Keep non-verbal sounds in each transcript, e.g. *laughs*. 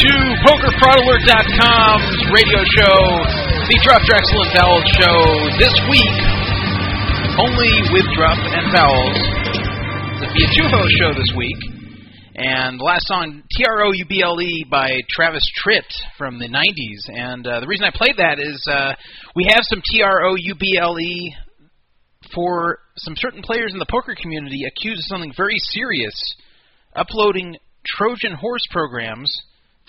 PokerParlor.com's radio show, the Druff Drexel and Vowels show. This week, only with Druff and Vowels. A two-host show this week. And the last song, T R O U B L E by Travis Tritt from the 90s. And uh, the reason I played that is uh, we have some T R O U B L E for some certain players in the poker community accused of something very serious uploading Trojan horse programs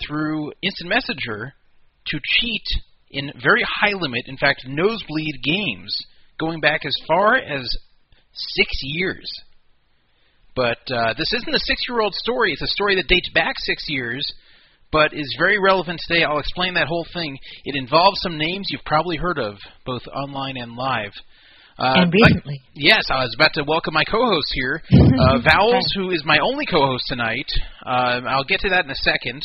through Instant Messenger to cheat in very high limit, in fact, nosebleed games going back as far as six years. But uh, this isn't a six year old story, it's a story that dates back six years. But is very relevant today. I'll explain that whole thing. It involves some names you've probably heard of, both online and live. Uh, and recently. But, yes, I was about to welcome my co-host here, *laughs* uh, Vowels, who is my only co-host tonight. Uh, I'll get to that in a second.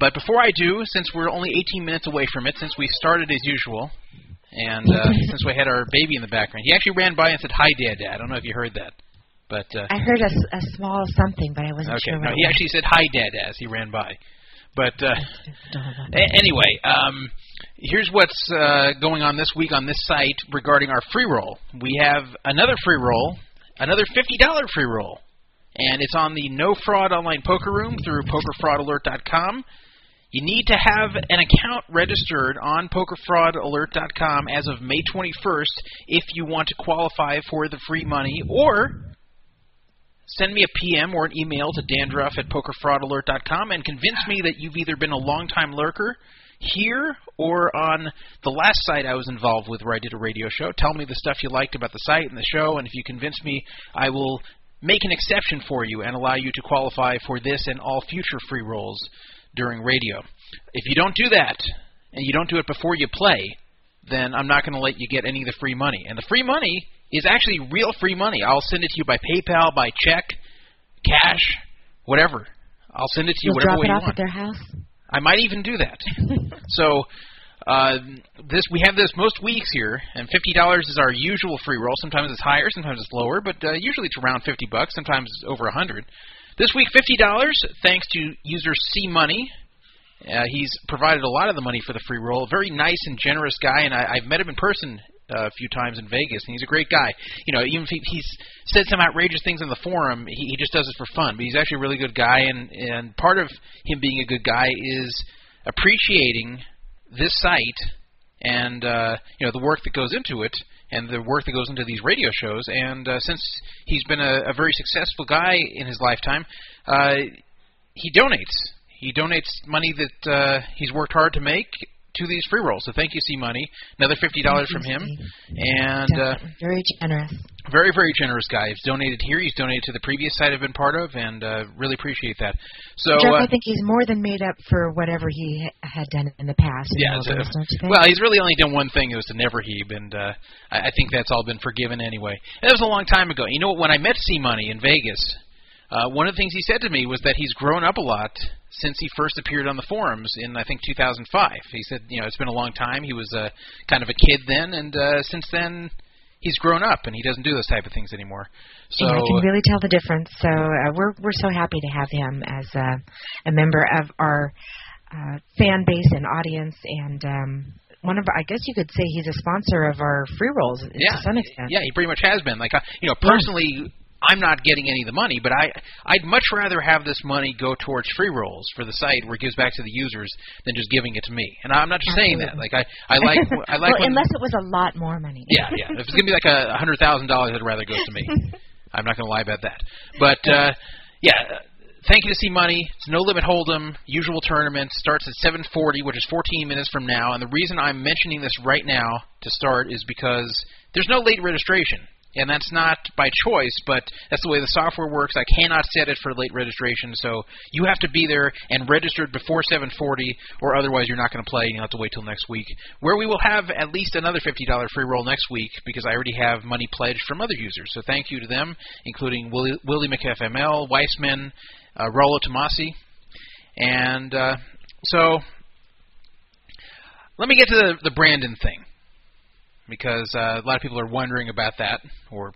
But before I do, since we're only 18 minutes away from it, since we started as usual, and uh, *laughs* since we had our baby in the background, he actually ran by and said, "Hi, Dad, Dad." I don't know if you heard that, but uh, I heard a, a small something, but I wasn't okay, sure. No, he actually said, "Hi, Dad," as he ran by. But uh, a- anyway, um, here's what's uh, going on this week on this site regarding our free roll. We have another free roll, another $50 free roll, and it's on the No Fraud Online Poker Room through PokerFraudAlert.com. You need to have an account registered on PokerFraudAlert.com as of May 21st if you want to qualify for the free money, or send me a PM or an email to dandruff at PokerFraudAlert.com and convince me that you've either been a long-time lurker here or on the last site I was involved with where I did a radio show. Tell me the stuff you liked about the site and the show, and if you convince me, I will make an exception for you and allow you to qualify for this and all future free rolls during radio. If you don't do that, and you don't do it before you play, then I'm not going to let you get any of the free money. And the free money is actually real free money. I'll send it to you by PayPal, by check, cash, whatever. I'll send it to you You'll whatever drop way it you off want. at their house. I might even do that. *laughs* so uh, this we have this most weeks here, and fifty dollars is our usual free roll. Sometimes it's higher, sometimes it's lower, but uh, usually it's around fifty bucks. Sometimes it's over a hundred. This week, fifty dollars, thanks to user C Money. Uh, he's provided a lot of the money for the free roll. Very nice and generous guy, and I, I've met him in person uh, a few times in Vegas, and he's a great guy. You know, even if he, he's said some outrageous things on the forum, he, he just does it for fun. But he's actually a really good guy, and and part of him being a good guy is appreciating this site and uh, you know the work that goes into it and the work that goes into these radio shows. And uh, since he's been a, a very successful guy in his lifetime, uh, he donates. He donates money that uh, he's worked hard to make to these free rolls. So thank you, C Money. Another fifty dollars from him, and uh, very generous. Very very generous guy. He's donated here. He's donated to the previous site I've been part of, and uh, really appreciate that. So Jeff, uh, I think he's more than made up for whatever he ha- had done in the past. Yeah, so- wilderness, don't you think? well, he's really only done one thing. It was to never heeb, and uh, I, I think that's all been forgiven anyway. And that was a long time ago. You know what? When I met C Money in Vegas, uh, one of the things he said to me was that he's grown up a lot since he first appeared on the forums in I think 2005. He said, you know, it's been a long time. He was uh, kind of a kid then, and uh, since then he's grown up and he doesn't do those type of things anymore. So yeah, I can really tell the difference. So uh, we're we're so happy to have him as uh, a member of our uh, fan base and audience, and um, one of our, I guess you could say he's a sponsor of our free rolls yeah, to some extent. yeah, he pretty much has been. Like, I, you know, personally. I'm not getting any of the money, but I I'd much rather have this money go towards free rolls for the site where it gives back to the users than just giving it to me. And I'm not just saying that. Like I I like *laughs* I like well, unless it was a lot more money. yeah yeah. If it's gonna be like a hundred thousand dollars, I'd rather goes to me. *laughs* I'm not gonna lie about that. But uh, yeah. Thank you to C Money. It's no limit hold'em. Usual tournament starts at 7:40, which is 14 minutes from now. And the reason I'm mentioning this right now to start is because there's no late registration. And that's not by choice, but that's the way the software works. I cannot set it for late registration, so you have to be there and registered before 7:40, or otherwise you're not going to play, and you'll have to wait till next week, where we will have at least another $50 free roll next week because I already have money pledged from other users. So thank you to them, including Willie, Willie McFML, Weissman, uh, Rollo Tomasi, and uh, so let me get to the, the Brandon thing because uh, a lot of people are wondering about that, or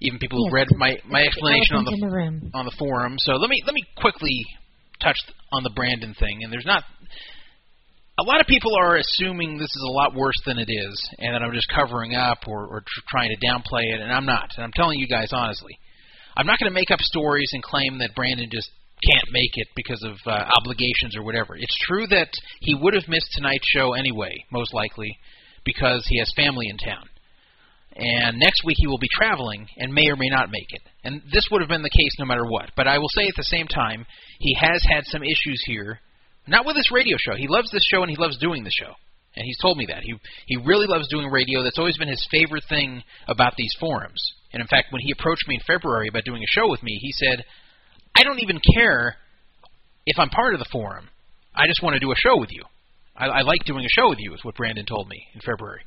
even people who've read my my explanation on the the on the forum. So let me let me quickly touch on the Brandon thing. And there's not a lot of people are assuming this is a lot worse than it is, and that I'm just covering up or, or tr- trying to downplay it, and I'm not. And I'm telling you guys honestly. I'm not going to make up stories and claim that Brandon just can't make it because of uh, obligations or whatever. It's true that he would have missed tonight's show anyway, most likely, because he has family in town. And next week he will be traveling and may or may not make it. And this would have been the case no matter what. But I will say at the same time, he has had some issues here. Not with this radio show. He loves this show and he loves doing the show. And he's told me that. He he really loves doing radio. That's always been his favorite thing about these forums. And in fact, when he approached me in February about doing a show with me, he said, I don't even care if I'm part of the forum. I just want to do a show with you. I, I like doing a show with you, is what Brandon told me in February.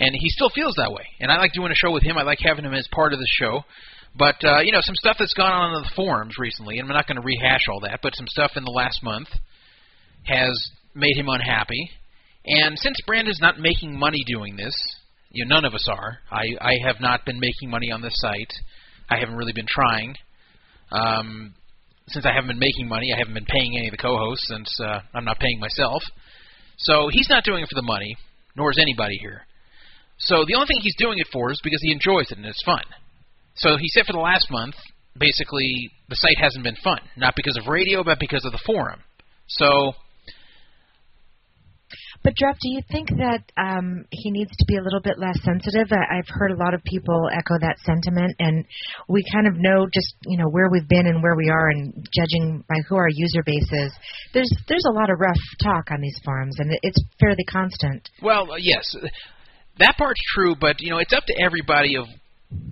And he still feels that way. And I like doing a show with him. I like having him as part of the show. But uh, you know, some stuff that's gone on in the forums recently, and I'm not going to rehash all that, but some stuff in the last month has made him unhappy. And since Brandon's not making money doing this, you know, none of us are. I I have not been making money on this site. I haven't really been trying. Um, since I haven't been making money, I haven't been paying any of the co-hosts since uh, I'm not paying myself. So he's not doing it for the money, nor is anybody here. So the only thing he's doing it for is because he enjoys it and it's fun. So he said for the last month, basically the site hasn't been fun, not because of radio, but because of the forum. So but Jeff, do you think that um, he needs to be a little bit less sensitive? I, I've heard a lot of people echo that sentiment, and we kind of know just you know where we've been and where we are, and judging by who our user base is. There's there's a lot of rough talk on these forums, and it's fairly constant. Well, uh, yes, that part's true, but you know it's up to everybody of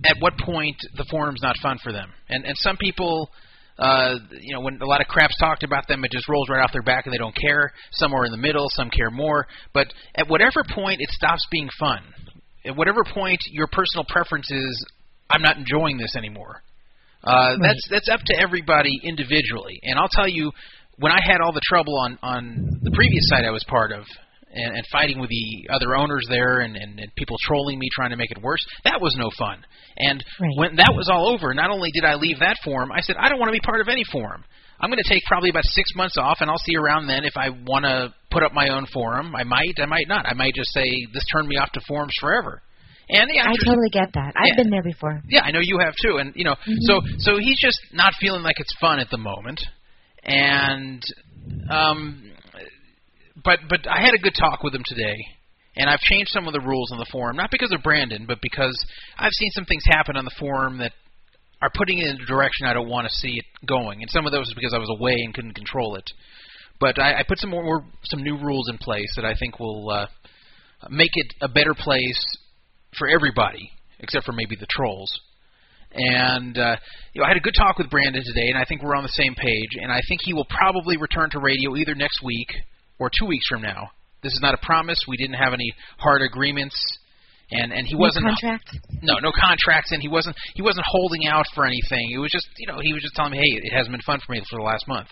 at what point the forum's not fun for them, and and some people uh, you know, when a lot of crap's talked about them, it just rolls right off their back and they don't care. Some are in the middle, some care more. But at whatever point it stops being fun, at whatever point your personal preference is, I'm not enjoying this anymore. Uh, right. That's that's up to everybody individually. And I'll tell you, when I had all the trouble on on the previous site I was part of, and, and fighting with the other owners there and, and, and people trolling me trying to make it worse. That was no fun. And right. when that was all over, not only did I leave that forum, I said I don't want to be part of any forum. I'm going to take probably about six months off, and I'll see around then if I want to put up my own forum. I might, I might not. I might just say this turned me off to forums forever. And yeah, I totally get that. I've yeah. been there before. Yeah, I know you have too. And you know, mm-hmm. so so he's just not feeling like it's fun at the moment. And um but but I had a good talk with him today, and I've changed some of the rules on the forum, not because of Brandon, but because I've seen some things happen on the forum that are putting it in a direction I don't want to see it going, and some of those is because I was away and couldn't control it. But I, I put some more some new rules in place that I think will uh, make it a better place for everybody, except for maybe the trolls. And uh, you know, I had a good talk with Brandon today, and I think we're on the same page. And I think he will probably return to radio either next week or two weeks from now. This is not a promise. We didn't have any hard agreements, and and he no wasn't contracts. No, no contracts, and he wasn't he wasn't holding out for anything. It was just you know he was just telling me, hey, it hasn't been fun for me for the last month,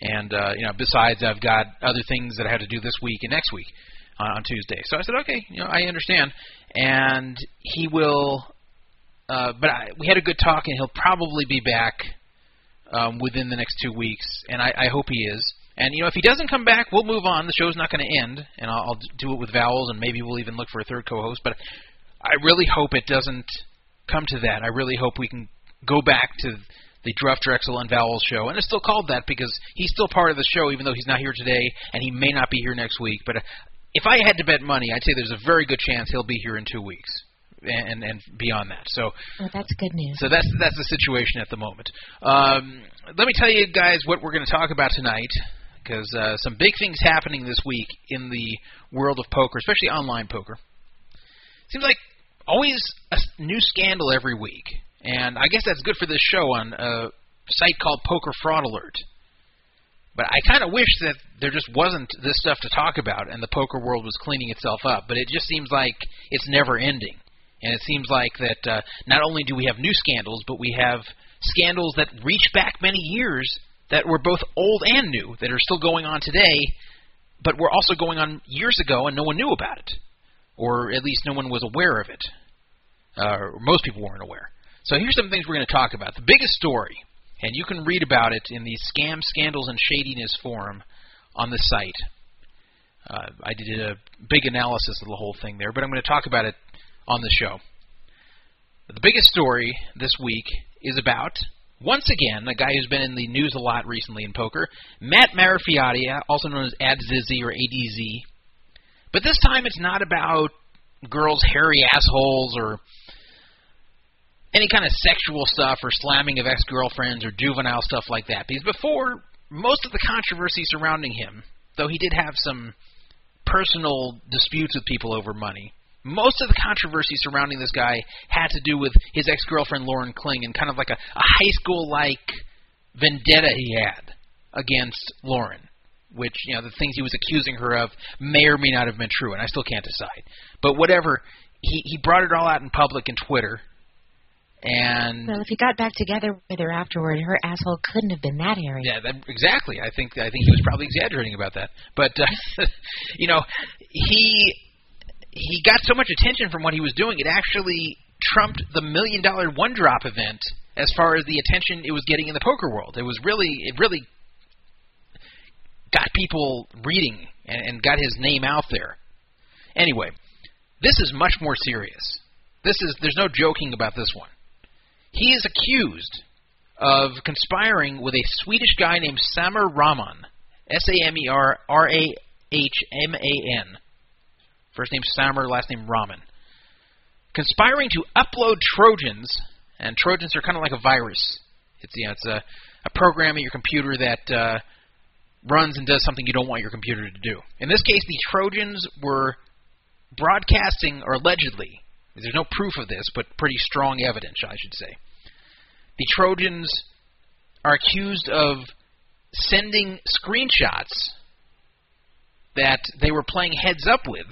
and uh, you know besides I've got other things that I have to do this week and next week uh, on Tuesday. So I said, okay, you know I understand, and he will. Uh, but I, we had a good talk, and he'll probably be back um, within the next two weeks, and I, I hope he is. And you know, if he doesn't come back, we'll move on. The show's not going to end, and I'll, I'll do it with vowels, and maybe we'll even look for a third co-host. But I really hope it doesn't come to that. I really hope we can go back to the Druff Drexel and Vowels show, and it's still called that because he's still part of the show, even though he's not here today, and he may not be here next week. But uh, if I had to bet money, I'd say there's a very good chance he'll be here in two weeks and and beyond that. So that's good news. So that's that's the situation at the moment. Um, let me tell you guys what we're going to talk about tonight because uh, some big things happening this week in the world of poker, especially online poker. Seems like always a new scandal every week, and I guess that's good for this show on a site called Poker Fraud Alert. But I kind of wish that there just wasn't this stuff to talk about, and the poker world was cleaning itself up. But it just seems like it's never ending, and it seems like that uh, not only do we have new scandals, but we have scandals that reach back many years that were both old and new that are still going on today, but were also going on years ago and no one knew about it, or at least no one was aware of it. Uh, most people weren't aware. So here's some things we're going to talk about. The biggest story, and you can read about it in the Scam, Scandals, and Shadiness forum on the site. Uh, I did a big analysis of the whole thing there, but I'm going to talk about it on the show. The biggest story this week is about once again a guy who's been in the news a lot recently in poker, Matt Marafioti, also known as ADZZ or ADZ. But this time it's not about girls' hairy assholes or any kind of sexual stuff or slamming of ex-girlfriends or juvenile stuff like that. Because before, most of the controversy surrounding him, though he did have some personal disputes with people over money, most of the controversy surrounding this guy had to do with his ex-girlfriend Lauren Kling and kind of like a, a high school-like vendetta he had against Lauren, which you know the things he was accusing her of may or may not have been true, and I still can't decide. But whatever, he he brought it all out in public in Twitter, and Well, if he got back together with her afterward, her asshole couldn't have been that hairy. yeah, that, exactly. I think I think he was probably exaggerating about that, but uh, *laughs* you know he he got so much attention from what he was doing, it actually trumped the million dollar one drop event as far as the attention it was getting in the poker world. It was really it really got people reading and, and got his name out there. Anyway, this is much more serious. This is there's no joking about this one. He is accused of conspiring with a Swedish guy named Samer Rahman. S A M E R R A H M A N. First name Samer, last name Rahman. Conspiring to upload Trojans, and Trojans are kind of like a virus. It's you know, it's a, a program in your computer that uh, runs and does something you don't want your computer to do. In this case, the Trojans were broadcasting, or allegedly, there's no proof of this, but pretty strong evidence, I should say. The Trojans are accused of sending screenshots that they were playing heads up with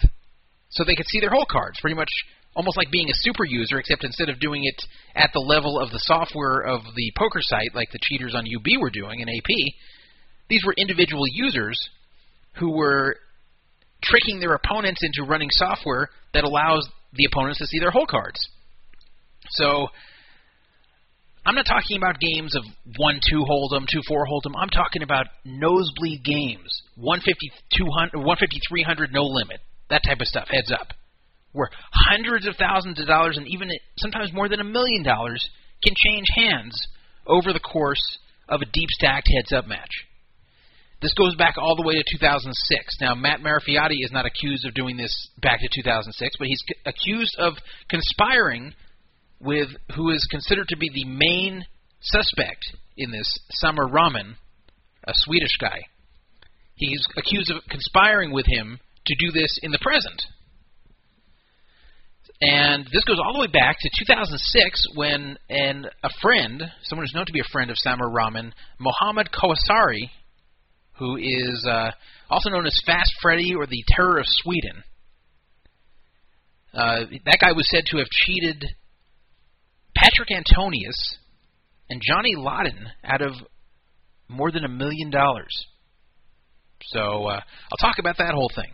so they could see their hole cards, pretty much almost like being a super user, except instead of doing it at the level of the software of the poker site, like the cheaters on UB were doing in AP, these were individual users who were tricking their opponents into running software that allows the opponents to see their hole cards. So I'm not talking about games of 1 2 hold'em, 2 4 hold'em. I'm talking about nosebleed games. 150 200 150 300 no limit. That type of stuff, heads up. Where hundreds of thousands of dollars and even sometimes more than a million dollars can change hands over the course of a deep stacked heads up match. This goes back all the way to 2006. Now, Matt Marafioti is not accused of doing this back to 2006, but he's accused of conspiring with who is considered to be the main suspect in this, Samer Rahman, a Swedish guy. He's accused of conspiring with him to do this in the present. And this goes all the way back to 2006 when an, a friend, someone who's known to be a friend of Samer Rahman, Mohammed Kawasari, who is uh, also known as Fast Freddy or the Terror of Sweden. Uh, that guy was said to have cheated Patrik Antonius and Johnny Lodden out of more than a million dollars. So uh, I'll talk about that whole thing.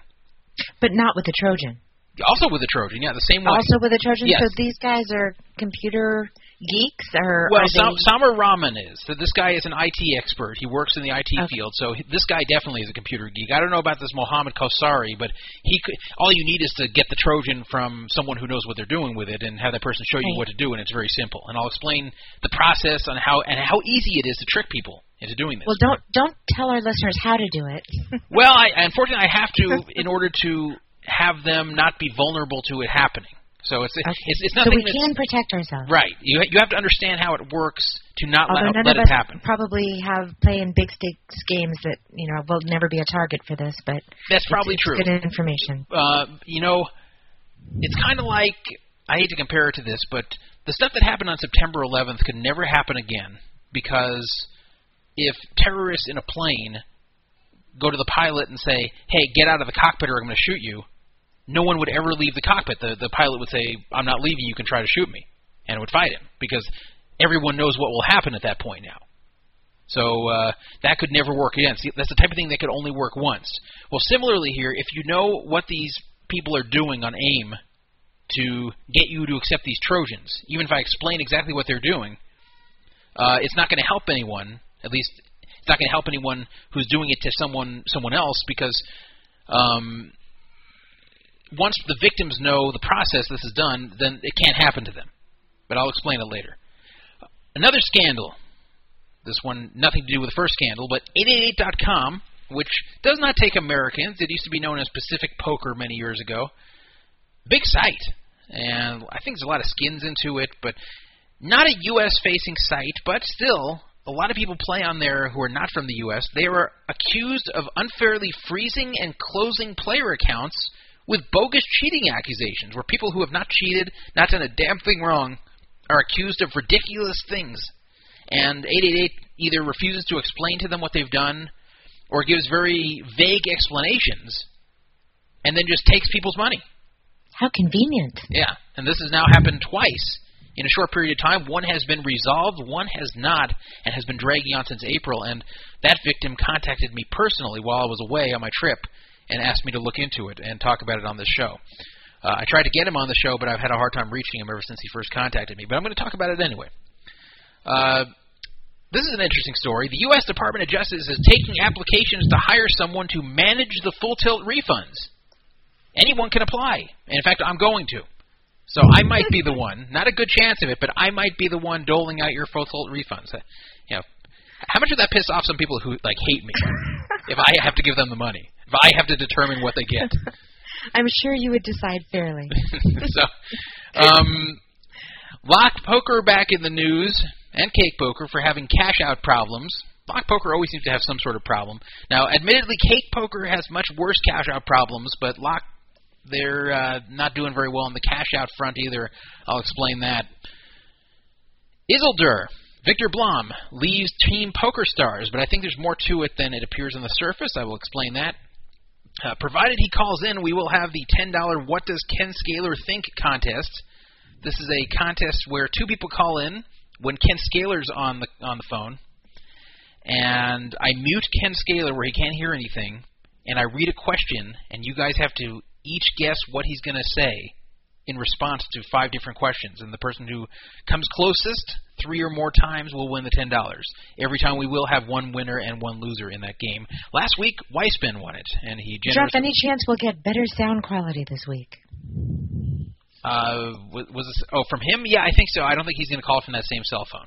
But not with the Trojan. Also with the Trojan, yeah, the same way. Also with the Trojan. Yes. So these guys are computer geeks, or Well, are Sam, they? Samer Rahman is. So This guy is an IT expert. He works in the IT Okay. field, so this guy definitely is a computer geek. I don't know about this Mohammed Kosari, but he could, all you need is to get the Trojan from someone who knows what they're doing with it, and have that person show you Right. what to do, and it's very simple. And I'll explain the process on how and how easy it is to trick people into doing this. well, don't don't tell our listeners how to do it. *laughs* Well, I, unfortunately, I have to in order to have them not be vulnerable to it happening. So it's Okay. it's, it's so nothing we can protect ourselves. right. You you have to understand how it works to not Although let, none let of it us happen. probably have play in big stakes games that you know will never be a target for this, but That's probably it's true. Good information. uh, you know, it's kind of like I hate to compare it to this, but the stuff that happened on September 11th could never happen again because if terrorists in a plane go to the pilot and say, "Hey, get out of the cockpit or I'm going to shoot you," no one would ever leave the cockpit. The the pilot would say, "I'm not leaving. You can try to shoot me," and would fight him because everyone knows what will happen at that point now. So uh, that could never work again. See, that's the type of thing that could only work once. Well, similarly here, if you know what these people are doing on AIM to get you to accept these Trojans, even if I explain exactly what they're doing, uh, it's not going to help anyone. At least, it's not going to help anyone who's doing it to someone someone else because um, once the victims know the process this is done, then it can't happen to them. But I'll explain it later. another scandal. This one, nothing to do with the first scandal, but 888.com, which does not take Americans. It used to be known as Pacific Poker many years ago. Big site, and I think there's a lot of skins into it, but not a U.S. facing site, but still, a lot of people play on there who are not from the U.S. They are accused of unfairly freezing and closing player accounts with bogus cheating accusations, where people who have not cheated, not done a damn thing wrong, are accused of ridiculous things. And 888 either refuses to explain to them what they've done or gives very vague explanations and then just takes people's money. How convenient. Yeah, and this has now happened twice in a short period of time. One has been resolved, one has not, and has been dragging on since April. And that victim contacted me personally while I was away on my trip and asked me to look into it and talk about it on this show. Uh, I tried to get him on the show, but I've had a hard time reaching him ever since he first contacted me. But I'm going to talk about it anyway. Uh, this is an interesting story. The U.S. Department of Justice is taking applications to hire someone to manage the full tilt refunds. Anyone can apply. And in fact, I'm going to. So I might be the one. Not a good chance of it, but I might be the one doling out your full tilt refunds. Uh, you know, how much would that piss off some people who like hate me *laughs* if I have to give them the money? If I have to determine what they get? *laughs* I'm sure you would decide fairly. *laughs* so, um, Lock Poker back in the news, and Cake Poker for having cash out problems. Lock Poker always seems to have some sort of problem. Now, admittedly, Cake Poker has much worse cash out problems, but Lock they're uh, not doing very well on the cash out front either. I'll explain that. Isildur, Viktor Blom, leaves Team Poker Stars, but I think there's more to it than it appears on the surface. I will explain that. Uh, provided he calls in, we will have the $10 What Does Ken Scaler Think contest. This is a contest where two people call in when Ken Scaler's on the on the phone, and I mute Ken Scaler where he can't hear anything, and I read a question, and you guys have to each guess what he's going to say in response to five different questions. And the person who comes closest three or more times will win the $10. Every time we will have one winner and one loser in that game. Last week, Weissman won it, and he Jeff, any chance we'll get better sound quality this week? Uh, was, was this, oh from him? Yeah, I think so. I don't think he's going to call from that same cell phone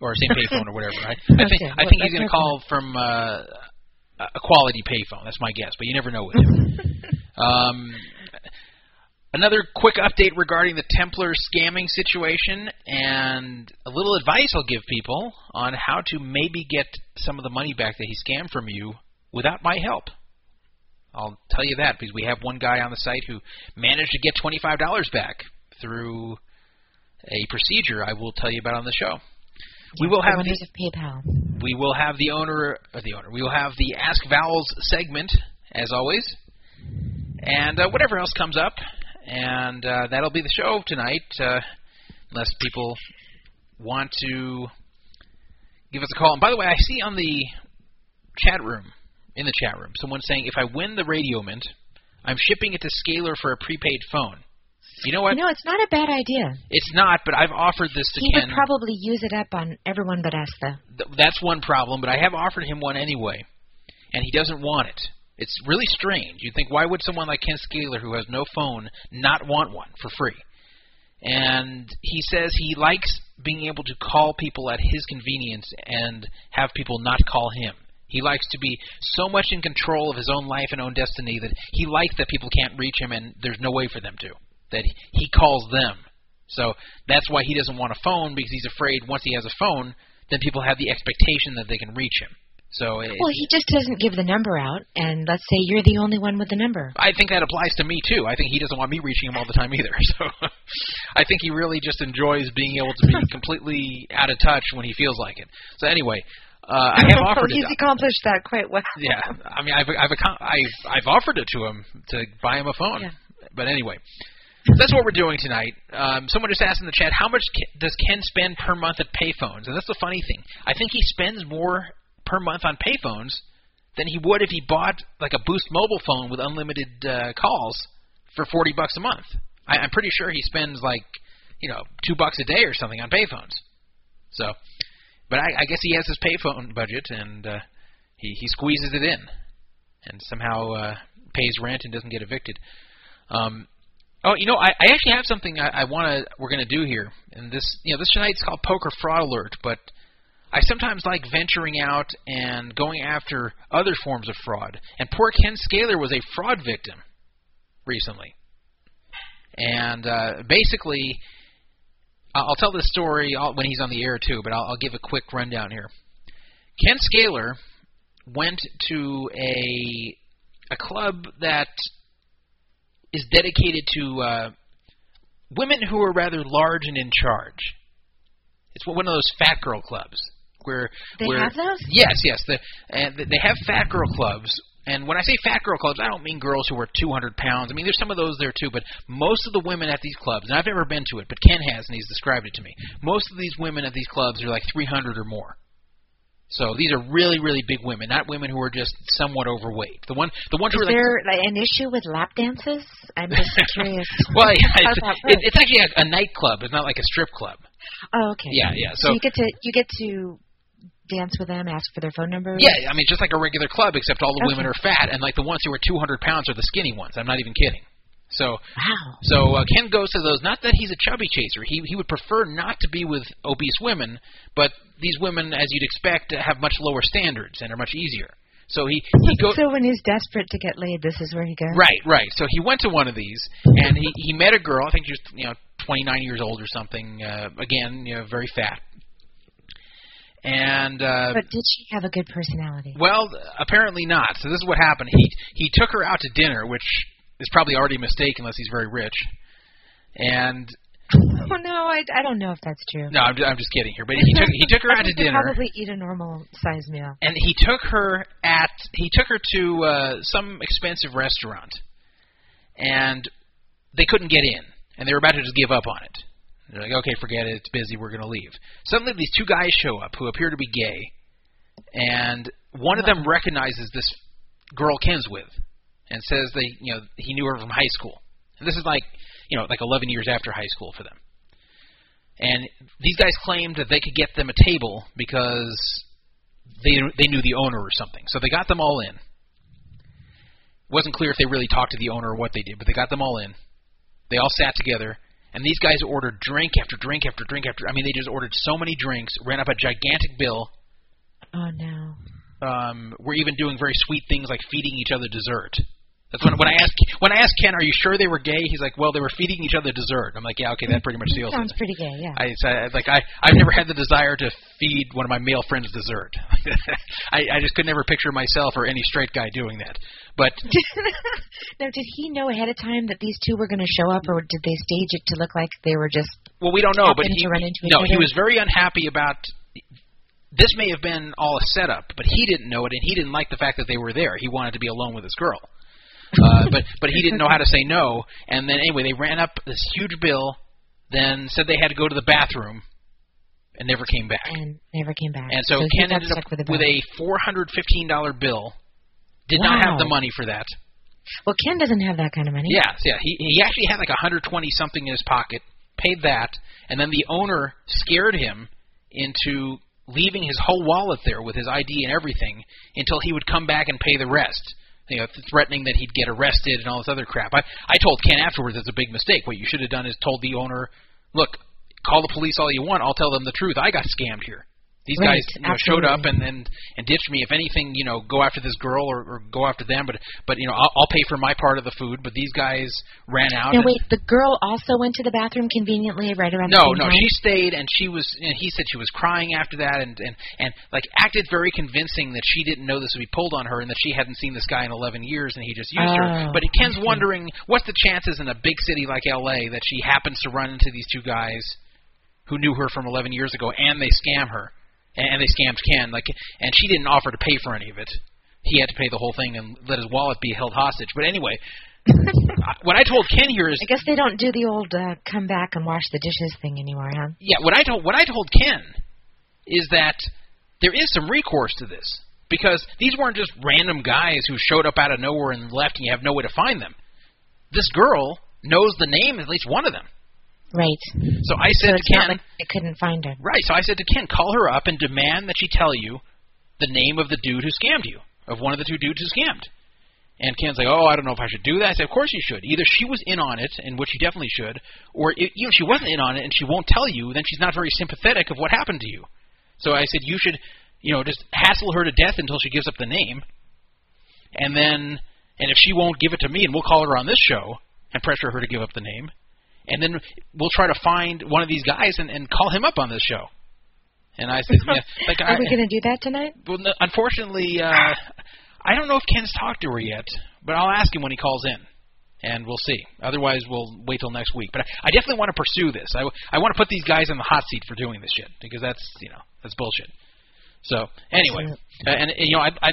or same payphone or whatever. Right? I think okay. I think he's going to call from uh, a quality payphone. That's my guess, but you never know with him. *laughs* Um, another quick update regarding the Templar scamming situation and a little advice I'll give people on how to maybe get some of the money back that he scammed from you without my help. I'll tell you that because we have one guy on the site who managed to get $25 back through a procedure I will tell you about on the show. We will have the, of PayPal. We will have the owner, or the owner. We will have the Ask Vowels segment as always and uh, whatever else comes up. And uh, that'll be the show tonight, uh, unless people want to give us a call. And by the way, I see on the chat room, in the chat room, someone saying if I win the Radio Mint, I'm shipping it to Scaler for a prepaid phone. You know what? You know, it's not a bad idea. It's not, but I've offered this to he Ken. He would probably use it up on everyone but us, though. Th- that's one problem, but I have offered him one anyway, and he doesn't want it. It's really strange. You think, why would someone like Ken Scaler, who has no phone, not want one for free? And he says he likes being able to call people at his convenience and have people not call him. He likes to be so much in control of his own life and own destiny that he likes that people can't reach him and there's no way for them to. That he calls them. So that's why he doesn't want a phone because he's afraid once he has a phone, then people have the expectation that they can reach him. So well, he just doesn't give the number out, and let's say you're the only one with the number. I think that applies to me too. I think he doesn't want me reaching him all the time either. *laughs* So I think he really just enjoys being able to be completely out of touch when he feels like it. So anyway, uh, *laughs* I have offered. He's it accomplished that quite well. Yeah, I mean, I've I've I've, I've offered it to him to buy him a phone. Yeah. But anyway, that's what we're doing tonight. Um, someone just asked in the chat, how much does Ken spend per month at payphones? And that's the funny thing. I think he spends more per month on payphones than he would if he bought like a Boost mobile phone with unlimited uh, calls for forty bucks a month. I, I'm pretty sure he spends like you know two bucks a day or something on payphones. So, but I, I guess he has his payphone budget and uh, he he squeezes it in, and somehow uh, pays rent and doesn't get evicted. Um, Oh, you know, I, I actually have something I, I want to we're to do here, and this you know this tonight's called Poker Fraud Alert, but I sometimes like venturing out and going after other forms of fraud. And poor Ken Scaler was a fraud victim recently, and uh, basically, I'll tell this story when he's on the air too, but I'll, I'll give a quick rundown here. Ken Scaler went to a a club that is dedicated to uh, women who are rather large and in charge. It's one of those fat girl clubs where they where, have those. Yes, yes. The, and they have fat girl clubs. And when I say fat girl clubs, I don't mean girls who are 200 pounds. I mean, there's some of those there too, but most of the women at these clubs, and I've never been to it, but Ken has, and he's described it to me. Most of these women at these clubs are like 300 or more. So these are really, really big women, not women who are just somewhat overweight. The one, the ones Is who are there like, an issue with lap dances? I'm just *laughs* curious. well, yeah, it's, it, it's actually a, a nightclub. It's not like a strip club. Oh, okay. Yeah, yeah. So, So, you get to you get to dance with them, ask for their phone number. yeah, I mean, just like a regular club, except all the Okay. women are fat, and like the ones who are 200 pounds are the skinny ones. I'm not even kidding. So, Wow. so uh, Ken goes to those. Not that he's a chubby chaser. He he would prefer not to be with obese women, but these women, as you'd expect, have much lower standards and are much easier. So he he goes. So when he's desperate to get laid, this is where he goes. Right, right. So he went to one of these, and he he met a girl. I think she was you know 29 years old or something. Uh, again, you know, very fat. And uh, But did she have a good personality? well, apparently not. So this is what happened. He he took her out to dinner, which is probably already a mistake unless he's very rich. And *laughs* Oh no, I, I don't know if that's true. no, I'm just, I'm just kidding here. But he took he took her *laughs* out to dinner. Probably eat a normal size meal. and he took her at he took her to uh, some expensive restaurant, and they couldn't get in, and they were about to just give up on it. They're like, okay, forget it, it's busy, we're going to leave. Suddenly, these two guys show up who appear to be gay, and one of them recognizes this girl Ken's with, and says they, you know, he knew her from high school. And this is like, you know, like 11 years after high school for them. And these guys claimed that they could get them a table because they they knew the owner or something. So they got them all in. wasn't clear if they really talked to the owner or what they did, but they got them all in. They all sat together, and these guys ordered drink after drink after drink after. I mean, they just ordered so many drinks, ran up a gigantic bill. Oh no. Um, we're even doing very sweet things like feeding each other dessert. That's when when I asked when I asked Ken, "Are you sure they were gay?" He's like, "Well, they were feeding each other dessert." I'm like, "Yeah, okay, that pretty much seals Sounds it." Sounds pretty gay, yeah. I, so I uh, like I I've never had the desire to feed one of my male friends dessert. *laughs* I I just could never picture myself or any straight guy doing that. But *laughs* now, did he know ahead of time that these two were going to show up, or did they stage it to look like they were just? well, we don't know. But he to run into each no, he was very unhappy about. This may have been all a setup, but he didn't know it, and he didn't like the fact that they were there. He wanted to be alone with his girl. Uh, but but he didn't know how to say no, and then anyway, they ran up this huge bill, then said they had to go to the bathroom, and never came back. And never came back. And so, he Ken ended up with, a with a four hundred fifteen dollar bill. Did not have the money for that. Well, Ken doesn't have that kind of money. Yeah, yeah. He he actually had like a hundred twenty something in his pocket. Paid that, and then the owner scared him into leaving his whole wallet there with his ID and everything until he would come back and pay the rest. You know, threatening that he'd get arrested and all this other crap. I I told Ken afterwards it's a big mistake. What you should have done is told the owner, look, call the police all you want. I'll tell them the truth. I got scammed here. These Right, guys you know, showed up and, and and ditched me. If anything, you know, go after this girl or, or go after them. But but you know, I'll, I'll pay for my part of the food. But these guys ran out. And- wait, the girl also went to the bathroom conveniently right around no, no, time. she stayed and she was. And he said she was crying after that, and and and like acted very convincing that she didn't know this would be pulled on her, and that she hadn't seen this guy in 11 years, and he just used her. Oh, But Ken's wondering what's the chances in a big city like L.A. that she happens to run into these two guys who knew her from 11 years ago, and they scam her, and, and they scammed Ken, like, and she didn't offer to pay for any of it. He had to pay the whole thing and let his wallet be held hostage. But anyway, *laughs* what I told Ken here is I guess they don't do the old uh, come back and wash the dishes thing anymore, huh? yeah, what I told what I told Ken is that there is some recourse to this because these weren't just random guys who showed up out of nowhere and left, and you have no way to find them. This girl knows the name of at least one of them. Right. So I said it's to Ken, like they couldn't find her. right? So I said to Ken, call her up and demand that she tell you the name of the dude who scammed you, of one of the two dudes who scammed. And Ken's like, oh, I don't know if I should do that. I said, of course you should. Either she was in on it, and which she definitely should, or if, even if she wasn't in on it and she won't tell you, then she's not very sympathetic of what happened to you. So I said, you should, you know, just hassle her to death until she gives up the name, and then, and if she won't give it to me, and we'll call her on this show and pressure her to give up the name, and then we'll try to find one of these guys and, and call him up on this show. And I said, yeah, *laughs* like, Are I, we going to do that tonight? well, no, unfortunately, uh, I don't know if Ken's talked to her yet, but I'll ask him when he calls in, and we'll see. Otherwise, we'll wait till next week. But I, I definitely want to pursue this. I, I want to put these guys in the hot seat for doing this shit because that's you know that's bullshit. So anyway, uh, and you know I, I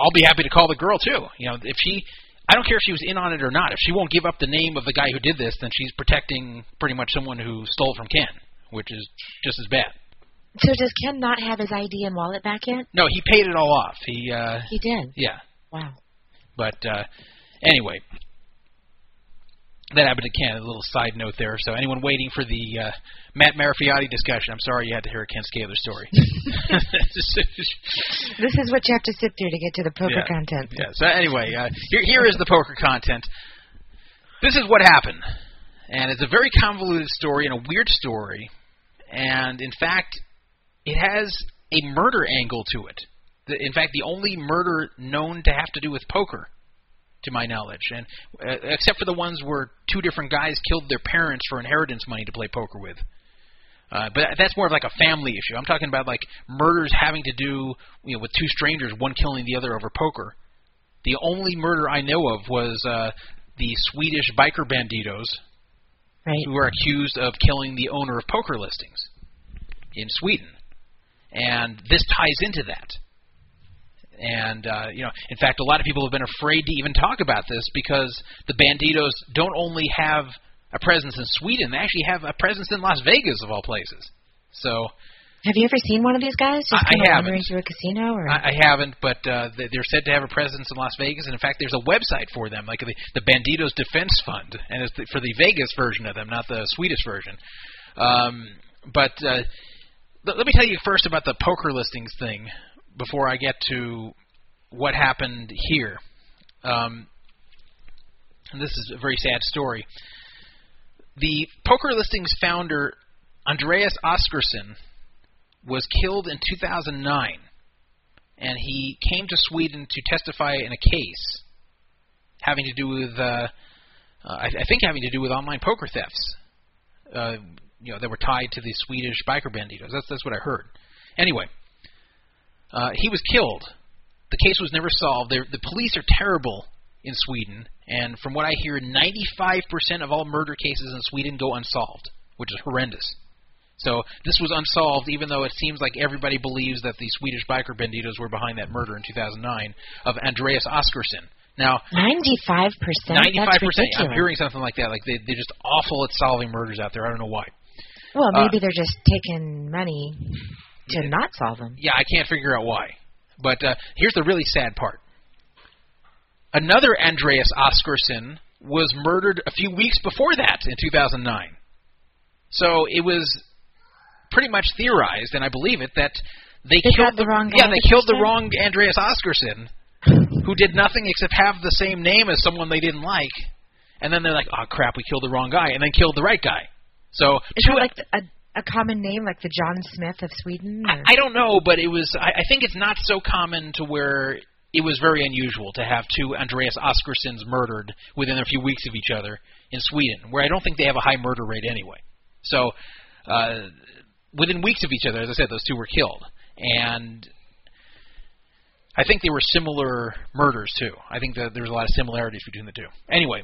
I'll be happy to call the girl too. You know if she. I don't care if she was in on it or not. If she won't give up the name of the guy who did this, then she's protecting pretty much someone who stole from Ken, which is just as bad. So does Ken not have his ID and wallet back yet? No, he paid it all off. He uh He did. yeah. Wow. But uh, anyway, that happened to Ken. A little side note there. So anyone waiting for the uh, Matt Marafioti discussion, I'm sorry you had to hear a Ken Scaler story. *laughs* *laughs* This is what you have to sit through to get to the poker Yeah. content. yeah. So anyway, uh, here here is the poker content. This is what happened, and it's a very convoluted story and a weird story, and in fact, it has a murder angle to it. The, in fact, the only murder known to have to do with poker, to my knowledge, and uh, except for the ones where two different guys killed their parents for inheritance money to play poker with. Uh, but that's more of like a family issue. I'm talking about like murders having to do you know with two strangers, one killing the other over poker. The only murder I know of was uh, the Swedish biker banditos Right. who are accused of killing the owner of poker listings in Sweden, and this ties into that. And uh, you know, in fact, a lot of people have been afraid to even talk about this because the Banditos don't only have a presence in Sweden; they actually have a presence in Las Vegas, of all places. So Have you ever seen one of these guys just I- I haven't. wandering through a casino? Or I, I haven't, but uh, they- they're said to have a presence in Las Vegas, and in fact, there's a website for them, like the, the Banditos Defense Fund, and it's the, for the Vegas version of them, not the Swedish version. Um, but uh, let, let me tell you first about the poker listings thing before I get to what happened here. Um, and this is a very sad story. The poker listings founder Andreas Oscarsson was killed in 2009, and he came to Sweden to testify in a case having to do with, uh, uh, I, I think, having to do with online poker thefts. Uh, you know, that were tied to the Swedish biker banditos. That's that's what I heard. Anyway, uh, he was killed. The case was never solved. They're, the police are terrible in Sweden, and from what I hear, 95% of all murder cases in Sweden go unsolved, which is horrendous. So this was unsolved, even though it seems like everybody believes that the Swedish biker banditos were behind that murder in 2009 of Andreas Oscarsson. Now, ninety-five percent. 95%. ridiculous. I'm hearing something like that. Like they, they're just awful at solving murders out there. I don't know why. Well, uh, maybe they're just taking money to not solve them. Yeah, I can't figure out why. But uh, here's the really sad part. Another Andreas Oscarsson was murdered a few weeks before that in 2009. So it was pretty much theorized, and I believe it, that they, They killed got the wrong guy yeah they killed the wrong Andreas Oscarsson, *laughs* who did nothing except have the same name as someone they didn't like, and then they're like, oh crap, we killed the wrong guy, and then killed the right guy. So Is two like a, a common name, like the John Smith of Sweden? I, or- I don't know, but it was. I, I think it's not so common to where it was very unusual to have two Andreas Oscarssons murdered within a few weeks of each other in Sweden, where I don't think they have a high murder rate anyway. So, uh, within weeks of each other, as I said, those two were killed, and I think they were similar murders too. I think that there was a lot of similarities between the two. Anyway,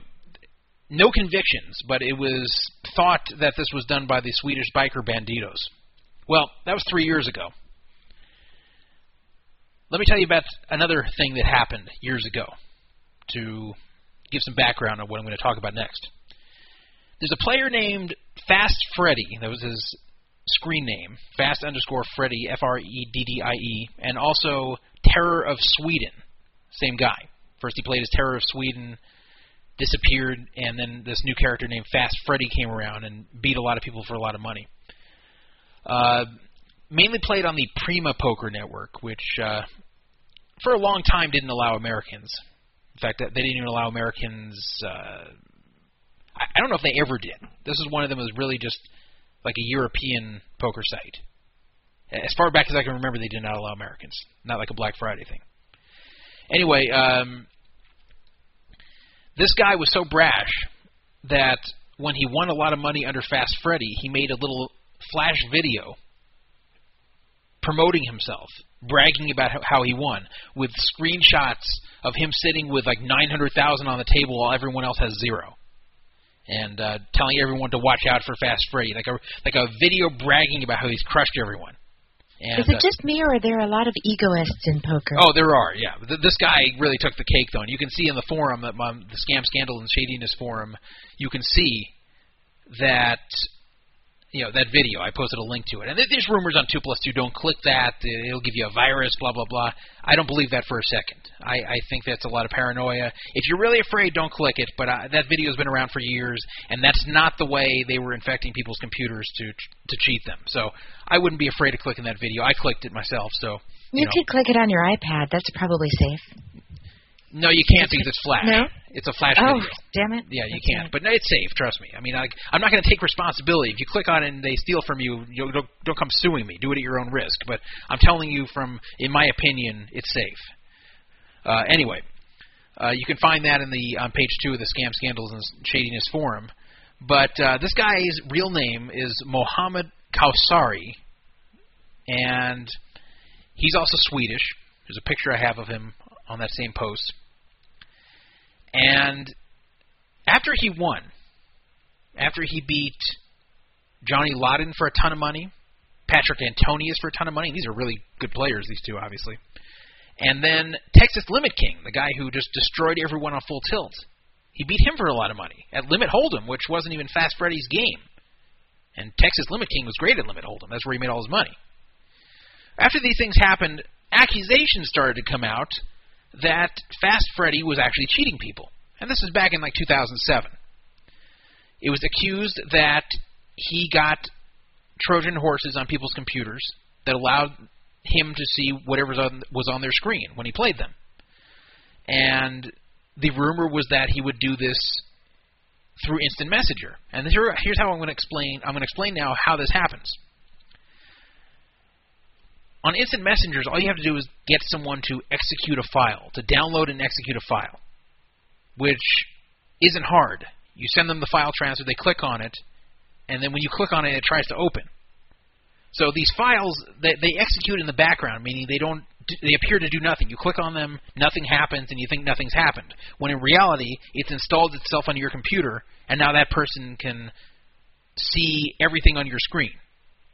no convictions, but it was thought that this was done by the Swedish biker banditos. Well, that was three years ago. Let me tell you about another thing that happened years ago to give some background on what I'm going to talk about next. There's a player named Fast Freddy. That was his screen name. Fast underscore Freddy, F R E D D I E, and also Terror of Sweden. Same guy. First he played as Terror of Sweden, disappeared, and then this new character named Fast Freddy came around and beat a lot of people for a lot of money. Uh, mainly played on the Prima Poker Network, which uh, for a long time didn't allow Americans. In fact, they didn't even allow Americans. Uh, I, don't know if they ever did. This is one of them was really just like a European poker site. As far back as I can remember, they did not allow Americans. Not like a Black Friday thing. Anyway, um, this guy was so brash that when he won a lot of money under Fast Freddy, he made a little flash video promoting himself, bragging about how he won, with screenshots of him sitting with like 900,000 on the table while everyone else has zero, and uh, telling everyone to watch out for Fast Freddy, like a like a video bragging about how he's crushed everyone. And, Is it uh, just me, or are there a lot of egoists in poker? Oh, there are. Yeah, Th- this guy really took the cake, though, and you can see in the forum, um, the scam, scandal, and shadiness forum, you can see that you know that video. I posted a link to it, and there's rumors on two plus two. Don't click that; it'll give you a virus. Blah blah blah. I don't believe that for a second. I, I think that's a lot of paranoia. If you're really afraid, don't click it. But uh, that video's been around for years, and that's not the way they were infecting people's computers to to cheat them. So I wouldn't be afraid of clicking that video. I clicked it myself. So you, you know. could click it on your iPad. That's probably safe. No, you can't because it's flash. No? It's a flash oh, video. damn it. Yeah, you can't. But no, it's safe. Trust me. I mean, I, I'm not going to take responsibility. If you click on it and they steal from you, you don't, don't come suing me. Do it at your own risk. But I'm telling you, from in my opinion, it's safe. Uh, anyway, uh, you can find that in the on page two of the Scam Scandals and Shadiness forum. But uh, this guy's real name is Mohammed Kawsari, and he's also Swedish. There's a picture I have of him on that same post. And after he won, after he beat Johnny Lodden for a ton of money, Patrik Antonius for a ton of money, these are really good players, these two, obviously. And then Texas Limit King, the guy who just destroyed everyone on full tilt. He beat him for a lot of money at Limit Hold'em, which wasn't even Fast Freddy's game. And Texas Limit King was great at Limit Hold'em. That's where he made all his money. After these things happened, accusations started to come out that Fast Freddy was actually cheating people. And this is back in like 2007. It was accused that he got Trojan horses on people's computers that allowed him to see whatever was on their screen when he played them. And the rumor was that he would do this through instant messenger. And here, here's how I'm going to explain. I'm going to explain now how this happens on instant messengers, all you have to do is get someone to execute a file, to download and execute a file, which isn't hard. You send them the file transfer, they click on it, and then when you click on it, it tries to open. So these files, they, they execute in the background, meaning they don't they appear to do nothing. You click on them, nothing happens, and you think nothing's happened. When in reality, it's installed itself onto your computer, and now that person can see everything on your screen.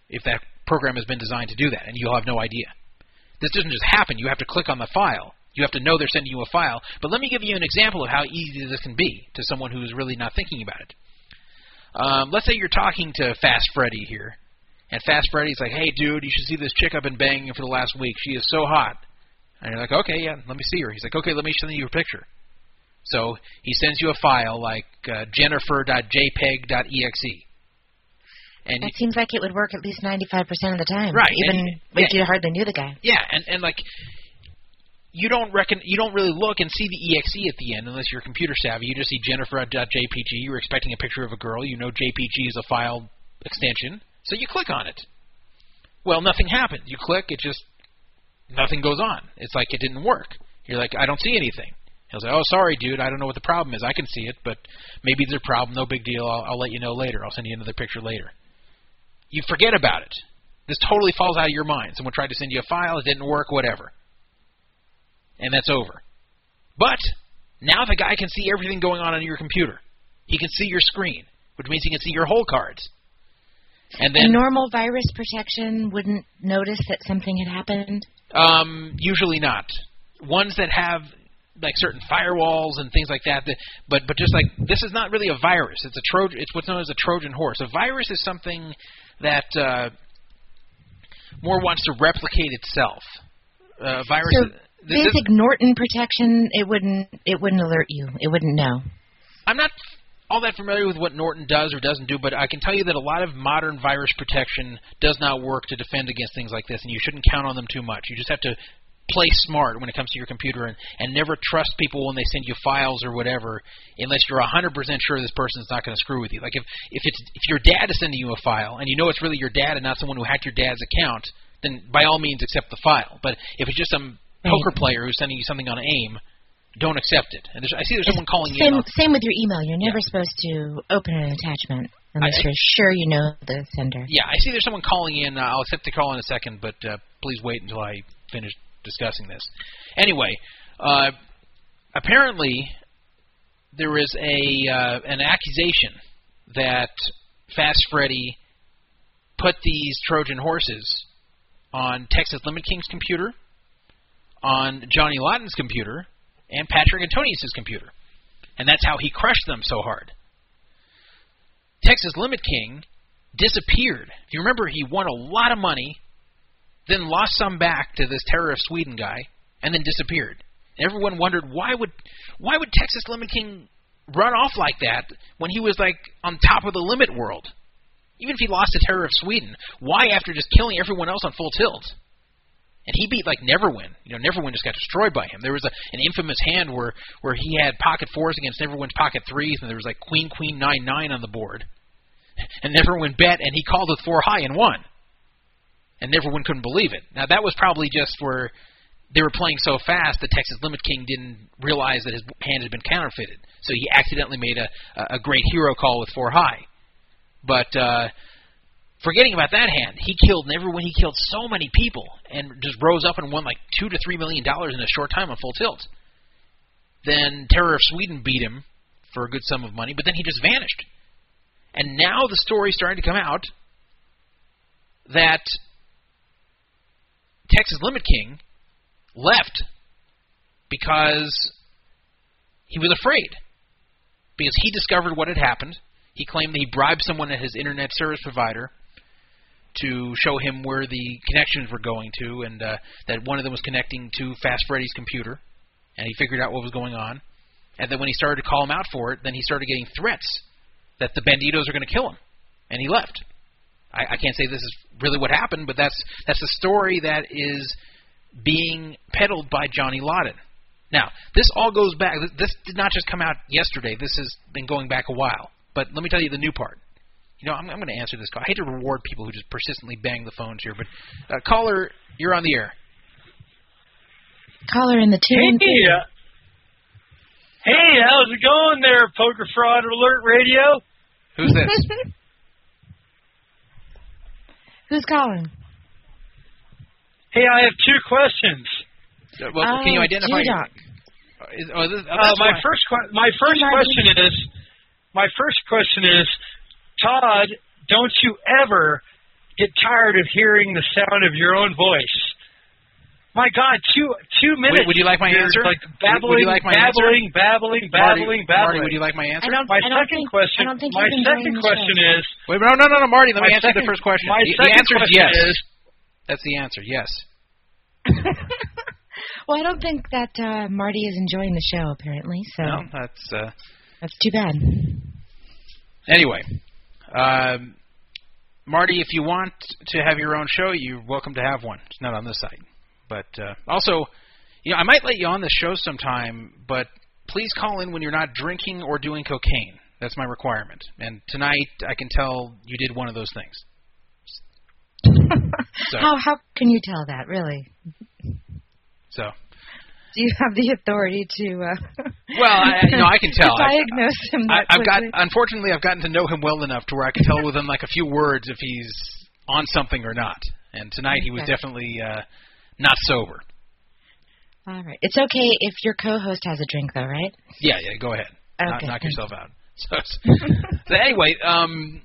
If that program has been designed to do that, and you'll have no idea. This doesn't just happen. You have to click on the file. You have to know they're sending you a file. But let me give you an example of how easy this can be to someone who's really not thinking about it. Um, let's say you're talking to Fast Freddy here, and Fast Freddy's like, "Hey, dude, you should see this chick I've been banging for the last week. She is so hot." And you're like, "Okay, yeah, let me see her." He's like, "Okay, let me send you a picture." So he sends you a file like uh, jennifer.jpeg.exe. And that seems like it would work at least 95% of the time. Right. Even and, if yeah, you hardly knew the guy. Yeah, and and like you don't reckon you don't really look and see the exe at the end unless you're computer savvy. You just see Jennifer.jpg. You're expecting a picture of a girl. You know JPG is a file extension, so you click on it. Well, nothing happens. You click, it just nothing goes on. It's like it didn't work. You're like, I don't see anything. He'll say, "Oh, sorry, dude. I don't know what the problem is. I can see it, but maybe there's a problem. No big deal. I'll, I'll let you know later. I'll send you another picture later." You forget about it. This totally falls out of your mind. Someone tried to send you a file, it didn't work, whatever. And that's over. But now the guy can see everything going on on your computer. He can see your screen, which means he can see your hole cards. And then a normal virus protection wouldn't notice that something had happened. Um, usually not. Ones that have like certain firewalls and things like that, that. But but just like this is not really a virus. It's a Trojan. It's what's known as a Trojan horse. A virus is something that uh, more wants to replicate itself. Uh, virus. So basic Norton protection, it wouldn't it wouldn't alert you. It wouldn't know. I'm not all that familiar with what Norton does or doesn't do, but I can tell you that a lot of modern virus protection does not work to defend against things like this, and you shouldn't count on them too much. You just have to play smart when it comes to your computer and, and never trust people when they send you files or whatever unless you're 100% sure this person's not going to screw with you. Like if if it's if your dad is sending you a file and you know it's really your dad and not someone who hacked your dad's account, then by all means accept the file. But if it's just some poker player who's sending you something on AIM, don't accept it. And I see there's someone calling same, in. Same with your email. You're never yeah. supposed to open an attachment unless I, you're sure you know the sender. Yeah, I see there's someone calling in. I'll accept the call in a second, but uh, please wait until I finish discussing this. Anyway, uh, apparently there is a uh, an accusation that Fast Freddy put these Trojan horses on Texas Limit King's computer, on Johnny Lodden's computer, and Patrik Antonius's computer. And that's how he crushed them so hard. Texas Limit King disappeared. If you remember, he won a lot of money, then lost some back to this Terror of Sweden guy, and then disappeared. Everyone wondered why would why would Texas Limit King run off like that when he was like on top of the limit world? Even if he lost to Terror of Sweden, why after just killing everyone else on full tilt? and he beat like Neverwin. You know, Neverwin just got destroyed by him. There was a, an infamous hand where where he had pocket fours against Neverwin's pocket threes, and there was like Queen Queen nine nine on the board, *laughs* and Neverwin bet, and he called with four high and won, and everyone couldn't believe it. Now that was probably just where they were playing so fast that Texas Limit King didn't realize that his hand had been counterfeited, so he accidentally made a a great hero call with four high, but. uh Forgetting about that hand, he killed everyone. He killed so many people and just rose up and won like two to three million dollars in a short time on full tilt. Then Terror of Sweden beat him for a good sum of money, but then he just vanished. And now the story's starting to come out that Texas Limit King left because he was afraid. Because he discovered what had happened. He claimed that he bribed someone at his internet service provider to show him where the connections were going to, and uh, that one of them was connecting to Fast Freddy's computer, and he figured out what was going on. And then when he started to call him out for it, then he started getting threats that the banditos are going to kill him, and he left. I, I can't say this is really what happened, but that's that's the story that is being peddled by Johnny Lodden. Now, this all goes back. This did not just come out yesterday. This has been going back a while. But let me tell you the new part. You know, I'm, I'm going to answer this call. I hate to reward people who just persistently bang the phones here, but uh, caller, you're on the air. Caller in the two. Hey, uh, hey, how's it going there, Poker Fraud Alert Radio? Who's this? *laughs* Who's calling? Hey, I have two questions. Uh, well, oh, can you identify? Uh, is, oh, this, oh, uh, my first my first question is my first question is Todd, don't you ever get tired of hearing the sound of your own voice. My God, two two minutes. Wait, would you like my answer? Like babbling, would you like my babbling, answer? babbling, babbling, Marty, babbling. Marty, would you like my answer? I don't, my I don't second think, question. I don't think my second question is. Wait, no, no, no, no, Marty. Let me answer second, the first question. My the, second the answer question is yes. Is, That's the answer. Yes. *laughs* well, I don't think that uh, Marty is enjoying the show. Apparently, so. No, that's. Uh, that's too bad. Anyway, um, Marty, if you want to have your own show, you're welcome to have one. It's not on this site. But uh, also, you know, I might let you on the show sometime, but please call in when you're not drinking or doing cocaine. That's my requirement. And tonight, I can tell you did one of those things. *laughs* so. How how can you tell that, really? So do you have the authority to? Uh, *laughs* well, I, you know, I can tell. diagnose I, him. I, I've got. Unfortunately, I've gotten to know him well enough to where I can tell within like a few words if he's on something or not. And tonight he was definitely uh, not sober. All right. It's okay if your co-host has a drink, though, right? Yeah, yeah. Go ahead. Knock, Okay, knock thank yourself out. *laughs* So, so anyway, um,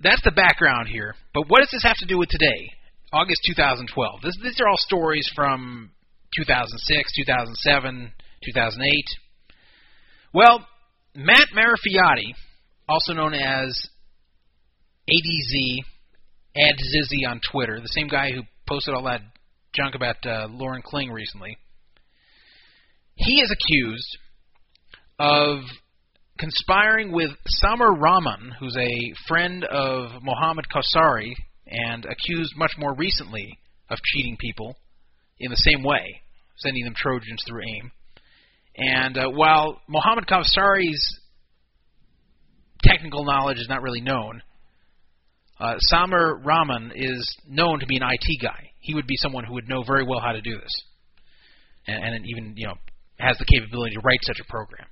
that's the background here. But what does this have to do with today, August 2012? This, these are all stories from 2006, 2007, 2008. Well, Matt Marafioti, also known as ADZ, Ad Zizzy on Twitter, the same guy who posted all that junk about uh, Lauren Kling recently, he is accused of conspiring with Samar Rahman, who's a friend of Mohammed Kawsari, and accused much more recently of cheating people in the same way, sending them Trojans through AIM. And uh, while Mohammad Kawsari's technical knowledge is not really known, uh, Samir Rahman is known to be an IT guy. He would be someone who would know very well how to do this, and, and even you know has the capability to write such a program.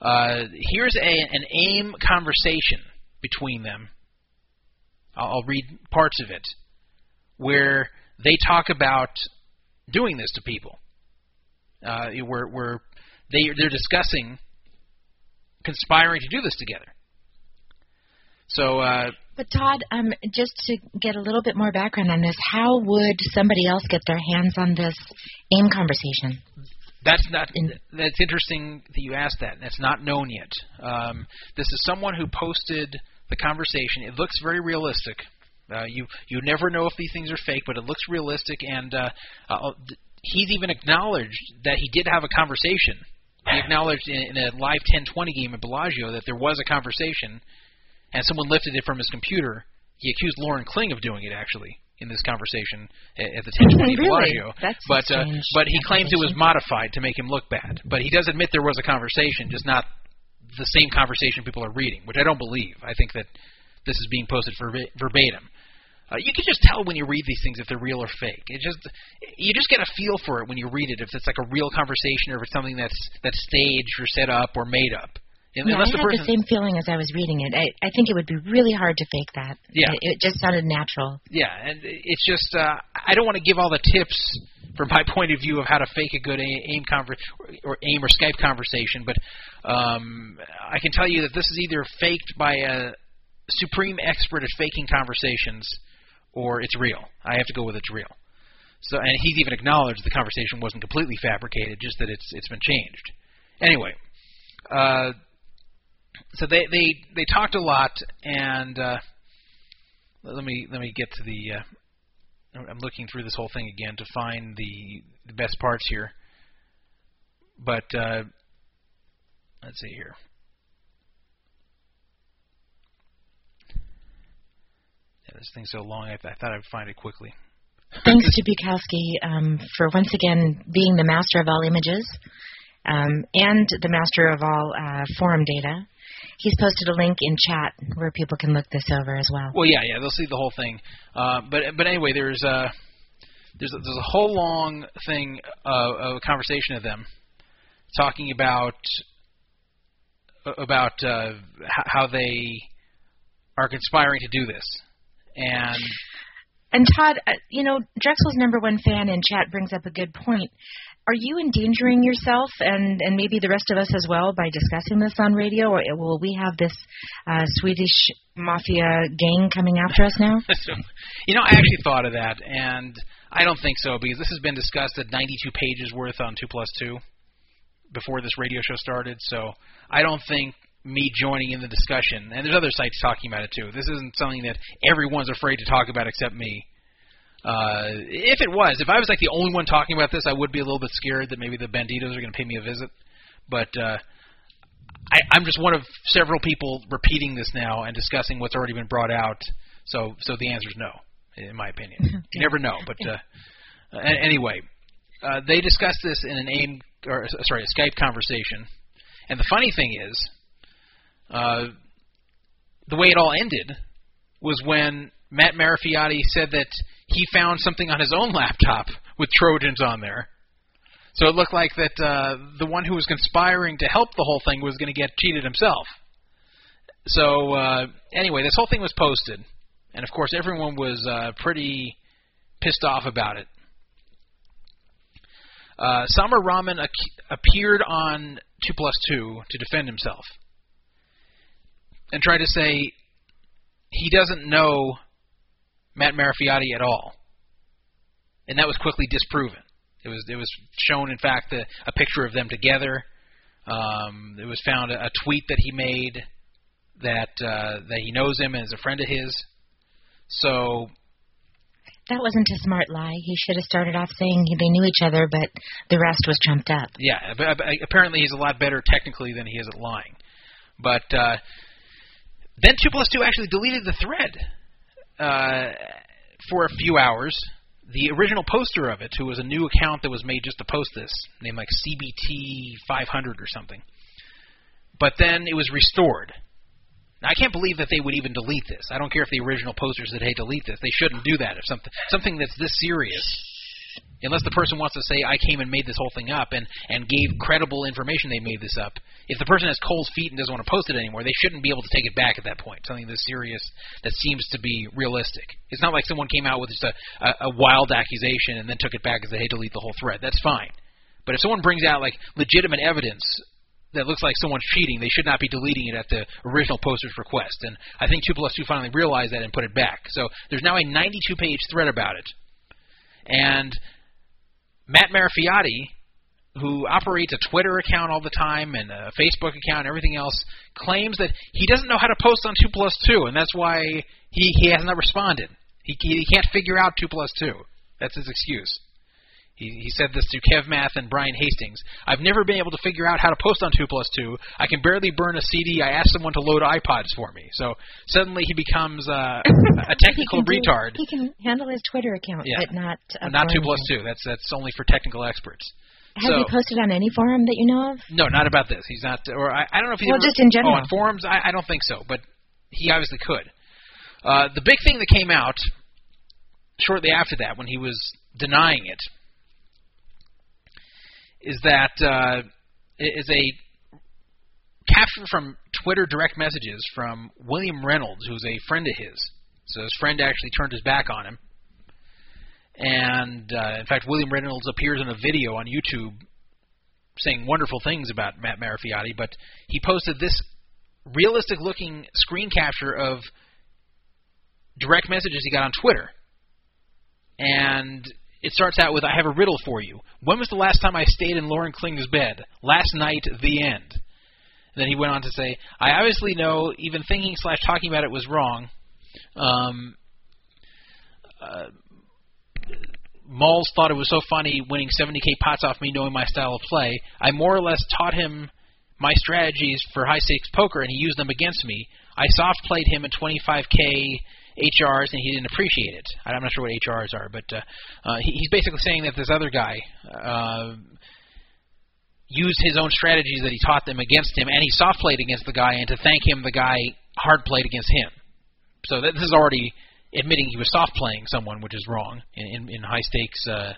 Uh, here's a, an AIM conversation between them. I'll, I'll read parts of it where they talk about doing this to people. Uh, where where they they're discussing conspiring to do this together. So, uh, but Todd, um, just to get a little bit more background on this, how would somebody else get their hands on this AIM conversation? That's not. That's interesting that you asked that. That's not known yet. Um, this is someone who posted the conversation. It looks very realistic. Uh, you you never know if these things are fake, but it looks realistic. And uh, uh, he's even acknowledged that he did have a conversation. He acknowledged in, in a live 10-20 game at Bellagio that there was a conversation, and someone lifted it from his computer. He accused Lauren Kling of doing it actually in this conversation at, the *laughs* 1020 really? Bellagio. That's but uh, but he claims it was modified to make him look bad. But he does admit there was a conversation, just not the same conversation people are reading, which I don't believe. I think that this is being posted verbatim. Uh, you can just tell when you read these things if they're real or fake. It just you just get a feel for it when you read it if it's like a real conversation or if it's something that's that's staged or set up or made up. Yeah, I had the, the same feeling as I was reading it. I, I think it would be really hard to fake that. Yeah, it, it just sounded natural. Yeah, and it's just uh, I don't want to give all the tips from my *laughs* point of view of how to fake a good AIM conver- or, or AIM or Skype conversation, but um, I can tell you that this is either faked by a supreme expert at faking conversations or it's real. I have to go with it's real. So, and he's even acknowledged the conversation wasn't completely fabricated, just that it's it's been changed. Anyway, uh, so they they they talked a lot, and uh, let me let me get to the. Uh, I'm looking through this whole thing again to find the the best parts here. But uh, let's see here. this thing's so long, I, th- I thought I'd find it quickly. Thanks to Bukowski um, for once again being the master of all images um, and the master of all uh, forum data. He's posted a link in chat where people can look this over as well. Well, yeah, yeah, they'll see the whole thing. Uh, but but anyway, there's a there's a, there's a whole long thing uh, of a conversation of them talking about about uh, how they are conspiring to do this and and Todd, uh, you know, Drexel's number one fan in chat brings up a good point. Are you endangering yourself and and maybe the rest of us as well by discussing this on radio, or will we have this uh, Swedish mafia gang coming after us now? *laughs* you know, I actually thought of that, and I don't think so because this has been discussed at 92 pages worth on Two Plus Two before this radio show started. So I don't think me joining in the discussion, and there's other sites talking about it too. This isn't something that everyone's afraid to talk about except me. Uh, if it was, if I was like the only one talking about this, I would be a little bit scared that maybe the banditos are going to pay me a visit. But uh, I, I'm just one of several people repeating this now and discussing what's already been brought out. So, so the answer is no, in my opinion. *laughs* You never know. But uh, anyway, uh, they discussed this in an AIM, or sorry, a Skype conversation. And the funny thing is, uh, the way it all ended was when Matt Marafioti said that he found something on his own laptop with Trojans on there. So it looked like that uh, the one who was conspiring to help the whole thing was going to get cheated himself. So uh, anyway, this whole thing was posted, and of course everyone was uh, pretty pissed off about it. Uh, Samir Rahman ac- appeared on Two Plus Two to defend himself and try to say he doesn't know Matt Marafioti at all, and that was quickly disproven. It was it was shown, in fact, a, a picture of them together. Um, it was found a, a tweet that he made that uh, that he knows him and is a friend of his. So that wasn't a smart lie. He should have started off saying they knew each other, but the rest was trumped up. Yeah, but apparently he's a lot better technically than he is at lying. But uh, then 2 plus 2 actually deleted the thread uh, for a few hours. the original poster of it, who was a new account that was made just to post this, named like CBT 500 or something. But then it was restored. Now, I can't believe that they would even delete this. I don't care if the original poster said, "Hey, delete this." They shouldn't do that. If something something that's this serious, unless the person wants to say, "I came and made this whole thing up," and and gave credible information they made this up. If the person has cold feet and doesn't want to post it anymore, they shouldn't be able to take it back at that point. Something this serious that seems to be realistic. It's not like someone came out with just a, a, a wild accusation and then took it back and said, "Hey, delete the whole thread." That's fine. But if someone brings out like legitimate evidence that looks like someone's cheating, they should not be deleting it at the original poster's request. And I think 2 plus 2 finally realized that and put it back. So there's now a 92 page thread about it. And Matt Marafioti, who operates a Twitter account all the time and a Facebook account and everything else, claims that he doesn't know how to post on 2 plus 2, and that's why he, he has not responded. He, he can't figure out 2 plus 2. That's his excuse. He, he said this to Kev Math and Brian Hastings. I've never been able to figure out how to post on 2 plus 2. I can barely burn a CD. I asked someone to load iPods for me. So suddenly he becomes uh, *laughs* a technical he retard. Do, he can handle his Twitter account, Yeah. but not uh, not 2 2. That's, that's only for technical experts. Has so, he posted on any forum that you know of? No, not about this. He's not, or I, I don't know if he's Well, ever, just in general. Oh, on forums, I, I don't think so, but he obviously could. Uh, the big thing that came out shortly after that, when he was denying it, is that uh, is a capture from Twitter direct messages from William Reynolds, who's a friend of his. So his friend actually turned his back on him. And uh, in fact, William Reynolds appears in a video on YouTube saying wonderful things about Matt Marafioti, but he posted this realistic looking screen capture of direct messages he got on Twitter. And it starts out with I have a riddle for you. When was the last time I stayed in Lauren Kling's bed? Last night, the end. then he went on to say, I obviously know even thinking slash talking about it was wrong. Um, uh, Malls thought it was so funny winning 70k pots off me knowing my style of play. I more or less taught him my strategies for high stakes poker and he used them against me. I soft played him at 25k HRs and he didn't appreciate it. I'm not sure what HRs are, but uh, uh, he, he's basically saying that this other guy uh, used his own strategies that he taught them against him, and he soft played against the guy, and to thank him, the guy hard played against him. So that, this is already admitting he was soft playing someone, which is wrong in, in, in high stakes uh,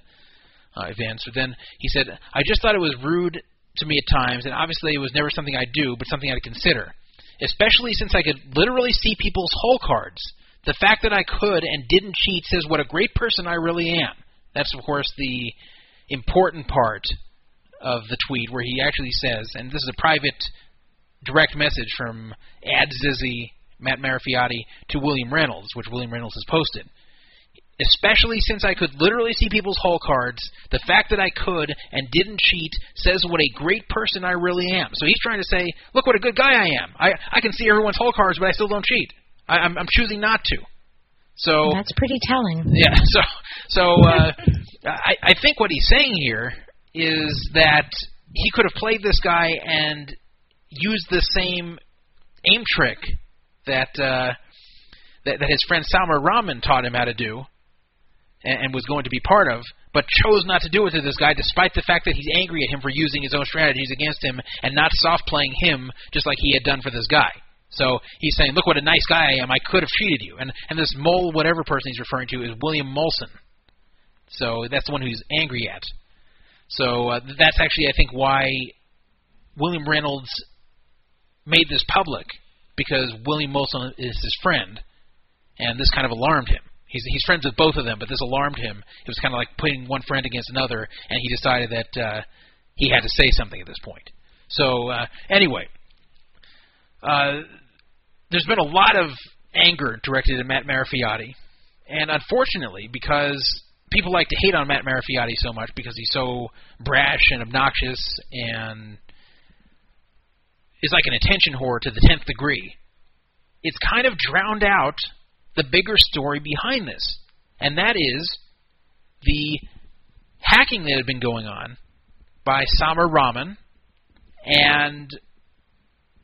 uh, events. But then he said, I just thought it was rude to me at times, and obviously it was never something I'd do, but something I'd consider. Especially since I could literally see people's hole cards. The fact that I could and didn't cheat says what a great person I really am. That's, of course, the important part of the tweet where he actually says, and this is a private direct message from Ad Zizzy, Matt Marafioti, to William Reynolds, which William Reynolds has posted. Especially since I could literally see people's hole cards, the fact that I could and didn't cheat says what a great person I really am. So he's trying to say, look what a good guy I am. I I can see everyone's hole cards, but I still don't cheat. I, I'm I'm choosing not to. So That's pretty telling. *laughs* yeah. So so uh, I I think what he's saying here is that he could have played this guy and used the same aim trick that uh, that, that his friend Salma Rahman taught him how to do, and, and was going to be part of, but chose not to do it to this guy, despite the fact that he's angry at him for using his own strategies against him and not soft playing him just like he had done for this guy. So he's saying, "Look what a nice guy I am. I could have cheated you." And and this mole, whatever person he's referring to, is William Molson. So that's the one who's angry at. So uh, that's actually, I think, why William Reynolds made this public because William Molson is his friend, and this kind of alarmed him. He's he's friends with both of them, but this alarmed him. It was kind of like putting one friend against another, and he decided that uh, he had to say something at this point. So uh, anyway, uh, there's been a lot of anger directed at Matt Marafioti, and unfortunately, because people like to hate on Matt Marafioti so much because he's so brash and obnoxious and is like an attention whore to the tenth degree. It's kind of drowned out the bigger story behind this, and that is the hacking that had been going on by Samar Rahman and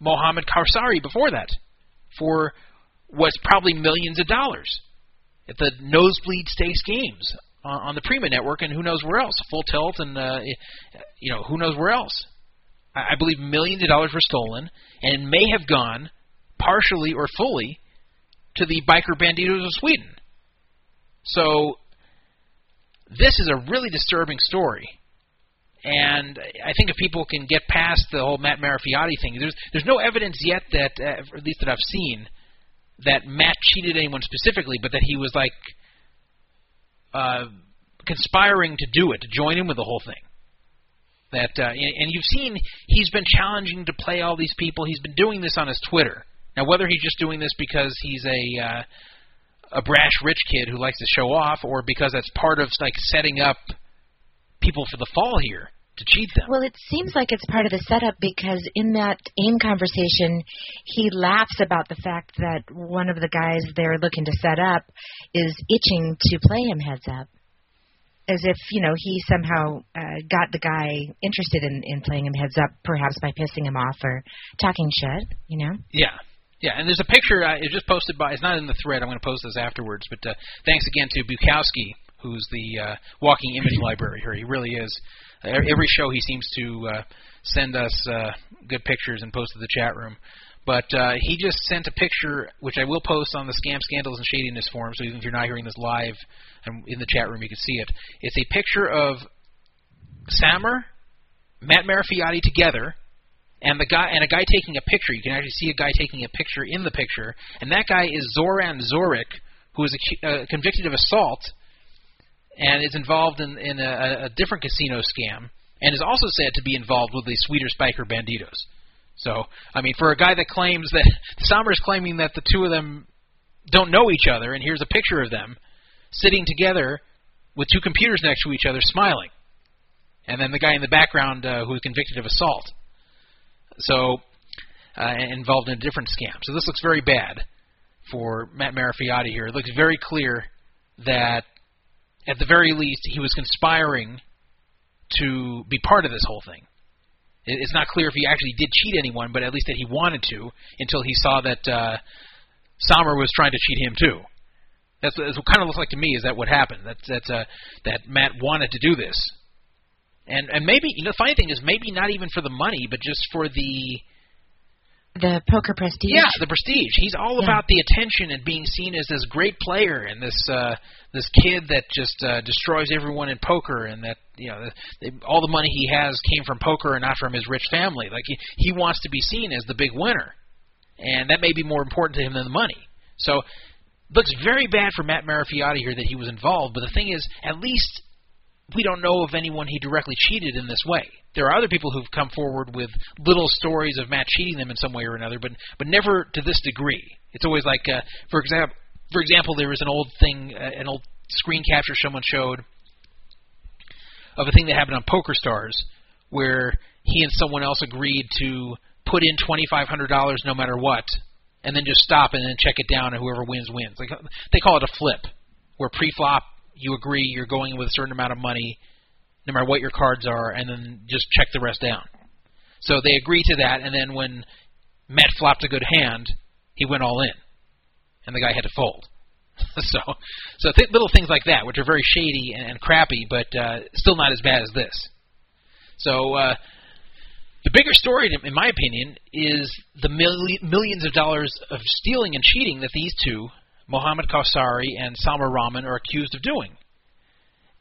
Mohammed Kawsari before that for was probably millions of dollars at the nosebleed stakes games on, the Prima network, and who knows where else? Full Tilt, and uh, you know who knows where else. I believe millions of dollars were stolen, and may have gone partially or fully to the biker banditos of Sweden. So this is a really disturbing story. And I think if people can get past the whole Matt Marafioti thing, there's there's no evidence yet that, uh, at least that I've seen, that Matt cheated anyone specifically, but that he was like uh, conspiring to do it, to join in with the whole thing. That uh, and you've seen he's been challenging to play all these people. He's been doing this on his Twitter. Now, whether he's just doing this because he's a uh, a brash rich kid who likes to show off, or because that's part of like setting up people for the fall here to cheat them. Well, it seems like it's part of the setup because in that AIM conversation, he laughs about the fact that one of the guys they're looking to set up is itching to play him heads up. As if, you know, he somehow uh, got the guy interested in, in playing him heads up, perhaps by pissing him off or talking shit, you know? Yeah. Yeah, and there's a picture. Uh, it just posted by. It's not in the thread. I'm going to post this afterwards. But uh, thanks again to Bukowski, who's the uh, walking image library here. He really is. Every show he seems to uh, send us uh, good pictures and post to the chat room. But uh, he just sent a picture, which I will post on the Scam Scandals and Shadiness forum. So even if you're not hearing this live and in the chat room, you can see it. It's a picture of Samer, Matt Marafioti together, and the guy and a guy taking a picture. You can actually see a guy taking a picture in the picture, and that guy is Zoran Zorik, who is a, uh, convicted of assault and is involved in, in a, a different casino scam, and is also said to be involved with the Swedish biker banditos. So, I mean, for a guy that claims that *laughs* Samer's claiming that the two of them don't know each other, and here's a picture of them sitting together with two computers next to each other, smiling, and then the guy in the background uh, who convicted of assault. So, uh, involved in a different scam. So this looks very bad for Matt Marafioti here. It looks very clear that at the very least, he was conspiring to be part of this whole thing. It's not clear if he actually did cheat anyone, but at least that he wanted to until he saw that uh, Samer was trying to cheat him too. That's, that's what kind of looks like to me. Is that what happened? That's that's uh, that Matt wanted to do this, and and maybe you know the funny thing is maybe not even for the money, but just for the the poker prestige. Yeah, the prestige. He's all yeah. about the attention and being seen as this great player and this uh, this kid that just uh, destroys everyone in poker, and that you know the, all the money he has came from poker and not from his rich family. Like he, he wants to be seen as the big winner, and that may be more important to him than the money. So looks very bad for Matt Marafioti here that he was involved. But the thing is, at least we don't know of anyone he directly cheated in this way. There are other people who've come forward with little stories of Matt cheating them in some way or another, but but never to this degree. It's always like, uh, for example, for example, there was an old thing, uh, an old screen capture someone showed of a thing that happened on Poker Stars, where he and someone else agreed to put in twenty five hundred dollars no matter what, and then just stop and then check it down, and whoever wins wins. Like they call it a flip, where pre-flop you agree you're going with a certain amount of money, no matter what your cards are, and then just check the rest down. So they agree to that, and then when Matt flopped a good hand, he went all in, and the guy had to fold. *laughs* so, so th- little things like that, which are very shady and, and crappy, but uh, still not as bad as this. So, uh, the bigger story, in my opinion, is the mil- millions of dollars of stealing and cheating that these two Mohammed Kawsari and Samer Rahman are accused of doing.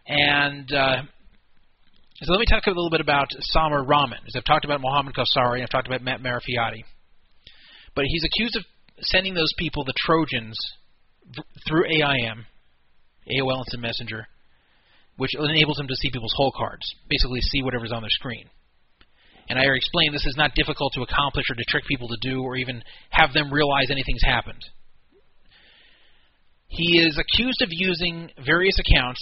And uh, so let me talk a little bit about Samar Rahman. As I've talked about Mohammed Kawsari, I've talked about Matt Marafioti. But he's accused of sending those people the Trojans through AIM, AOL Instant Messenger, which enables him to see people's hole cards, basically see whatever's on their screen. And I already explained this is not difficult to accomplish or to trick people to do or even have them realize anything's happened. He is accused of using various accounts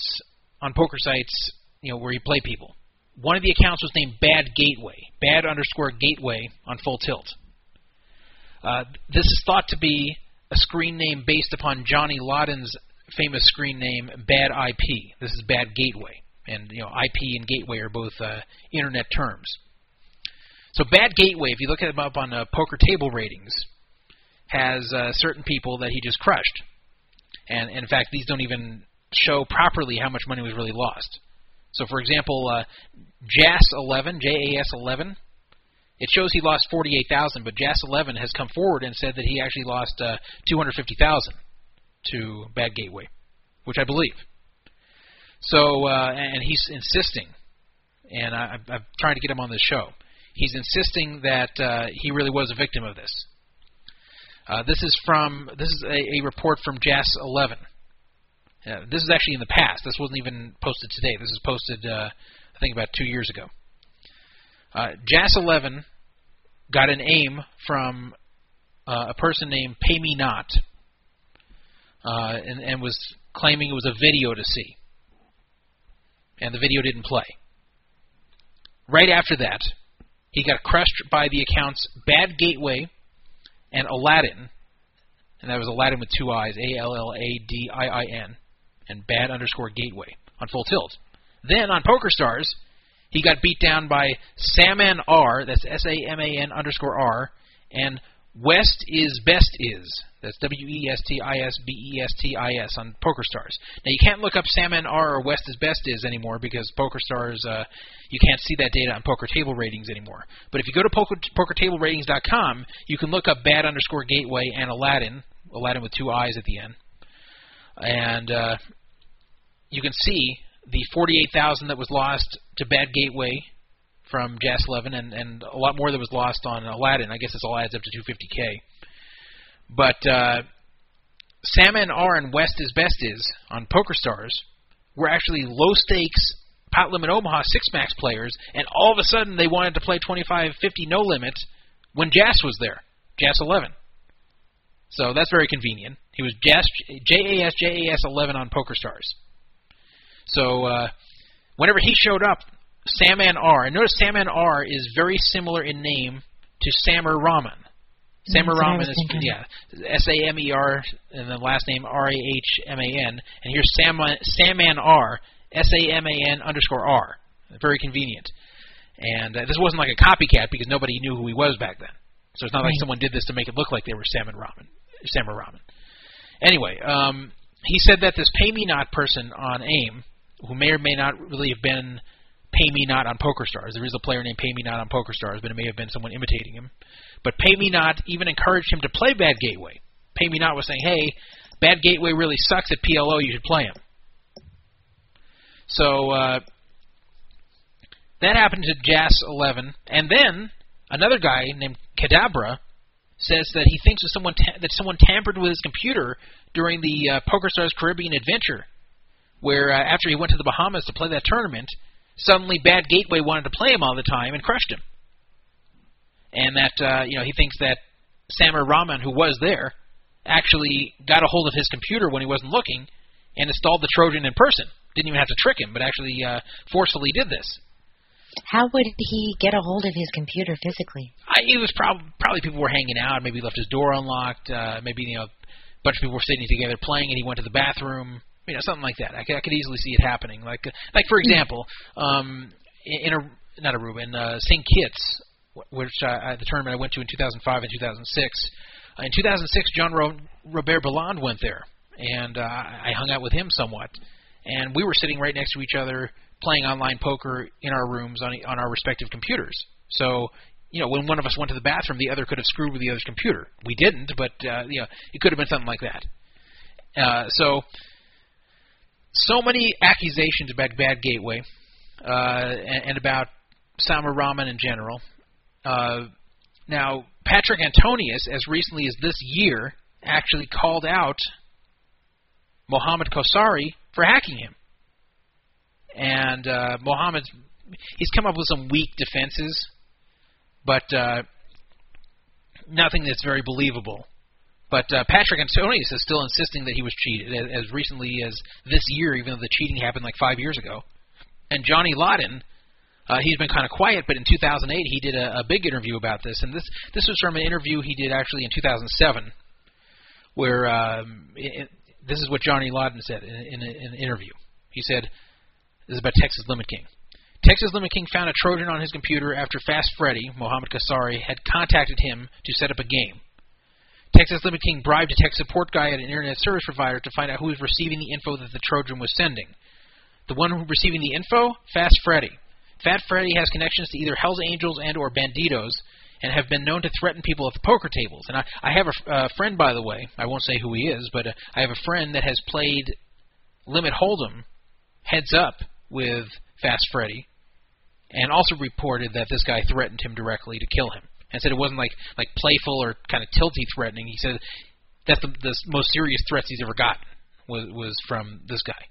on poker sites, you know, where you play people. One of the accounts was named Bad Gateway, Bad underscore Gateway on Full Tilt. Uh, this is thought to be a screen name based upon Johnny Lodden's famous screen name Bad IP. This is Bad Gateway, and you know IP and gateway are both uh, internet terms. So Bad Gateway, if you look at him up on uh, poker table ratings, has uh, certain people that he just crushed. And, and in fact, these don't even show properly how much money was really lost. So, for example, uh, JAS11, J-A-S-11, it shows he lost 48,000, but JAS11 has come forward and said that he actually lost uh, 250,000 to Bad Gateway, which I believe. So, uh, and he's insisting, and I, I'm trying to get him on the show. He's insisting that uh, he really was a victim of this. Uh, this is from this is a, a report from JAS 11. Uh, this is actually in the past. This wasn't even posted today. This is posted, uh, I think, about two years ago. Uh, JAS 11 got an aim from uh, a person named Pay Me Not, uh, and, and was claiming it was a video to see, and the video didn't play. Right after that, he got crushed by the accounts Bad Gateway and Aladdin, and that was Aladdin with two eyes, A L L A D I I N, and Bad underscore Gateway on Full Tilt. Then on Poker Stars, he got beat down by Saman R, that's S A M A N underscore R, and West is Best Is. That's W E S T I S B E S T I S on Poker Stars. Now you can't look up Saman R or West is Best Is anymore because Poker Stars uh, you can't see that data on Poker Table Ratings anymore. But if you go to poker, PokerTableRatings.com, you can look up Bad underscore Gateway and Aladdin, Aladdin with two eyes at the end, and uh, you can see the 48,000 that was lost to Bad Gateway from JAS 11, and, and a lot more that was lost on Aladdin. I guess this all adds up to 250k. But uh, Saman R and West is Best is on Poker Stars were actually low stakes pot limit Omaha six max players, and all of a sudden they wanted to play 25 50 no limit when JAS was there, JAS 11. So that's very convenient. He was JAS J A S J A S 11 on Poker Stars. So uh, whenever he showed up, Saman R, and notice Saman R is very similar in name to Samer Rahman. Samer Rahman is thinking. yeah, S A M E R, and the last name R A H M A N, and here's Saman Saman R, S A M A N underscore R. Very convenient. And uh, this wasn't like a copycat because nobody knew who he was back then. So it's not right. like someone did this to make it look like they were Salmon Rahman, Samer Rahman. Anyway, um, he said that this Pay Me Not person on AIM, who may or may not really have been Pay Me Not on Poker Stars. There is a player named Pay Me Not on Poker Stars, but it may have been someone imitating him. But Pay Me Not even encouraged him to play Bad Gateway. Pay Me Not was saying, hey, Bad Gateway really sucks at PLO, you should play him. So uh, that happened to JAS 11. And then another guy named Kadabra says that he thinks that someone, ta- that someone tampered with his computer during the uh, Poker Stars Caribbean Adventure, where uh, after he went to the Bahamas to play that tournament – suddenly Bad Gateway wanted to play him all the time and crushed him. And that uh, you know he thinks that Samer Rahman, who was there, actually got a hold of his computer when he wasn't looking and installed the Trojan in person. Didn't even have to trick him, but actually uh, forcefully did this. How would he get a hold of his computer physically? I, it was prob- probably people were hanging out. Maybe he left his door unlocked. Uh, maybe you know, a bunch of people were sitting together playing, and he went to the bathroom you know, something like that. I could, I could easily see it happening. Like, like for example, um, in a not Aruba in uh, St. Kitts, which I, the tournament I went to in 2005 and 2006. Uh, in 2006, John Ro- Robert Belland went there, and uh, I hung out with him somewhat. And we were sitting right next to each other, playing online poker in our rooms on on our respective computers. So, you know, when one of us went to the bathroom, the other could have screwed with the other's computer. We didn't, but uh, you know, it could have been something like that. Uh, so, so many accusations about Bad Gateway uh, and, and, about Samer Rahman in general. Uh, now, Patrik Antonius, as recently as this year, actually called out Mohammed Kawsari for hacking him. And uh, Mohammed, he's come up with some weak defenses, but uh, nothing that's very believable. But uh, Patrik Antonius is still insisting that he was cheated as, recently as this year, even though the cheating happened like five years ago. And Johnny Lodden, uh, he's been kind of quiet, but in 2008 he did a, a big interview about this, and this this was from an interview he did actually in 2007, where um, it, this is what Johnny Lodden said in, in, in an interview. He said, "This is about Texas Limit King." Texas Limit King found a Trojan on his computer after Fast Freddy, Mohammed Kawsari, had contacted him to set up a game. Texas Limit King bribed a tech support guy at an internet service provider to find out who was receiving the info that the Trojan was sending. The one receiving the info? Fast Freddy. Fat Freddy has connections to either Hell's Angels and or Bandidos, and have been known to threaten people at the poker tables. And I, I have a uh, friend, by the way. I won't say who he is, but uh, I have a friend that has played Limit Hold'em heads up with Fast Freddy, and also reported that this guy threatened him directly to kill him, and said it wasn't like like playful or kind of tilty threatening. He said that's the, the most serious threats he's ever gotten was was from this guy.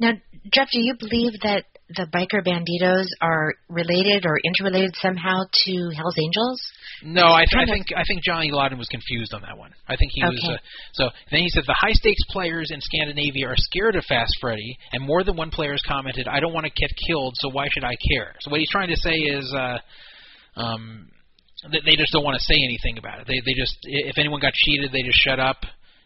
Now, Jeff, do you believe that the biker bandidos are related or interrelated somehow to Hell's Angels? No, I, th- I think I think Johnny Lodden was confused on that one. I think he Okay. was. Uh, so then he said the high stakes players in Scandinavia are scared of Fast Freddy, and more than one player has commented, "I don't want to get killed, so why should I care?" So what he's trying to say is, uh, um, they just don't want to say anything about it. They they just if anyone got cheated, they just shut up,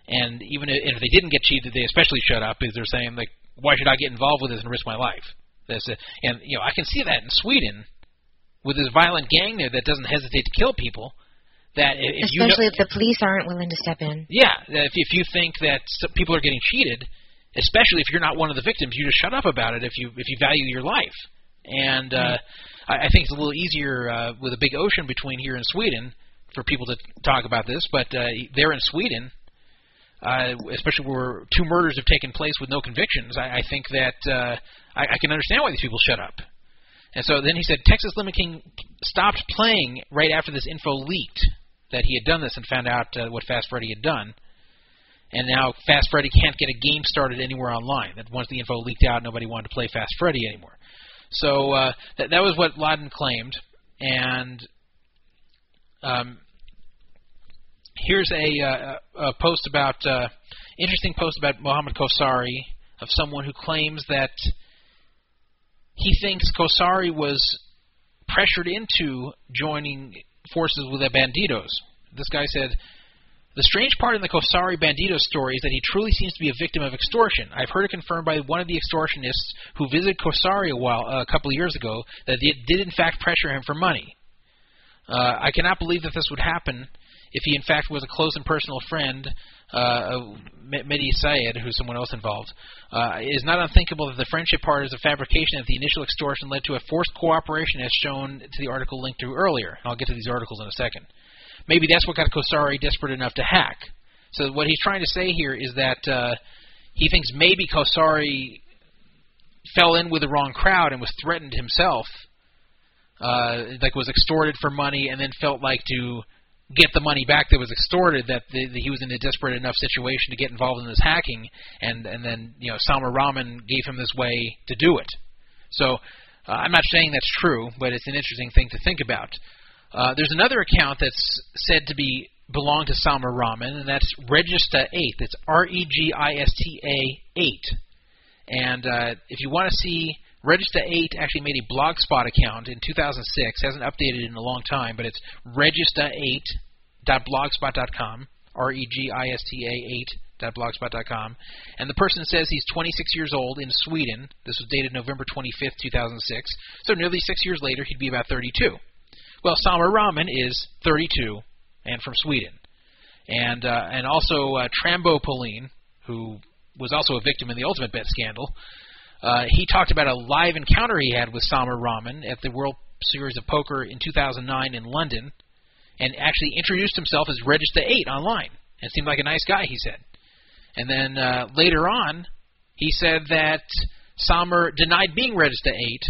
and even if, if they didn't get cheated, they especially shut up because they're saying like, "Why should I get involved with this and risk my life?" That's a, and you know I can see that in Sweden with this violent gang there that doesn't hesitate to kill people. That if you know, Especially if the police aren't willing to step in. yeah, if if you think that people are getting cheated, especially if you're not one of the victims, you just shut up about it if you if you value your life. And uh, I, I think it's a little easier uh, with a big ocean between here and Sweden for people to talk about this. But uh, there in Sweden, uh, especially where two murders have taken place with no convictions, I, I think that uh, I, I can understand why these people shut up. And so then he said Texas Limit King stopped playing right after this info leaked that he had done this and found out uh, what Fast Freddy had done. And now Fast Freddy can't get a game started anywhere online. That once the info leaked out, nobody wanted to play Fast Freddy anymore. So uh, that that was what Lodden claimed. And um, here's a, uh, a post about uh, interesting post about Mohammed Kawsari of someone who claims that he thinks Kawsari was pressured into joining forces with the Bandidos. This guy said, the strange part in the Kawsari Bandido story is that he truly seems to be a victim of extortion. I've heard it confirmed by one of the extortionists who visited Kawsari a while a couple of years ago that they did in fact pressure him for money. Uh, I cannot believe that this would happen if he in fact was a close and personal friend uh, of Me- Mehdi Syed, who's someone else involved. Uh, it is not unthinkable that the friendship part is a fabrication that the initial extortion led to a forced cooperation as shown to the article linked to earlier. I'll get to these articles in a second. Maybe that's what got Kawsari desperate enough to hack. So what he's trying to say here is that uh, he thinks maybe Kawsari fell in with the wrong crowd and was threatened himself, uh, like was extorted for money, and then felt like to get the money back that was extorted that, the, that he was in a desperate enough situation to get involved in this hacking, and and then you know Samer Rahman gave him this way to do it. So uh, I'm not saying that's true, but it's an interesting thing to think about. Uh, there's another account that's said to be belong to Samer Rahman, and that's Regista Eight. That's R E G I S T A Eight. And uh, if you want to see, Regista 8 actually made a Blogspot account in 2006. Hasn't updated in a long time, but it's regista8.blogspot.com. R E G I S T A 8.blogspot.com. And the person says he's 26 years old in Sweden. This was dated November 25th, 2006. So nearly six years later, he'd be about 32. Well, Samer Rahman is 32 and from Sweden. And uh, and also uh, Trambopoline, who was also a victim in the Ultimate Bet scandal. Uh, he talked about a live encounter he had with Samer Rahman at the World Series of Poker in 2009 in London, and actually introduced himself as Regista 8 online. And seemed like a nice guy, he said. And then uh, later on, he said that Samer denied being Regista 8,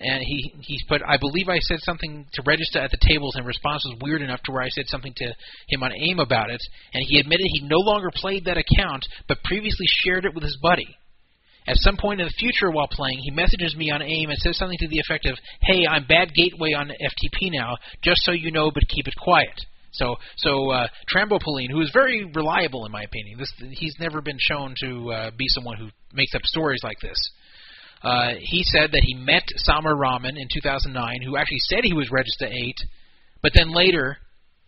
and he he put I believe I said something to Regista at the tables, and response was weird enough to where I said something to him on AIM about it, and he admitted he no longer played that account, but previously shared it with his buddy. At some point in the future while playing, he messages me on AIM and says something to the effect of, "Hey, I'm bad gateway on FTP now, just so you know, but keep it quiet." So, so uh, Trambopoline, who is very reliable in my opinion, this he's never been shown to uh, be someone who makes up stories like this. Uh, he said that he met Samer Rahman in 2009, who actually said he was Regista 8, but then later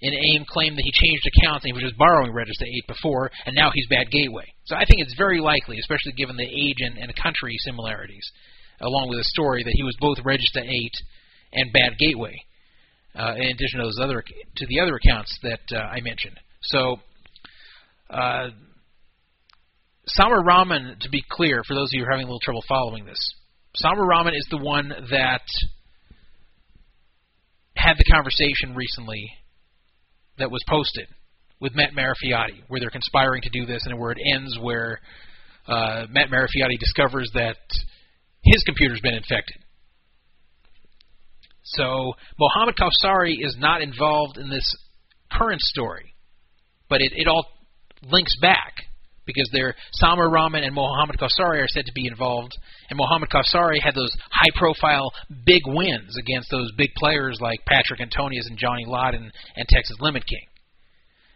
in AIM claimed that he changed accounts and he was just borrowing Regista 8 before, and now he's bad gateway. So I think it's very likely, especially given the age and, and country similarities, along with the story, that he was both Regista 8 and bad gateway. uh, in addition to those other to the other accounts that uh, I mentioned. So, uh, Samer Rahman, to be clear, for those of you who are having a little trouble following this, Samer Rahman is the one that had the conversation recently that was posted with Matt Marafioti, where they're conspiring to do this, and where it ends where uh, Matt Marafioti discovers that his computer's been infected. So Mohammed Kawsari is not involved in this current story, but it, it all links back because they're Samer Rahman and Mohammed Kawsari are said to be involved, and Mohammed Kawsari had those high-profile big wins against those big players like Patrik Antonius and Johnny Lodden and, and Texas Limit King.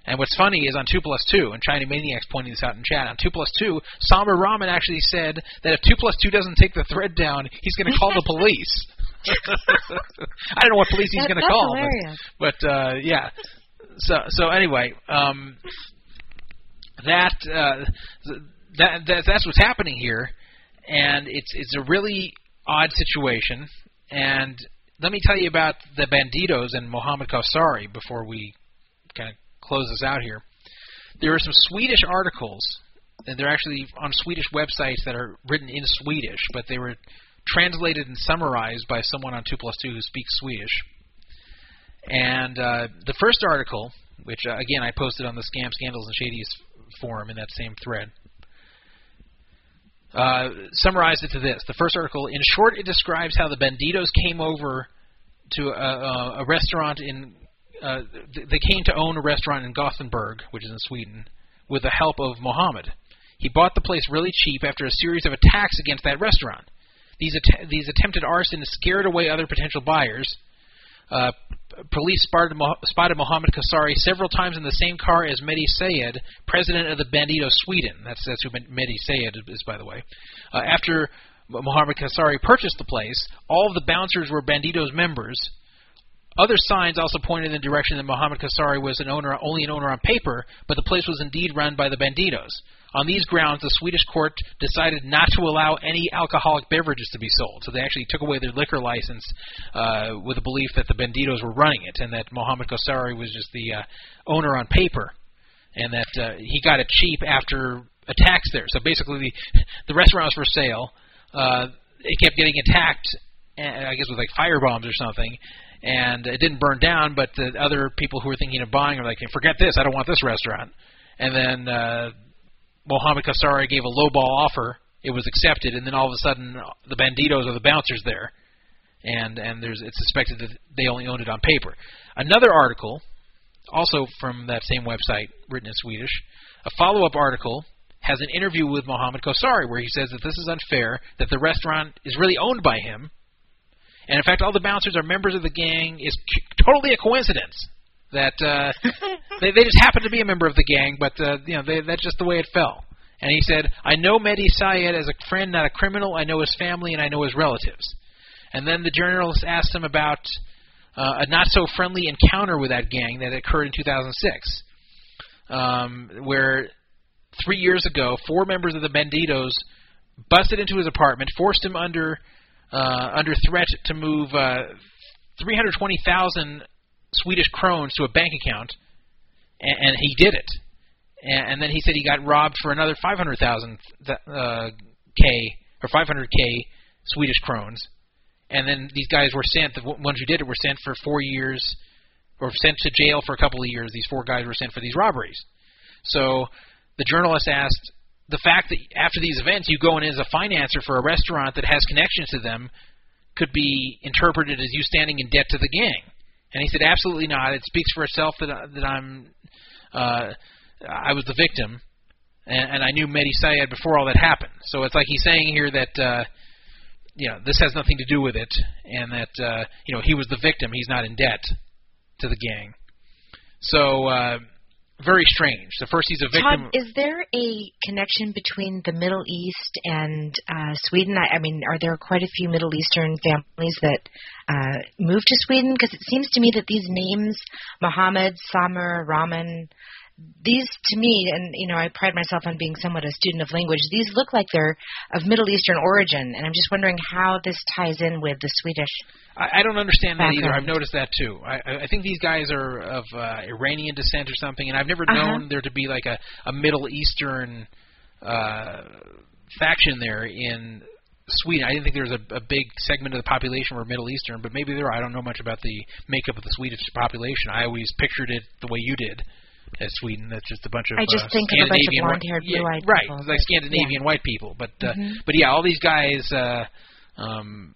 And what's funny is on 2 plus 2, and China Maniac's pointing this out in chat, on 2 plus 2, Samer Rahman actually said that if 2 plus 2 doesn't take the thread down, he's going to call the police. *laughs* I don't know what police he's That- going to call, hilarious. but, but uh, yeah. So so anyway, um, that, uh, th- that that that's what's happening here, and it's it's a really odd situation. And let me tell you about the Banditos and Mohammed Kawsari before we kind of close this out here. There are some Swedish articles, and they're actually on Swedish websites that are written in Swedish, but they were translated and summarized by someone on 2 plus 2 who speaks Swedish. And uh, the first article, which uh, again I posted on the Scam Scandals and Shadies forum in that same thread, uh, summarized it to this. The first article, in short, it describes how the Bandidos came over to a, a, a restaurant in. Uh, th- they came to own a restaurant in Gothenburg, which is in Sweden, with the help of Mohammed. He bought the place really cheap after a series of attacks against that restaurant. These att- these attempted arson scared away other potential buyers. Uh, police spotted, Mohammed Kawsari several times in the same car as Mehdi Sayed, president of the Bandido Sweden. That's that's who Mehdi Sayed is, by the way. Uh, after Mohammed Kawsari purchased the place, all of the bouncers were Bandido's members. Other signs also pointed in the direction that Mohammed Kawsari was an owner, only an owner on paper, but the place was indeed run by the Bandidos. On these grounds, the Swedish court decided not to allow any alcoholic beverages to be sold. So they actually took away their liquor license uh, with the belief that the Bandidos were running it and that Mohammed Kawsari was just the uh, owner on paper and that uh, he got it cheap after attacks there. So basically, the, *laughs* the restaurant was for sale. Uh, it kept getting attacked, uh, I guess with like fire bombs or something, and it didn't burn down. But the other people who were thinking of buying are like, "Forget this! I don't want this restaurant." And then uh, Mohammed Kawsari gave a lowball offer. It was accepted, and then all of a sudden, the bandidos or the bouncers there, and and there's it's suspected that they only owned it on paper. Another article, also from that same website, written in Swedish, a follow-up article has an interview with Mohammed Kawsari where he says that this is unfair, that the restaurant is really owned by him, and in fact, all the bouncers are members of the gang. Is c- totally a coincidence that uh, *laughs* they they just happen to be a member of the gang, but uh, you know they, that's just the way it fell. And he said, "I know Mehdi Sayed as a friend, not a criminal. I know his family and I know his relatives." And then the journalist asked him about uh, a not so friendly encounter with that gang that occurred in 2006, um, where three years ago, four members of the Bandidos busted into his apartment, forced him under under threat to move uh, 320,000 Swedish krones to a bank account, and, and he did it. And, and then he said he got robbed for another 500,000 uh, k or 500k Swedish krones. And then these guys were sent. The ones who did it were sent for four years, or sent to jail for a couple of years. These four guys were sent for these robberies. So the journalist asked, the fact that after these events you go in as a financer for a restaurant that has connections to them could be interpreted as you standing in debt to the gang. And he said, absolutely not. It speaks for itself that that I'm uh, I was the victim, and, and I knew Mehdi Sayed before all that happened. So it's like he's saying here that uh, you know this has nothing to do with it, and that uh, you know he was the victim. He's not in debt to the gang. So uh, very strange. The first he's a victim. Todd, is there a connection between the Middle East and uh, Sweden? I, I mean, are there quite a few Middle Eastern families that uh, moved to Sweden? Because it seems to me that these names, Mohammed, Samer, Rahman, these to me, and you know, I pride myself on being somewhat a student of language. These look like they're of Middle Eastern origin, and I'm just wondering how this ties in with the Swedish. I, I don't understand that either. I've noticed that too. I, I think these guys are of uh, Iranian descent or something, and I've never Uh-huh. known there to be like a, a Middle Eastern uh, faction there in Sweden. I didn't think there was a, a big segment of the population were Middle Eastern, but maybe there are. I don't know much about the makeup of the Swedish population. I always pictured it the way you did. As Sweden, that's just a bunch of I just uh, think of a bunch of blonde-haired, blue-eyed right, people, like Scandinavian white people. But uh, Mhm. but yeah, all these guys, uh, um,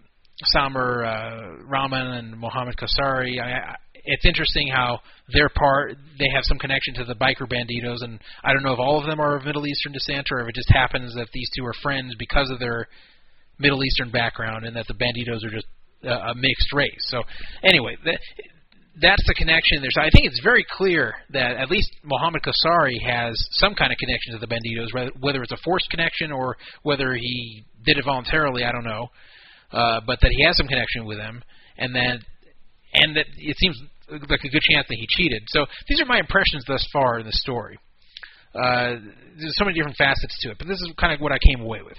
Samer uh, Rahman and Mohammed Kawsari. I, I, it's interesting how they're part. They have some connection to the biker bandidos, and I don't know if all of them are of Middle Eastern descent or if it just happens that these two are friends because of their Middle Eastern background, and that the bandidos are just uh, a mixed race. So anyway, that, that's the connection there. I think it's very clear that at least Mohammed Kawsari has some kind of connection to the bandidos, whether- whether it's a forced connection or whether he did it voluntarily. I don't know, uh, but that he has some connection with them, and that and that it seems like a good chance that he cheated. So these are my impressions thus far in the story. Uh, there's so many different facets to it, but this is kind of what I came away with.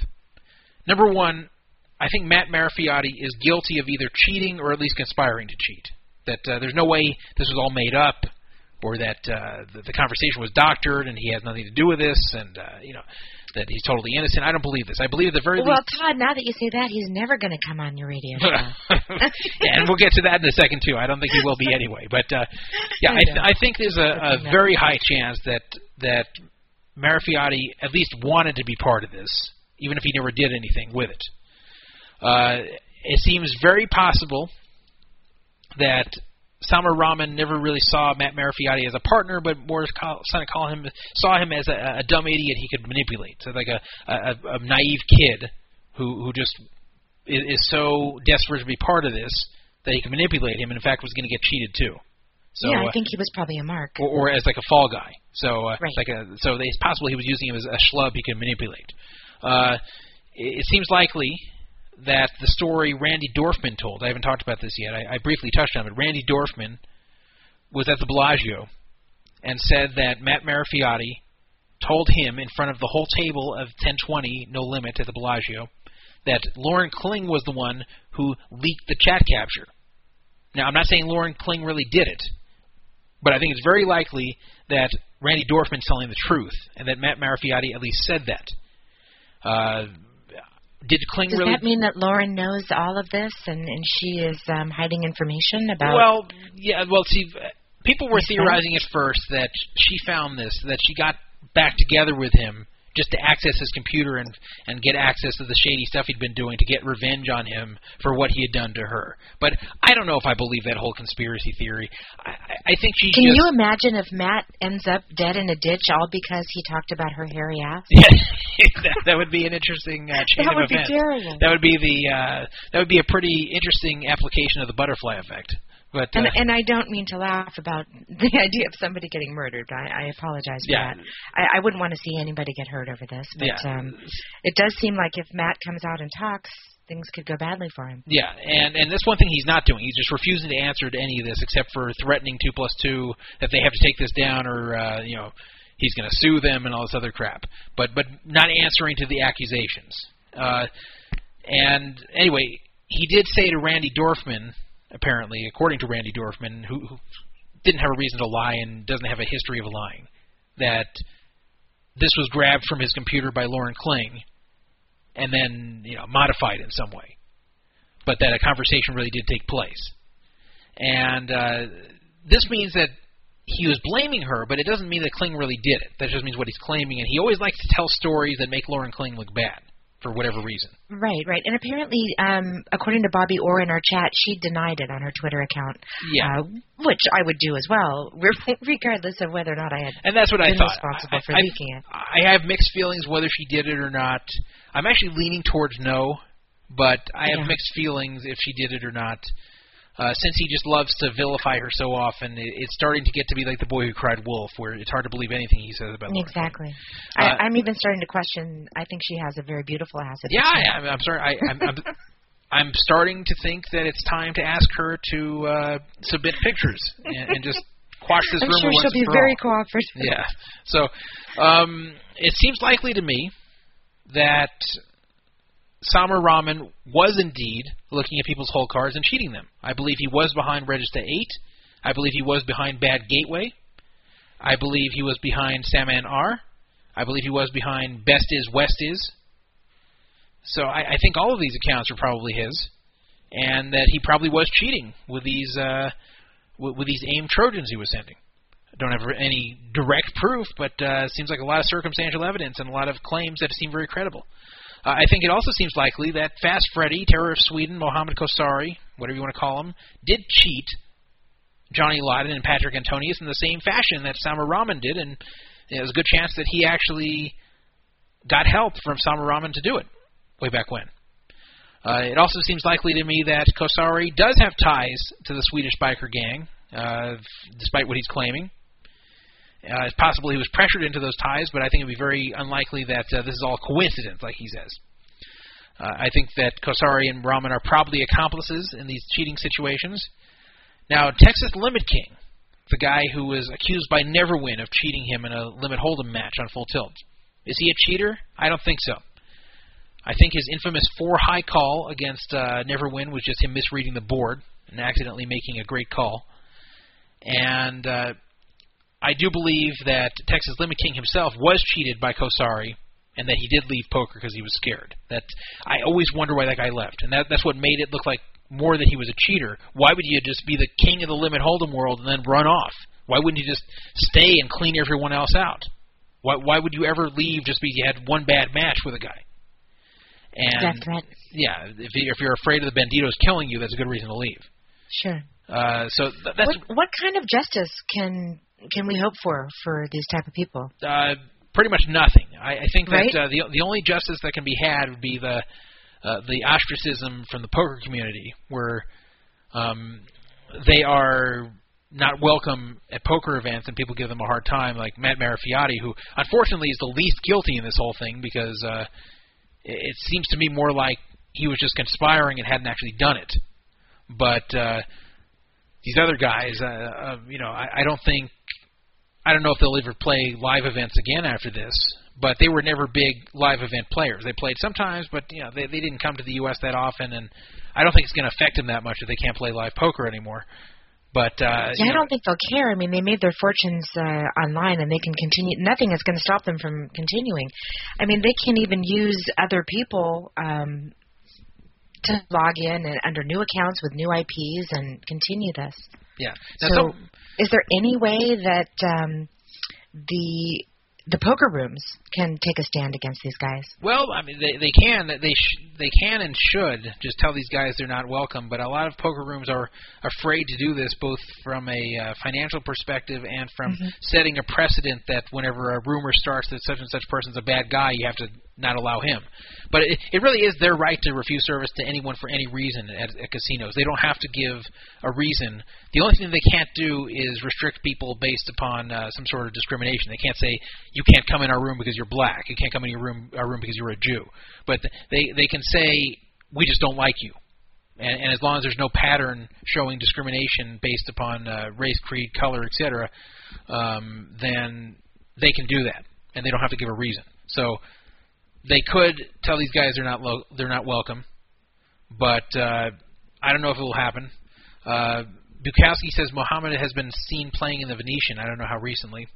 Number one, I think Matt Marafioti is guilty of either cheating or at least conspiring to cheat. That uh, there's no way this was all made up, or that uh, the, the conversation was doctored and he has nothing to do with this, and uh, you know that he's totally innocent. I don't believe this. I believe at the very Well, least. Todd, now that you say that, he's never going to come on your radio show. yeah, *laughs* and we'll get to that in a second too. I don't think he will be anyway, but uh, yeah, I, th- I think there's a, a very high chance that that Marafioti at least wanted to be part of this, even if he never did anything with it. Uh, it seems very possible that Samer Rahman never really saw Matt Marafioti as a partner, but more kind of call him saw him as a, a dumb idiot he could manipulate, so like a, a, a naive kid who who just is, is so desperate to be part of this that he can manipulate him, and in fact was going to get cheated too. So, yeah, I uh, think he was probably a mark. or, or as like a fall guy. So uh, Right. like a so it's possible he was using him as a schlub he could manipulate. Uh, it, it seems likely that the story Randy Dorfman told. I haven't talked about this yet. I, I briefly touched on it. Randy Dorfman was at the Bellagio and said that Matt Marafioti told him in front of the whole table of 1020 No Limit at the Bellagio that Lauren Kling was the one who leaked the chat capture. Now, I'm not saying Lauren Kling really did it, but I think it's very likely that Randy Dorfman's telling the truth, and that Matt Marafioti at least said that. Uh, did Kling Does really? that mean that Lauren knows all of this and, and she is um, hiding information about? Well, yeah. Well, see, people were theorizing at first that she found this, that she got back together with him just to access his computer and and get access to the shady stuff he'd been doing to get revenge on him for what he had done to her. But I don't know if I believe that whole conspiracy theory. I, I- think she Can just. you imagine if Matt ends up dead in a ditch all because he talked about her hairy ass? *laughs* Yeah, *laughs* that, that would be an interesting uh, chain That of would be events. terrible. That would be the uh, that would be a pretty interesting application of the butterfly effect. But uh, And, and I don't mean to laugh about *laughs* the idea of somebody getting murdered. I, I apologize for Yeah. that. I, I wouldn't want to see anybody get hurt over this. But Yeah. um, it does seem like if Matt comes out and talks, things could go badly for him. Yeah, and and that's one thing he's not doing. He's just refusing to answer to any of this, except for threatening two plus two that they have to take this down, or uh, you know, he's going to sue them and all this other crap. But but not answering to the accusations. Uh, and anyway, he did say to Randy Dorfman, apparently, according to Randy Dorfman, who, who didn't have a reason to lie and doesn't have a history of lying, that this was grabbed from his computer by Lauren Kling and then you know modified in some way but that a conversation really did take place. And uh, this means that he was blaming her, but it doesn't mean that Kling really did it. That just means what he's claiming, and he always likes to tell stories that make Lauren Kling look bad for whatever reason. Right, right. And apparently, um, according to Bobby Orr in our chat, she denied it on her Twitter account. Yeah. Uh, which I would do as well, *laughs* regardless of whether or not I had And that's what I thought. responsible I, for I, leaking it. I have mixed feelings whether she did it or not. I'm actually leaning towards no, but I have Yeah. mixed feelings if she did it or not. Uh, since he just loves to vilify her so often, it, it's starting to get to be like the boy who cried wolf, where it's hard to believe anything he says about. Exactly. Uh, I, I'm even starting to question. I think she has a very beautiful ass. at Yeah. I, I'm, I'm sorry. I, I'm, I'm, I'm starting to think that it's time to ask her to uh, submit pictures and, and just quash this *laughs* I'm rumor sure once she'll be very all. cooperative. Yeah. So um, it seems likely to me that Samer Rahman was indeed looking at people's hole cards and cheating them. I believe he was behind Regista 8. I believe he was behind Bad Gateway. I believe he was behind Saman R. I believe he was behind Best Is West Is. So I, I think all of these accounts are probably his, and that he probably was cheating with these uh, with, with these AIM Trojans he was sending. I don't have any direct proof, but uh, seems like a lot of circumstantial evidence and a lot of claims that seem very credible. Uh, I think it also seems likely that Fast Freddy, Terror of Sweden, Mohammed Kawsari, whatever you want to call him, did cheat Johnny Lodden and Patrik Antonius in the same fashion that Samer Rahman did, and there's a good chance that he actually got help from Samer Rahman to do it way back when. Uh, it also seems likely to me that Kawsari does have ties to the Swedish biker gang, uh, despite what he's claiming. Uh, it's possible he was pressured into those ties, but I think it would be very unlikely that uh, this is all coincidence, like he says. Uh, I think that Kawsari and Rahman are probably accomplices in these cheating situations. Now, Texas Limit King, the guy who was accused by Neverwin of cheating him in a limit hold'em match on Full Tilt, is he a cheater? I don't think so. I think his infamous four high call against uh, Neverwin was just him misreading the board and accidentally making a great call. And uh, I do believe that Texas Limit King himself was cheated by Kawsari, and that he did leave poker because he was scared. That I always wonder why that guy left, and that that's what made it look like more that he was a cheater. Why would you just be the king of the limit hold'em world and then run off? Why wouldn't you just stay and clean everyone else out? Why why would you ever leave just because you had one bad match with a guy? And That's right. yeah, if you, if you're afraid of the bandidos killing you, that's a good reason to leave. Sure. Uh, so th- that's What what kind of justice can can we hope for for these type of people? uh, pretty much nothing. I, I think that Right. uh, the the only justice that can be had would be the uh, the ostracism from the poker community, where um, they are not welcome at poker events and people give them a hard time, like Matt Marafioti, who unfortunately is the least guilty in this whole thing because uh, it, seems to me more like he was just conspiring and hadn't actually done it. But uh, these other guys, uh, uh, you know, I, I don't think I don't know if they'll ever play live events again after this, but they were never big live event players. They played sometimes, but you know they they didn't come to the U.S. that often, and I don't think it's going to affect them that much if they can't play live poker anymore. But uh, Yeah, I know, don't think they'll care. I mean, they made their fortunes uh, online, and they can continue. Nothing is going to stop them from continuing. I mean, they can even use other people um, to log in and under new accounts with new IPs and continue this. yeah. Now, So, some- is there any way that um, the the poker rooms can take a stand against these guys? Well, I mean, they they can they sh- they can and should just tell these guys they're not welcome. But a lot of poker rooms are afraid to do this, both from a uh, financial perspective and from Mhm. setting a precedent that whenever a rumor starts that such and such person's a bad guy, you have to not allow him. But it, it really is their right to refuse service to anyone for any reason at, at casinos. They don't have to give a reason. The only thing they can't do is restrict people based upon uh, some sort of discrimination. They can't say you can't come in our room because you're black. You can't come in your room our room because you're a Jew. But they they can say we just don't like you. And, and as long as there's no pattern showing discrimination based upon uh, race, creed, color, etc., um, then they can do that, and they don't have to give a reason. So they could tell these guys they're not lo- they're not welcome, but uh, I don't know if it will happen. Uh, Bukowski says Mohammed has been seen playing in the Venetian. I don't know how recently,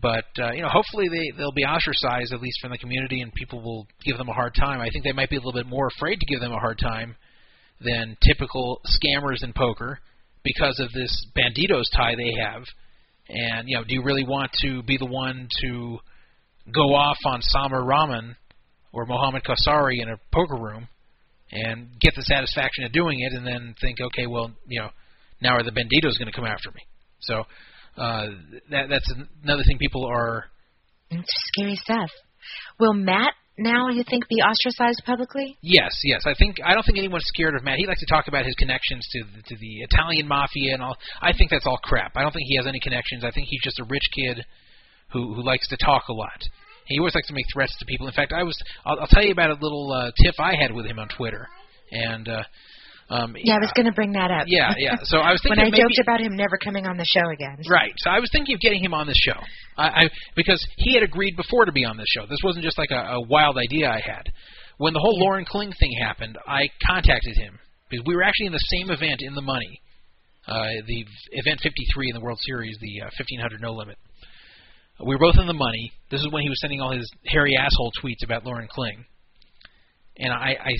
but uh, you know, hopefully they they'll be ostracized at least from the community, and people will give them a hard time. I think they might be a little bit more afraid to give them a hard time than typical scammers in poker because of this bandidos tie they have. And you know, do you really want to be the one to go off on Samer Rahman or Mohammed Kawsari in a poker room and get the satisfaction of doing it, and then think, okay, well, you know, now are the banditos going to come after me? So uh, that, that's another thing people are. It's scary stuff. Will Matt now you think be ostracized publicly? Yes, yes. I think I don't think anyone's scared of Matt. He likes to talk about his connections to the, to the Italian mafia and all. I think that's all crap. I don't think he has any connections. I think he's just a rich kid who who likes to talk a lot. He always likes to make threats to people. In fact, I was I'll, I'll tell you about a little uh, tiff I had with him on Twitter, and uh, Um, yeah, I was going to bring that up. Yeah, yeah. *laughs* So I was thinking when I maybe, joked about him never coming on the show again. Right. So I was thinking of getting him on the show. I, I because he had agreed before to be on the show. This wasn't just like a, a wild idea I had. When the whole Yeah. Lauren Kling thing happened, I contacted him because we were actually in the same event in the money, uh, the event 53 in the World Series, the uh, 1500 no limit. We were both in the money. This is when he was sending all his hairy asshole tweets about Lauren Kling, and I, I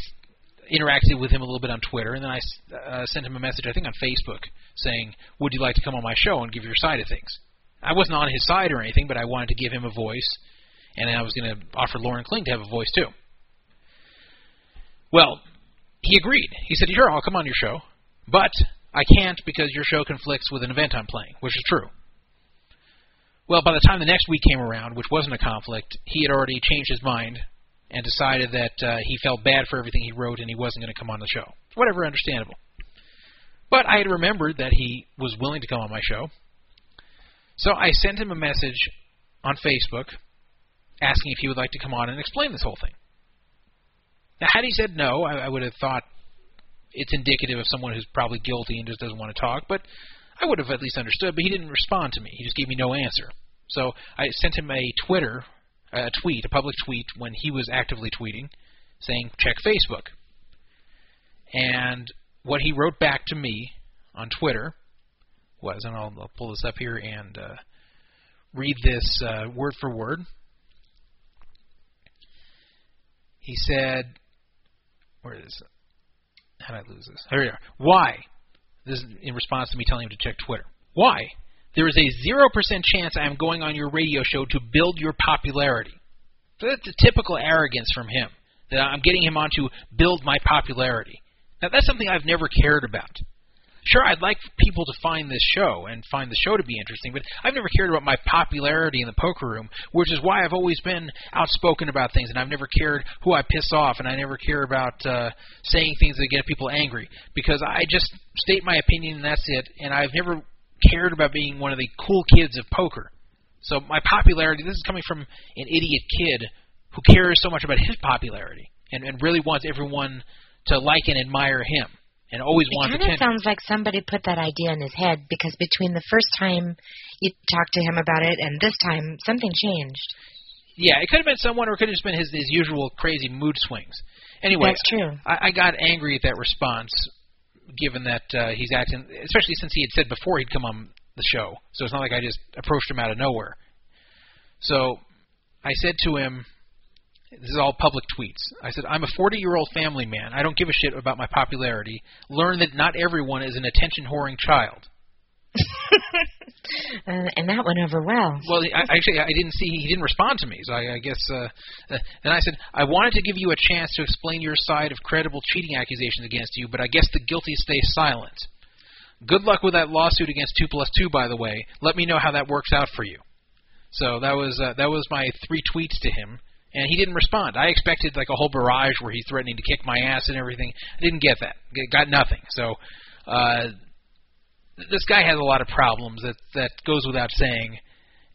interacted with him a little bit on Twitter, and then I uh, sent him a message, I think on Facebook, saying, "Would you like to come on my show and give your side of things?" I wasn't on his side or anything, but I wanted to give him a voice, and I was going to offer Lauren Kling to have a voice too. Well, he agreed. He said, "Sure, I'll come on your show, but I can't because your show conflicts with an event I'm playing," which is true. Well, by the time the next week came around, which wasn't a conflict, he had already changed his mind and decided that uh, he felt bad for everything he wrote and he wasn't going to come on the show. Whatever, understandable. But I had remembered that he was willing to come on my show. So I sent him a message on Facebook asking if he would like to come on and explain this whole thing. Now, had he said no, I, I would have thought it's indicative of someone who's probably guilty and just doesn't want to talk, but I would have at least understood, but he didn't respond to me. He just gave me no answer. So I sent him a Twitter, a tweet, a public tweet when he was actively tweeting, saying check Facebook. And what he wrote back to me on Twitter was, and I'll, I'll pull this up here and uh, read this uh, word for word. He said, "Where is it? How did I lose this? Here we are. Why? This is in response to me telling him to check Twitter. Why? There is a 0% chance I am going on your radio show to build your popularity. So that's a typical arrogance from him, that I'm getting him on to build my popularity. Now, that's something I've never cared about. Sure, I'd like people to find this show and find the show to be interesting, but I've never cared about my popularity in the poker room, which is why I've always been outspoken about things, and I've never cared who I piss off, and I never care about uh, saying things that get people angry, because I just state my opinion and that's it, and I've never cared about being one of the cool kids of poker. So my popularity, this is coming from an idiot kid who cares so much about his popularity and, and really wants everyone to like and admire him and always It wants kind of sounds like somebody put that idea in his head because between the first time you talked to him about it and this time, something changed. Yeah, it could have been someone, or it could have just been his, his usual crazy mood swings. Anyway, That's true. I, I got angry at that response, given that uh, he's acting, especially since he had said before he'd come on the show. So it's not like I just approached him out of nowhere. So I said to him, this is all public tweets. I said, I'm a 40 year old family man. I don't give a shit about my popularity. Learn that not everyone is an attention whoring child. *laughs* Uh, and that went over well. Well, I, actually, I didn't see he didn't respond to me, so I, I guess. Uh, uh, then I said, I wanted to give you a chance to explain your side of credible cheating accusations against you, but I guess the guilty stay silent. Good luck with that lawsuit against two plus two, by the way. Let me know how that works out for you. So that was uh, that was my three tweets to him, and he didn't respond. I expected like a whole barrage where he's threatening to kick my ass and everything. I didn't get that. Got nothing. So. Uh, this guy has a lot of problems that that goes without saying,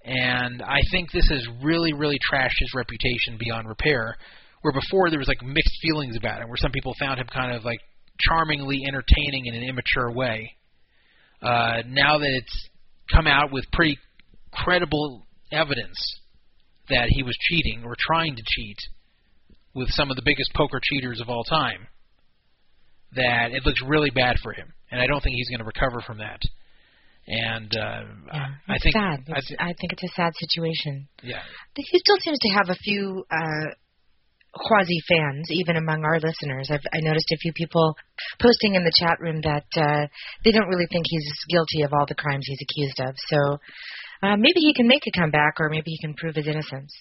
and I think this has really really trashed his reputation beyond repair. Where before there was like mixed feelings about him, where some people found him kind of like charmingly entertaining in an immature way. Uh, now that it's come out with pretty credible evidence that he was cheating or trying to cheat with some of the biggest poker cheaters of all time, that it looks really bad for him, and I don't think he's going to recover from that. And uh, Yeah, I think sad. I It's, thi- I think it's a sad situation. yeah, He still seems to have a few uh, quasi fans, even among our listeners. I've I noticed a few people posting in the chat room that uh, they don't really think he's guilty of all the crimes he's accused of. So uh, maybe he can make a comeback, or maybe he can prove his innocence.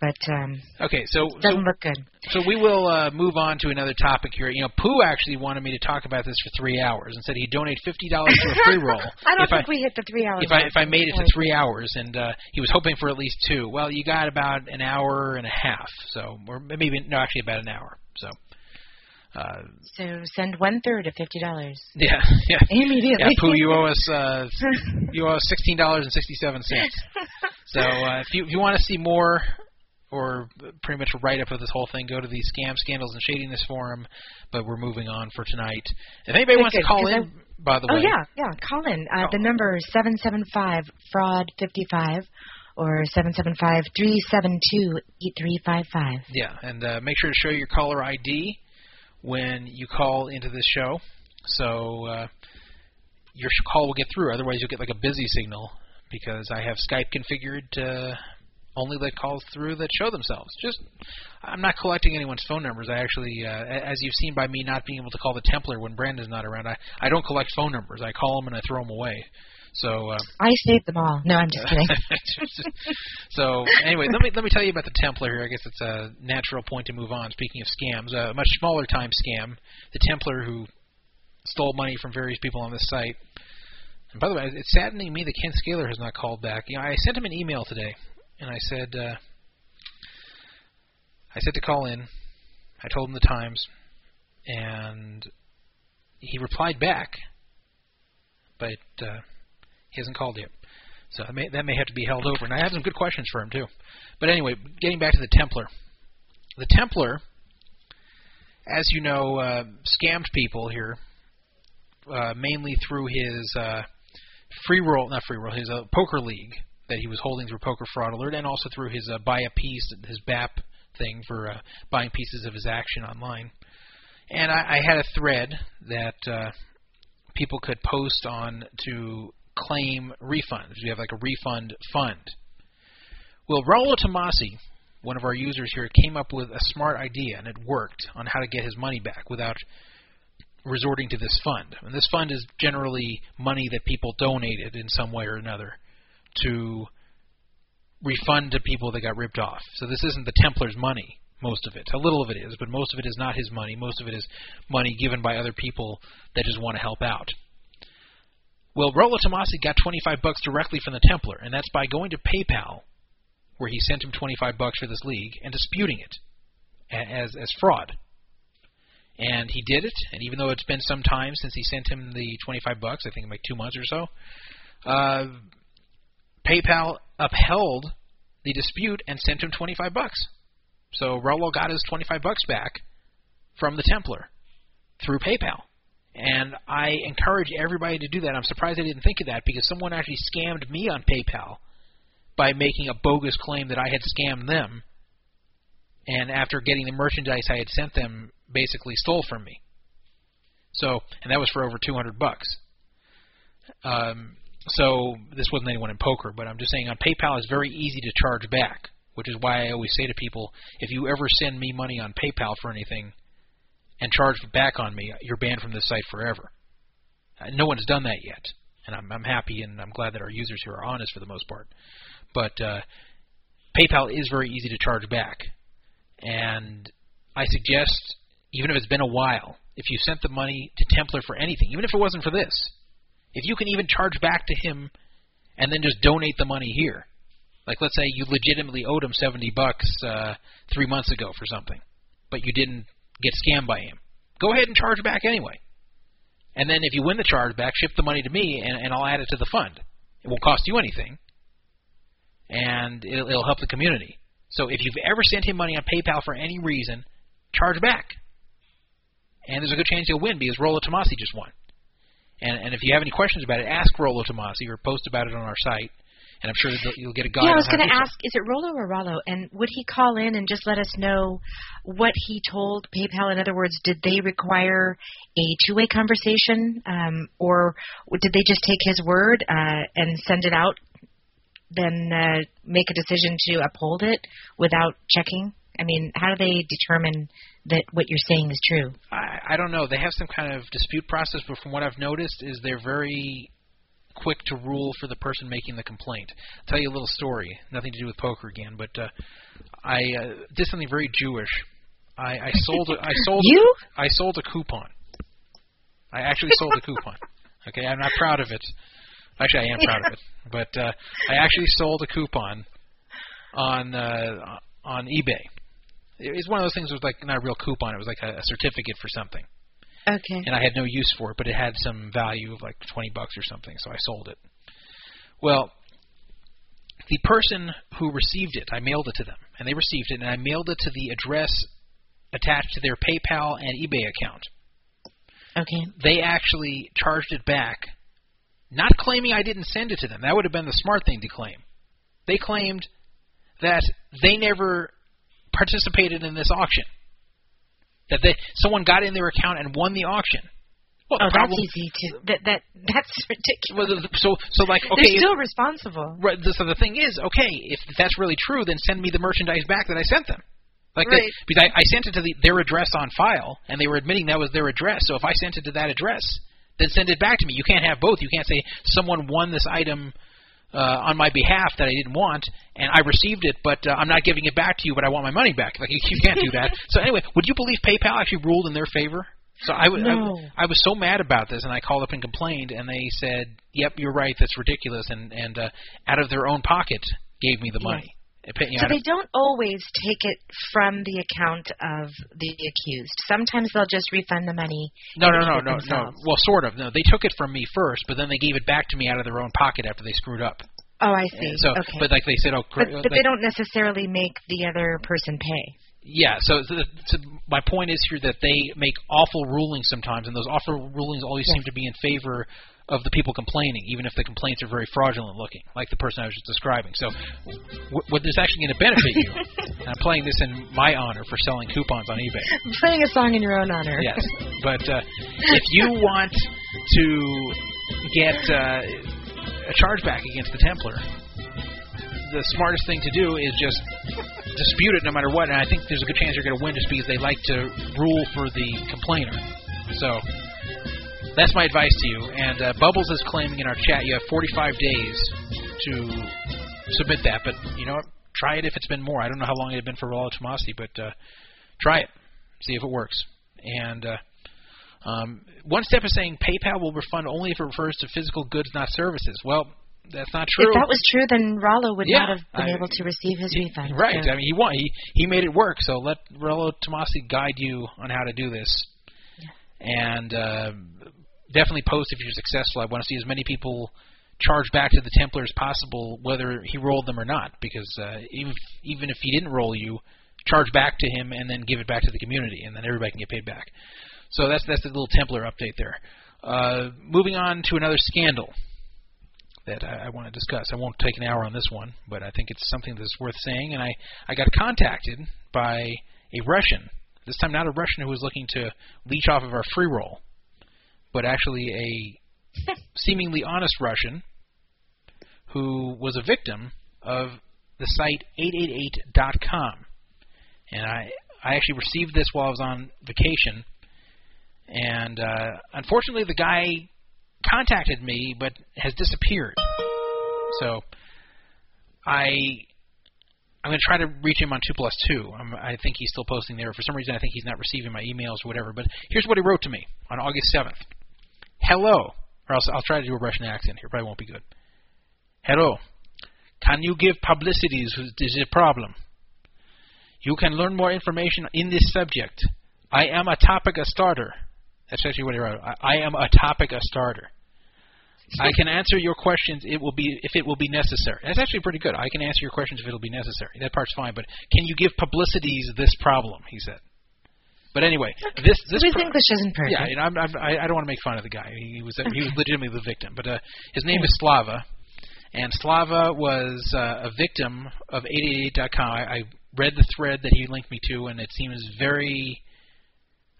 But um, Okay, so so, doesn't look good. so we will uh, move on to another topic here. You know, Pooh actually wanted me to talk about this for three hours and said he'd donate fifty dollars to a *laughs* free roll I don't if think I we hit the three hours. if I if I made it to three hours, and uh, he was hoping for at least two. Well, you got about an hour and a half, so or maybe no, actually about an hour. So. Uh, So send one third of fifty dollars *laughs* yeah, yeah. *laughs* immediately. Yeah, Pooh, you owe us uh, you owe us sixteen dollars and sixty seven cents. So uh, if you if you want to see more or pretty much a write up of this whole thing, go to the Scam, Scandals, and Shadiness forum. But we're moving on for tonight. If anybody Good, wants to call in, I- by the Oh way, oh yeah, yeah. Call in. Uh, The number is seven seven five fraud fifty five, or seven seven five three seven two eight three five five. Yeah, and uh, make sure to show your caller ID when you call into this show, so uh, your call will get through. Otherwise, you'll get like a busy signal because I have Skype configured to only let calls through that show themselves. Just, I'm not collecting anyone's phone numbers. I actually, uh, as you've seen by me not being able to call the Templar when Brandon's not around, I I don't collect phone numbers. I call them and I throw them away. So. Uh, I saved them all. No, I'm just kidding. *laughs* so anyway, let me let me tell you about the Templar here. I guess it's a natural point to move on. Speaking of scams, a much smaller time scam, the Templar who stole money from various people on this site. And by the way, it's saddening me that Ken Scaler has not called back. You know, I sent him an email today, and I said, uh, I said to call in. I told him the times, and he replied back, but uh, he hasn't called yet. So that may, that may have to be held over. And I have some good questions for him too. But anyway, getting back to the Templar. The Templar, as you know, uh, scammed people here, uh, mainly through his uh, free roll, not free roll, his uh, poker league that he was holding through Poker Fraud Alert, and also through his uh, buy a piece, his BAP thing for uh, buying pieces of his action online. And I, I had a thread that uh, people could post on to claim refunds. We have like a refund fund. Well, Rollo Tomasi, one of our users here, came up with a smart idea, and it worked on how to get his money back without resorting to this fund. And this fund is generally money that people donated in some way or another to refund to people that got ripped off. So this isn't the Templar's money, most of it. A little of it is, but most of it is not his money. Most of it is money given by other people that just want to help out. Well, Rollo Tomasi got 25 bucks directly from the Templar, and that's by going to PayPal, where he sent him 25 bucks for this league, and disputing it as as fraud. And he did it, and even though it's been some time since he sent him the 25 bucks, I think like two months or so, uh, PayPal upheld the dispute and sent him 25 bucks. So Rollo got his 25 bucks back from the Templar through PayPal. And I encourage everybody to do that. I'm surprised I didn't think of that because someone actually scammed me on PayPal by making a bogus claim that I had scammed them. And after getting the merchandise I had sent them, basically stole from me. So, and that was for over 200 bucks. Um, so this wasn't anyone in poker, but I'm just saying on PayPal it's very easy to charge back, which is why I always say to people, if you ever send me money on PayPal for anything and charge back on me, you're banned from this site forever. Uh, no one's done that yet, and I'm, I'm happy and I'm glad that our users here are honest for the most part. But uh, PayPal is very easy to charge back, and I suggest, even if it's been a while, if you sent the money to Templar for anything, even if it wasn't for this, if you can even charge back to him and then just donate the money here, like let's say you legitimately owed him 70 bucks uh, three months ago for something, but you didn't get scammed by him, go ahead and charge back anyway. And then if you win the charge back, ship the money to me, and, and I'll add it to the fund. It won't cost you anything, and it'll, it'll help the community. So if you've ever sent him money on PayPal for any reason, charge back. And there's a good chance you'll win because Rollo Tomasi just won. And, and if you have any questions about it, ask Rollo Tomasi or post about it on our site. And I'm sure that you'll get a guide. Yeah, I was going to ask, is it Rolo or Rollo? And would he call in and just let us know what he told PayPal? In other words, did they require a two-way conversation, um, or did they just take his word uh, and send it out, then uh, make a decision to uphold it without checking? I mean, how do they determine that what you're saying is true? I, I don't know. They have some kind of dispute process, but from what I've noticed, is they're very quick to rule for the person making the complaint. I'll tell you a little story, nothing to do with poker again, but uh, I uh, did something very Jewish. I, I sold a, I sold You? I sold a coupon. I actually sold a coupon. *laughs* Okay, I'm not proud of it. Actually, I am proud of it, but uh, I actually sold a coupon on uh, on eBay. It was one of those things. that was like not a real coupon. It was like a, a certificate for something Okay. and I had no use for it, but it had some value of like 20 bucks or something, so I sold it. Well, the person who received it, I mailed it to them, and they received it, and I mailed it to the address attached to their PayPal and eBay account. Okay. They actually charged it back, not claiming I didn't send it to them. That would have been the smart thing to claim. They claimed that they never participated in this auction. That they someone got in their account and won the auction. Well, oh, problem, that's easy to. That that that's *laughs* ridiculous. well, so so like okay, They're still responsible. Right. So the thing is, okay, if that's really true, then send me the merchandise back that I sent them. Like that, Right. because I, I sent it to the, their address on file, and they were admitting that was their address. So if I sent it to that address, then send it back to me. You can't have both. You can't say someone won this item uh, on my behalf that I didn't want, and I received it, but uh, I'm not giving it back to you, but I want my money back. *laughs* Like you, you can't do that. so anyway, would you believe PayPal actually ruled in their favor? So I was No. I, I was so mad about this, and I called up and complained, and they said, "Yep, you're right. That's ridiculous," and and uh, out of their own pocket gave me the money. It pa- you know, So they don't always take it from the account of the accused. Sometimes they'll just refund the money. no, no, no, no, no. Well, sort of. No, they took it from me first, but then they gave it back to me out of their own pocket after they screwed up. Oh, I see. So, okay. but like they said, oh, but, but like- they don't necessarily make the other person pay. Yeah, so, so, so my point is here that they make awful rulings sometimes, and those awful rulings always Yes. seem to be in favor of the people complaining, even if the complaints are very fraudulent looking, like the person I was just describing. So, w- what is actually going to benefit you? and *laughs* I'm playing this in my honor for selling coupons on eBay. I'm *laughs* playing a song in your own honor. Yes, *laughs* but uh, if you want to get uh, a chargeback against the Templar, the smartest thing to do is just dispute it no matter what. And I think there's a good chance you're going to win just because they like to rule for the complainer. So that's my advice to you. And uh, Bubbles is claiming in our chat you have 45 days to submit that. But you know what? Try it if it's been more. I don't know how long it had been for Rollo Tomasi, but uh, try it. See if it works. And uh, um, one step is saying PayPal will refund only if it refers to physical goods, not services. Well, that's not true. If that was true, then Rollo would Yeah, not have been I- able to receive his refund. Right. So- I mean, he won. He he made it work. So let Rollo Tomasi guide you on how to do this. And uh, definitely post if you're successful. I want to see as many people charge back to the Templar as possible, whether he rolled them or not. Because uh, even if, even if he didn't roll you, charge back to him and then give it back to the community, and then everybody can get paid back. So that's that's the little Templar update there. Uh, moving on to another scandal that I, I want to discuss. I won't take an hour on this one, but I think it's something that's worth saying. And I, I got contacted by a Russian, this time not a Russian who was looking to leech off of our free roll, but actually a *laughs* seemingly honest Russian who was a victim of the site 888.com. And I, I actually received this while I was on vacation. And uh, unfortunately, the guy contacted me but has disappeared. So I I'm going to try to reach him on two plus two. I'm, I think he's still posting there. For some reason, I think he's not receiving my emails or whatever. But here's what he wrote to me on August seventh. Hello, or else I'll try to do a Russian accent here. Probably won't be good. Hello, can you give publicity is a problem? You can learn more information in this subject. I am a topic a starter. That's actually what he wrote. I, I am a topic a starter. I can answer your questions. It will be if it will be necessary. That's actually pretty good. I can answer your questions if it'll be necessary. That part's fine. But can you give publicities this problem? He said. But anyway, this this His pro- English isn't perfect. yeah, you know, I'm, I'm, I I don't want to make fun of the guy. He was he was legitimately the victim. But uh, his name is Slava, and Slava was uh, a victim of 888.com. I, I read the thread that he linked me to, and it seems very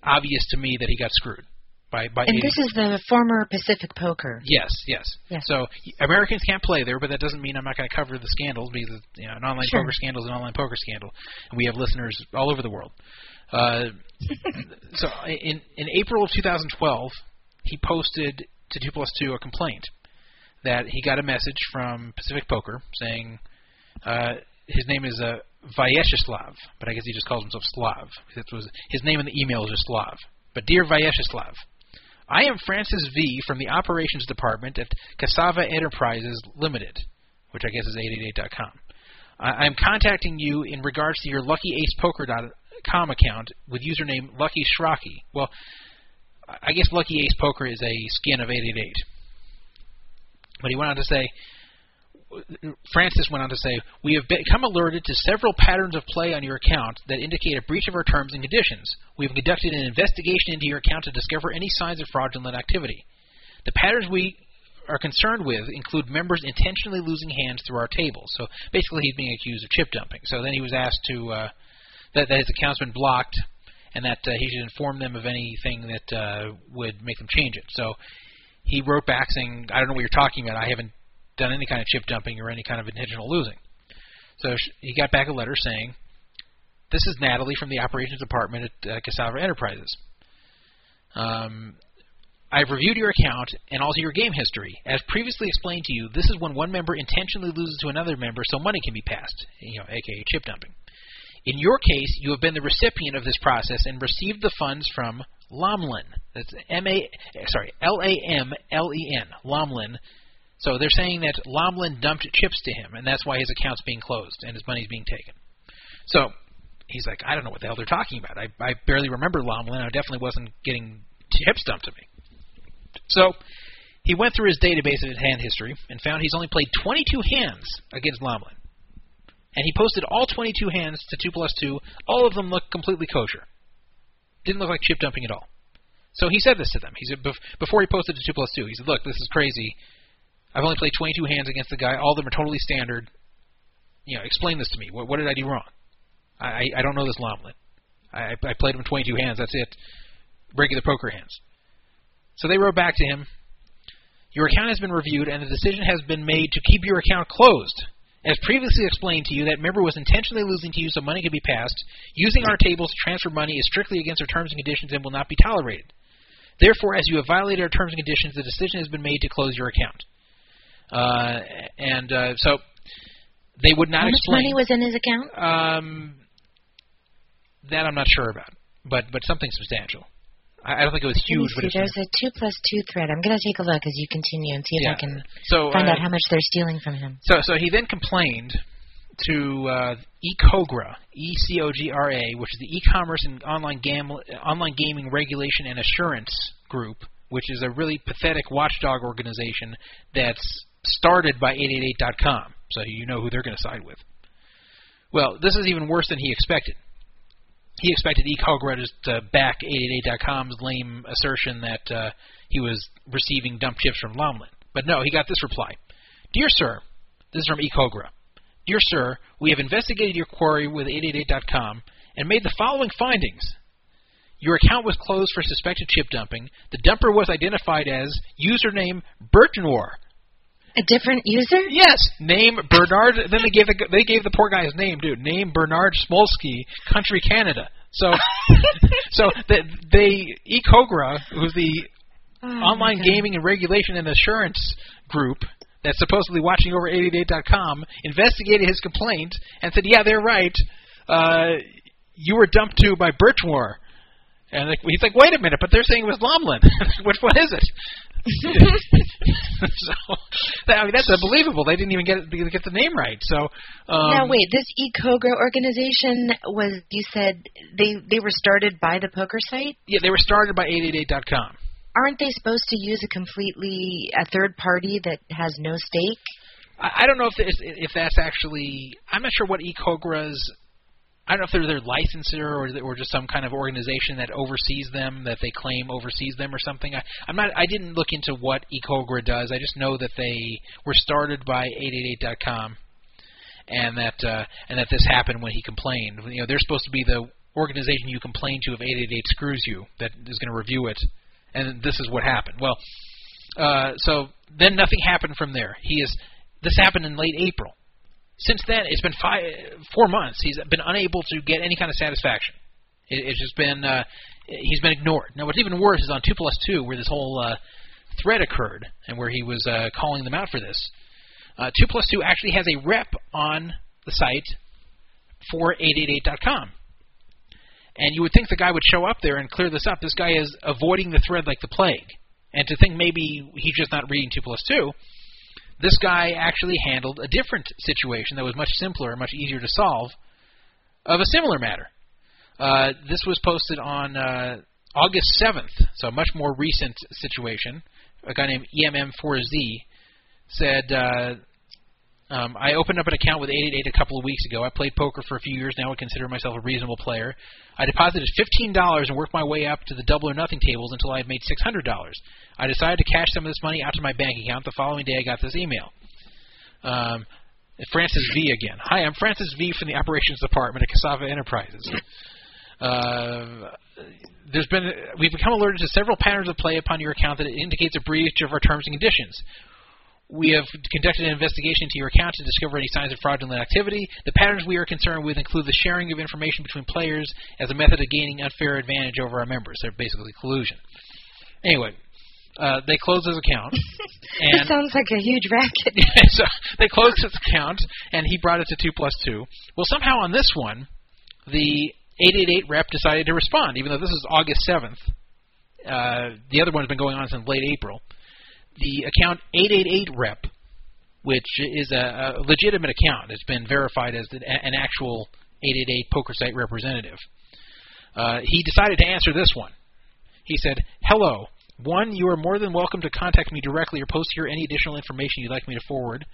obvious to me that he got screwed by by. and 888. this is the former Pacific Poker. Yes, yes. Yes. So Americans can't play there, but that doesn't mean I'm not going to cover the scandals because you know, an online Sure. poker scandal is an online poker scandal, and we have listeners all over the world. Uh, so in in April of 2012, he posted to two plus two a complaint that he got a message from Pacific Poker saying uh, his name is uh, Vyacheslav, but I guess he just calls himself Slav. That was his name in the email is just Slav. But dear Vyacheslav, I am Francis V from the operations department at Cassava Enterprises Limited, which I guess is 888.com. I am contacting you in regards to your LuckyAcePoker.com account with username Lucky Shraki. Well, I guess Lucky Ace Poker is a skin of 888. But he went on to say, Francis went on to say, We have become alerted to several patterns of play on your account that indicate a breach of our terms and conditions. We have conducted an investigation into your account to discover any signs of fraudulent activity. The patterns we are concerned with include members intentionally losing hands through our tables. So basically, he's being accused of chip dumping. So then he was asked to uh, that, that his account's been blocked and that uh, he should inform them of anything that uh, would make them change it. So he wrote back saying, "I don't know what you're talking about. I haven't done any kind of chip dumping or any kind of intentional losing." So sh- he got back a letter saying, "This is Natalie from the operations department at uh, Cassava Enterprises." Um, I've reviewed your account and also your game history. As previously explained to you, this is when one member intentionally loses to another member so money can be passed, you know, aka chip dumping. In your case, you have been the recipient of this process and received the funds from Lomlin. That's M A sorry L A M L E N Lomlin. So they're saying that Lomlin dumped chips to him, and that's why his account's being closed and his money's being taken. So he's like, I don't know what the hell they're talking about. I, I barely remember Lomlin. I definitely wasn't getting chips dumped to me. So he went through his database of hand history and found he's only played 22 hands against Lomlin. And he posted all 22 hands to 2 plus 2. All of them looked completely kosher. Didn't look like chip dumping at all. So he said this to them. He said before he posted to 2 plus 2, he said, "Look, this is crazy. I've only played 22 hands against the guy. All of them are totally standard. You know, explain this to me. What, what did I do wrong? I, I don't know this Lomlin. I, I played him 22 hands. That's it. Regular poker hands. So they wrote back to him. Your account has been reviewed, and the decision has been made to keep your account closed. As previously explained to you, that member was intentionally losing to you so money could be passed. Using our tables to transfer money is strictly against our terms and conditions and will not be tolerated. Therefore, as you have violated our terms and conditions, the decision has been made to close your account. Uh, and uh, so they would not How explain. much money was in his account? Um, that I'm not sure about, but but something substantial. I, don't think it was huge, but it's there's a two plus two thread. I'm going to take a look as you continue and see if Yeah. I can so find uh, out how much they're stealing from him. So, so he then complained to uh, eCogra, E C O G R A, which is the e-commerce and online gam- online gaming regulation and assurance group, which is a really pathetic watchdog organization that's started by 888.com. So you know who they're going to side with. Well, this is even worse than he expected. He expected eCogra just to back 888.com's lame assertion that uh, he was receiving dump chips from Lomlin. But no, he got this reply. Dear sir, this is from eCogra. Dear sir, we have investigated your query with 888.com and made the following findings. Your account was closed for suspected chip dumping. The dumper was identified as username Bertnoir. A different user? Yes, name Bernard. Then they gave the they gave the poor guy his name, dude. Name Bernard Smolsky, country Canada. So, *laughs* so they, they eCogra, who's the Oh, online gaming and regulation and assurance group that's supposedly watching over 888.com, investigated his complaint and said, "Yeah, they're right. Uh, you were dumped to by Birchmore." And like, he's like, "Wait a minute, but they're saying it was Lomlin. *laughs* Which one is it?" *laughs* so, I mean, that's unbelievable. They didn't even get it, get the name right. So, um, now wait, this eCogra organization was you said they they were started by the poker site? yeah, they were started by 888.com. Aren't they supposed to use a completely a third party that has no stake? I, I don't know if if that's actually. I'm not sure what eCogra's. I don't know if they're their licensor or or just some kind of organization that oversees them that they claim oversees them or something. I, I'm not. I didn't look into what eCogra does. I just know that they were started by 888.com, and that uh, and that this happened when he complained. You know, they're supposed to be the organization you complain to if 888 screws you that is going to review it, and this is what happened. Well, uh, so then nothing happened from there. He is. This happened in late April. Since then, it's been five, four months. He's been unable to get any kind of satisfaction. It, it's just been uh, he's been ignored. Now, what's even worse is on two plus two, where this whole uh, thread occurred, and where he was uh, calling them out for this. Uh, two plus two actually has a rep on the site for 888.com. And you would think the guy would show up there and clear this up. This guy is avoiding the thread like the plague. And to think maybe he's just not reading 2 plus 2, this guy actually handled a different situation that was much simpler and much easier to solve of a similar matter. Uh, this was posted on uh, August 7th, so a much more recent situation. A guy named EMM4Z said, uh, Um, I opened up an account with 888 a couple of weeks ago. I played poker for a few years now and consider myself a reasonable player. I deposited $15 and worked my way up to the double or nothing tables until I had made $600. I decided to cash some of this money out to my bank account. The following day, I got this email. Um, Francis V again. Hi, I'm Francis V from the operations department at Cassava Enterprises. Uh, there's been we've become alerted to several patterns of play upon your account that indicates a breach of our terms and conditions. We have conducted an investigation into your account to discover any signs of fraudulent activity. The patterns we are concerned with include the sharing of information between players as a method of gaining unfair advantage over our members. They're basically collusion. Anyway, uh, they closed his account. *laughs* and it sounds like a huge racket. *laughs* so they closed his account, and he brought it to two plus two. Well, somehow on this one, the 888 rep decided to respond, even though this is August 7th. Uh, the other one has been going on since late April the account 888 rep, which is a, a legitimate account, It's been verified as an actual 888 poker site representative. Uh, he decided to answer this one. He said, "Hello. One, you are more than welcome to contact me directly or post here any additional information you'd like me to forward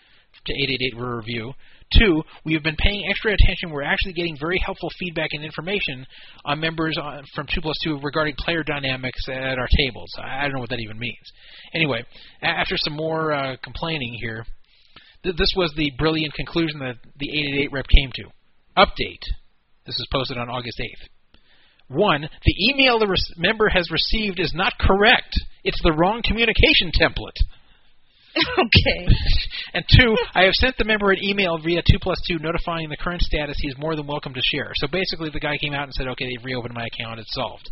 to 888 Review. Two, we have been paying extra attention. We're actually getting very helpful feedback and information on members on, from 2 plus 2 regarding player dynamics at our tables. I don't know what that even means. Anyway, after some more uh, complaining here, th- this was the brilliant conclusion that the 888 rep came to. Update. This is posted on August 8th. One, the email the member has received is not correct. It's the wrong communication template. *laughs* okay. and two, I have sent the member an email via 2 plus 2 notifying the current status he is more than welcome to share. So basically, the guy came out and said, okay, they've reopened my account, it's solved.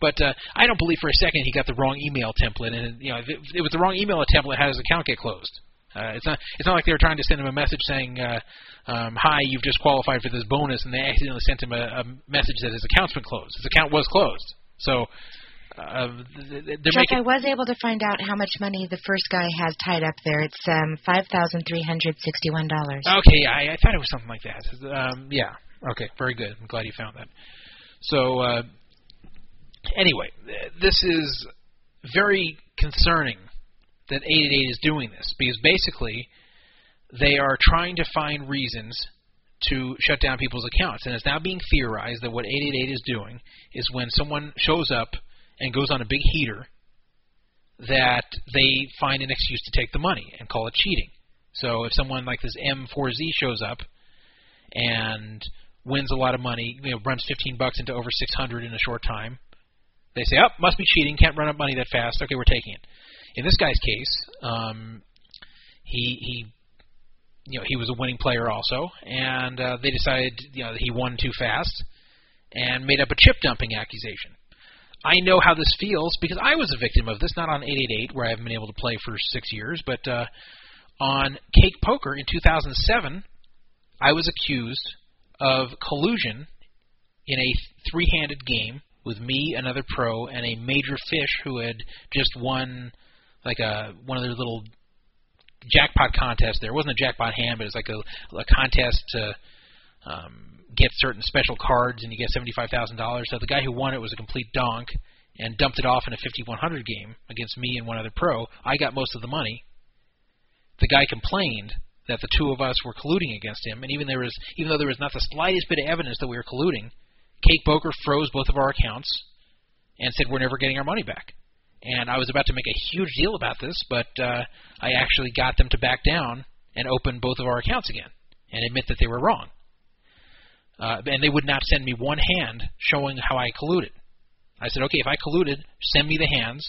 But uh, I don't believe for a second he got the wrong email template, and you know, if it, if it was the wrong email template, how does his account get closed? Uh, it's not. It's not like they were trying to send him a message saying, uh, um, "Hi, you've just qualified for this bonus," and they accidentally sent him a, a message that his account's been closed. His account was closed. So making... I was able to find out how much money the first guy has tied up there. It's um, five thousand three hundred sixty-one dollars. Okay, I, I thought it was something like that. Um, yeah. Okay, very good. I'm glad you found that. So, uh, anyway, this is very concerning that 888 is doing this because basically they are trying to find reasons to shut down people's accounts. And it's now being theorized that what 888 is doing is when someone shows up and goes on a big heater that they find an excuse to take the money and call it cheating. So if someone like this M4Z shows up and wins a lot of money, you know, runs 15 bucks into over 600 in a short time, they say, "Oh, must be cheating. Can't run up money that fast. Okay, we're taking it." In this guy's case, um, he he you know he was a winning player also, and uh, they decided you know that he won too fast and made up a chip dumping accusation. I know how this feels because I was a victim of this, not on 888 where I haven't been able to play for six years, but uh, on Cake Poker in 2007, I was accused of collusion in a three-handed game with me, another pro, and a major fish who had just won like a one of their little jackpot contests. There it wasn't a jackpot hand, but it was like a, a contest to um, get certain special cards and you get $75,000. So the guy who won it was a complete donk and dumped it off in a 5100 game against me and one other pro. I got most of the money. The guy complained that the two of us were colluding against him, and even there was, even though there was not the slightest bit of evidence that we were colluding, Cake Poker froze both of our accounts and said we're never getting our money back. And I was about to make a huge deal about this, but uh, I actually got them to back down and open both of our accounts again and admit that they were wrong. Uh, and they would not send me one hand showing how I colluded. I said, okay, if I colluded, send me the hands,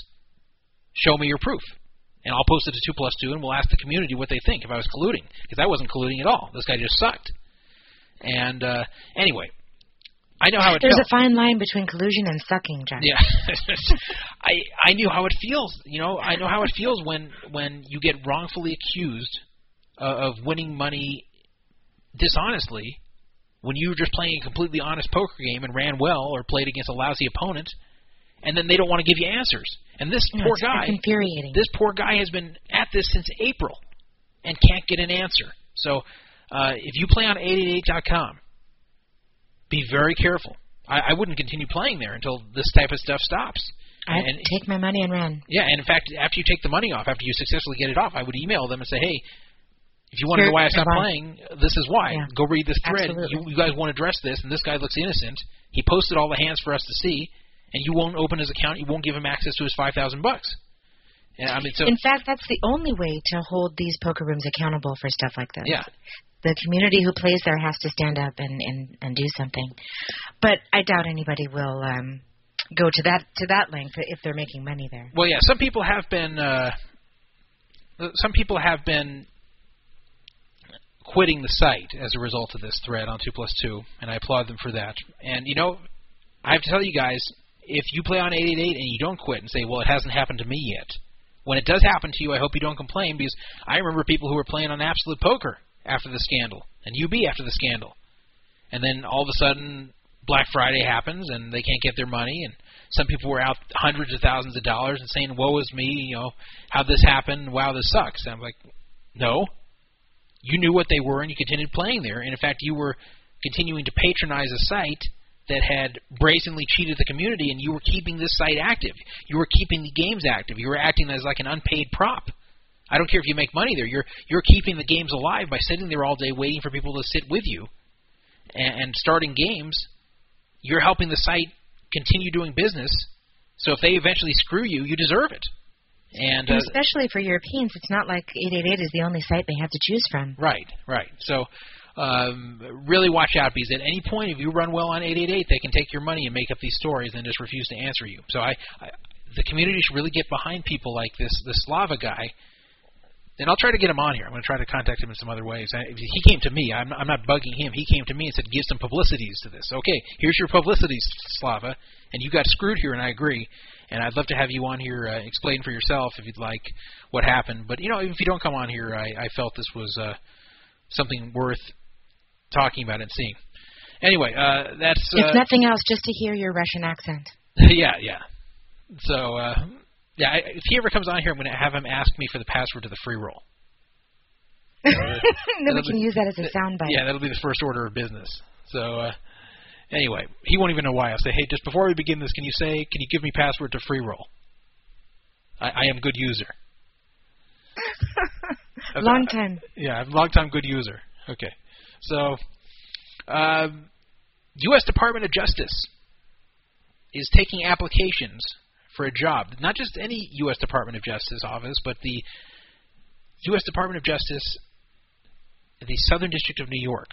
show me your proof. And I'll post it to 2 plus 2, and we'll ask the community what they think if I was colluding. Because I wasn't colluding at all. This guy just sucked. And uh, anyway, I know how it There's felt. a fine line between collusion and sucking, John. Yeah, *laughs* I I knew how it feels. You know, I know how it feels when when you get wrongfully accused uh, of winning money dishonestly, when you were just playing a completely honest poker game and ran well or played against a lousy opponent, and then they don't want to give you answers. And this yeah, poor guy, infuriating. this poor guy has been at this since April and can't get an answer. So uh, if you play on 888.com, be very careful. I, I wouldn't continue playing there until this type of stuff stops. I'd and, take my money and run. Yeah, and in fact, after you take the money off, after you successfully get it off, I would email them and say, "Hey, If you want to know why I stopped playing, this is why. Yeah. Go read this thread. You, you guys want to address this, and this guy looks innocent. He posted all the hands for us to see, and you won't open his account. You won't give him access to his five thousand bucks. And I mean, so In fact, that's the only way to hold these poker rooms accountable for stuff like this. yeah, The community who plays there has to stand up and, and, and do something. But I doubt anybody will um, go to that to that length if they're making money there. Well, yeah, some people have been. Uh, some people have been quitting the site as a result of this thread on two plus two, and I applaud them for that. And you know, I have to tell you guys, if you play on eight eight eight and you don't quit and say, "Well, it hasn't happened to me yet," when it does happen to you, I hope you don't complain because I remember people who were playing on Absolute Poker after the scandal and UB after the scandal, and then all of a sudden Black Friday happens and they can't get their money and some people were out hundreds of thousands of dollars and saying, "Woe is me," you know, how'd this happen? Wow, this sucks. And I'm like, no, you knew what they were and you continued playing there. And in fact, you were continuing to patronize a site that had brazenly cheated the community, and you were keeping this site active. You were keeping the games active. You were acting as like an unpaid prop. I don't care if you make money there. You're you're keeping the games alive by sitting there all day waiting for people to sit with you and, and starting games. You're helping the site continue doing business. So if they eventually screw you, you deserve it. And uh, And especially for Europeans, it's not like 888 is the only site they have to choose from. Right, right. So um, really watch out because at any point, if you run well on 888, they can take your money and make up these stories and just refuse to answer you. So I, I the community should really get behind people like this, this Slava guy. And I'll try to get him on here. I'm going to try to contact him in some other ways. I, he came to me. I'm, I'm not bugging him. He came to me and said, "Give some publicities to this." Okay, here's your publicities, Slava, and you got screwed here, and I agree. And I'd love to have you on here uh, explain for yourself if you'd like what happened. But you know, if you don't come on here, I, I felt this was uh, something worth talking about and seeing. Anyway, uh, that's uh, if nothing else, just to hear your Russian accent. *laughs* yeah, yeah. So uh, yeah, I, if he ever comes on here, I'm going to have him ask me for the password to the free roll. *laughs* then we can be- use that as a soundbite. Yeah, that'll be the first order of business. So uh, anyway, he won't even know why. I'll say, hey, just before we begin this, can you say, can you give me password to free roll? I, I am good user. *laughs* Long time. Yeah, I'm a long time good user. Okay. So, um, U.S. Department of Justice is taking applications for a job. Not just any U.S. Department of Justice office, but the U.S. Department of Justice, the Southern District of New York.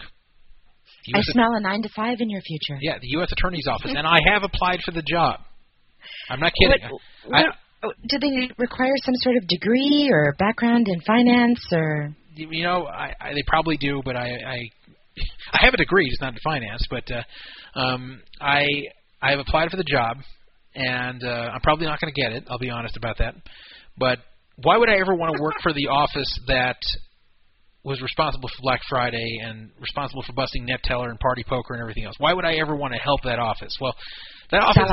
I smell a nine to five in your future. yeah, the U.S. Attorney's Office, and I have applied for the job. I'm not kidding. What, I, what, oh, do they require some sort of degree or background in finance or? you know, I, I they probably do, but I, I *laughs* I have a degree, just not in finance. But uh, um, I I have applied for the job, and uh, I'm probably not going to get it. I'll be honest about that. But why would I ever want to work for the office that was responsible for Black Friday and responsible for busting Neteller and party poker and everything else? Why would I ever want to help that office? Well, that office,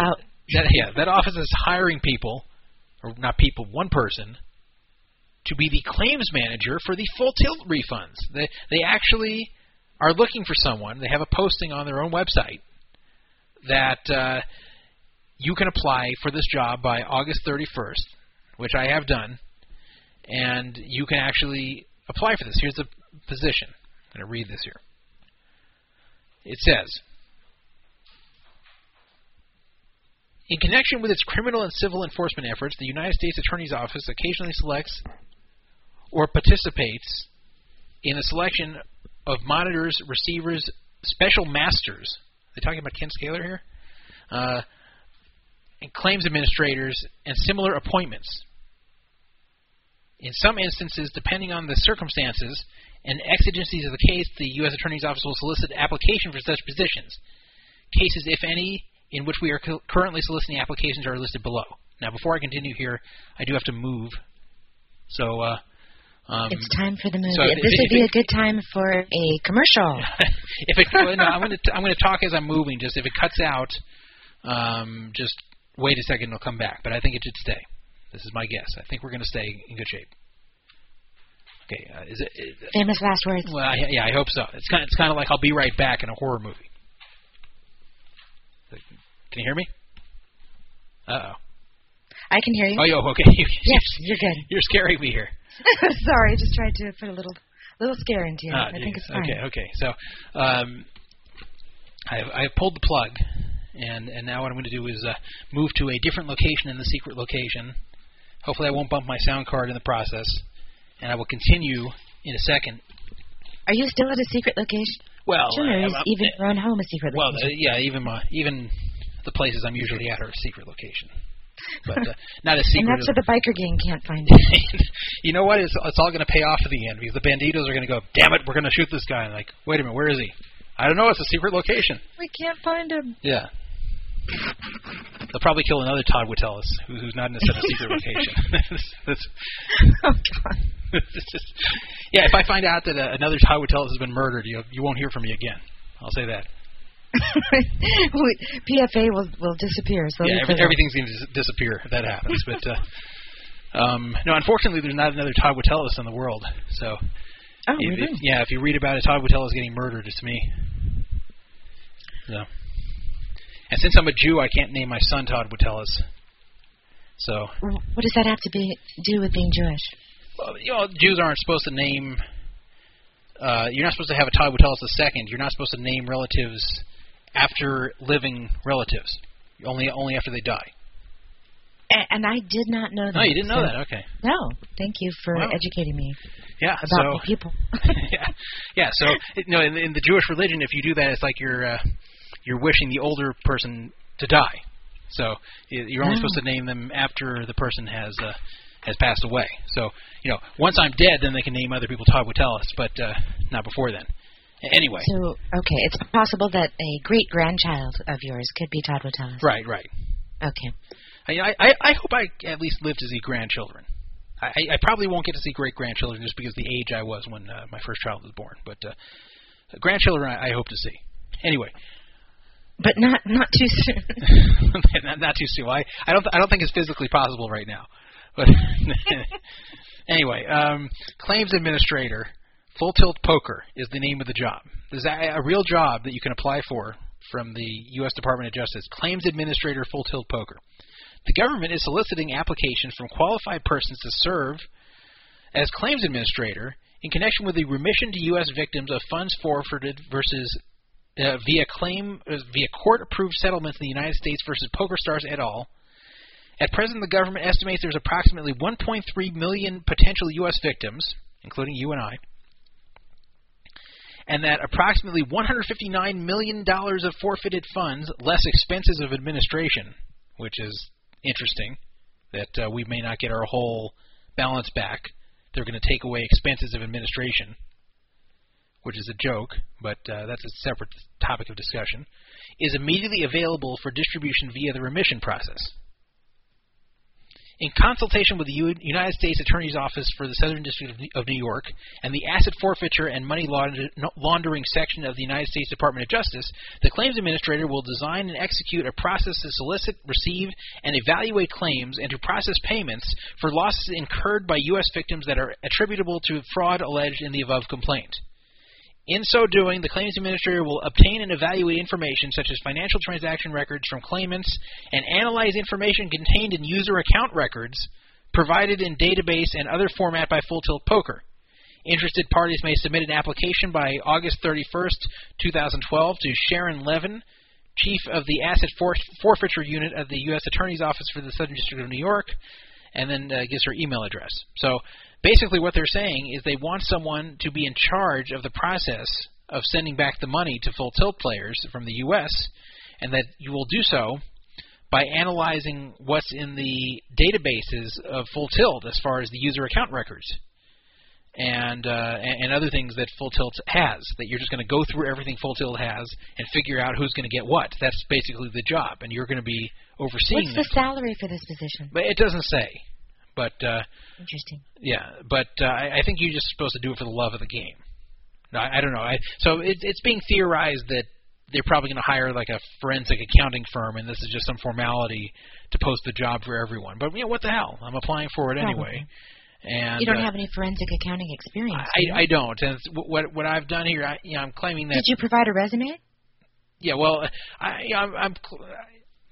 that yeah, that office is hiring people, or not people, one person, to be the claims manager for the full tilt refunds. They they actually are looking for someone. They have a posting on their own website that uh, you can apply for this job by August 31st, which I have done, and you can actually apply for this. Here's the position. I'm going to read this here. It says. In connection with its criminal and civil enforcement efforts, the United States Attorney's Office occasionally selects or participates in the selection of monitors, receivers, special masters. They're talking about Ken Scaler here? Uh, and claims administrators and similar appointments. In some instances, depending on the circumstances and exigencies of the case, the U.S. Attorney's Office will solicit application for such positions. Cases, if any, in which we are cu- currently soliciting applications are listed below. Now, before I continue here, I do have to move. So, uh, um, It's time for the movie. so this would be it- a good time for a commercial. *laughs* if it, no, I'm going to I'm going to talk as I'm moving. Just if it cuts out, um, just wait a second, it'll come back. But I think it should stay. This is my guess. I think we're going to stay in good shape. Okay, uh, is it? Is, Famous last words. well, I, yeah, I hope so. It's kind. It's kind of like I'll be right back in a horror movie. Can you hear me? Uh oh. I can hear you. Oh, yo, okay. *laughs* Yes, you're good. *laughs* You're scaring me here. *laughs* Sorry, I just tried to put a little little scaring to you. Ah, I think it's fine. Okay, okay. So, um, I've I've pulled the plug, and and now what I'm going to do is uh, move to a different location in the secret location. Hopefully, I won't bump my sound card in the process, and I will continue in a second. Are you still at a secret location? Well, Sure, is even your own home a secret well, uh, yeah, even my even the places I'm usually at are a secret location, but uh, not a *laughs* secret. and that's where the biker gang can't find you. *laughs* you know what? It's, it's all going to pay off at the end because the bandidos are going to go, damn it, we're going to shoot this guy. And like, wait a minute, where is he? I don't know. It's a secret location. we can't find him. Yeah. They'll probably kill another Todd Witteles who, who's not in a, a secret location. *laughs* *laughs* That's- Oh God. *laughs* just, yeah, if I find out that uh, another Todd Witteles has been murdered, you you won't hear from me again. I'll say that. PFA will will disappear. So yeah, every, everything's going to dis- disappear if that happens. But uh, um, no, unfortunately, there's not another Todd Witteles in the world. So Oh, if, really? if, yeah, if you read about it, Todd Witteles getting murdered, it's me. So, and since I'm a Jew, I can't name my son Todd Witteles. So, What does that have to be do with being Jewish? well, you know, Jews aren't supposed to name. Uh, you're not supposed to have a Todd the second. You're not supposed to name relatives after living relatives. Only only after they die. And I did not know that. No, you didn't know so- that. Okay. No, thank you for Wow. educating me Yeah. about so the people. *laughs* yeah, yeah. So you know, in, in the Jewish religion, if you do that, it's like you're uh, you're wishing the older person to die. So you're only Oh. supposed to name them after the person has uh, has passed away. So you know, once I'm dead, then they can name other people Todd Witteles, but uh, not before then. Anyway, So, okay, it's possible that a great grandchild of yours could be Todd Witteles. right, right. Okay. I, I I hope I at least live to see grandchildren. I, I I probably won't get to see great grandchildren just because of the age I was when uh, my first child was born. But uh, grandchildren, I, I hope to see. Anyway, But not not too soon. *laughs* not, not too soon. I I don't I don't think it's physically possible right now. But *laughs* anyway, um, claims administrator, Full Tilt Poker is the name of the job. There's a, a real job that you can apply for from the U.S. Department of Justice. Claims administrator, Full Tilt Poker. The government is soliciting applications from qualified persons to serve as claims administrator in connection with the remission to U.S. victims of funds forfeited versus uh, via claim uh, via court-approved settlements in the United States versus PokerStars et al. At present, the government estimates there's approximately 1.3 million potential U.S. victims, including you and I, and that approximately 159 million dollars of forfeited funds, less expenses of administration, which is interesting, that uh, we may not get our whole balance back. They're going to take away expenses of administration which is a joke, but uh, that's a separate topic of discussion, is immediately available for distribution via the remission process. In consultation with the U- United States Attorney's Office for the Southern District of New- York and the Asset Forfeiture and Money Launder- Laundering section of the United States Department of Justice, the claims administrator will design and execute a process to solicit, receive, and evaluate claims and to process payments for losses incurred by U.S. victims that are attributable to fraud alleged in the above complaint. In so doing, the claims administrator will obtain and evaluate information such as financial transaction records from claimants and analyze information contained in user account records provided in database and other format by Full Tilt Poker. Interested parties may submit an application by August 31st, 2012 to Sharon Levin, Chief of the Asset Forfeiture Unit of the U.S. Attorney's Office for the Southern District of New York, and then uh, gives her email address. So basically, what they're saying is they want someone to be in charge of the process of sending back the money to full tilt players from the U.S., and that you will do so by analyzing what's in the databases of Full Tilt as far as the user account records and uh, and, other things that Full Tilt has. That you're just going to go through everything Full Tilt has and figure out who's going to get what. That's basically the job, and you're going to be overseeing What's the that. salary for this position? But it doesn't say. But uh, Interesting. yeah, but uh, I, I think you're just supposed to do it for the love of the game. I, I don't know. I, so it, it's being theorized that they're probably going to hire like a forensic accounting firm, and this is just some formality to post the job for everyone. But you know what the hell? I'm applying for it anyway. And you don't uh, have any forensic accounting experience. do you? I, I don't. And it's- what what I've done here, I, you know, I'm claiming that. Did you provide a resume? Yeah, well, I, I'm, I'm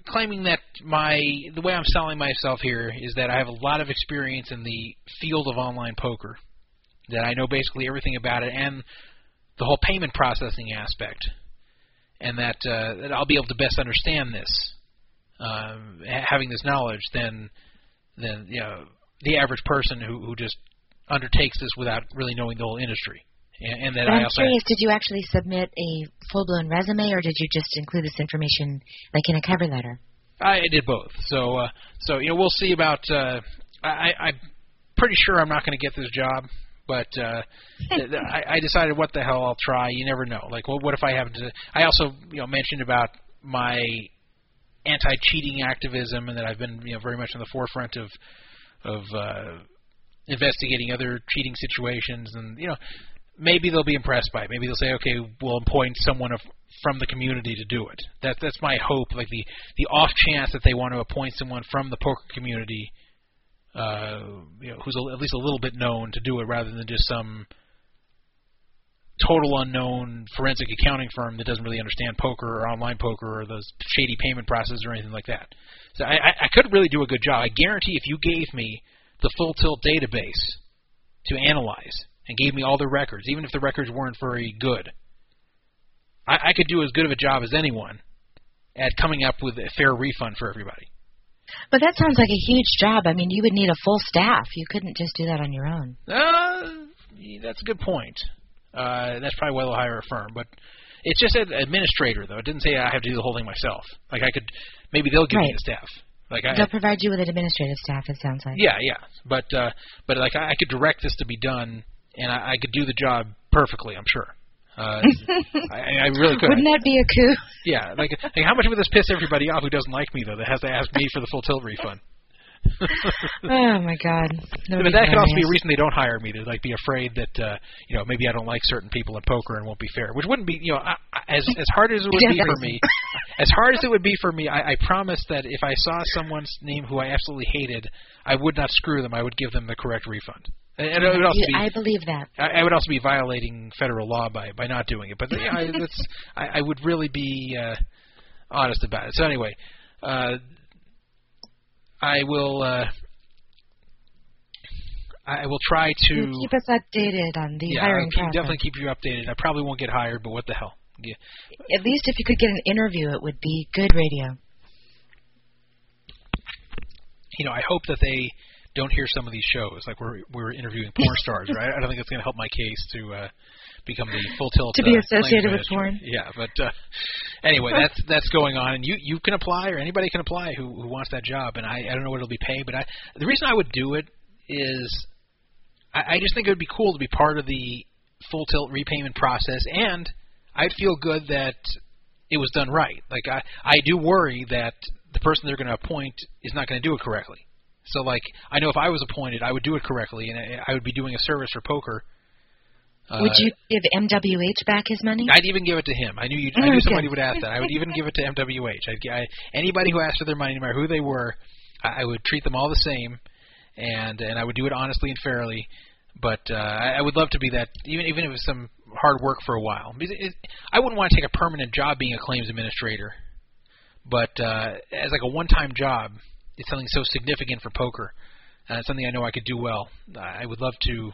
claiming that my the way I'm selling myself here is that I have a lot of experience in the field of online poker, that I know basically everything about it and the whole payment processing aspect, and that uh, that I'll be able to best understand this, um, having this knowledge, than than you know the average person who who just undertakes this without really knowing the whole industry. And, and that But I I'm curious, did you actually submit a full-blown resume, or did you just include this information like in a cover letter? I did both. So uh, so you know we'll see about. Uh, I, I'm pretty sure I'm not going to get this job, but uh, *laughs* th- th- I, I decided what the hell I'll try. You never know. Like, well, what if I have to? I also you know mentioned about my anti-cheating activism and that I've been you know very much on the forefront of of uh, investigating other cheating situations and you know maybe they'll be impressed by it. Maybe they'll say, okay, we'll appoint someone of, from the community to do it. That that's my hope. Like the the off chance that they want to appoint someone from the poker community, uh, you know, who's a, at least a little bit known to do it, rather than just some total unknown forensic accounting firm that doesn't really understand poker or online poker or those shady payment processes or anything like that. So I, I, I could really do a good job. I guarantee if you gave me the full tilt database to analyze and gave me all the records, even if the records weren't very good, I, I could do as good of a job as anyone at coming up with a fair refund for everybody. But that sounds like a huge job. I mean, you would need a full staff. You couldn't just do that on your own. Uh, that's a good point. Uh, that's probably why they'll hire a firm. But it's just an administrator, though. It didn't say I have to do the whole thing myself. Like I could, maybe they'll give me Right. the staff. Like I, They'll provide you with an administrative staff. It sounds like. yeah, yeah. But uh, but like I, I could direct this to be done, and I, I could do the job perfectly. I'm sure. Uh, *laughs* I, I really could. Wouldn't that be a coup? Yeah, like, like how much would this piss everybody off who doesn't like me though? That has to ask me for the full tilt refund. *laughs* oh my God. but that could also be a reason they don't hire me to like be afraid that uh, you know maybe I don't like certain people in poker and won't be fair, which wouldn't be you know I, I- as as hard as it would be for me, *laughs* as hard as it would be for me, I, I promise that if I saw someone's name who I absolutely hated, I would not screw them. I would give them the correct refund. And it would also be I believe that. I, I would also be violating federal law by by not doing it. But yeah, I, that's I, I would really be uh, honest about it. So anyway, uh, I will uh, I will try to You keep us updated on the yeah hiring keep, process. definitely keep you updated. I probably won't get hired, but what the hell? Yeah. At least if you could get an interview, it would be good radio. You know, I hope that they don't hear some of these shows. Like we're we're interviewing porn *laughs* stars, right? I don't think it's going to help my case to uh, become the full tilt To be uh, associated with porn? Yeah, but uh, anyway, that's that's going on, and you you can apply, or anybody can apply who who wants that job. And I I don't know what it'll be paid, but I the reason I would do it is I, I just think it would be cool to be part of the full tilt repayment process, and I'd feel good that it was done right. Like I I do worry that the person they're going to appoint is not going to do it correctly. So like I know if I was appointed, I would do it correctly, and I- would be doing a service for poker. Uh, would you give MWH back his money? I'd even give it to him. I knew you. I Oh, knew okay. somebody would ask that. I would even give it to *laughs* MWH. I'd, I, anybody who asked for their money, no matter who they were, I, I would treat them all the same, and and I would do it honestly and fairly. But uh, I, I would love to be that, even even if it's some hard work for a while. Because it, I wouldn't want to take a permanent job being a claims administrator, but uh, as like a one-time job, it's something so significant for poker. Uh, it's something I know I could do well. I would love to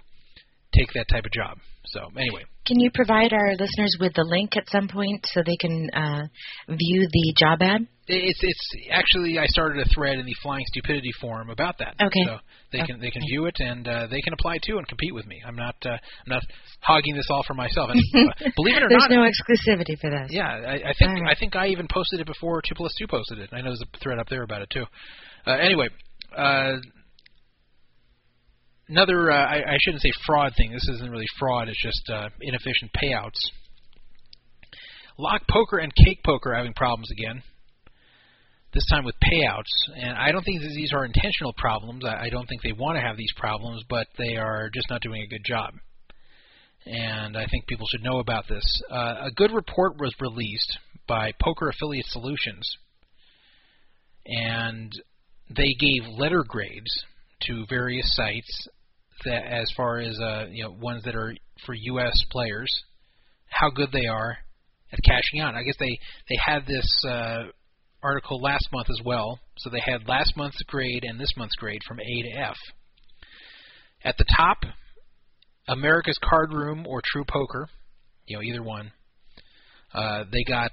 take that type of job. So anyway. Can you provide our listeners with the link at some point so they can uh, view the job ad? It's it's actually I started a thread in the Flying Stupidity forum about that. Okay. So they can they can view it and uh, they can apply too and compete with me. I'm not uh, I'm not hogging this all for myself. And, uh, *laughs* believe it or There's not, no exclusivity for this. yeah, I, I think right. I think I even posted it before Two Plus Two posted it. I know there's a thread up there about it too. Uh, anyway, uh, another uh, I, I shouldn't say fraud thing. This isn't really fraud. It's just uh, inefficient payouts. Lock poker and cake poker are having problems again. This time with payouts, and I don't think these are intentional problems. I, I don't think they want to have these problems, but they are just not doing a good job. And I think people should know about this. Uh, a good report was released by Poker Affiliate Solutions, and they gave letter grades to various sites that, as far as uh, you know, ones that are for U.S. players, how good they are at cashing out. I guess they they had this uh, article last month as well, so they had last month's grade and this month's grade from A to F. At the top America's Card Room or True Poker, you know, either one. Uh, they got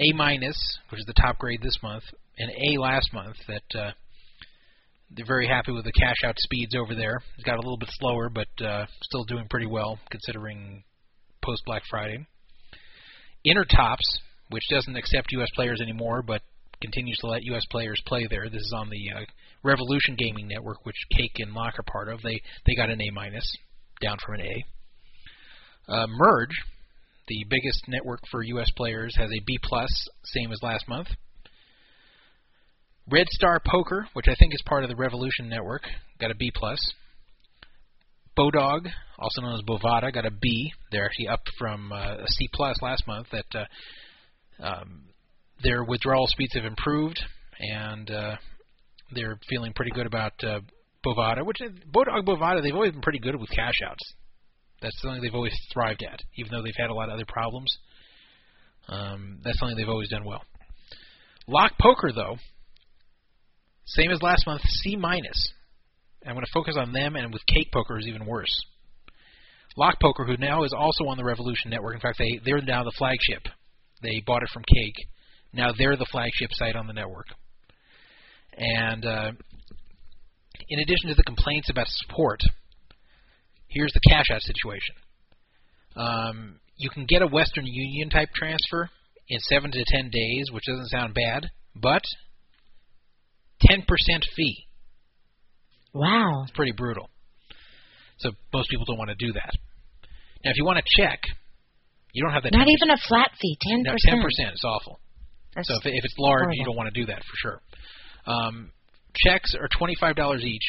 A minus, which is the top grade this month, and A last month. That uh, they're very happy with the cash out speeds over there. It's got a little bit slower, but uh, still doing pretty well considering post Black Friday. Intertops, which doesn't accept U.S. players anymore, but continues to let U.S. players play there. This is on the uh, Revolution Gaming Network, which Cake and Lock are part of. They they got an A minus, down from an A. Uh, Merge, the biggest network for U.S. players, has a B plus, same as last month. Red Star Poker, which I think is part of the Revolution Network, got a B plus. Bodog, also known as Bovada, got a B. They're actually up from uh, a C plus last month. That uh, um, their withdrawal speeds have improved, and uh, they're feeling pretty good about uh, Bovada, which is, Bodog Bovada, they've always been pretty good with cash outs. That's something they've always thrived at, even though they've had a lot of other problems. Um, that's something they've always done well. Lock Poker, though, same as last month, C minus. I'm going to focus on them, and with Cake Poker is even worse. Lock Poker, who now is also on the Revolution Network. In fact, they they're now the flagship. They bought it from Cake. Now they're the flagship site on the network. And uh, in addition to the complaints about support, here's the cash out situation. Um, you can get a Western Union type transfer in seven to ten days, which doesn't sound bad, but 10% fee. Wow. It's pretty brutal. So most people don't want to do that. Now, if you want to check, you don't have that. Not 10%. even a flat fee, 10%. No, 10%. It's awful. That's So if, if it's large, horrible. you don't want to do that for sure. Um, checks are $25 each,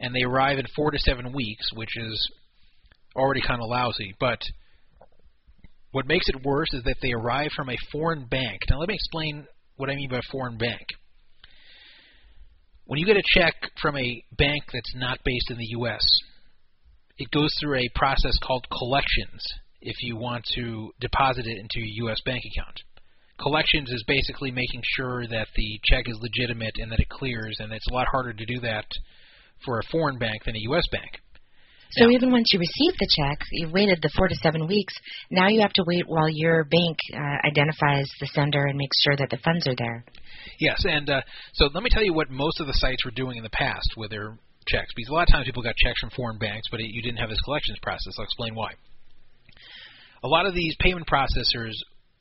and they arrive in four to seven weeks, which is already kind of lousy. But what makes it worse is that they arrive from a foreign bank. Now, let me explain what I mean by foreign bank. When you get a check from a bank that's not based in the U.S., it goes through a process called collections if you want to deposit it into your U.S. bank account. Collections is basically making sure that the check is legitimate and that it clears, and it's a lot harder to do that for a foreign bank than a U.S. bank. So Now- even once you receive the check, you've waited the four to seven weeks. Now you have to wait while your bank uh, identifies the sender and makes sure that the funds are there. Yes, and uh, so let me tell you what most of the sites were doing in the past with their checks, because a lot of times people got checks from foreign banks, but it, you didn't have this collections process. I'll explain why. A lot of these payment processors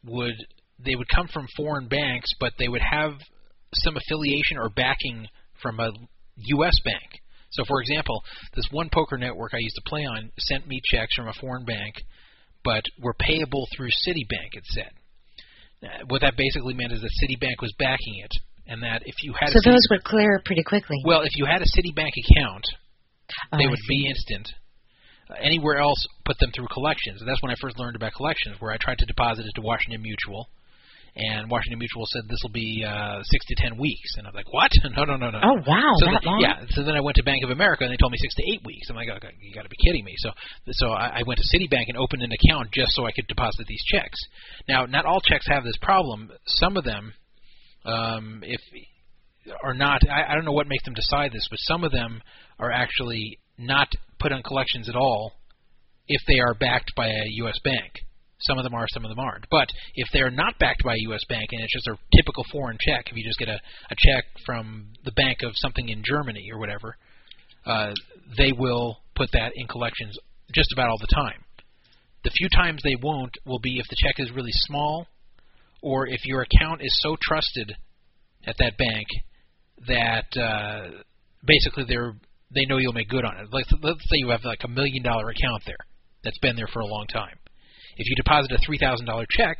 would they would come from foreign banks, but they would have some affiliation or backing from a U.S. bank. So, for example, this one poker network I used to play on sent me checks from a foreign bank, but were payable through Citibank. It said. Uh, what that basically meant is that Citibank was backing it, and that if you had So those would clear pretty quickly. well, if you had a Citibank account, Oh, they I would see. be instant. Uh, anywhere else, put them through collections, and that's when I first learned about collections, where I tried to deposit it to Washington Mutual, and Washington Mutual said this will be uh, six to ten weeks, and I'm like, what? *laughs* No, no, no, no. Oh wow, so that then, long? yeah, so then I went to Bank of America and they told me six to eight weeks. I'm like, you got to be kidding me. So, so I, I went to Citibank and opened an account just so I could deposit these checks. Now, not all checks have this problem. Some of them, um, if are not, I, I don't know what makes them decide this, but some of them are actually not put on collections at all if they are backed by a U.S. bank. Some of them are, some of them aren't. But if they're not backed by a U.S. bank and it's just a typical foreign check, if you just get a, a check from the bank of something in Germany or whatever, uh, they will put that in collections just about all the time. The few times they won't will be if the check is really small or if your account is so trusted at that bank that uh, basically they're they know you'll make good on it. Like let's say you have like a million dollar account there that's been there for a long time. If you deposit a three thousand dollar check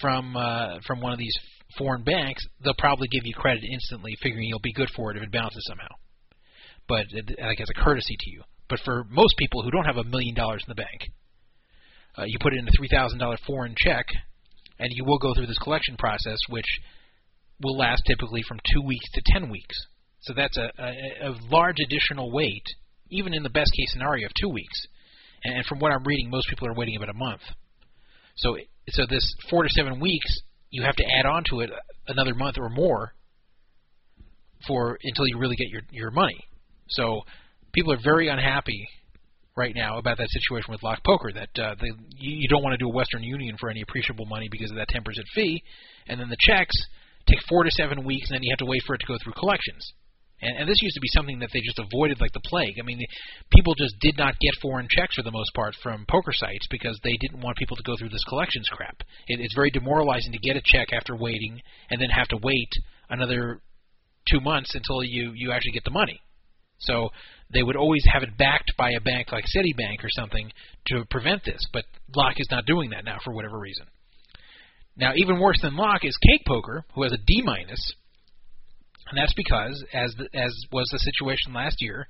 from uh, from one of these foreign banks, they'll probably give you credit instantly, figuring you'll be good for it if it bounces somehow. But like as a courtesy to you. But for most people who don't have a million dollars in the bank, uh, you put in a three thousand dollar foreign check, and you will go through this collection process, which will last typically from two weeks to ten weeks. So that's a, a, a large additional wait, even in the best case scenario of two weeks. And, from what I'm reading, most people are waiting about a month. So so this four to seven weeks, you have to add on to it another month or more for until you really get your your money. So people are very unhappy right now about that situation with Lock Poker that uh, they, you don't want to do a Western Union for any appreciable money because of that 10% fee, and then the checks take four to seven weeks, and then you have to wait for it to go through collections. And, and this used to be something that they just avoided like the plague. I mean, the, people just did not get foreign checks for the most part from poker sites because they didn't want people to go through this collections crap. It, it's very demoralizing to get a check after waiting and then have to wait another two months until you you actually get the money. So they would always have it backed by a bank like Citibank or something to prevent this. But Lock is not doing that now for whatever reason. Now, even worse than Lock is Cake Poker, who has a D minus, and that's because, as the, as was the situation last year,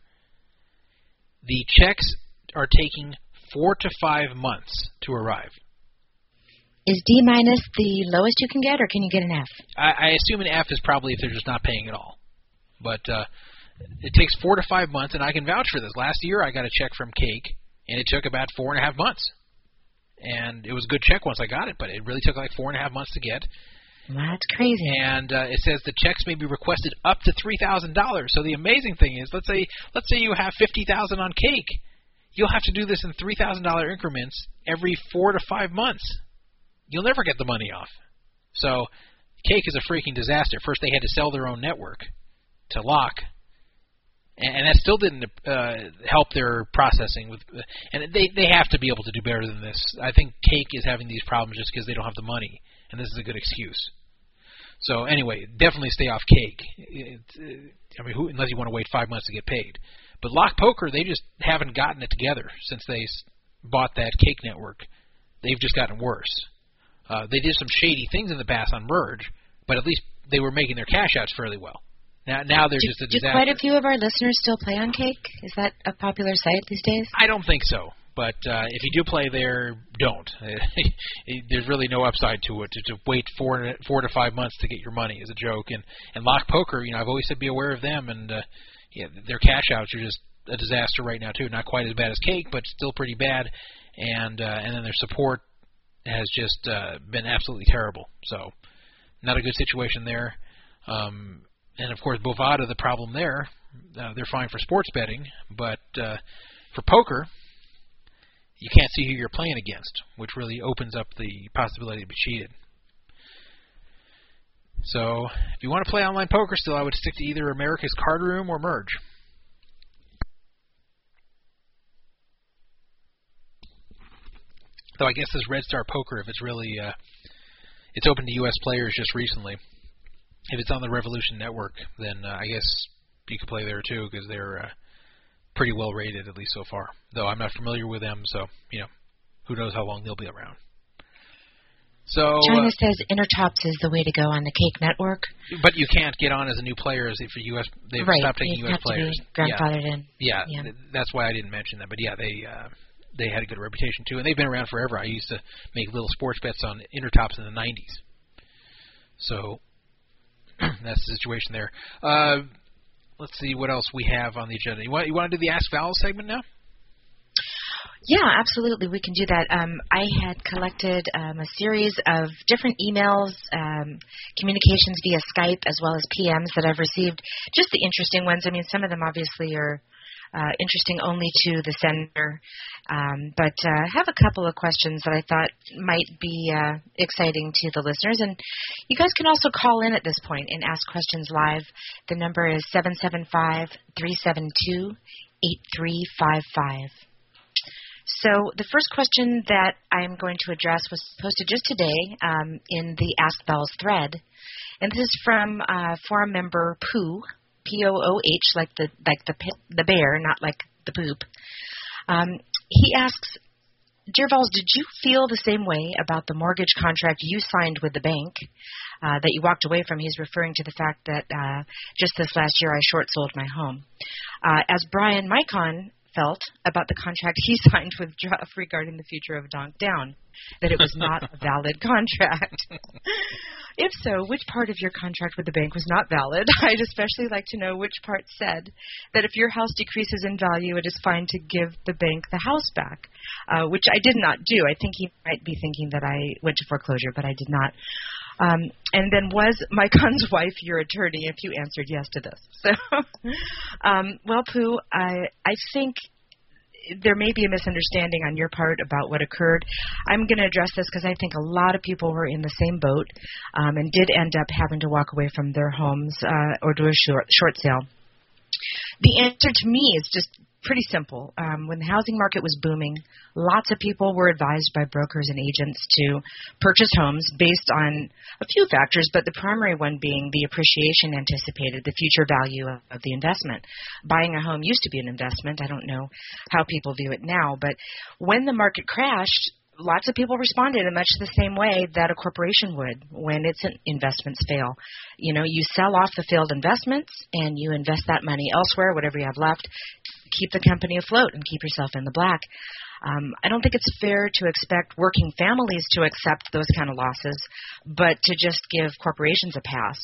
the checks are taking four to five months to arrive. Is D minus the lowest you can get, or can you get an F? I, I assume an F is probably if they're just not paying at all. But uh, it takes four to five months, and I can vouch for this. Last year, I got a check from Cake, and it took about four and a half months. And it was a good check once I got it, but it really took like four and a half months to get. That's crazy. And uh, it says the checks may be requested up to three thousand dollars. So the amazing thing is, let's say let's say you have fifty thousand on Cake, you'll have to do this in three thousand dollar increments every four to five months. You'll never get the money off. So Cake is a freaking disaster. First they had to sell their own network to Lock, and that still didn't uh, help their processing. With and they they have to be able to do better than this. I think Cake is having these problems just because they don't have the money, and this is a good excuse. So anyway, definitely stay off Cake. It, uh, I mean, who, unless you want to wait five months to get paid. But Lock Poker, they just haven't gotten it together since they bought that Cake network. They've just gotten worse. Uh, they did some shady things in the past on Merge, but at least they were making their cash outs fairly well. Now, now they're do, just a do disaster. quite a few of our listeners still play on Cake? Is that a popular site these days? I don't think so. But uh, if you do play there, don't. *laughs* There's really no upside to it. To, to wait four four to five months to get your money is a joke. And and Lock Poker, you know, I've always said be aware of them. And uh, yeah, their cash outs are just a disaster right now too. Not quite as bad as Cake, but still pretty bad. And uh, and then their support has just uh, been absolutely terrible. So not a good situation there. Um, and of course, Bovada, the problem there, uh, they're fine for sports betting, but uh, for poker, you can't see who you're playing against, which really opens up the possibility to be cheated. So, if you want to play online poker still, I would stick to either America's Card Room or Merge. Though I guess this Red Star Poker, if it's really, uh, it's open to U.S. players just recently. If it's on the Revolution Network, then uh, I guess you could play there too because they're uh, pretty well rated at least so far. Though I'm not familiar with them, so you know, who knows how long they'll be around. So China uh, says Intertops is the way to go on the Cake Network. but you can't get on as a new player as if you're U.S. They've right, stopped taking U.S. players. to be grandfathered in. Yeah, Yeah. th- that's why I didn't mention that. But yeah, they uh, they had a good reputation too, and they've been around forever. I used to make little sports bets on Intertops in the '90s. So *clears throat* that's the situation there. Uh, let's see what else we have on the agenda. You want you want to do the Ask Val segment now? Yeah, absolutely. We can do that. Um, I had collected um, a series of different emails, um, communications via Skype, as well as PMs that I've received. Just the interesting ones. I mean, some of them obviously are uh, interesting only to the sender, um, but uh, have a couple of questions that I thought might be uh, exciting to the listeners. And you guys can also call in at this point and ask questions live. The number is seven seven five three seven two eight three five five. So the first question that I'm going to address was posted just today um, in the Ask Bells thread, and this is from uh, forum member Pooh, P O O H, like the like the the bear, not like the poop. Um, he asks, "Dear did you feel the same way about the mortgage contract you signed with the bank uh, that you walked away from?" He's referring to the fact that uh, just this last year I short sold my home. Uh, as Brian Micon felt about the contract he *laughs* signed with Druff regarding the future of Donk Down, that it was not a valid *laughs* contract. *laughs* if so, which part of your contract with the bank was not valid? I'd especially like to know which part said that if your house decreases in value, it is fine to give the bank the house back, uh, which I did not do. I think he might be thinking that I went to foreclosure, but I did not. Um, and then was Micon's *laughs* wife your attorney if you answered yes to this? *laughs* So, um, well, Pooh, I, I think there may be a misunderstanding on your part about what occurred. I'm going to address this because I think a lot of people were in the same boat um, and did end up having to walk away from their homes uh, or do a short short sale. The answer to me is just pretty simple. Um, when the housing market was booming, lots of people were advised by brokers and agents to purchase homes based on a few factors, but the primary one being the appreciation anticipated, the future value of, of the investment. Buying a home used to be an investment. I don't know how people view it now, but when the market crashed, lots of people responded in much the same way that a corporation would when its investments fail. You know, you sell off the failed investments and you invest that money elsewhere, whatever you have left, keep the company afloat and keep yourself in the black. Um, I don't think it's fair to expect working families to accept those kind of losses, but to just give corporations a pass.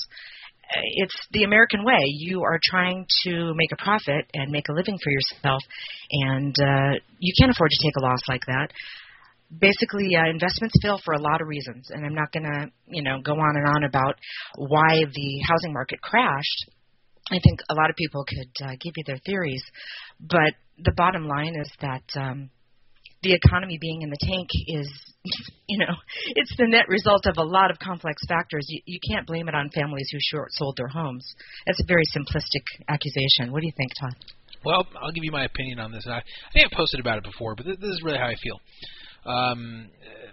It's the American way. You are trying to make a profit and make a living for yourself, and uh, you can't afford to take a loss like that basically uh, investments fail for a lot of reasons and i'm not going to you know go on and on about why the housing market crashed i think a lot of people could uh, give you their theories but the bottom line is that um the economy being in the tank is *laughs* you know it's the net result of a lot of complex factors you, you can't blame it on families who short sold their homes it's a very simplistic accusation what do you think todd well, I'll give you my opinion on this. I, I think I've posted about it before, but this, this is really how I feel. Um,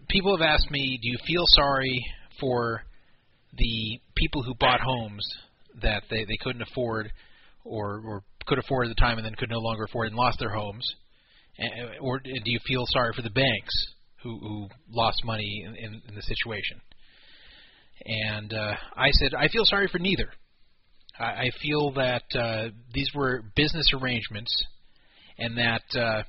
people have asked me, do you feel sorry for the people who bought homes that they, they couldn't afford or, or could afford at the time and then could no longer afford and lost their homes? Or do you feel sorry for the banks who, who lost money in, in, in the situation? And uh, I said, I feel sorry for neither. I, I feel that uh, these were business arrangements and that uh,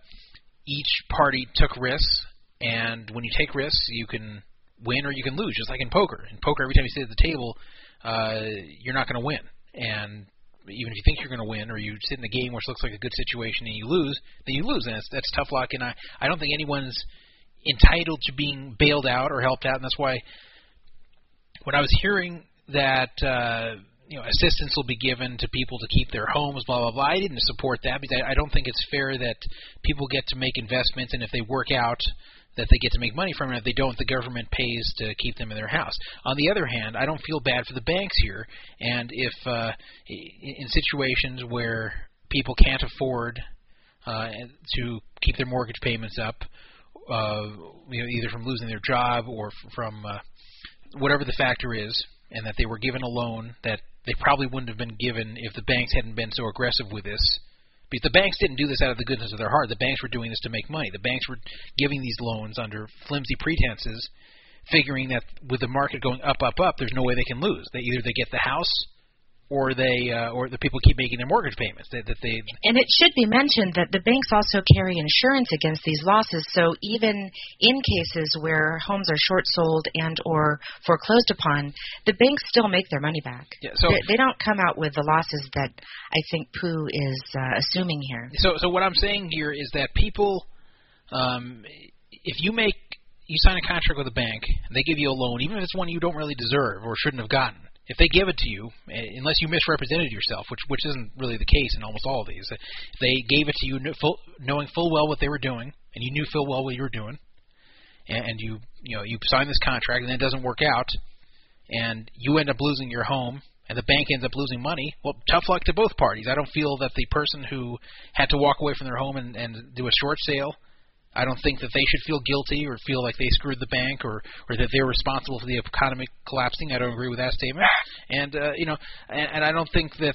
each party took risks and when you take risks, you can win or you can lose, just like in poker. In poker, every time you sit at the table, uh, you're not going to win. And even if you think you're going to win, or you sit in a game which looks like a good situation and you lose, then you lose, and that's, that's tough luck. And I, I don't think anyone's entitled to being bailed out or helped out, and that's why when I was hearing that uh, you know assistance will be given to people to keep their homes, blah blah blah, I didn't support that because I, I don't think it's fair that people get to make investments, and if they work out that they get to make money from it. If they don't, the government pays to keep them in their house. On the other hand, I don't feel bad for the banks here. And if uh, in situations where people can't afford uh, to keep their mortgage payments up, uh, you know, either from losing their job or from uh, whatever the factor is, and that they were given a loan that they probably wouldn't have been given if the banks hadn't been so aggressive with this the banks didn't do this out of the goodness of their heart. The banks were doing this to make money. The banks were giving these loans under flimsy pretenses, figuring that with the market going up, up, up, there's no way they can lose. They either they get the house or they uh, or the people keep making their mortgage payments. That, that they and it should be mentioned that the banks also carry insurance against these losses. So even in cases where homes are short sold and or foreclosed upon, the banks still make their money back. Yeah, so they, they don't come out with the losses that I think Pooh is uh, assuming here. So so what I'm saying here is that people, um, if you make you sign a contract with a bank and they give you a loan, even if it's one you don't really deserve or shouldn't have gotten if they give it to you, eh, unless you misrepresented yourself, which which isn't really the case in almost all of these, eh, they gave it to you knowing full well what they were doing, and you knew full well what you were doing, and you you know you sign this contract, and then it doesn't work out, and you end up losing your home, and the bank ends up losing money. Well, tough luck to both parties. I don't feel that the person who had to walk away from their home and, and do a short sale I don't think that they should feel guilty or feel like they screwed the bank or or that they're responsible for the economy collapsing. I don't agree with that statement. And uh, you know, and, and I don't think that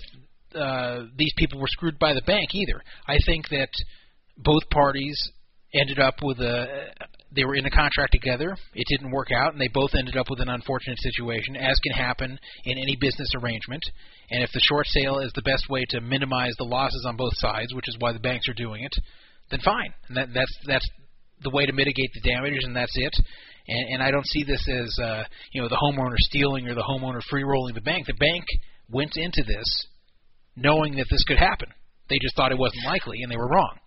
uh, these people were screwed by the bank either. I think that both parties ended up with a they were in a contract together. It didn't work out, and they both ended up with an unfortunate situation, as can happen in any business arrangement. And if the short sale is the best way to minimize the losses on both sides, which is why the banks are doing it, then fine. And that, that's that's the way to mitigate the damage, and that's it. And, and I don't see this as uh, you know the homeowner stealing or the homeowner free rolling the bank. The bank went into this knowing that this could happen. They just thought it wasn't likely, and they were wrong.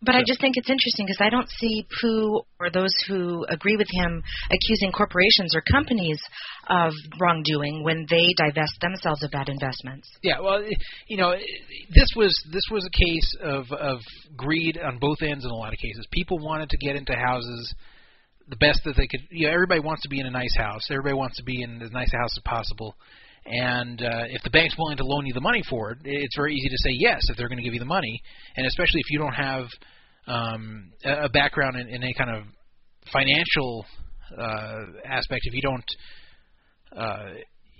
But I just think it's interesting because I don't see Pooh or those who agree with him accusing corporations or companies of wrongdoing when they divest themselves of bad investments. Yeah, well, you know, this was this was a case of of greed on both ends in a lot of cases. People wanted to get into houses the best that they could. You know, everybody wants to be in a nice house. Everybody wants to be in as nice a house as possible. And uh, if the bank's willing to loan you the money for it, it's very easy to say yes if they're going to give you the money. And especially if you don't have um, a background in, in any kind of financial uh, aspect, if you don't, uh,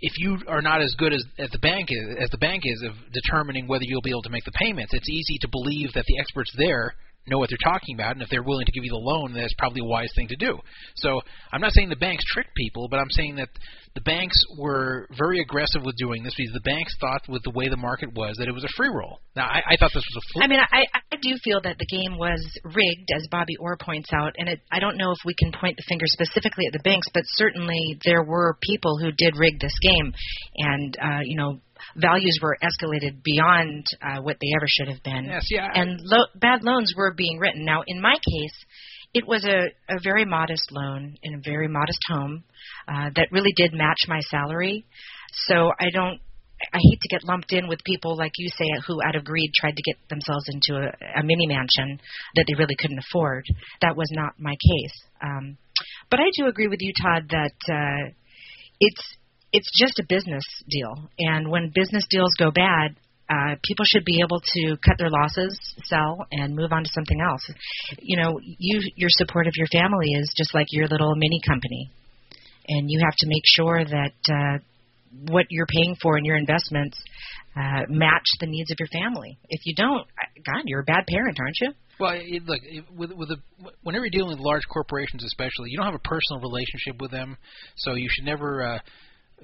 if you are not as good as, as the bank is, as the bank is of determining whether you'll be able to make the payments, it's easy to believe that the experts there know what they're talking about, and if they're willing to give you the loan, that's probably a wise thing to do. So I'm not saying the banks tricked people, but I'm saying that the banks were very aggressive with doing this because the banks thought, with the way the market was, that it was a free roll. Now I, I thought this was a. Fl- I mean, I, I do feel that the game was rigged, as Bobby Orr points out, and it, I don't know if we can point the finger specifically at the banks, but certainly there were people who did rig this game, and uh, you know values were escalated beyond uh, what they ever should have been. Yes, yeah. And lo- bad loans were being written. Now, in my case, it was a, a very modest loan in a very modest home uh, that really did match my salary. So I don't. I hate to get lumped in with people like you say who, out of greed, tried to get themselves into a, a mini mansion that they really couldn't afford. That was not my case. Um, but I do agree with you, Todd, that uh, it's it's just a business deal. And when business deals go bad, uh, people should be able to cut their losses, sell, and move on to something else. You know, you your support of your family is just like your little mini company, and you have to make sure that uh, what you're paying for in your investments uh, match the needs of your family. If you don't, God, you're a bad parent, aren't you? Well, look, it, with with a, whenever you're dealing with large corporations, especially, you don't have a personal relationship with them, so you should never. Uh,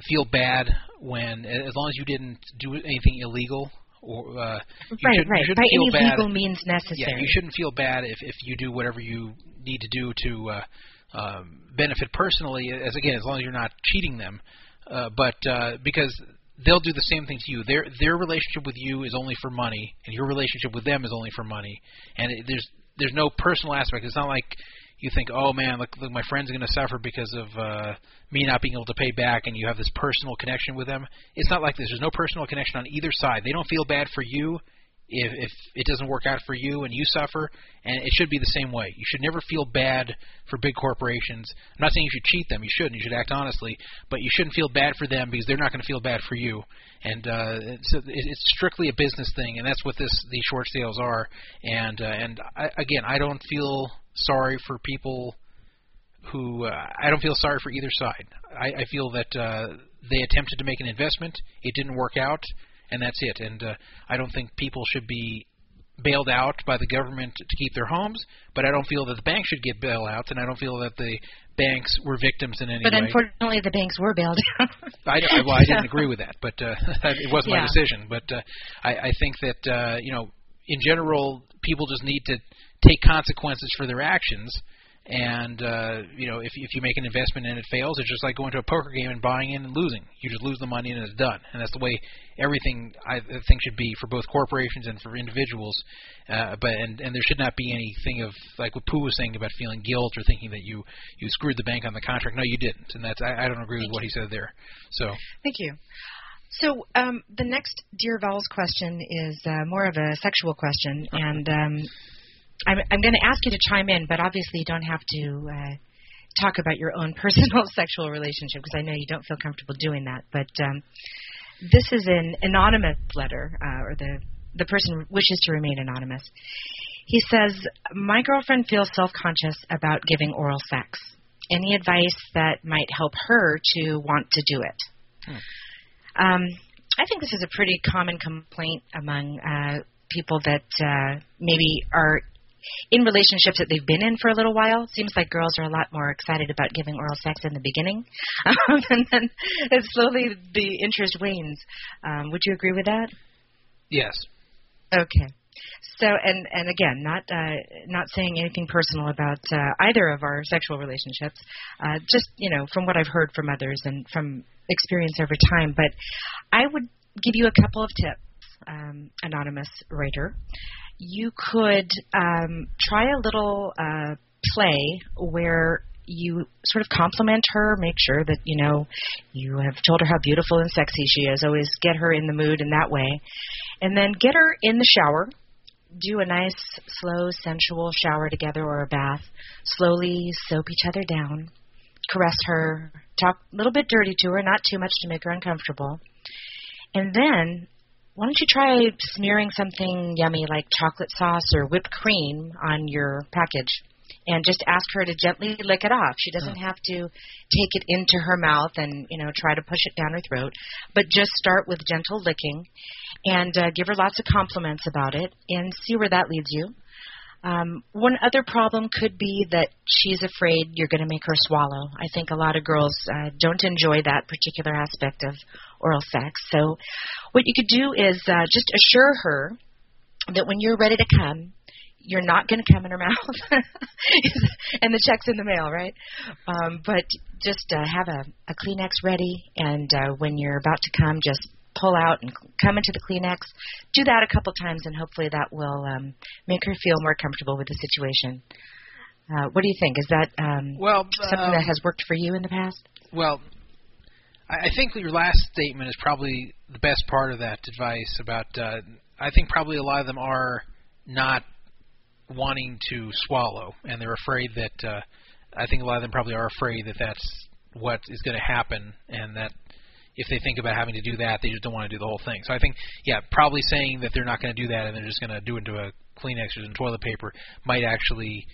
feel bad when, as long as you didn't do anything illegal. Or, uh, you right, should, right. You By any bad, legal means necessary. Yeah, you shouldn't feel bad if if you do whatever you need to do to uh, um, benefit personally. As again, as long as you're not cheating them. Uh, but uh, because they'll do the same thing to you. Their their relationship with you is only for money, and your relationship with them is only for money. And it, there's there's no personal aspect. It's not like you think, oh man, look, look my friend's are going to suffer because of uh, me not being able to pay back, and you have this personal connection with them. It's not like this. There's no personal connection on either side. They don't feel bad for you if, if it doesn't work out for you and you suffer, and it should be the same way. You should never feel bad for big corporations. I'm not saying you should cheat them. You shouldn't. You should act honestly, but you shouldn't feel bad for them because they're not going to feel bad for you. And uh, it's, it's strictly a business thing, and that's what this these short sales are. And uh, and I, again, I don't feel sorry for people who uh, I don't feel sorry for either side. I, I feel that uh, they attempted to make an investment, it didn't work out, and that's it. And uh, I don't think people should be bailed out by the government to keep their homes, but I don't feel that the banks should get bailouts, and I don't feel that the banks were victims in any but way. But unfortunately, the banks were bailed *laughs* out. I, I, well, I didn't agree with that, but uh, *laughs* it wasn't yeah. my decision. But uh, I, I think that uh, you know, in general, people just need to take consequences for their actions. And uh, you know, if if you make an investment and it fails, it's just like going to a poker game and buying in and losing. You just lose the money and it's done. And that's the way everything I think should be for both corporations and for individuals. Uh, but and and there should not be anything of like what Pooh was saying about feeling guilt or thinking that you you screwed the bank on the contract. No, you didn't. And that's I, I don't agree with what he said there. So thank you. So um, the next Dear Vowels question is uh, more of a sexual question, and um, I'm, I'm going to ask you to chime in, but obviously you don't have to uh, talk about your own *laughs* personal sexual relationship because I know you don't feel comfortable doing that. But um, this is an anonymous letter, uh, or the the person wishes to remain anonymous. He says, "My girlfriend feels self-conscious about giving oral sex. Any advice that might help her to want to do it?" Hmm. Um, I think this is a pretty common complaint among uh, people that uh, maybe are in relationships that they've been in for a little while. Seems like girls are a lot more excited about giving oral sex in the beginning, *laughs* um, and then and slowly the interest wanes. Um, would you agree with that? Yes. Okay. So and and again, not uh, not saying anything personal about uh, either of our sexual relationships. Uh, just you know, from what I've heard from others and from experience over time. But I would give you a couple of tips, um, anonymous writer. You could um, try a little uh, play where you sort of compliment her, make sure that you know you have told her how beautiful and sexy she is. Always get her in the mood in that way, and then get her in the shower. Do a nice, slow, sensual shower together or a bath. Slowly soap each other down, caress her, talk a little bit dirty to her, not too much to make her uncomfortable. And then, why don't you try smearing something yummy like chocolate sauce or whipped cream on your package? and just ask her to gently lick it off. She doesn't have to take it into her mouth and you know try to push it down her throat, but just start with gentle licking, and uh, give her lots of compliments about it, and see where that leads you. Um, one other problem could be that she's afraid you're going to make her swallow. I think a lot of girls uh, don't enjoy that particular aspect of oral sex. So, what you could do is uh, just assure her that when you're ready to come, you're not going to come in her *laughs* mouth, and the check's in the mail, right? Um, but just uh, have a, a Kleenex ready, and uh, when you're about to come, just pull out and come into the Kleenex. Do that a couple times, and hopefully that will um, make her feel more comfortable with the situation. Uh, what do you think? Is that um, well something um, that has worked for you in the past? Well, I I think your last statement is probably the best part of that advice. About uh, I think probably a lot of them are not wanting to swallow, and they're afraid that. Uh, I think a lot of them probably are afraid that that's what is going to happen, and that if they think about having to do that, they just don't want to do the whole thing. So I think, yeah, probably saying that they're not going to do that and they're just going to do it into a Kleenex or in toilet paper might actually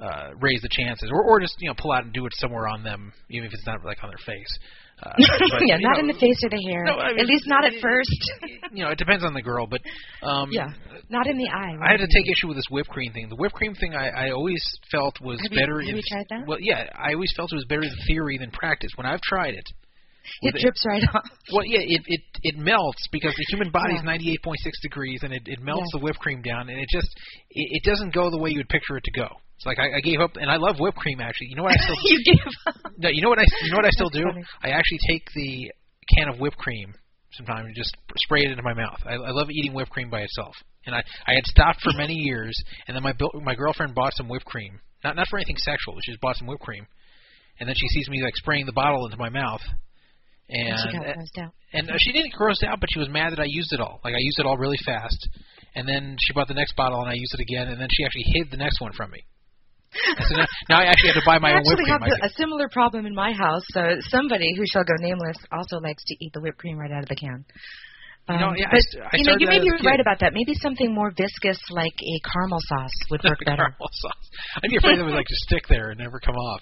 uh, raise the chances, or or just you know pull out and do it somewhere on them, even if it's not like on their face. Uh, *laughs* but, yeah, not know, in the face or the hair. No, I mean, At least not at first. *laughs* you know, it depends on the girl, but um, yeah, not in the eye. I had to take issue with this whipped cream thing. The whipped cream thing I, I always felt was Have you- better. have in, you tried that? Well, yeah, I always felt it was better in theory than practice. When I've tried it, It drips right off. well, yeah, it it it melts because the human body is 98.6 degrees, and it it melts Yes. the whipped cream down, and it just it, it doesn't go the way you would picture it to go. It's like I, I gave up, and I love whipped cream actually. You know what I still *laughs* you gave up. no, you know what I you know what I still do? funny. I actually take the can of whipped cream sometimes and just spray it into my mouth. I, I love eating whipped cream by itself. And I I had stopped for many years, and then my my girlfriend bought some whipped cream. Not not for anything sexual. She just bought some whipped cream, and then she sees me like spraying the bottle into my mouth. And And she got grossed out. and uh, she didn't get grossed out, but she was mad that I used it all. Like I used it all really fast, and then she bought the next bottle, and I used it again, and then she actually hid the next one from me. And so now, now I actually have to buy my I own whipped cream. actually have a similar problem in my house. So somebody who shall go nameless also likes to eat the whipped cream right out of the can. Um, You know, yeah, but st- I you know, you that may as be right about that. Maybe something more viscous, like a caramel sauce, would *laughs* work better. caramel sauce. I'd be afraid it would like just stick there and never come off.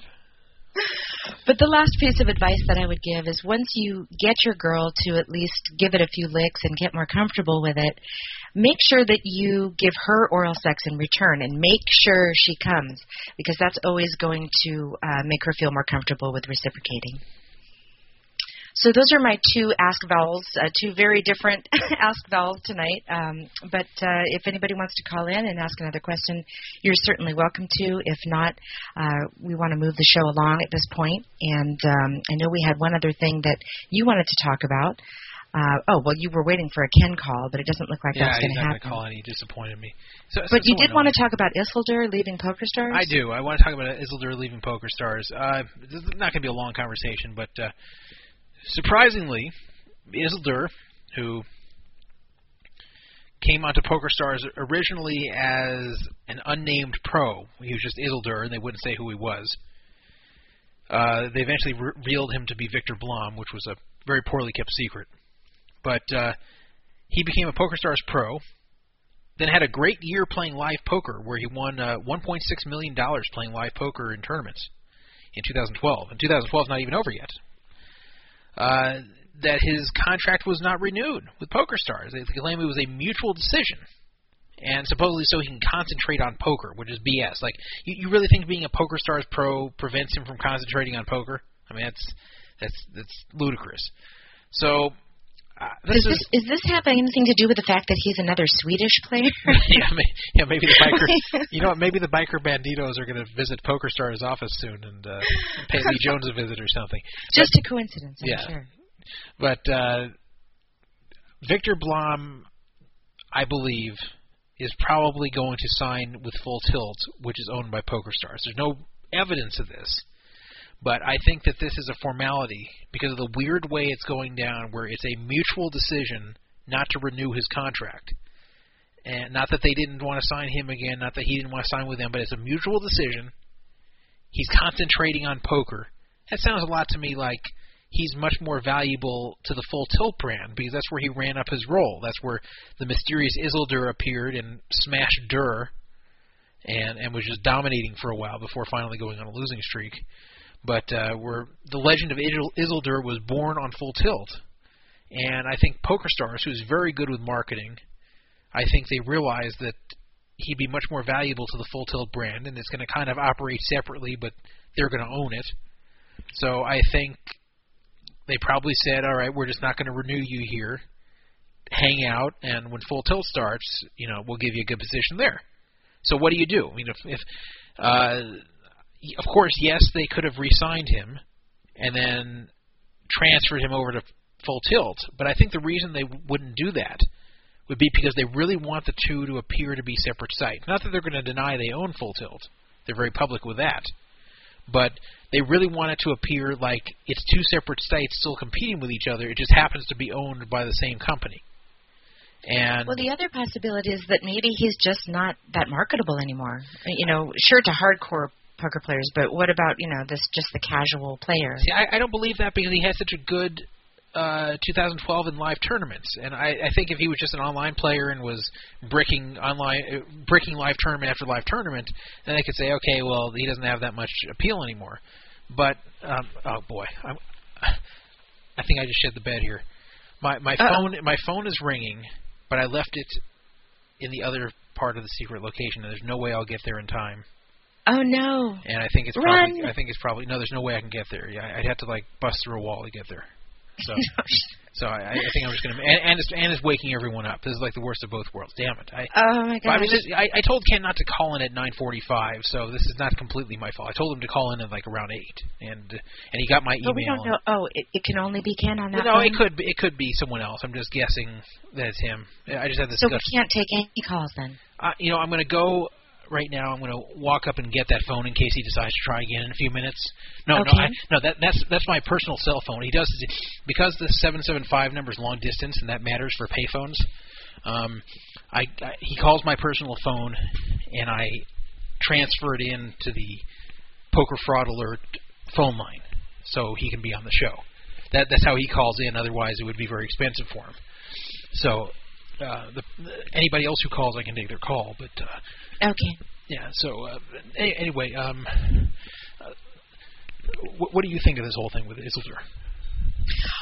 But the last piece of advice that I would give is once you get your girl to at least give it a few licks and get more comfortable with it, make sure that you give her oral sex in return and make sure she comes because that's always going to uh, make her feel more comfortable with reciprocating. So those are my two ask vowels, uh, two very different *laughs* ask vowels tonight. Um, but uh, if anybody wants to call in and ask another question, you're certainly welcome to. If not, uh, we want to move the show along at this point. And um, I know we had one other thing that you wanted to talk about. Uh, oh well, you were waiting for a Ken call, but it doesn't look like yeah, that's going to not happen. gonna call and he disappointed me. So, so- But you did want to talk about Isildur leaving Poker Stars. I do. I want to talk about Isildur leaving Poker Stars. Uh, this is not going to be a long conversation, but uh, surprisingly, Isildur, who came onto Poker Stars originally as an unnamed pro, he was just Isildur, and they wouldn't say who he was. Uh, they eventually re- revealed him to be Viktor Blom, which was a very poorly kept secret. But uh, he became a Poker Stars pro, then had a great year playing live poker, where he won uh, 1.6 million dollars playing live poker in tournaments in 2012. And 2012 is not even over yet. Uh, that his contract was not renewed with Poker Stars. They claim it was a mutual decision, and supposedly so he can concentrate on poker, which is BS. Like, you, you really think being a Poker Stars pro prevents him from concentrating on poker? I mean, that's that's that's ludicrous. So. Uh, this Does is this, is this have anything to do with the fact that he's another Swedish player? *laughs* yeah, may, yeah, maybe the biker. *laughs* you know what? Maybe the biker bandidos are going to visit Poker Stars office soon and uh, pay Lee Jones a visit or something. *laughs* Just a coincidence, I'm Yeah. sure. But uh, Viktor Blom, I believe, is probably going to sign with Full Tilt, which is owned by PokerStars. There's no evidence of this, but I think that this is a formality because of the weird way it's going down, where it's a mutual decision not to renew his contract. And not that they didn't want to sign him again, not that he didn't want to sign with them, but it's a mutual decision. He's concentrating on poker. That sounds a lot to me like he's much more valuable to the full tilt brand because that's where he ran up his roll. That's where the mysterious Isildur appeared and smashed durrrr and and was just dominating for a while before finally going on a losing streak. But uh, where the legend of Isildur was born on full tilt, and I think PokerStars, who's very good with marketing, I think they realized that he'd be much more valuable to the Full Tilt brand, and it's going to kind of operate separately, but they're going to own it. So I think they probably said, "All right, we're just not going to renew you here. Hang out, and when Full Tilt starts, you know, we'll give you a good position there." So what do you do? I mean, if, if uh, of course, yes, they could have re-signed him and then transferred him over to Full Tilt, but I think the reason they wouldn't do that would be because they really want the two to appear to be separate sites. Not that they're going to deny they own Full Tilt; they're very public with that. But they really want it to appear like it's two separate sites still competing with each other. It just happens to be owned by the same company. And well, the other possibility is that maybe he's just not that marketable anymore. You know, sure to hardcore poker players, but what about you know this just the casual player? See, I, I don't believe that because he has such a good uh, 2012 in live tournaments, and I, I think if he was just an online player and was bricking online, uh, bricking live tournament after live tournament, then I could say, okay, well, he doesn't have that much appeal anymore. But um, oh boy, I'm, I think I just shed the bed here. My my Uh-oh. phone my phone is ringing, but I left it in the other part of the secret location, and there's no way I'll get there in time. Oh no! And I think it's Run. probably I think it's probably no. There's no way I can get there. Yeah, I'd have to like bust through a wall to get there. So, *laughs* so I, I think I'm just gonna and, and it's and it's waking everyone up. This is like the worst of both worlds. Damn it! I, oh my god! I, mean, just, I, I told Ken not to call in at 9:45, so this is not completely my fault. I told him to call in at like around eight, and and he got my email. But we don't know. Oh, it, it can only be Ken on that. No, phone? it could be it could be someone else. I'm just guessing that it's him. I just had this. So we can't take any calls then. Uh, you know, I'm gonna go right now. I'm going to walk up and get that phone in case he decides to try again in a few minutes. No, okay. no, I, no. That that's that's my personal cell phone. He does because the seven seven five number is long distance and that matters for payphones. Um, I, I he calls my personal phone and I transfer it in to the poker fraud alert phone line so he can be on the show. That that's how he calls in. Otherwise, it would be very expensive for him. So uh, the, anybody else who calls, I can take their call. But uh, okay. Yeah. So uh, anyway, um, uh, what, what do you think of this whole thing with Isildur?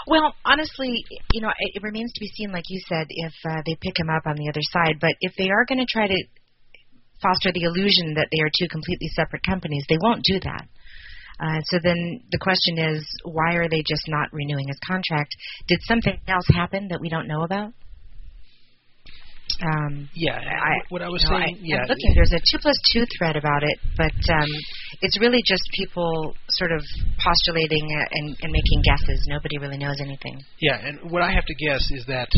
Well, honestly, you know, it, it remains to be seen, like you said, if uh, they pick him up on the other side. But if they are going to try to foster the illusion that they are two completely separate companies, they won't do that. Uh, so then the question is, why are they just not renewing his contract? Did something else happen that we don't know about? Um, yeah, I, what I was know, saying. I, yeah, looking. There's a two plus two thread about it, but um, it's really just people sort of postulating and, and making guesses. Nobody really knows anything. Yeah, and what I have to guess is that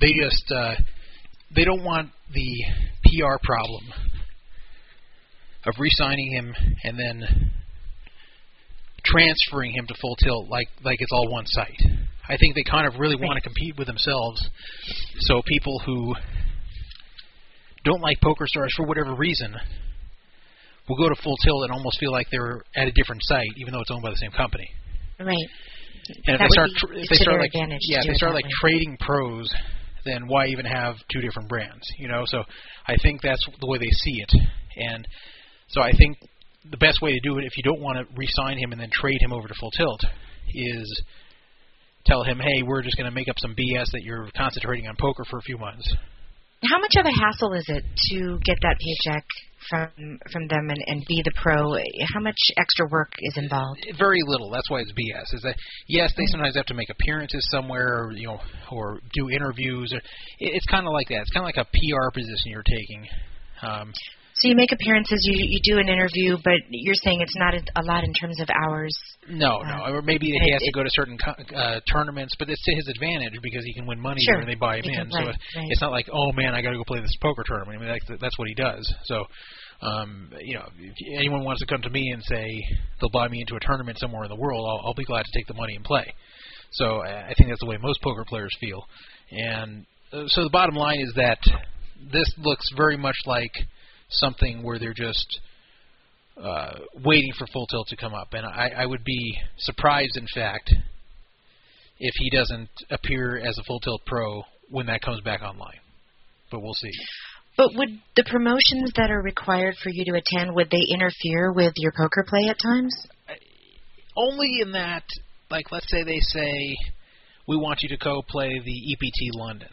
they just uh, they don't want the PR problem of re-signing him and then transferring him to full tilt like like it's all one site. I think they kind of really want to compete with themselves. So people who don't like PokerStars for whatever reason will go to Full Tilt and almost feel like they're at a different site, even though it's owned by the same company. Right. And if they start, tr- if they start like, yeah, if they start like way. trading pros, then why even have two different brands? You know, so I think that's the way they see it, and so I think the best way to do it, if you don't want to re-sign him and then trade him over to Full Tilt, is tell him, hey, we're just going to make up some BS that you're concentrating on poker for a few months. How much of a hassle is it to get that paycheck from from them and, and be the pro? How much extra work is involved? Very little. That's why it's BS. Is that yes, they sometimes have to make appearances somewhere, or, you know, or do interviews. Or, it's kind of like that. It's kind of like a PR position you're taking. Um, So you make appearances, you you do an interview, but you're saying it's not a, a lot in terms of hours. No, Uh, no, or maybe he it- has to go to certain co- uh, tournaments, but it's to his advantage because he can win money Sure, when they buy him in. play, So it, right. it's not like, oh man, I got to go play this poker tournament. I mean, like, that's what he does. So, um, you know, if anyone wants to come to me and say they'll buy me into a tournament somewhere in the world, I'll, I'll be glad to take the money and play. So I I think that's the way most poker players feel. And uh, so the bottom line is that this looks very much like something where they're just uh, waiting for Full Tilt to come up, and I, I would be surprised, in fact, if he doesn't appear as a Full Tilt Pro when that comes back online. But we'll see. But would the promotions that are required for you to attend would they interfere with your poker play at times? Only in that, like, let's say they say, we want you to go play the EPT London.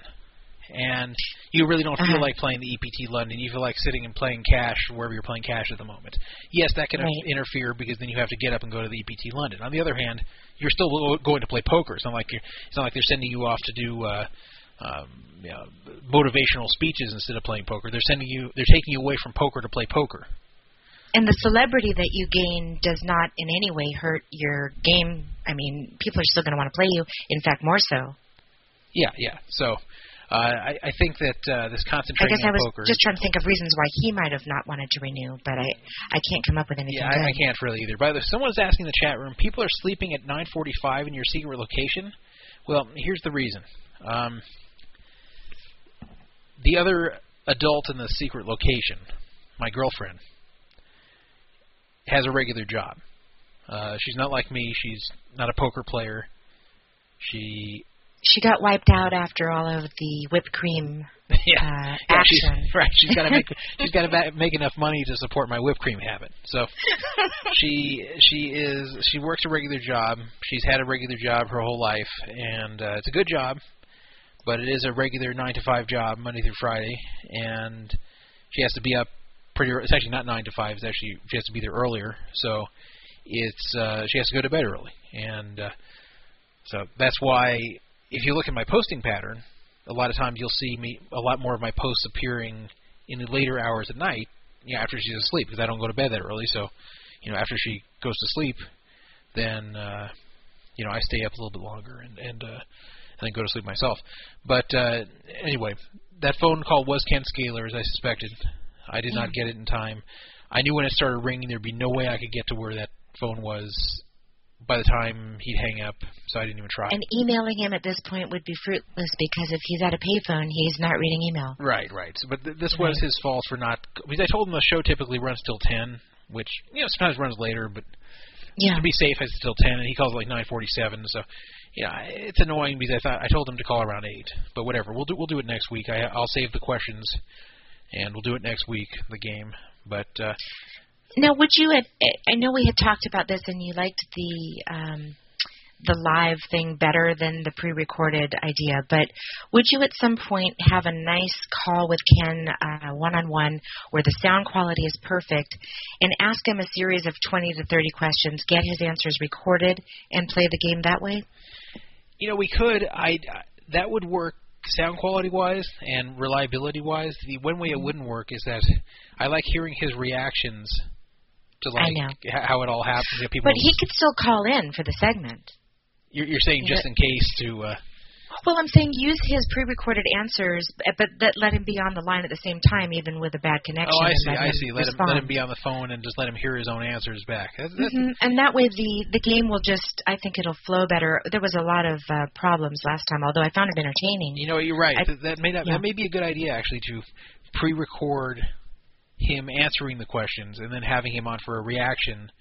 And you really don't feel Uh-huh. like playing the EPT London. You feel like sitting and playing cash wherever you're playing cash at the moment. Yes, that can Right. interfere because then you have to get up and go to the EPT London. On the other hand, you're still going to play poker. It's not like you're, it's not like they're sending you off to do uh, um, you know, motivational speeches instead of playing poker. They're sending you, they're taking you away from poker to play poker. And the celebrity that you gain does not in any way hurt your game. I mean, people are still going to want to play you. In fact, more so. Yeah, yeah. So I, I think that uh, this I guess I was poker. just trying to think of reasons why he might have not wanted to renew, but I I can't come up with anything Yeah. I, I can't really either. By the way, someone's asking in the chat room, people are sleeping at 9:45 in your secret location. Well, here's the reason. Um, the other adult in the secret location, my girlfriend, has a regular job. Uh, she's not like me. She's not a poker player. She She got wiped out after all of the whipped cream *laughs* yeah, uh, yeah she's, action. *laughs* right. She's got to make *laughs* she's got to make enough money to support my whipped cream habit. So she she is she works a regular job. She's had a regular job her whole life, and uh, it's a good job, but it is a regular nine to five job, Monday through Friday, and she has to be up pretty. It's actually not nine to five. It's actually she has to be there earlier. So it's uh, she has to go to bed early, and uh, so that's why if you look at my posting pattern, a lot of times you'll see me a lot more of my posts appearing in the later hours at night, you know, after she's asleep because I don't go to bed that early. So, you know, after she goes to sleep, then uh, you know I stay up a little bit longer and and uh, and then go to sleep myself. But uh, anyway, that phone call was Ken Scaler, as I suspected. I did not get it in time. I knew when it started ringing, there'd be no way I could get to where that phone was by the time he'd hang up, so I didn't even try. And emailing him at this point would be fruitless because if he's at a payphone, he's not reading email. Right, right. So, but th- this was his fault for not. Because I told him the show typically runs till ten, which you know sometimes runs later, but Yeah. to be safe, it's till ten, and he calls like nine forty-seven. So, yeah, it's annoying because I thought I told him to call around eight, but whatever. We'll do we'll do it next week. I, I'll save the questions, and we'll do it next week. The game, but uh, Now, would you? At, I know we had talked about this, and you liked the um, the live thing better than the pre-recorded idea. But would you, at some point, have a nice call with Ken, uh, one-on-one, where the sound quality is perfect, and ask him a series of twenty to thirty questions, get his answers recorded, and play the game that way? you know we could. I that would work sound quality wise and reliability wise. The one way it wouldn't work is that I like hearing his reactions to I know. how it all happens. You know, people But he could still call in for the segment. You're, you're saying just in case to. Uh, Well, I'm saying use his pre-recorded answers, but but that let him be on the line at the same time, even with a bad connection. oh, I see. I see. Let him let him be on the phone and just let him hear his own answers back. That's, that's, Mhm. And that way, the the game will just. I think it'll flow better. There was a lot of uh, problems last time, although I found it entertaining. You know, you're right. I- that, that may not, yeah. that may be a good idea actually to pre-record him answering the questions and then having him on for a reaction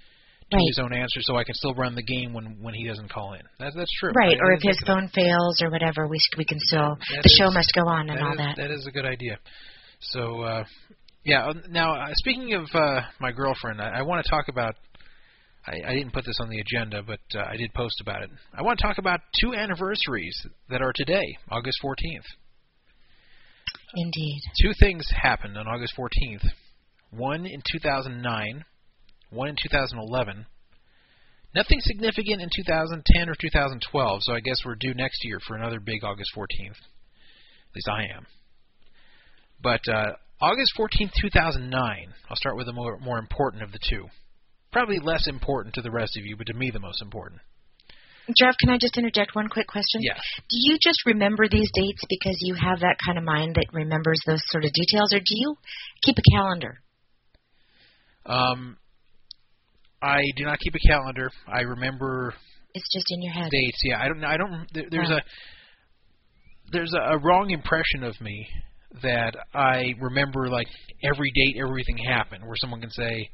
to Right. his own answer, so I can still run the game when when he doesn't call in. That's that's true. Right, I or if his phone fails or whatever, we we can still That the show must go on and That all is- that. That is a good idea. So, uh, yeah. uh, Now, uh, speaking of uh, my girlfriend, I, I want to talk about. I, I didn't put this on the agenda, but uh, I did post about it. I want to talk about two anniversaries that are today, August 14th. Indeed. Two things happened on August 14th. One in 2009, one in 2011. Nothing significant in 2010 or 2012, so I guess we're due next year for another big August 14th. At least I am. But uh, August 14th, 2009. I'll start with the more, more important of the two. Probably less important to the rest of you, but to me the most important. Jeff, can I just interject one quick question? Yeah. Do you just remember these dates because you have that kind of mind that remembers those sort of details, or do you keep a calendar? Um, I do not keep a calendar. I remember It's just in your head. dates. Yeah, I don't. I don't. there- There's Right. a there's a, a wrong impression of me that I remember like every date everything happened. Where someone can say,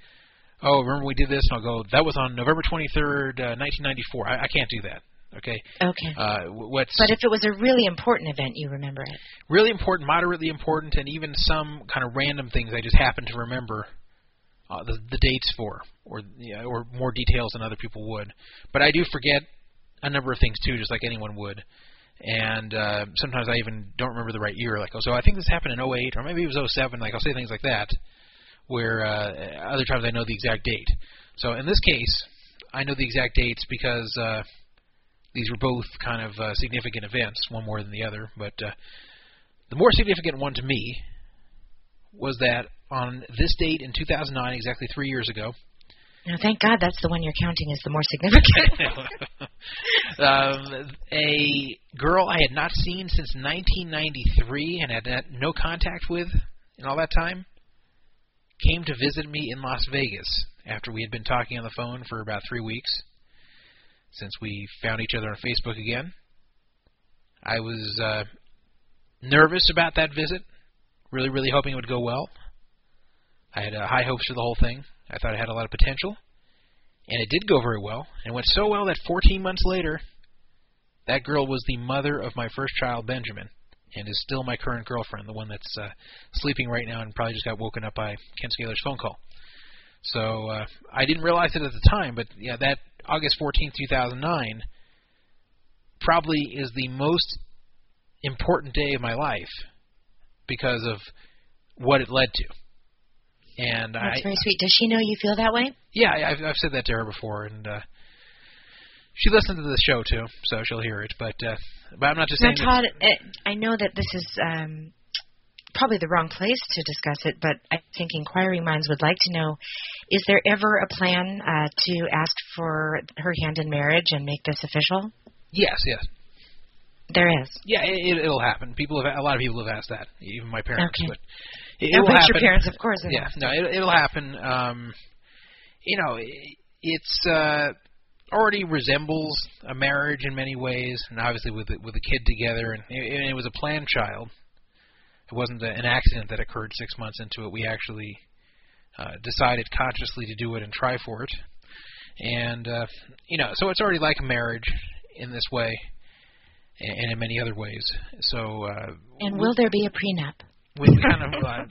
"Oh, remember we did this?" and I'll go, "That was on November 23rd, uh, 1994." I, I can't do that. Okay. Okay. Uh, what's but if it was a really important event, you remember it. really important, moderately important, and even some kind of random things I just happen to remember uh, the, the dates for, or yeah, or more details than other people would. But I do forget a number of things too, just like anyone would. And uh, sometimes I even don't remember the right year. Like, oh, so I think this happened in 08, or maybe it was 07. Like, I'll say things like that. Where uh, other times I know the exact date. So in this case, I know the exact dates because uh, these were both kind of uh, significant events, one more than the other. But uh, the more significant one to me was that on this date in 2009, exactly three years ago, Now, thank God that's the one you're counting as the more significant. *laughs* um, a girl I had not seen since 1993 and had had no contact with in all that time came to visit me in Las Vegas after we had been talking on the phone for about three weeks since we found each other on Facebook again. I was uh, nervous about that visit, really, really hoping it would go well. I had uh, high hopes for the whole thing. I thought it had a lot of potential. And it did go very well. And it went so well that 14 months later, that girl was the mother of my first child, Benjamin, and is still my current girlfriend, the one that's uh, sleeping right now and probably just got woken up by Ken Scaler's phone call. So uh, I didn't realize it at the time, but yeah, that August 14, 2009, probably is the most important day of my life because of what it led to. And That's I, very sweet. Does she know you feel that way? yeah, I've, I've said that to her before, and uh, she listens to the show too, so she'll hear it. But uh, but I'm not just Now, saying. that- Todd, uh, I know that this is um, probably the wrong place to discuss it, but I think inquiring minds would like to know: Is there ever a plan uh, to ask for her hand in marriage and make this official? yes, yes, There is. yeah, it, it'll happen. People have a lot of people have asked that, even my parents. Okay. But it, Now, will but happen. your parents, of course. it Yeah, has. no, it, it'll happen. Um, you know, it, it's uh, already resembles a marriage in many ways, and obviously with the, with a kid together, and it, and it was a planned child. It wasn't a, an accident that occurred six months into it. We actually uh, decided consciously to do it and try for it, and uh, you know, so it's already like a marriage in this way, and, and in many other ways. So, uh, And will there be a prenup? We, kind of. Uh,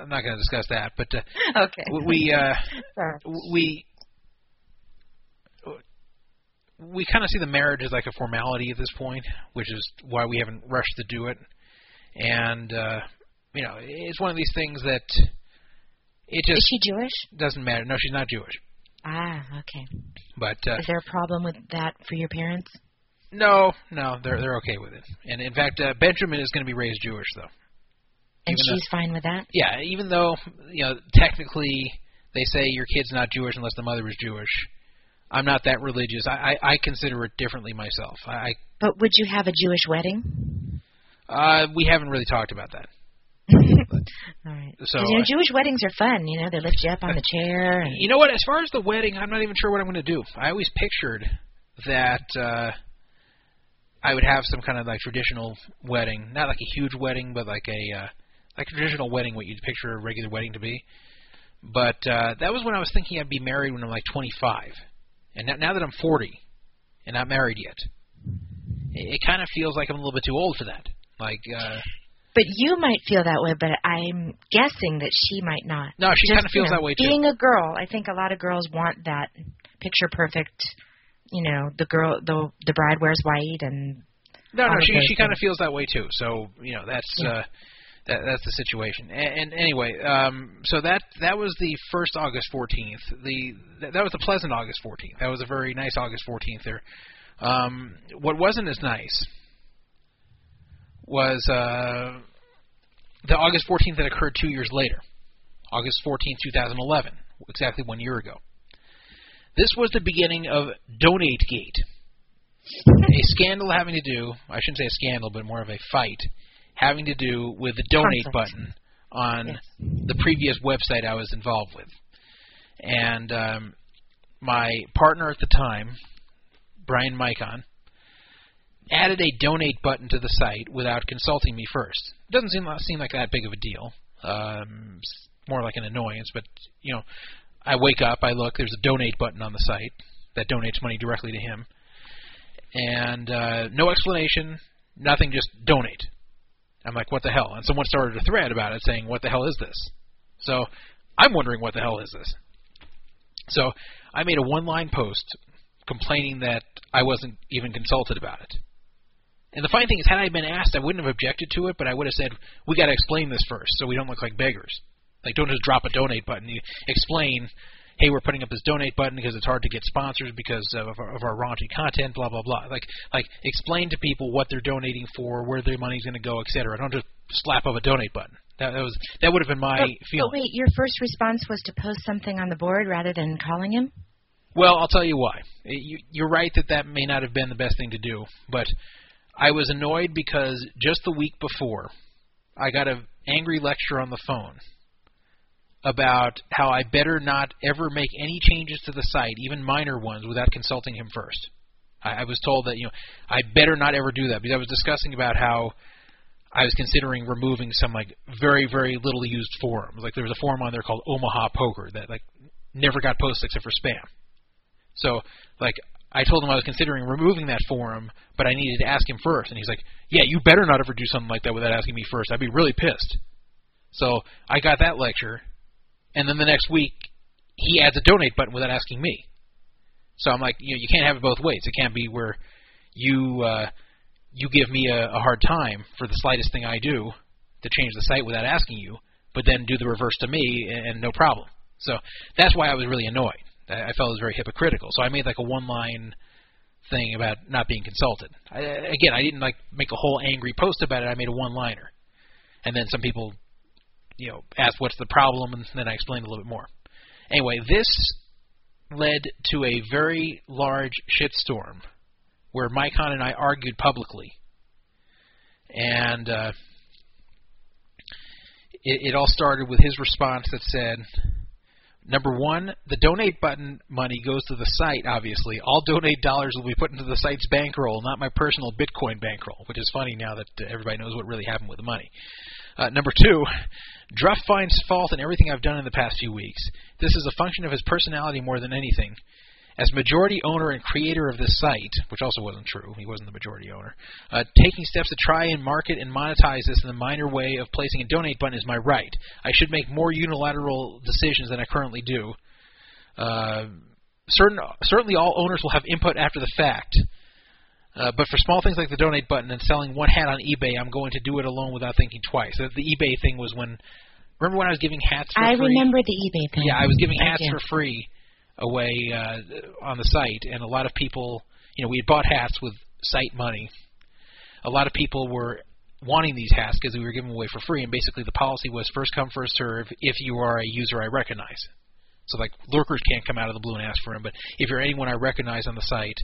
I'm not going to discuss that, but uh, *laughs* Okay. we- uh, *laughs* we we kind of see the marriage as like a formality at this point, which is why we haven't rushed to do it. And uh, you know, it's one of these things that it just is she Jewish? doesn't matter. No, she's not Jewish, Ah, okay. but uh, Is there a problem with that for your parents? no, no, they're they're okay with it. And in fact, uh, Benjamin is going to be raised Jewish, though. And Even though- she's fine with that? Yeah, even though you know technically they say your kid's not Jewish unless the mother is Jewish. I'm not that religious. I I, I consider it differently myself. I But would you have a Jewish wedding? uh, we haven't really talked about that. *laughs* All right. So you know, Jewish weddings are fun. You know, they lift you up on the *laughs* chair. And, You know what? As far as the wedding, I'm not even sure what I'm going to do. I always pictured that uh, I would have some kind of like traditional wedding, not like a huge wedding, but like a uh, like a traditional wedding, what you'd picture a regular wedding to be. But uh, that was when I was thinking I'd be married when I'm like 25, and now, now that I'm 40 and not married yet, it, it kind of feels like I'm a little bit too old for that. Like, uh, but you might feel that way, but I'm guessing that she might not. no, she kind of feels you know, that way too. Being a girl, I think a lot of girls want that picture perfect. You know, the girl, the the bride wears white, and No, no, she she kind of feels that way too. So you know that's Yeah. uh, that that's the situation. And, and anyway, um, so that that was the first August 14th. The that, that was a pleasant August 14th. That was a very nice August 14th there. Um, what wasn't as nice was uh, the August 14th that occurred two years later, August 14th, 2011, exactly one year ago. This was the beginning of DonateGate, a scandal having to do, I shouldn't say a scandal, but more of a fight, having to do with the donate button on Yes. the previous website I was involved with. And um, my partner at the time, Brian Micon, added a donate button to the site without consulting me first. Doesn't seem seem like that big of a deal. Um, more like an annoyance, but you know, I wake up, I look, there's a donate button on the site that donates money directly to him, and uh, no explanation, nothing, just donate. I'm like, what the hell? And someone started a thread about it saying, what the hell is this? So I'm wondering what the hell is this. So I made a one-line post complaining that I wasn't even consulted about it. And the funny thing is, had I been asked, I wouldn't have objected to it, but I would have said, "We got to explain this first, so we don't look like beggars. Like, don't just drop a donate button. You explain, hey, we're putting up this donate button because it's hard to get sponsors because of our, of our raunchy content, blah blah blah. Like, like explain to people what they're donating for, where their money's going to go, etc. Don't just slap up a donate button. That, that was that would have been my But, feeling. but wait, your first response was to post something on the board rather than calling him? Well, I'll tell you why. Eh, you, you're right that that may not have been the best thing to do, but I was annoyed because just the week before, I got an angry lecture on the phone about how I better not ever make any changes to the site, even minor ones, without consulting him first. I, I was told that you know I better not ever do that because I was discussing about how I was considering removing some like very very little used forums. Like there was a forum on there called Omaha Poker that like never got posted except for spam. So, like, I told him I was considering removing that forum, but I needed to ask him first. And he's like, "Yeah, you better not ever do something like that without asking me first. I'd be really pissed." So I got that lecture, and then the next week he adds a donate button without asking me. So I'm like, you know, you can't have it both ways. It can't be where you uh, you give me a, a hard time for the slightest thing I do to change the site without asking you, but then do the reverse to me and, and no problem. So that's why I was really annoyed. I I felt it was very hypocritical. So I made like a one-line thing about not being consulted. I, again, I didn't like make a whole angry post about it. I made a one-liner, and then some people, you know, asked what's the problem, and then I explained a little bit more. Anyway, this led to a very large shitstorm where Micon and I argued publicly, and uh, it, it all started with his response that said. Number one, the donate button money goes to the site, obviously. All donate dollars will be put into the site's bankroll, not my personal Bitcoin bankroll, which is funny now that everybody knows what really happened with the money. Uh, number two, Druff finds fault in everything I've done in the past few weeks. This is a function of his personality more than anything. As majority owner and creator of this site, which also wasn't true, he wasn't the majority owner, uh, taking steps to try and market and monetize this in the minor way of placing a donate button is my right. I should make more unilateral decisions than I currently do. Uh, certain, certainly, all owners will have input after the fact. Uh, but for small things like the donate button and selling one hat on eBay, I'm going to do it alone without thinking twice. The, the eBay thing was when. Remember when I was giving hats for I free? remember the eBay thing. Yeah, I was giving hats for free away uh, on the site, and a lot of people, you know, we had bought hats with site money. A lot of people were wanting these hats because we were giving them away for free, and basically the policy was first come, first serve if you are a user I recognize. So like lurkers can't come out of the blue and ask for them, but if you're anyone I recognize on the site,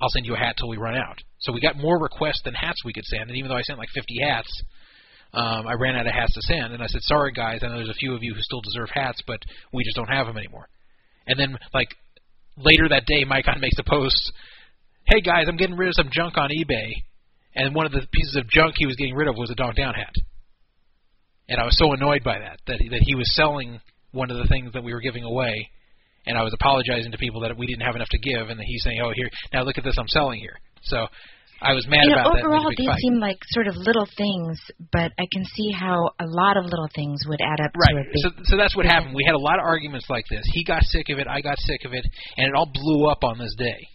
I'll send you a hat till we run out. So we got more requests than hats we could send, and even though I sent like 50 hats, um, I ran out of hats to send, and I said, "Sorry guys, I know there's a few of you who still deserve hats, but we just don't have them anymore." And then like later that day, Micon *laughs* makes a post, "Hey guys, I'm getting rid of some junk on eBay," and one of the pieces of junk he was getting rid of was a Donk Down hat. And I was so annoyed by that that that he was selling one of the things that we were giving away, and I was apologizing to people that we didn't have enough to give, and he's saying, "Oh, here, now look at this, I'm selling here." So I was mad You know, about that. it was overall, these fight. seem like sort of little things, but I can see how a lot of little things would add up to Right. a big. So, so that's what happened. We had a lot of arguments like this. He got sick of it. I got sick of it, and it all blew up on this day.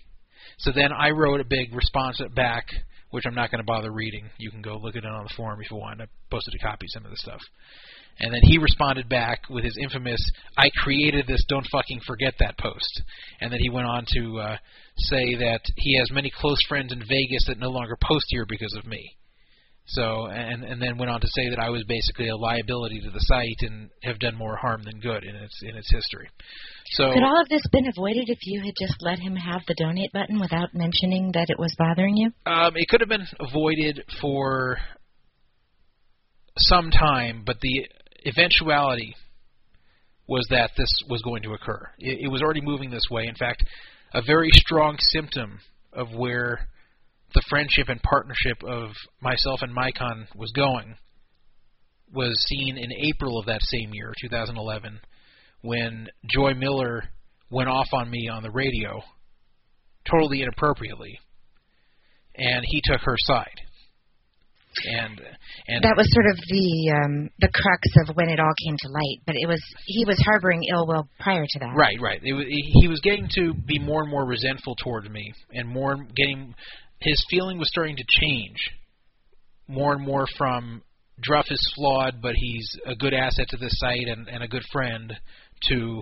So then I wrote a big response back, which I'm not going to bother reading. You can go look at it on the forum if you want. I posted a copy of some of the stuff. And then he responded back with his infamous, I created this, don't fucking forget that post. And then he went on to uh, say that he has many close friends in Vegas that no longer post here because of me. So and and then went on to say that I was basically a liability to the site and have done more harm than good in its in its history. So Could all of this been avoided if you had just let him have the donate button without mentioning that it was bothering you? Um, it could have been avoided for some time, but the eventuality was that this was going to occur. It, it was already moving this way. In fact, a very strong symptom of where the friendship and partnership of myself and Micon was going was seen in April of that same year, 2011, when Joy Miller went off on me on the radio, totally inappropriately, and he took her side. And and that was sort of the um, the crux of when it all came to light. But it was he was harboring ill will prior to that. Right, right. It was, he was getting to be more and more resentful towards me, and more getting his feeling was starting to change more and more from Druff is flawed, but he's a good asset to this site and, and a good friend, to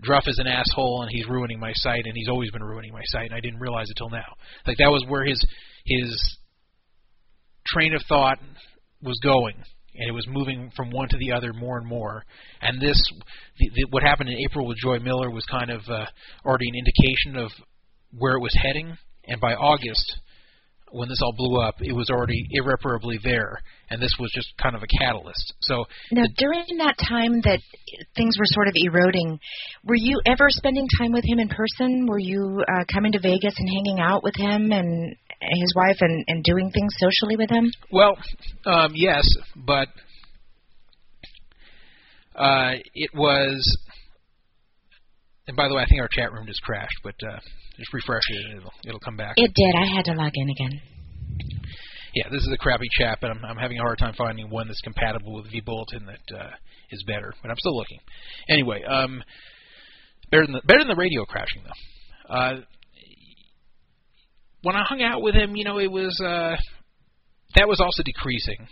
Druff is an asshole and he's ruining my site and he's always been ruining my site and I didn't realize it till now. Like that was where his his train of thought was going and it was moving from one to the other more and more. And this, the, the, what happened in April with Joy Miller was kind of uh, already an indication of where it was heading. And by August, when this all blew up, it was already irreparably there, and this was just kind of a catalyst. So now, during that time that things were sort of eroding, were you ever spending time with him in person? Were you uh, coming to Vegas and hanging out with him and his wife and, and doing things socially with him? Well, um, yes, but uh, it was. And by the way, I think our chat room just crashed, but uh, just refresh it and it'll it'll come back. It did. I had to log in again. Yeah, this is a crappy chat, but I'm I'm having a hard time finding one that's compatible with vBulletin that uh, is better. But I'm still looking. Anyway, um, better than the, better than the radio crashing though. Uh, when I hung out with him, you know, it was uh, that was also decreasing,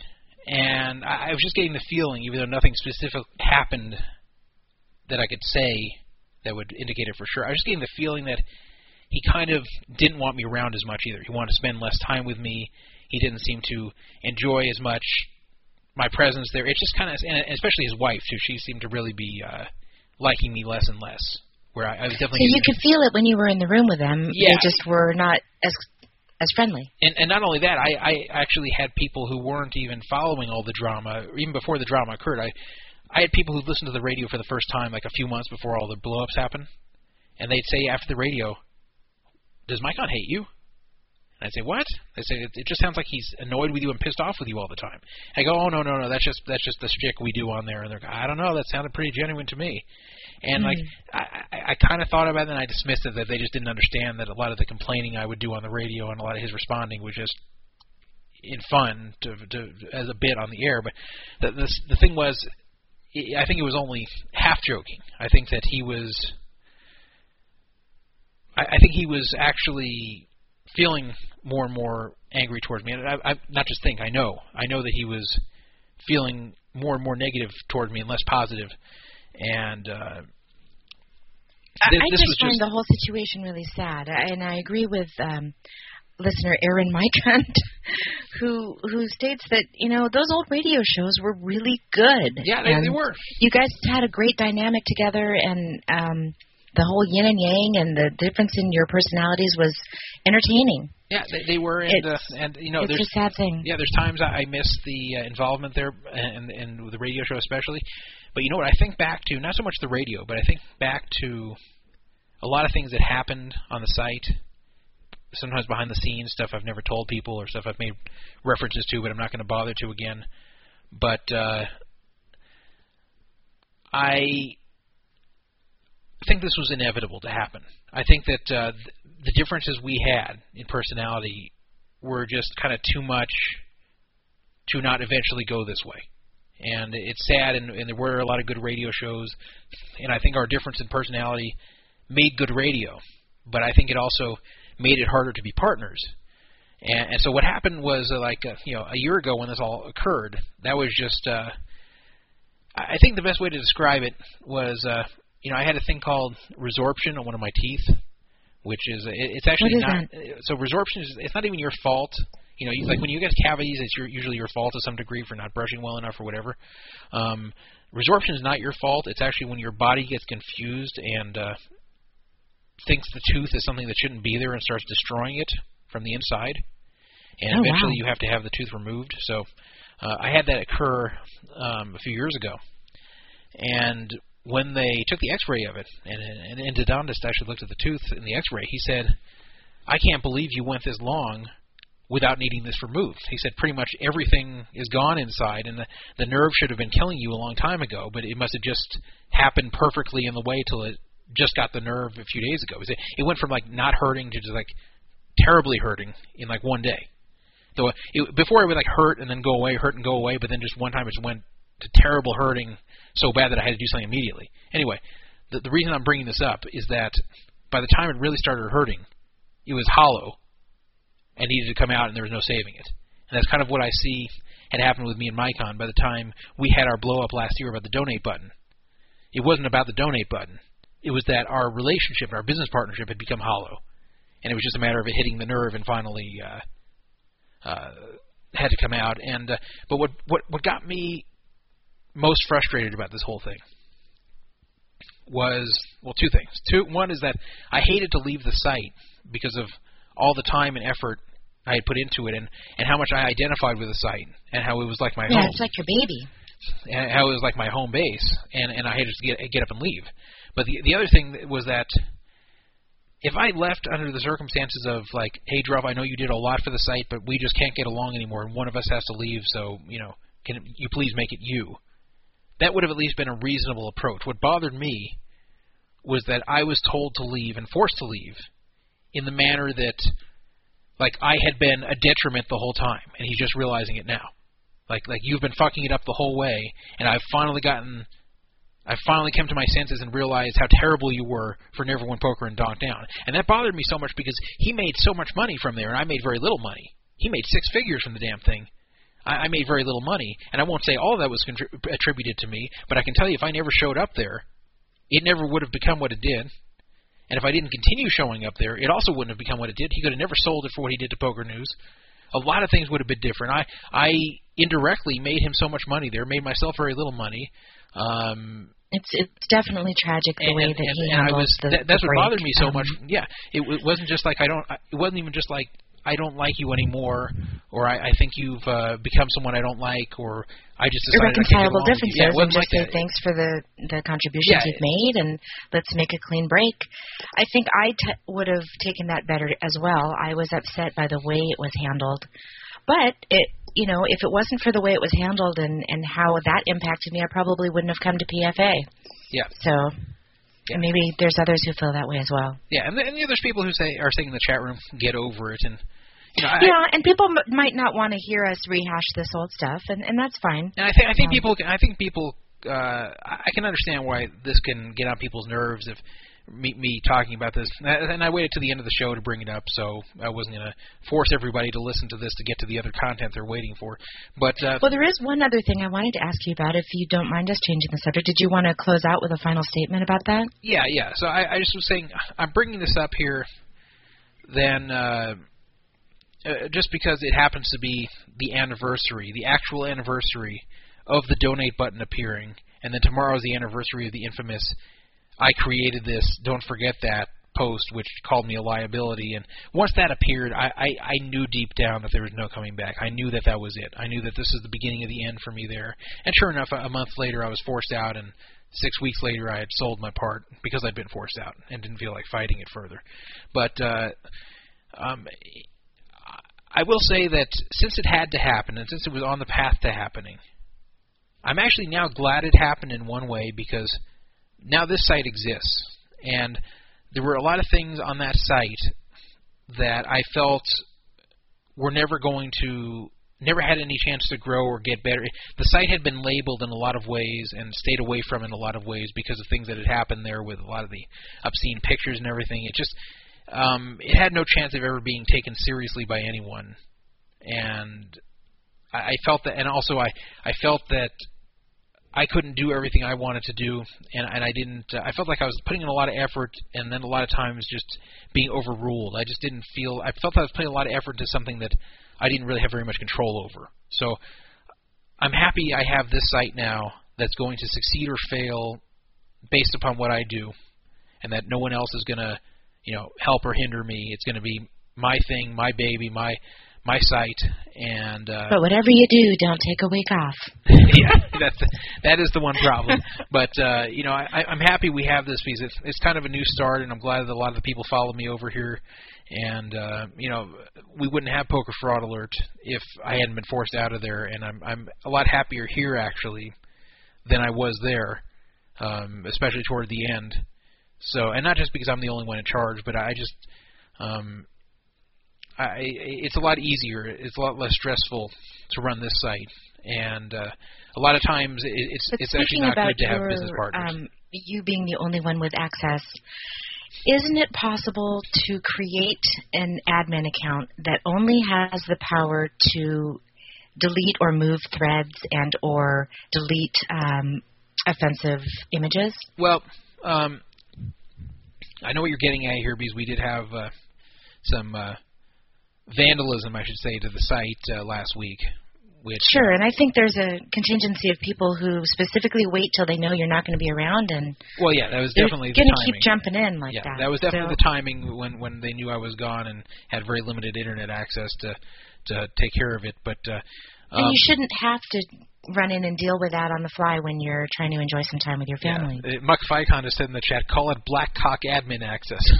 and I, I was just getting the feeling, even though nothing specific happened that I could say that would indicate it for sure. I was just getting the feeling that he kind of didn't want me around as much either. He wanted to spend less time with me. He didn't seem to enjoy as much my presence there. It just kind of, and especially his wife too. She seemed to really be uh, liking me less and less. Where I, I was definitely. So you could feel it when you were in the room with them. Yeah. They just were not as as friendly. And, and not only that, I, I actually had people who weren't even following all the drama, even before the drama occurred. I I had people who listened to the radio for the first time like a few months before all the blowups happened, and they'd say after the radio, does Micon hate you? And I'd say, what? They say, it, it just sounds like he's annoyed with you and pissed off with you all the time. I go, oh no no no, that's just that's just the shtick we do on there. And they're, like, I don't know, that sounded pretty genuine to me. And mm-hmm. like, I, I, I kind of thought about it, and I dismissed it that they just didn't understand that a lot of the complaining I would do on the radio and a lot of his responding was just in fun to, to as a bit on the air. But the the, the thing was, I think it was only half joking. I think that he was I, I think he was actually feeling more and more angry towards me. And I, I not just think, I know, I know that he was feeling more and more negative toward me and less positive. And uh, th- I just find just the whole situation really sad, and I agree with um, listener Aaron Mykant, *laughs* who who states that you know those old radio shows were really good. Yeah, they, they were. You guys had a great dynamic together, and um, the whole yin and yang and the difference in your personalities was entertaining. Yeah, they, they were, and uh, and you know, it's there's a sad thing. Yeah, there's times I, I miss the uh, involvement there, and and the radio show especially. But you know what? I think back to not so much the radio, but I think back to a lot of things that happened on the site. Sometimes behind the scenes stuff I've never told people, or stuff I've made references to, but I'm not going to bother to again. But uh, I think this was inevitable to happen. I think that uh, the differences we had in personality were just kind of too much to not eventually go this way. And it's sad, and, and there were a lot of good radio shows, and I think our difference in personality made good radio, but I think it also made it harder to be partners. And, and so what happened was uh, like uh, you know a year ago when this all occurred, that was just. Uh, I think the best way to describe it was uh, you know, I had a thing called resorption on one of my teeth, which is it, it's actually is not. That? So resorption is it's not even your fault. You know, you, like when you get cavities, it's your, usually your fault to some degree for not brushing well enough or whatever. Um, resorption is not your fault. It's actually when your body gets confused and uh, thinks the tooth is something that shouldn't be there and starts destroying it from the inside. And Oh, eventually, wow. you have to have the tooth removed. So, uh, I had that occur um, a few years ago, and when they took the X-ray of it, and an endodontist actually looked at the tooth in the X-ray, he said, "I can't believe you went this long without needing this removed." He said, "Pretty much everything is gone inside, and the the nerve should have been killing you a long time ago, but it must have just happened perfectly in the way till it just got the nerve a few days ago. It, went from like not hurting to just like terribly hurting in like one day. So it, before it would like hurt and then go away, hurt and go away, but then just one time it just went to terrible hurting so bad that I had to do something immediately. Anyway, the, the reason I'm bringing this up is that by the time it really started hurting, it was hollow and needed to come out, and there was no saving it. And that's kind of what I see had happened with me and Micon by the time we had our blow up last year about the donate button. It wasn't about the donate button. It was that our relationship, our business partnership, had become hollow, and it was just a matter of it hitting the nerve and finally uh, uh, had to come out. And uh, but what what what got me most frustrated about this whole thing was well two things. Two one is that I hated to leave the site because of all the time and effort I had put into it and and how much I identified with the site and how it was like my Yeah, home it's like your baby. and how it was like my home base, and and I had to get get up and leave. But the the other thing was that if I left under the circumstances of like, hey, Druff, I know you did a lot for the site, but we just can't get along anymore, and one of us has to leave, so you know, can you please make it you? That would have at least been a reasonable approach. What bothered me was that I was told to leave and forced to leave in the manner that, like, I had been a detriment the whole time, and he's just realizing it now. Like like you've been fucking it up the whole way, and I've finally gotten, I finally come to my senses and realized how terrible you were for Never Win Poker and Donk Down, and that bothered me so much because he made so much money from there, and I made very little money. He made six figures from the damn thing. I, I made very little money, and I won't say all that was contri- attributed to me, but I can tell you if I never showed up there, it never would have become what it did. And if I didn't continue showing up there, it also wouldn't have become what it did. He could have never sold it for what he did to Poker News. A lot of things would have been different. I I indirectly made him so much money there, made myself very little money. Um, It's it's definitely tragic the and, way and, that and, he and I was the, that, that's the what break. bothered me so Um, much. Yeah, it, it wasn't just like I don't. It wasn't even just like I don't like you anymore, or I, I think you've uh, become someone I don't like, or I just decided I irreconcilable you. differences Yeah, and just like say thanks for the the contributions Yeah. you've made and let's make a clean break. I think I t- would have taken that better as well. I was upset by the way it was handled, but it you know if it wasn't for the way it was handled and and how that impacted me, I probably wouldn't have come to PFA. Yeah. So. Yeah. Maybe there's others who feel that way as well. Yeah, and, and there's people who say are saying in the chat room, "Get over it," and you know, I, yeah, and people m- might not want to hear us rehash this old stuff, and and that's fine. And I think I think Um, people can- I think people uh I can understand why this can get on people's nerves if me, me talking about this. And I- And I waited to the end of the show to bring it up, so I wasn't going to force everybody to listen to this to get to the other content they're waiting for. But uh Well, there is one other thing I wanted to ask you about, if you don't mind us changing the subject. Did you want to close out with a final statement about that? yeah, yeah. So I, I just was saying I'm bringing this up here then uh uh, just because it happens to be the anniversary, the actual anniversary of the donate button appearing, and then tomorrow's the anniversary of the infamous I created this, don't forget that post, which called me a liability. And once that appeared, I, I, I knew deep down that there was no coming back. I knew that that was it. I knew that this is the beginning of the end for me there. And sure enough, a month later, I was forced out, and six weeks later, I had sold my part because I'd been forced out and didn't feel like fighting it further. But uh, um, I will say that since it had to happen, and since it was on the path to happening, I'm actually now glad it happened in one way because now this site exists, and there were a lot of things on that site that I felt were never going to, never had any chance to grow or get better. The site had been labeled in a lot of ways and stayed away from in a lot of ways because of things that had happened there with a lot of the obscene pictures and everything. It just, um, it had no chance of ever being taken seriously by anyone, and I, I felt that, and also I, I felt that I couldn't do everything I wanted to do, and and I didn't. Uh, I felt like I was putting in a lot of effort, and then a lot of times just being overruled. I just didn't feel. I felt I was putting a lot of effort into something that I didn't really have very much control over. So I'm happy I have this site now that's going to succeed or fail based upon what I do, and that no one else is going to, you know, help or hinder me. It's going to be my thing, my baby, my my site, and uh, but whatever you do, don't take a week off. *laughs* yeah, that's that is the one problem. but uh, you know, I, I'm happy we have this because it's it's kind of a new start, and I'm glad that a lot of the people follow me over here. And uh, you know, we wouldn't have Poker Fraud Alert if I hadn't been forced out of there, and I'm I'm a lot happier here actually than I was there, um, especially toward the end. So, and not just because I'm the only one in charge, but I just um, I, it's a lot easier. It's a lot less stressful to run this site, and uh, a lot of times it, it's but it's actually not good to your, have business partners. Um, you being the only one with access, isn't it possible to create an admin account that only has the power to delete or move threads and or delete um, offensive images? Well, um, I know what you're getting at here because we did have uh, some uh, vandalism, I should say, to the site uh, last week. Which, sure, and I think there's a contingency of people who specifically wait till they know you're not going to be around, and well, yeah, that was definitely going to keep jumping in like yeah, that. that was definitely so. the timing when when they knew I was gone and had very limited internet access to to take care of it. But uh, and um, you shouldn't have to run in and deal with that on the fly when you're trying to enjoy some time with your family. Yeah. Uh, Muck Ficon has said in the chat, call it Black Cock admin access. *laughs*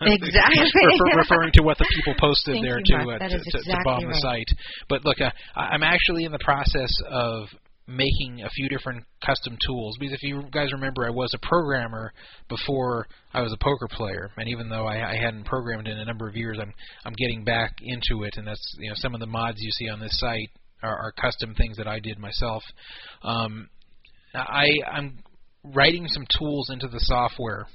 Exactly. Refer, referring to what the people posted Thank there you, to, uh, to, exactly to bomb right. the site. But look, uh, I'm actually in the process of making a few different custom tools because if you guys remember I was a programmer before I was a poker player and even though I, I hadn't programmed in a number of years I'm I'm getting back into it and that's you know some of the mods you see on this site are, are custom things that I did myself um, I I'm writing some tools into the software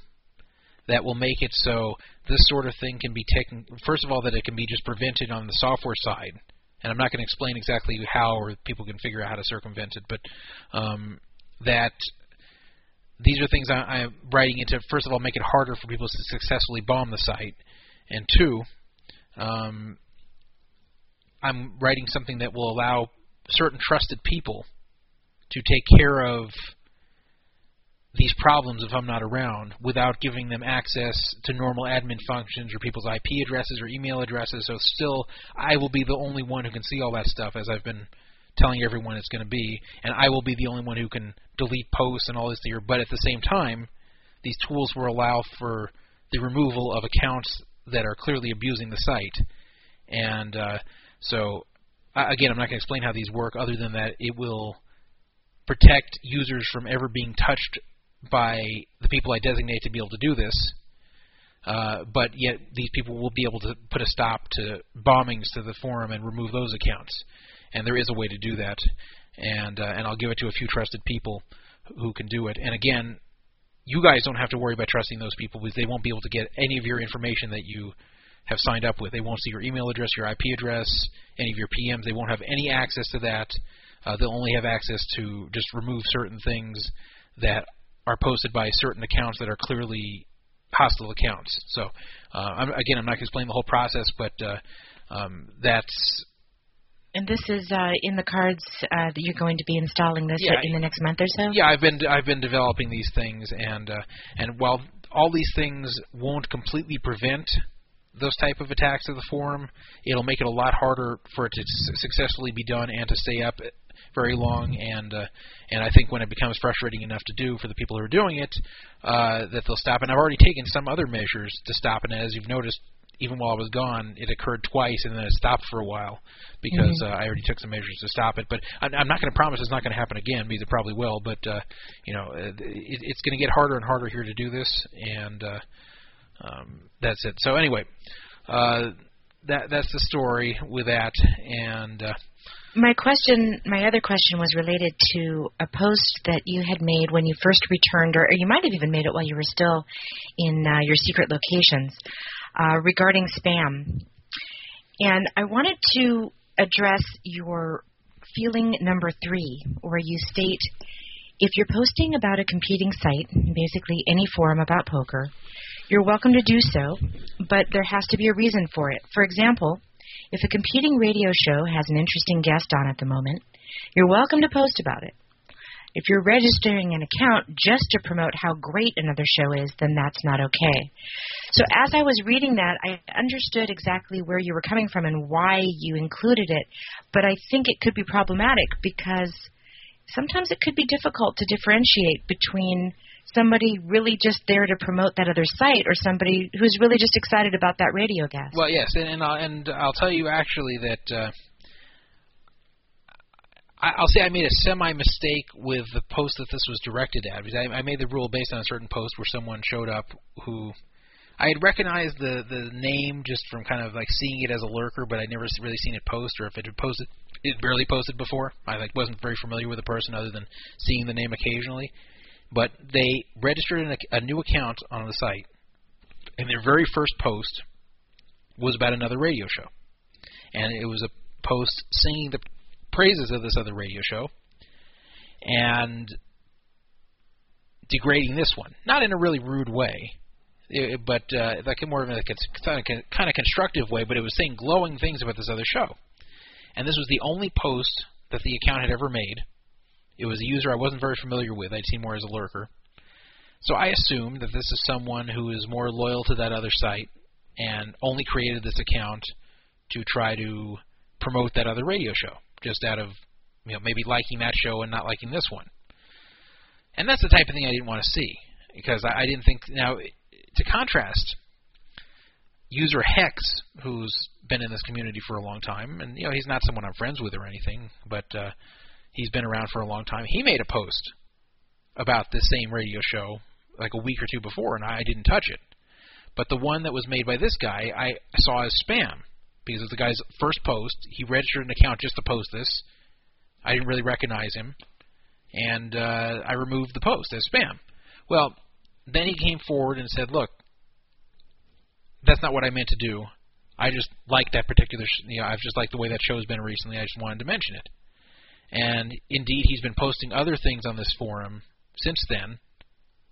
that will make it so this sort of thing can be taken. First of all, that it can be just prevented on the software side, and I'm not going to explain exactly how, or people can figure out how to circumvent it, but um, that these are things I, I'm writing into. First of all, make it harder for people to successfully bomb the site, and two, um, I'm writing something that will allow certain trusted people to take care of these problems if I'm not around without giving them access to normal admin functions or people's IP addresses or email addresses. So still, I will be the only one who can see all that stuff as I've been telling everyone it's going to be, and I will be the only one who can delete posts and all this here. But at the same time, these tools will allow for the removal of accounts that are clearly abusing the site. And uh, so, again, I'm not going to explain how these work other than that it will protect users from ever being touched by the people I designate to be able to do this. Uh, but yet these people will be able to put a stop to bombings to the forum and remove those accounts. And there is a way to do that, and uh, and I'll give it to a few trusted people who can do it. And again, you guys don't have to worry about trusting those people because they won't be able to get any of your information that you have signed up with. They won't see your email address, your IP address, any of your PMs. They won't have any access to that. Uh, they'll only have access to just remove certain things that are posted by certain accounts that are clearly hostile accounts. So, uh, I'm, again, I'm not going to explain the whole process, but uh, um, that's And this is uh, in the cards uh, that you're going to be installing this Yeah, in the next month or so. yeah. I've been I've been developing these things, and uh, and while all these things won't completely prevent those type of attacks to the forum, it'll make it a lot harder for it to successfully be done and to stay up very long. And uh, and I think when it becomes frustrating enough to do for the people who are doing it, uh, that they'll stop. And I've already taken some other measures to stop. And as you've noticed, even while I was gone, it occurred twice, and then it stopped for a while because uh, I already took some measures to stop it. But I'm, I'm not going to promise it's not going to happen again because it probably will. But uh, you know, uh, it, it's going to get harder and harder here to do this, and uh, um, that's it. So anyway, uh, that that's the story with that, and uh, My question, my other question was related to a post that you had made when you first returned, or, you might have even made it while you were still in uh, your secret locations, uh, regarding spam. And I wanted to address your feeling number three, where you state If you're posting about a competing site, basically any forum about poker, you're welcome to do so, but there has to be a reason for it. For example, if a competing radio show has an interesting guest on at the moment, you're welcome to post about it. If you're registering an account just to promote how great another show is, then that's not okay. So as I was reading that, I understood exactly where you were coming from and why you included it, but I think it could be problematic because sometimes it could be difficult to differentiate between somebody really just there to promote that other site or somebody who's really just excited about that radio guest. Well, yes, and and I'll, and I'll tell you actually that uh, I'll say I made a semi mistake with the post that this was directed at because I, I made the rule based on a certain post where someone showed up who I had recognized the the name just from kind of like seeing it as a lurker, but I'd never really seen it post, or if it had posted, it barely posted before. I like wasn't very familiar with the person other than seeing the name occasionally. But they registered an, a new account on the site, and their very first post was about another radio show, and it was a post singing the praises of this other radio show and degrading this one, not in a really rude way, it, but uh, like more of a kind of constructive way. But it was saying glowing things about this other show, and this was the only post that the account had ever made. It was a user I wasn't very familiar with. I'd seen more as a lurker. So I assumed that this is someone who is more loyal to that other site and only created this account to try to promote that other radio show just out of you know maybe liking that show and not liking this one. And that's the type of thing I didn't want to see because I, I didn't think now to contrast user Hex who's been in this community for a long time and you know he's not someone I'm friends with or anything but uh he's been around for a long time. He made a post about this same radio show like a week or two before and I didn't touch it. But the one that was made by this guy I saw as spam because it's the guy's first post. He registered an account just to post this. I didn't really recognize him, and uh, I removed the post as spam. Well, then he came forward and said, "Look, that's not what I meant to do. I just like that particular. Sh- You know, I've just liked the way that show's been recently. I just wanted to mention it." And indeed, he's been posting other things on this forum since then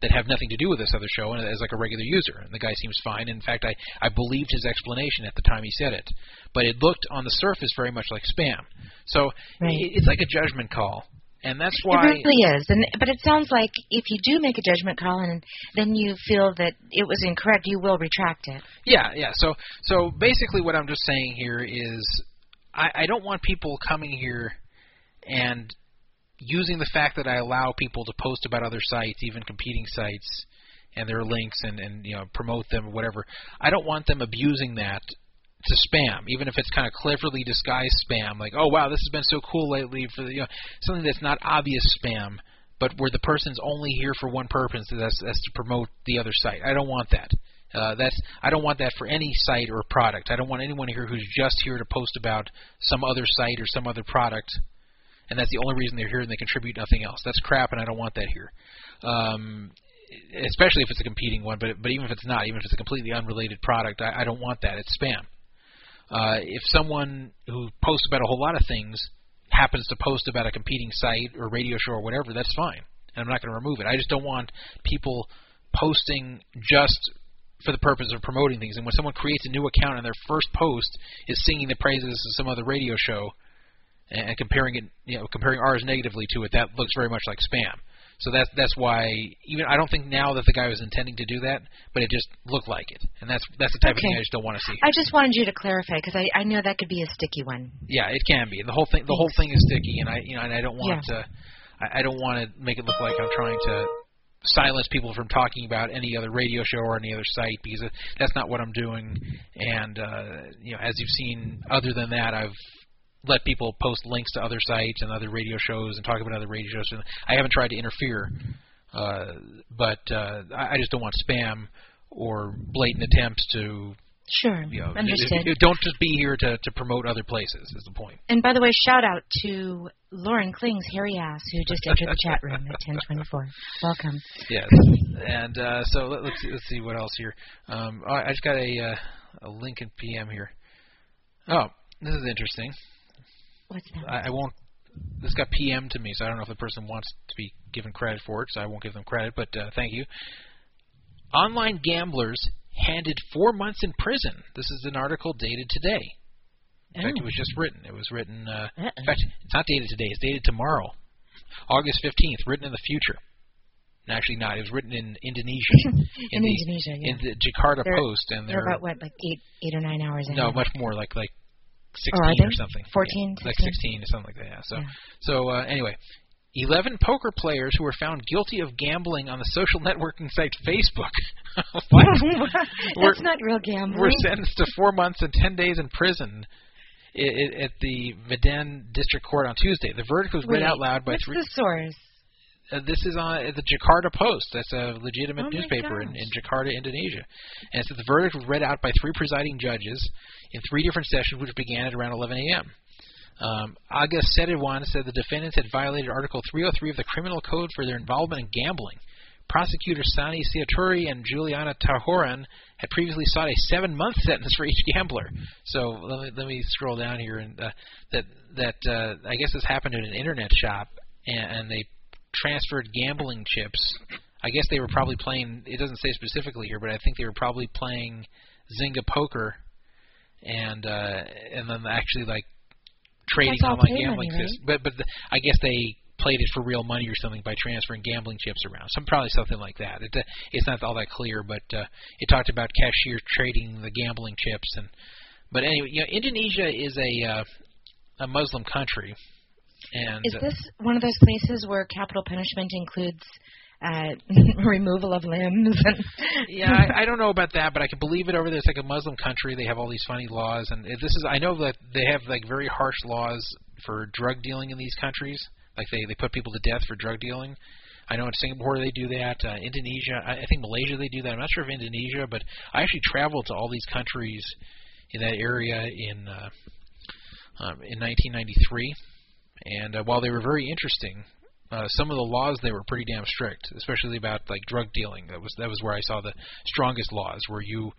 that have nothing to do with this other show and as like a regular user. And the guy seems fine. In fact, I, I believed his explanation at the time he said it. But it looked on the surface very much like spam. So right. it, it's like a judgment call. And that's why it really is. And but it sounds like if you do make a judgment call and then you feel that it was incorrect, you will retract it. Yeah, yeah. So so basically, what I'm just saying here is, I, I don't want people coming here and using the fact that I allow people to post about other sites, even competing sites, and their links and and you know promote them or whatever. I don't want them abusing that to spam, even if it's kind of cleverly disguised spam, like oh wow this has been so cool lately for the, you know something that's not obvious spam, but where the person's only here for one purpose, that's that's to promote the other site. I don't want that. Uh, that's I don't want that for any site or product. I don't want anyone here who's just here to post about some other site or some other product and that's the only reason they're here and they contribute nothing else. That's crap, and I don't want that here. Um, especially if it's a competing one, but but even if it's not, even if it's a completely unrelated product, I, I don't want that. It's spam. Uh, if someone who posts about a whole lot of things happens to post about a competing site or radio show or whatever, that's fine, and I'm not going to remove it. I just don't want people posting just for the purpose of promoting things. And when someone creates a new account and their first post is singing the praises of some other radio show, and comparing it, you know, comparing ours negatively to it, that looks very much like spam. So that's that's why even I don't think now that the guy was intending to do that, but it just looked like it, and that's that's the type okay. of thing I just don't want to see. I just wanted you to clarify because I I know that could be a sticky one. Yeah, it can be. The whole thing the whole thing is sticky, and I you know and I don't want yeah. to I, I don't want to make it look like I'm trying to silence people from talking about any other radio show or any other site because that's not what I'm doing. And uh, you know, as you've seen, other than that, I've let people post links to other sites and other radio shows and talk about other radio shows. And I haven't tried to interfere, uh, but uh, I just don't want spam or blatant attempts to. Sure, you know, understood. don't just be here to, to promote other places. Is the point. And by the way, shout out to Lauren Kling's hairy ass who just entered the chat room at 10:24. Welcome. Yes, and uh, so let, us see, let's see what else here. Um, I just got a uh, a Lincoln PM here. Oh, this is interesting. What's that? I, I won't this got PM to me, so I don't know if the person wants to be given credit for it, so I won't give them credit. But uh, thank you. Online gamblers handed four months in prison. This is an article dated today. In fact, it Oh. was just written. It was written. Uh, in fact, it's not dated today. It's dated tomorrow, August fifteenth. Written in the future. No, actually, not. It was written in Indonesia. *laughs* in the, Indonesia, yeah. In the Jakarta They're- Post, and They're they're about what, like eight, eight or nine hours ahead. no, much more, like like Or sixteen or they? something. 14, Yeah, like 16? or something like that. Yeah. So Yeah. so uh, anyway, eleven poker players who were found guilty of gambling on the social *laughs* networking site Facebook. *laughs* *laughs* That's not real gambling. were sentenced to four months and ten days in prison. i- i- At the Medan District Court on Tuesday, the verdict was read Wait, out loud by what's three. the source? Uh, this is on the Jakarta Post. That's a legitimate Oh newspaper in, in Jakarta, Indonesia. And it said the verdict was read out by three presiding judges in three different sessions, which began at around 11 a.m. Um, Aga Setiwan said the defendants had violated Article 303 of the Criminal Code for their involvement in gambling. Prosecutors Sani Siaturi and Juliana Tahoran had previously sought a seven-month *laughs* sentence for each gambler. So let me let me scroll down here, and uh, that that uh, I guess this happened at an internet shop, and, and they transferred gambling chips. I guess they were probably playing. It doesn't say specifically here, but I think they were probably playing Zynga poker, and uh, and then actually like trading That's online gambling money, right? systems. But but the, I guess they played it for real money or something by transferring gambling chips around. Some probably something like that. It, uh, it's not all that clear, but uh, it talked about cashiers trading the gambling chips and. But anyway, you know, Indonesia is a uh, a Muslim country, and Is this one of those places where capital punishment includes uh, *laughs* removal of limbs? *laughs* Yeah, I, I don't know about that, but I can believe it over there. It's like a Muslim country. They have all these funny laws, and this is I know that they have like very harsh laws for drug dealing in these countries. Like they they put people to death for drug dealing. I know in Singapore they do that. Uh, Indonesia, I, I think Malaysia they do that. I'm not sure if Indonesia, but I actually traveled to all these countries in that area in uh, um, in 1993, and uh, while they were very interesting, uh, some of the laws they were pretty damn strict, especially about like drug dealing. That was that was where I saw the strongest laws, where you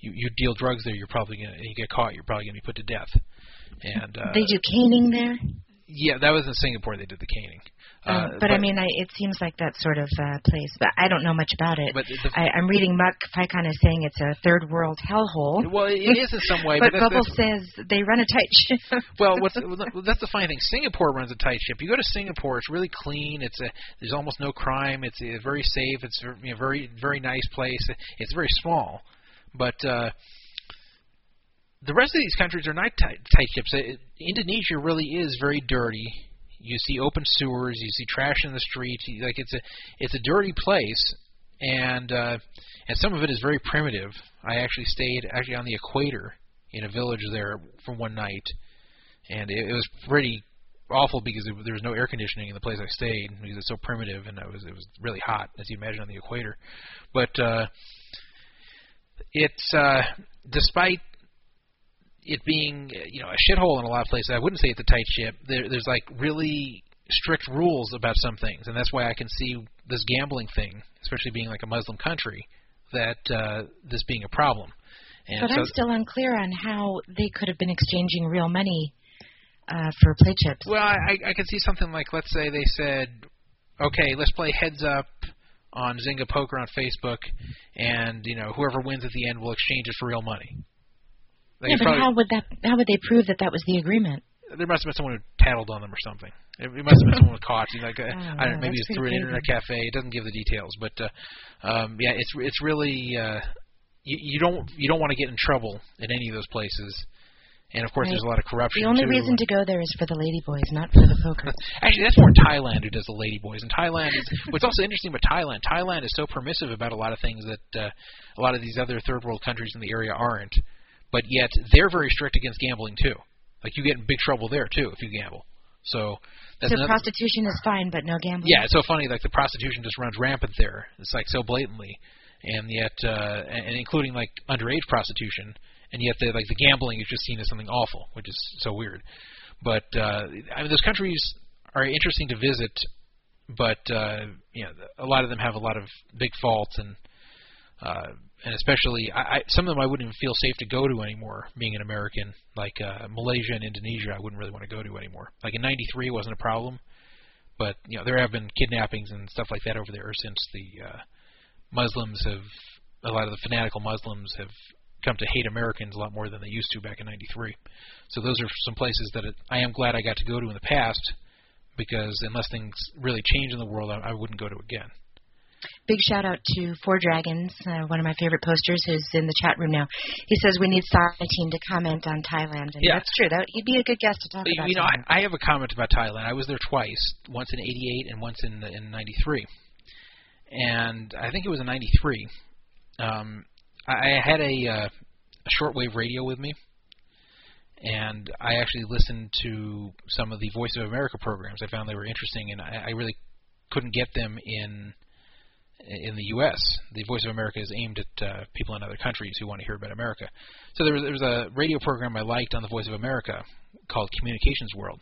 you, you deal drugs there, you're probably gonna you get caught, you're probably gonna be put to death. And uh, they do caning there. yeah, that was in Singapore. They did the caning. Um, Uh, but, I mean, I, it seems like that sort of uh, place. But I don't know much about it. but the, I, I'm reading Muck kind is saying it's a third world hellhole. well, it is in some way, *laughs* but but, that's, Bubble that's, says they run a tight ship. *laughs* well, what's well, that's the funny thing. Singapore runs a tight ship. You go to Singapore, it's really clean. It's a there's almost no crime. It's uh very safe. It's a you know, very very nice place. It's very small, but uh, the rest of these countries are not tight, tight ships. Uh, Indonesia really is very dirty. You see open sewers. You see trash in the streets. Like it's a it's a dirty place, and uh, and some of it is very primitive. I actually stayed actually on the equator in a village there for one night, and it, it was pretty awful because it, there was no air conditioning in the place I stayed because it's so primitive and it was it was really hot as you imagine on the equator. But uh, it's uh, despite it being you know a shithole in a lot of places, I wouldn't say it's a tight ship. There, there's like really strict rules about some things, and that's why I can see this gambling thing, especially being like a Muslim country, that uh, this being a problem. And but so, I'm still unclear on how they could have been exchanging real money uh, for play chips. Well, I, I could see something like, let's say they said, okay, let's play heads up on Zynga Poker on Facebook, and you know whoever wins at the end will exchange it for real money. Like, yeah, but probably- how would that? How would they prove that that was the agreement? there must have been someone who tattled on them or something. It, it must have been someone caught. You know, like uh, *laughs* Oh, I don't know, maybe it's through an internet cafe. It doesn't give the details, but uh, um, yeah, it's it's really uh, you, you don't you don't want to get in trouble in any of those places. And of course, Right. there's a lot of corruption. The only too. reason to go there is for the ladyboys, not for the poker. *laughs* Actually, that's more in Thailand who does the ladyboys. And Thailand is *laughs* what's also interesting about Thailand. Thailand is so permissive about a lot of things that uh, a lot of these other third world countries in the area aren't. But yet they're very strict against gambling too. Like you get in big trouble there too if you gamble. So that's so another, prostitution is fine, but no gambling. yeah, it's so funny. Like the prostitution just runs rampant there. It's like so blatantly, and yet, uh, and and including like underage prostitution, and yet the like the gambling is just seen as something awful, which is so weird. But uh, I mean, those countries are interesting to visit, but uh, you know, a lot of them have a lot of big faults, and uh, and especially I, I, some of them I wouldn't even feel safe to go to anymore. Being an American, like uh, Malaysia and Indonesia, I wouldn't really want to go to anymore. Like in '93, it wasn't a problem, but you know there have been kidnappings and stuff like that over there since the uh, Muslims have a lot of the fanatical Muslims have come to hate Americans a lot more than they used to back in '93. So those are some places that it, I am glad I got to go to in the past, because unless things really change in the world, I, I wouldn't go to again. Big shout out to Four Dragons, uh, one of my favorite posters, who's in the chat room now. He says we need Team to comment on Thailand, and Yeah. that's true. That he'd be a good guest to talk about. You know, I, I have a comment about Thailand. I was there twice, once in '88 and once in in '93, and I think it was in '93. Um, I, I had a, uh, a shortwave radio with me, and I actually listened to some of the Voice of America programs. I found they were interesting, and I, I really couldn't get them in in the U.S. The Voice of America is aimed at uh, people in other countries who want to hear about America. So there was, there was a radio program I liked on the Voice of America called Communications World,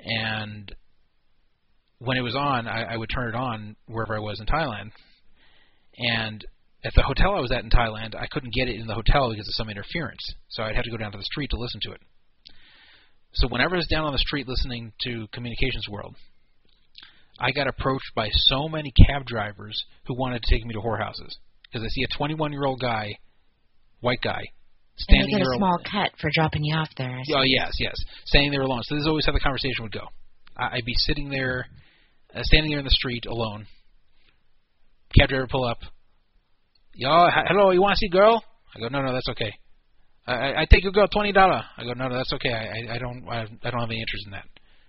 and when it was on, I, I would turn it on wherever I was in Thailand, and at the hotel I was at in Thailand, I couldn't get it in the hotel because of some interference, so I'd have to go down to the street to listen to it. So whenever I was down on the street listening to Communications World, I got approached by so many cab drivers who wanted to take me to whorehouses because I see a 21 year old guy, white guy, standing and they get there. a small cut for dropping you off there. Oh yes, yes, standing there alone. So this is always how the conversation would go. I'd be sitting there, uh, standing there in the street alone. Cab driver pull up. Yo, hello, you want to see girl? I go, no, no, that's okay. I, I, I take your girl twenty dollar. I go, no, no, that's okay. I, I, I don't, I, I don't have any interest in that.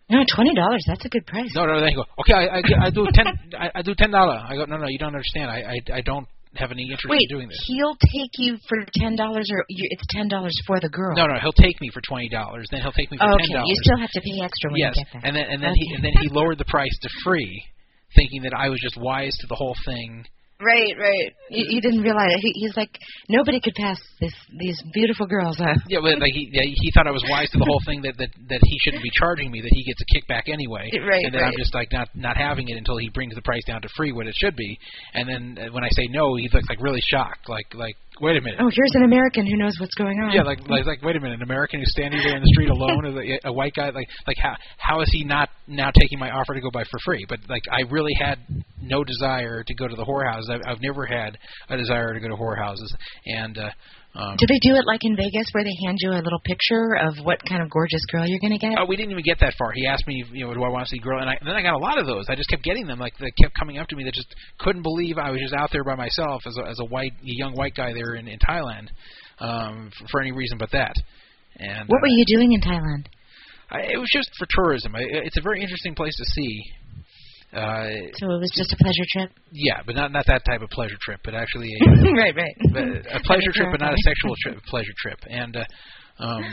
No, twenty dollars. That's a good price. No, no, they go, okay, I, I, I do ten, I, I do ten dollar. I go, no, no, you don't understand. I, I, I don't have any interest Wait, in doing this. he'll take you for ten dollars, or you, it's ten dollars for the girl. No, no, he'll take me for twenty dollars. Then he'll take me for Oh, ten okay, dollars. you still have to pay extra when yes, you get there. and then and then Okay. he and then he lowered the price to free, thinking that I was just wise to the whole thing. Right, right. You, you didn't realize it. He, he's like nobody could pass this these beautiful girls. Uh, Yeah, but like he yeah, he thought I was wise to the whole thing that that that he shouldn't be charging me, that he gets a kickback anyway, Right, and then I'm just like not not having it until he brings the price down to free, what it should be, and then uh, when I say no, he looks like really shocked, like like wait a minute. oh, here's an American who knows what's going on. Yeah, like, like like wait a minute, an American who's standing there in the street *laughs* alone, a, a white guy, like like how how is he not now taking my offer to go by for free? But like I really had no desire to go to the whorehouses. I've, I've never had a desire to go to whorehouses, and uh, um, Do they do it like in Vegas, where they hand you a little picture of what kind of gorgeous girl you're going to get? Oh, we didn't even get that far. He asked me, you know, do I want to see girl? And, I, and then I got a lot of those. I just kept getting them. Like they kept coming up to me. That just couldn't believe I was just out there by myself as a, as a white, a young white guy there in, in Thailand, um, for, for any reason but that. And What uh, were you doing in Thailand? I, it was just for tourism. I, it's a very interesting place to see. Uh, So it was just a pleasure trip. yeah, but not not that type of pleasure trip, but actually a, *laughs* right, right. *laughs* a pleasure trip, but not a sexual trip, *laughs* pleasure trip. And uh, um,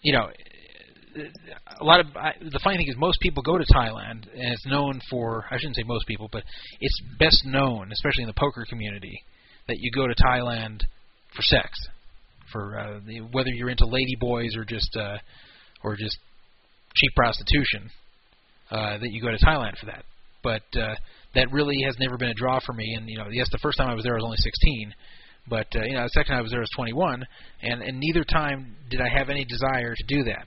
you know, a lot of I, the funny thing is most people go to Thailand, and it's known for I shouldn't say most people, but it's best known, especially in the poker community, that you go to Thailand for sex, for uh, the, whether you're into lady boys or just uh, or just cheap prostitution, uh, that you go to Thailand for that. But uh, that really has never been a draw for me. And you know, yes, the first time I was there I was only 16, but uh, you know, the second time I was there I was 21, and and neither time did I have any desire to do that.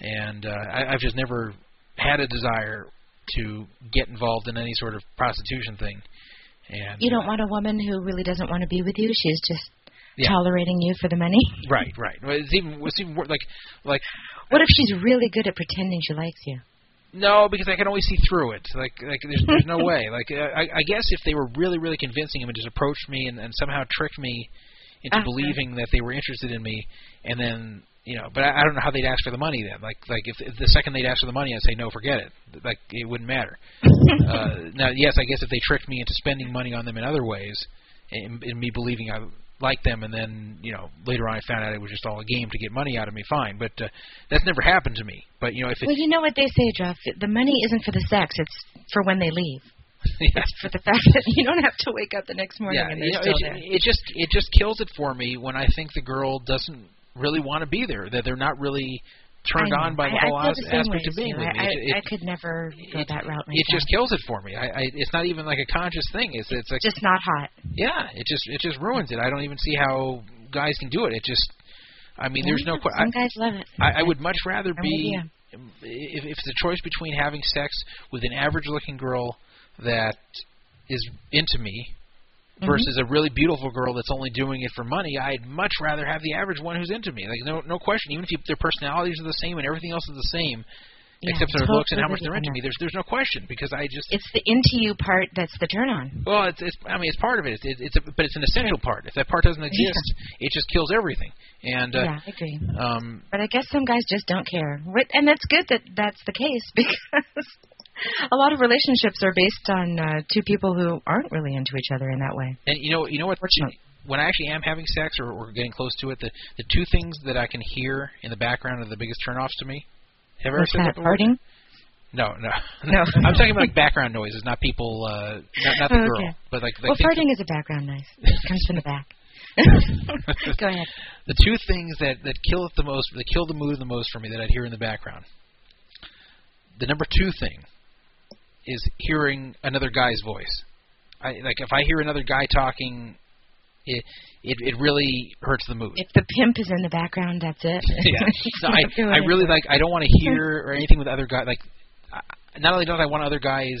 And uh, I, I've just never had a desire to get involved in any sort of prostitution thing. And You don't uh, want a woman who really doesn't want to be with you. She's just Yeah. tolerating you for the money. right, right. Well, It's even it's even like like What if she's really good at pretending she likes you? No, because I can always see through it. Like, like there's, there's no way. Like, I, I guess if they were really, really convincing him and just approached me and, and somehow tricked me into Uh-huh. believing that they were interested in me, and then, you know, but I, I don't know how they'd ask for the money then. Like, like if, if the second they'd ask for the money, I'd say no, forget it. Like, it wouldn't matter. *laughs* uh, now, yes, I guess if they tricked me into spending money on them in other ways, in, in me believing I liked them, and then you know later on I found out it was just all a game to get money out of me, fine. But uh, that's never happened to me. But you know, if it, Well, you know what they say, Jeff. The money isn't for the sex; it's for when they leave. *laughs* yeah. It's for the fact that you don't have to wake up the next morning yeah, and they're know, still it, there. it just it just kills it for me when I think the girl doesn't really want to be there. That they're not really turned on by the I, whole I feel the same aspect of being with me. I, It- I, it- I could never go it, that route. it just kills it for me. I, I it's not even like a conscious thing. It's it's like just not hot. yeah, it just it just ruins it. I don't even see how guys can do it. It just I mean, there's no Some question. guys love it. I, I would much rather be if, if it's a choice between having sex with an average-looking girl that is into me Mhm. versus a really beautiful girl that's only doing it for money. I'd much rather have the average one who's into me. Like no no question. Even if you, their personalities are the same and everything else is the same, Yeah, except for their looks and how much they're into me. There's there's no question because I just It's the into you part that's the turn on. well, it's, it's I mean it's part of it. It's it's a, but it's an essential part. If that part doesn't exist, it just kills everything. And uh, yeah, I agree. um, But I guess some guys just don't care. And that's good that that's the case *laughs* because a lot of relationships are based on uh, two people who aren't really into each other in that way. and you know you know what? Fortunately. When I actually am having sex or, or getting close to it, the the two things that I can hear in the background are the biggest turnoffs to me. Have I ever What's said that, that farting? No, no, No. *laughs* I'm talking about like background noises, not people, uh, not, not the Oh, girl, okay. but like, like Well, farting is a background noise. *laughs* It comes from the back. *laughs* Go ahead. the two things that that kill it the most, that kill the mood the most for me that I'd hear in the background. The number two thing is hearing another guy's voice. I like if I hear another guy talking, it it, it really hurts the mood. If the pimp is in the background, that's it. *laughs* yeah, I *laughs* I really like I don't want to hear or anything with other guys. Like, I- not only don't I want other guys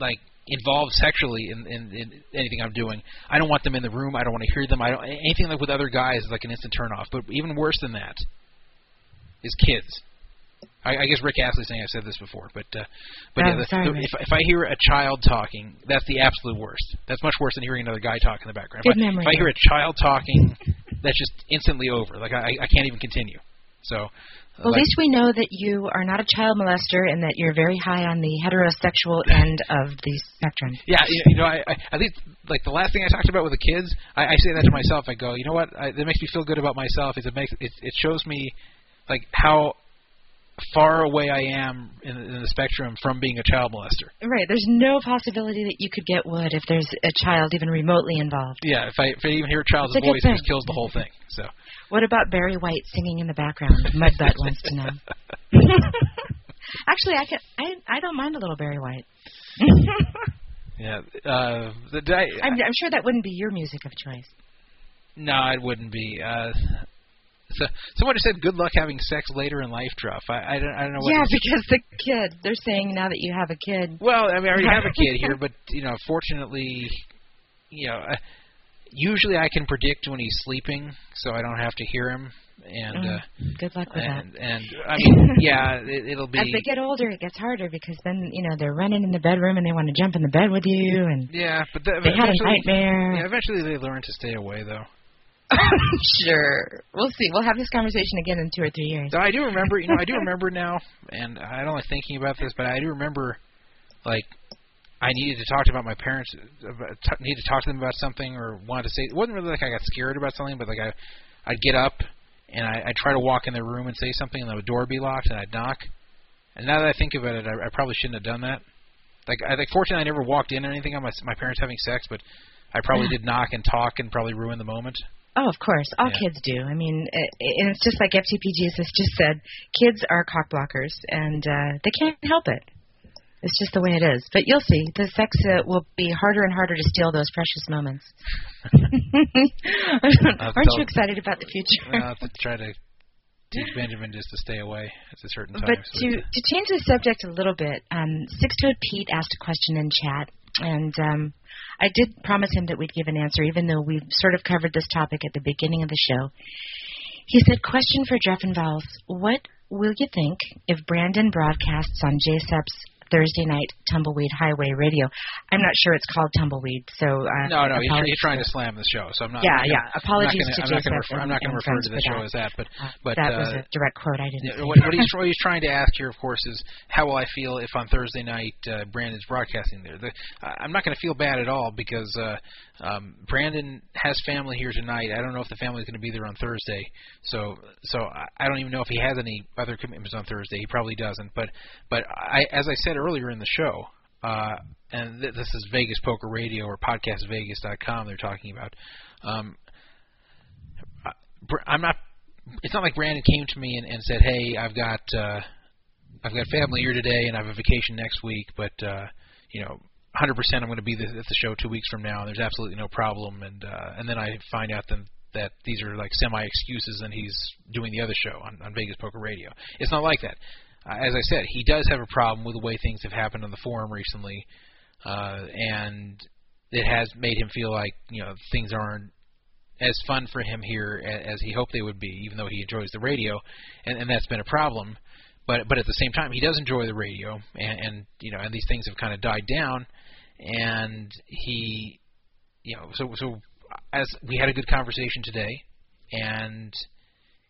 like involved sexually in, in, in anything I'm doing, I don't want them in the room. I don't want to hear them. I don't anything like with other guys is like an instant turn off. But even worse than that is kids. I, I guess Rick Astley's saying I've said this before, but uh, but Oh, yeah, the, sorry, the, if if I hear a child talking, that's the absolute worst. That's much worse than hearing another guy talk in the background. Good if, I, if I hear a child talking, that's just instantly over. Like I I can't even continue. So. Well, like, at least we know that you are not a child molester and that you're very high on the heterosexual *laughs* end of the spectrum. Yeah, you you know, I, I, I think like the last thing I talked about with the kids, I, I say that to myself. I go, you know what? I, that makes me feel good about myself. Is it makes it, it shows me like how far away I am in, in the spectrum from being a child molester. Right. There's no possibility that you could get wood if there's a child even remotely involved. Yeah, if I if I even hear a child's a voice, it just kills the whole thing. So What about Barry White singing in the background? Mudbutt *laughs* wants to know. *laughs* Actually, I can. I I don't mind a little Barry White. *laughs* yeah, uh, the day. I'm, I'm sure that wouldn't be your music of choice. No, it wouldn't be. Uh, *laughs* so someone just said, "Good luck having sex later in life, Druff." I, I don't I don't know what. Yeah, because the kid. They're saying now that you have a kid. Well, I mean, I already have a kid here, *laughs* but you know, fortunately, you know, uh, usually I can predict when he's sleeping, so I don't have to hear him. And Mm, uh, Good luck with that. and and I *laughs* mean, yeah, it, it'll be. As they get older, it gets harder because then you know they're running in the bedroom and they want to jump in the bed with you, and yeah, but the, they had a nightmare. yeah, eventually they learn to stay away, though. *laughs* sure, we'll see. We'll have this conversation again in two or three years. So I do remember, you know, I do remember now, and I don't like thinking about this, but I do remember, like, I needed to talk about my parents, about, t- needed to talk to them about something, or wanted to say. It wasn't really like I got scared about something, but like I, I'd get up and I, I'd try to walk in their room and say something, and the door would be locked, and I'd knock. And now that I think about it, I, I probably shouldn't have done that. Like, I like, fortunately, I never walked in or anything on my my parents having sex, but I probably did knock and talk and probably ruin the moment. Oh, of course, all Yeah. kids do. I mean, it, and it's just like FCP Jesus just said: kids are cock blockers, and uh, they can't help it. It's just the way it is. But you'll see, the sex uh, will be harder and harder to steal those precious moments. *laughs* *laughs* Aren't you excited about the future? I'll have to try to teach Benjamin just to stay away at a certain time. But so to to change the subject a little bit, um, Six Toed Pete asked a question in chat, and um, I did promise him that we'd give an answer, even though we sort of covered this topic at the beginning of the show. He said, "Question for Jeff and Vals: What will you think if Brandon broadcasts on JSEP's Thursday night Tumbleweed Highway Radio? I'm not sure it's called Tumbleweed, so uh, no, no, he's, apologies he's trying to slam the show. So I'm not. Yeah, I'm yeah. Apologies I'm to not gonna, JSEP I'm not going to refer to the show for as that, but Uh, but that uh, was a direct quote. I didn't. yeah, what, what he's what he's trying to ask here, of course, is how will I feel if on Thursday night uh, Brandon's broadcasting there? The, I'm not going to feel bad at all because uh, um, Brandon has family here tonight. I don't know if the family's going to be there on Thursday, so so I, don't even know if he has any other commitments on Thursday. He probably doesn't. But but I, as I said earlier in the show, uh, and th- this is Vegas Poker Radio or PodcastVegas.com. They're talking about. Um, I'm not it's not like Brandon came to me and, and said, "Hey, I've got uh, I've got family here today, and I have a vacation next week, but uh, you know, 100% I'm going to be at the show two weeks from now. And there's absolutely no problem." And uh, and then I find out then that these are like semi excuses, and he's doing the other show on, on Vegas Poker Radio. It's not like that. Uh, as I said, he does have a problem with the way things have happened on the forum recently, uh, and it has made him feel like you know things aren't as fun for him here as he hoped they would be, even though he enjoys the radio, and, and that's been a problem. But but at the same time, he does enjoy the radio, and, and you know, and these things have kind of died down, and he, you know, so so as we had a good conversation today, and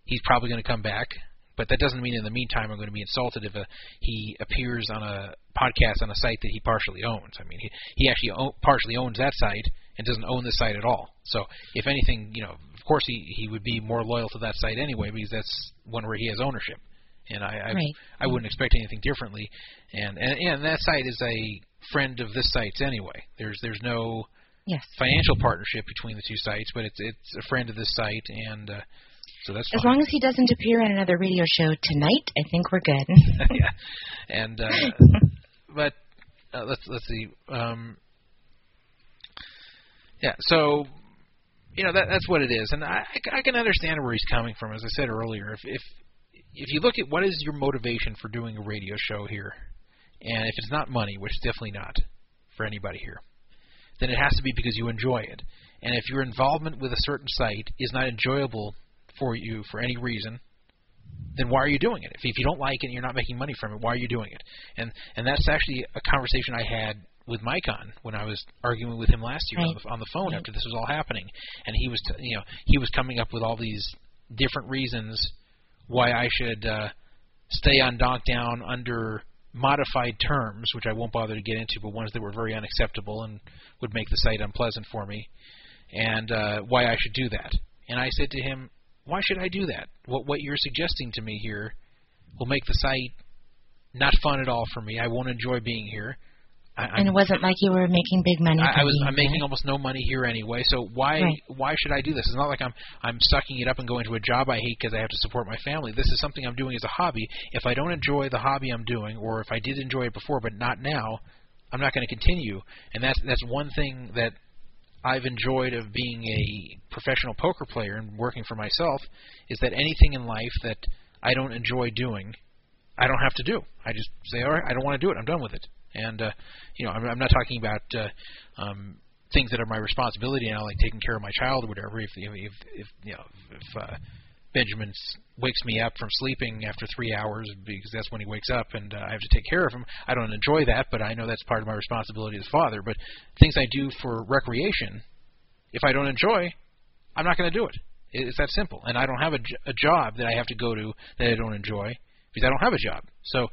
he's probably going to come back. But that doesn't mean in the meantime I'm going to be insulted if a, he appears on a podcast on a site that he partially owns. I mean, he he actually own, partially owns that site and doesn't own the site at all. So if anything, you know, of course he he would be more loyal to that site anyway because that's one where he has ownership. And I I, right. I wouldn't expect anything differently. And, and and that site is a friend of this site's anyway. There's there's no yes. financial partnership between the two sites, but it's it's a friend of this site and. Uh, so that's as fine. long as he doesn't appear on another radio show tonight, I think we're good. *laughs* yeah, and uh, *laughs* but uh, let's let's see. Um, yeah, so you know that that's what it is, and I I can understand where he's coming from. As I said earlier, if if if you look at what is your motivation for doing a radio show here, and if it's not money, which is definitely not for anybody here, then it has to be because you enjoy it. And if your involvement with a certain site is not enjoyable for you for any reason, then why are you doing it? If, if you don't like it and you're not making money from it, why are you doing it? And and that's actually a conversation I had with Micon when I was arguing with him last year right. on, the, on the phone right. after this was all happening, and he was t- you know he was coming up with all these different reasons why I should uh, stay on Donkdown under modified terms, which I won't bother to get into, but ones that were very unacceptable and would make the site unpleasant for me, and uh, why I should do that. And I said to him, why should I do that? What what you're suggesting to me here will make the site not fun at all for me. I won't enjoy being here. I, and it wasn't like you were making big money. I, I was. I'm making almost no money here anyway. So why Right. why should I do this? It's not like I'm I'm sucking it up and going to a job I hate because I have to support my family. This is something I'm doing as a hobby. If I don't enjoy the hobby I'm doing, or if I did enjoy it before but not now, I'm not going to continue. And that's that's one thing that I've enjoyed of being a professional poker player and working for myself is that anything in life that I don't enjoy doing, I don't have to do. I just say, all right, I don't want to do it. I'm done with it. And uh, you know, I'm, I'm not talking about uh, um, things that are my responsibility now, like taking care of my child or whatever. If if, if, if you know, if uh, Benjamin wakes me up from sleeping after three hours because that's when he wakes up, and uh, I have to take care of him. I don't enjoy that, but I know that's part of my responsibility as a father. But things I do for recreation, if I don't enjoy, I'm not going to do it. It- It's that simple. And I don't have a, a job that I have to go to that I don't enjoy because I don't have a job. So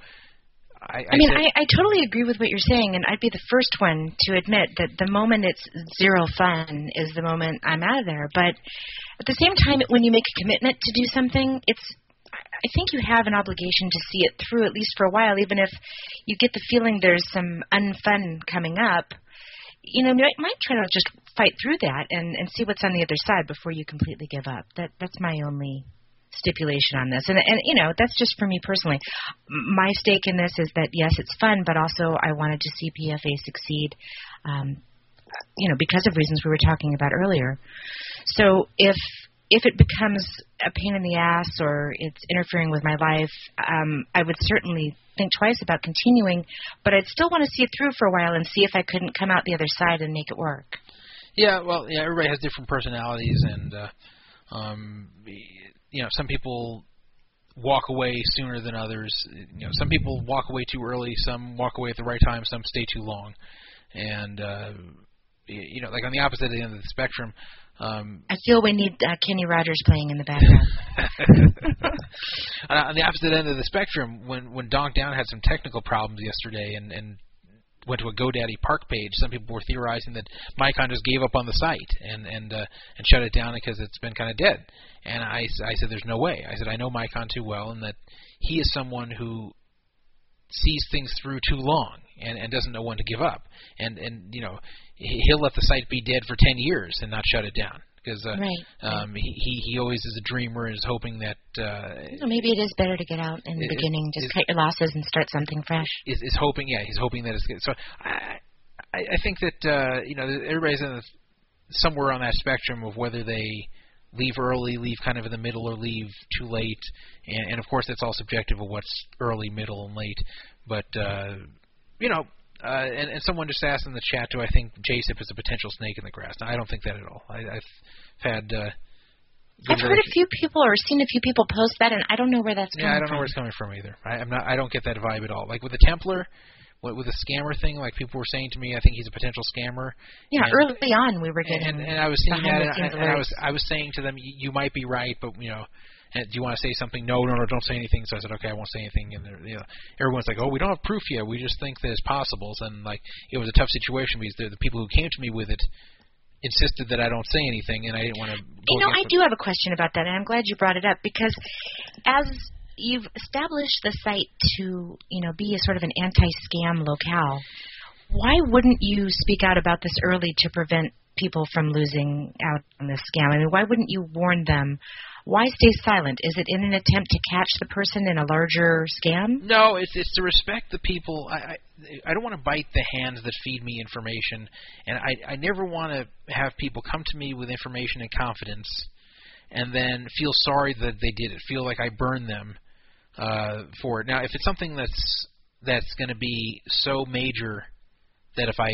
I, I, I mean, I, I totally agree with what you're saying, and I'd be the first one to admit that the moment it's zero fun is the moment I'm out of there. But at the same time, when you make a commitment to do something, it's I think you have an obligation to see it through at least for a while, even if you get the feeling there's some unfun coming up. You know, you might, might try to just fight through that and and see what's on the other side before you completely give up. That that's my only stipulation on this. And and you know, that's just for me personally. My stake in this is that yes, it's fun, but also I wanted to see PFA succeed. Um, you know, because of reasons we were talking about earlier. So if if it becomes a pain in the ass or it's interfering with my life, um, I would certainly think twice about continuing. But I'd still want to see it through for a while and see if I couldn't come out the other side and make it work. Yeah, well, yeah, everybody has different personalities, and uh, um, you know, some people walk away sooner than others. You know, some people walk away too early, some walk away at the right time, some stay too long, and uh, you know, like on the opposite end of the spectrum. Um, I feel we need uh, Kenny Rogers playing in the background. *laughs* on on the opposite end of the spectrum, when when Donk Down had some technical problems yesterday and and went to a GoDaddy Park page, some people were theorizing that Micon just gave up on the site and and uh, and shut it down because it's been kind of dead. And I I said there's no way. I said I know Micon too well, and that he is someone who sees things through too long and and doesn't know when to give up. And and you know he'll let the site be dead for 10 years and not shut it down because uh, right. um, he, he he always is a dreamer and is hoping that uh, maybe it is better to get out in the It- beginning, just it- cut your losses and start something fresh. is is hoping. Yeah, he's hoping that it's good. So I I, I think that uh, you know everybody's in the, somewhere on that spectrum of whether they leave early, leave kind of in the middle, or leave too late. And, and of course, that's all subjective of what's early, middle, and late. But uh, you know. Uh, and, and someone just asked in the chat, do I think JSIP is a potential snake in the grass? No, I don't think that at all. I, I've had uh, I've heard a few people or seen a few people post that, and I don't know where that's yeah, coming I don't know from. where it's coming from either. I, I'm not. I don't get that vibe at all. Like with the Templar, with, with the scammer thing, like people were saying to me, I think he's a potential scammer. yeah, and- early on we were getting And, and I was seeing that, behind-the-scenes and, and I was I was saying to them, you might be right, but you know. And do you want to say something? No, no, no, don't say anything. So I said, okay, I won't say anything. And you know, everyone's like, oh, we don't have proof yet. We just think that it's possible. And like, it was a tough situation because the, the people who came to me with it insisted that I don't say anything, and I didn't want to. You know, I do have a question about that, and I'm glad you brought it up because as you've established the site to, you know, be a sort of an anti-scam locale, why wouldn't you speak out about this early to prevent people from losing out on this scam? I mean, why wouldn't you warn them? Why stay silent? Is it in an attempt to catch the person in a larger scam? No, it's it's to respect the people. I I, I don't want to bite the hands that feed me information, and I I never want to have people come to me with information and confidence, and then feel sorry that they did it. Feel like I burned them uh, for it. Now, if it's something that's that's going to be so major that if I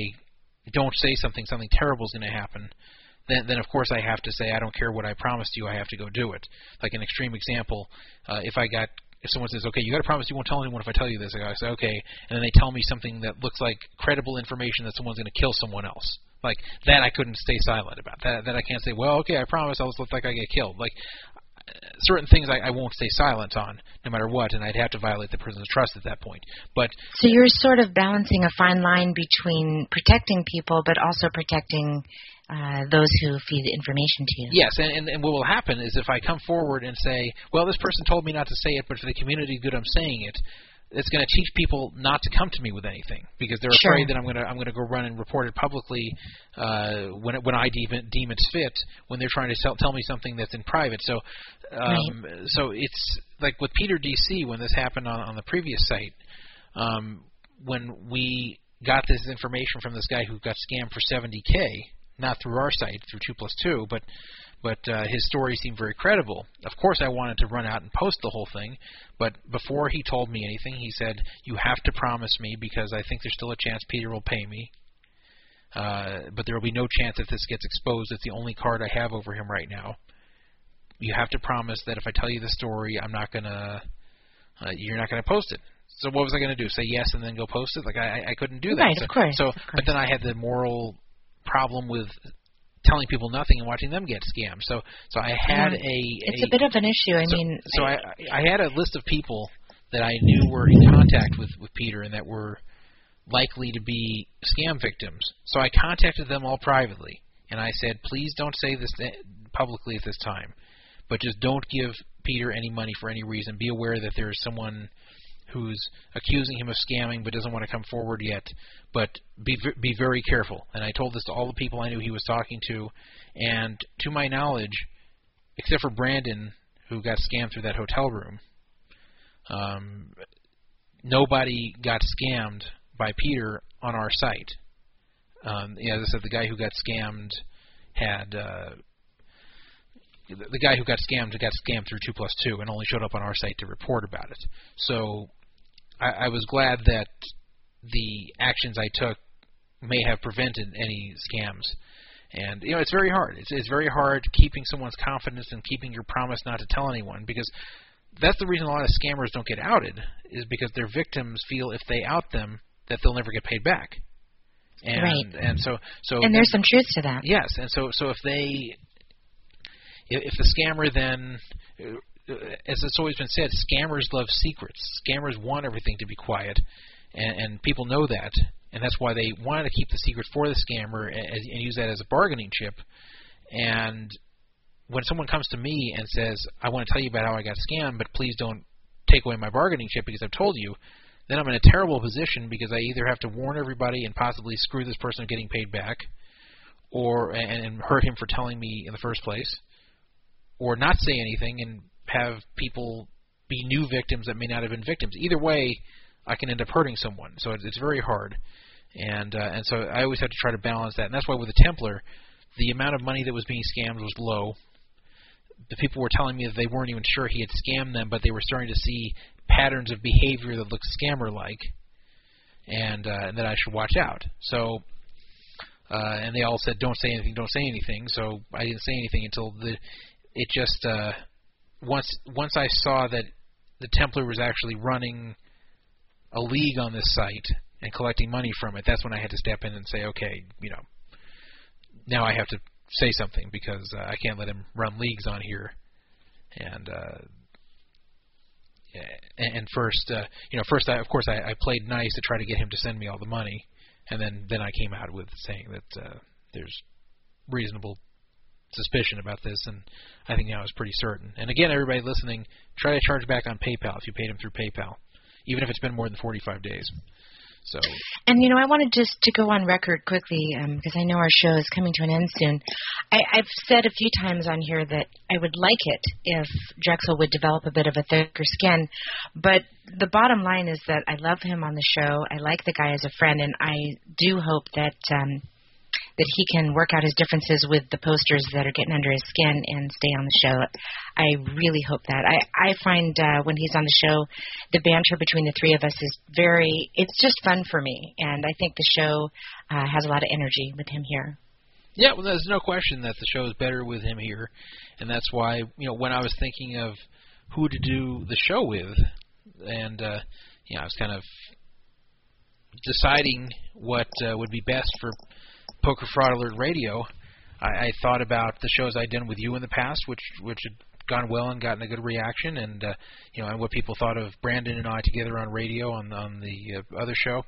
don't say something, something terrible is going to happen. Then, then of course I have to say I don't care what I promised you. I have to go do it. Like an extreme example, uh, if I got if someone says, okay, you got to promise you won't tell anyone if I tell you this, I say, okay, and then they tell me something that looks like credible information that someone's going to kill someone else. Like that, I couldn't stay silent about. That, that I can't say, well, okay, I promise I'll just look like I get killed. Like uh, certain things I, I won't stay silent on, no matter what, and I'd have to violate the person's trust at that point. But So you're sort of balancing a fine line between protecting people, but also protecting uh, those who feed information to you. Yes, and, and, and what will happen is if I come forward and say, well, this person told me not to say it, but for the community good, I'm saying it. It's going to teach people not to come to me with anything because they're Sure. afraid that I'm going to I'm going to go run and report it publicly uh, when it, when I deem, it, deem it's fit when they're trying to tell, tell me something that's in private. So um, so it's like with Peter DC when this happened on, on the previous site um, when we got this information from this guy who got scammed for 70k not through our site, through two plus two, but but uh, his story seemed very credible. Of course, I wanted to run out and post the whole thing, but before he told me anything, he said, "You have to promise me because I think there's still a chance Peter will pay me." Uh, but there will be no chance that this gets exposed. It's the only card I have over him right now. You have to promise that if I tell you the story, I'm not gonna, uh, you're not gonna post it. So what was I gonna do? Say yes and then go post it? Like I, I couldn't do that. Right, so, of course, So, of but then I had the moral problem with telling people nothing and watching them get scammed. So, so I had Yeah. a, It's a a bit of an issue. I so, mean, so I I had a list of people that I knew were in contact with with Peter and that were likely to be scam victims. So I contacted them all privately and I said, please don't say this eh, publicly at this time, but just don't give Peter any money for any reason. Be aware that there is someone who's accusing him of scamming but doesn't want to come forward yet. But be be very careful. And I told this to all the people I knew he was talking to, and to my knowledge, except for Brandon, who got scammed through that hotel room, um, nobody got scammed by Peter on our site. Um, yeah, as I said, the guy who got scammed had. Uh, the guy who got scammed got scammed through two plus two and only showed up on our site to report about it. So I, I was glad that the actions I took may have prevented any scams. And you know, it's very hard. It's it's very hard keeping someone's confidence and keeping your promise not to tell anyone because that's the reason a lot of scammers don't get outed is because their victims feel if they out them that they'll never get paid back. And Right. and so so and there's some truth to that. Yes, and so so if they if, the scammer then Uh, as it's always been said, scammers love secrets. Scammers want everything to be quiet, and, and people know that, and that's why they wanted to keep the secret for the scammer and, and use that as a bargaining chip. And when someone comes to me and says, "I want to tell you about how I got scammed, but please don't take away my bargaining chip because I've told you," then I'm in a terrible position because I either have to warn everybody and possibly screw this person of getting paid back, or and, and hurt him for telling me in the first place, or not say anything and have people be new victims that may not have been victims. Either way, I can end up hurting someone. So it's, it's very hard, and uh, and so I always have to try to balance that. And that's why with the Templar, the amount of money that was being scammed was low. The people were telling me that they weren't even sure he had scammed them, but they were starting to see patterns of behavior that looked scammer-like, and, uh, and that I should watch out. So uh, and they all said, "Don't say anything, don't say anything." So I didn't say anything until the it just uh, once once I saw that the Templar was actually running a league on this site and collecting money from it. That's when I had to step in and say, "Okay, you know, now I have to say something because uh, I can't let him run leagues on here." And uh, and first, uh, you know, first I, of course I, I played nice to try to get him to send me all the money and then then I came out with saying that uh, there's reasonable suspicion about this, and I think now it's pretty certain. And again, everybody listening, try to charge back on PayPal if you paid him through PayPal, even if it's been more than 45 days. So. And you know, I wanted just to go on record quickly because um, I know our show is coming to an end soon. I, I've said a few times on here that I would like it if Drexel would develop a bit of a thicker skin, but the bottom line is that I love him on the show. I like the guy as a friend, and I do hope that. Um, that he can work out his differences with the posters that are getting under his skin and stay on the show. I really hope that. I I find uh, when he's on the show, the banter between the three of us is very. It's just fun for me, and I think the show uh, has a lot of energy with him here. Yeah, well, there's no question that the show is better with him here, and that's why you know when I was thinking of who to do the show with, and uh, you know I was kind of deciding what uh, would be best for Poker Fraud Alert Radio, I, I thought about the shows I'd done with you in the past, which which had gone well and gotten a good reaction, and uh, you know, and what people thought of Brandon and I together on radio on on the uh, other show,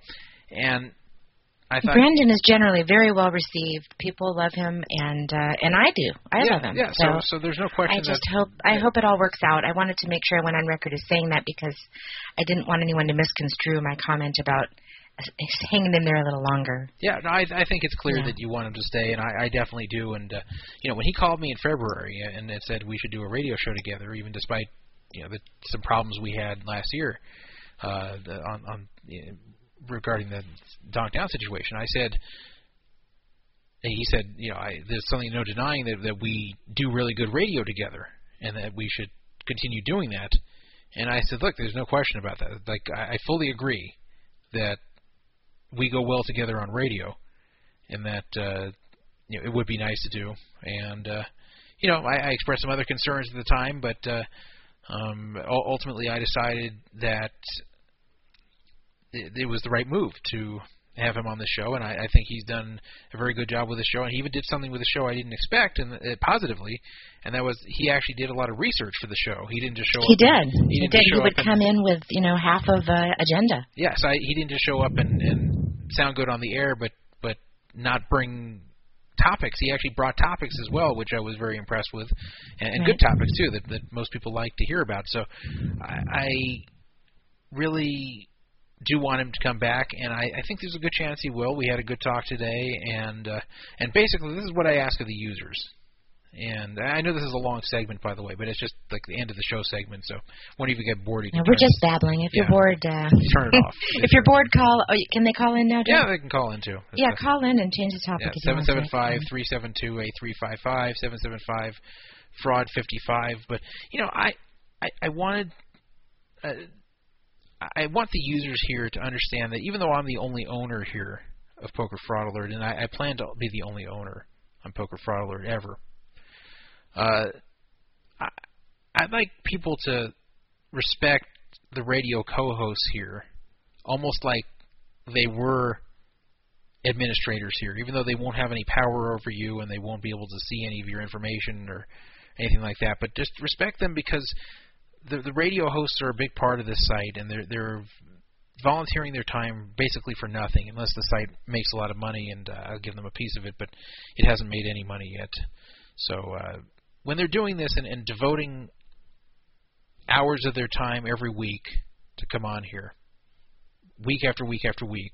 and I thought Brandon is generally very well received. People love him, and uh, and I do. I yeah, love him. Yeah. So, so so there's no question. I just hope I hope it all works out. I wanted to make sure I went on record as saying that because I didn't want anyone to misconstrue my comment about hanging in there a little longer. Yeah, no, I, I think it's clear Yeah. that you want him to stay, and I, I definitely do. And uh, you know, when he called me in February and it said we should do a radio show together, even despite you know the, some problems we had last year uh, the, on, on know, regarding the Donk Down situation, I said. and He said, "You know, I, there's something no denying that that we do really good radio together, and that we should continue doing that." And I said, "Look, there's no question about that. Like, I, I fully agree that we go well together on radio, and that uh, you know it would be nice to do. And uh, you know, I, I expressed some other concerns at the time, but uh, um, ul- ultimately I decided that it, it was the right move to have him on the show, and I, I think he's done a very good job with the show. And he even did something with the show I didn't expect, and uh, positively, and that was he actually did a lot of research for the show. He didn't just show He up. did. and- He didn't did. He would up and- come in with you know half of uh, agenda. Yes, I, he didn't just show up and, and sound good on the air, but but not bring topics. He actually brought topics as well, which I was very impressed with, and, and good topics too that that most people like to hear about. So I, I really do want him to come back, and I, I think there's a good chance he will. We had a good talk today, and uh, and basically this is what I ask of the users. And I know this is a long segment, by the way, but it's just like the end of the show segment. So when you get bored, you can we're turn just babbling. If Yeah. you're bored, uh, *laughs* turn it off. *laughs* if you're bored, call. Oh, can they call in now? yeah, Doug? they can call in too. Yeah, That's- call in and change the topic. Yeah, seven seven five three seven two eight three five five seven seven five fraud fifty five. But you know, I I, I wanted. Uh, I want the users here to understand that even though I'm the only owner here of Poker Fraud Alert, and I, I plan to be the only owner on Poker Fraud Alert ever, uh, I, I'd like people to respect the radio co-hosts here, almost like they were administrators here, even though they won't have any power over you and they won't be able to see any of your information or anything like that. But just respect them because the the radio hosts are a big part of this site, and they're they're volunteering their time basically for nothing, unless the site makes a lot of money, and uh, I'll give them a piece of it. But it hasn't made any money yet. So uh, when they're doing this and, and devoting hours of their time every week to come on here, week after week after week,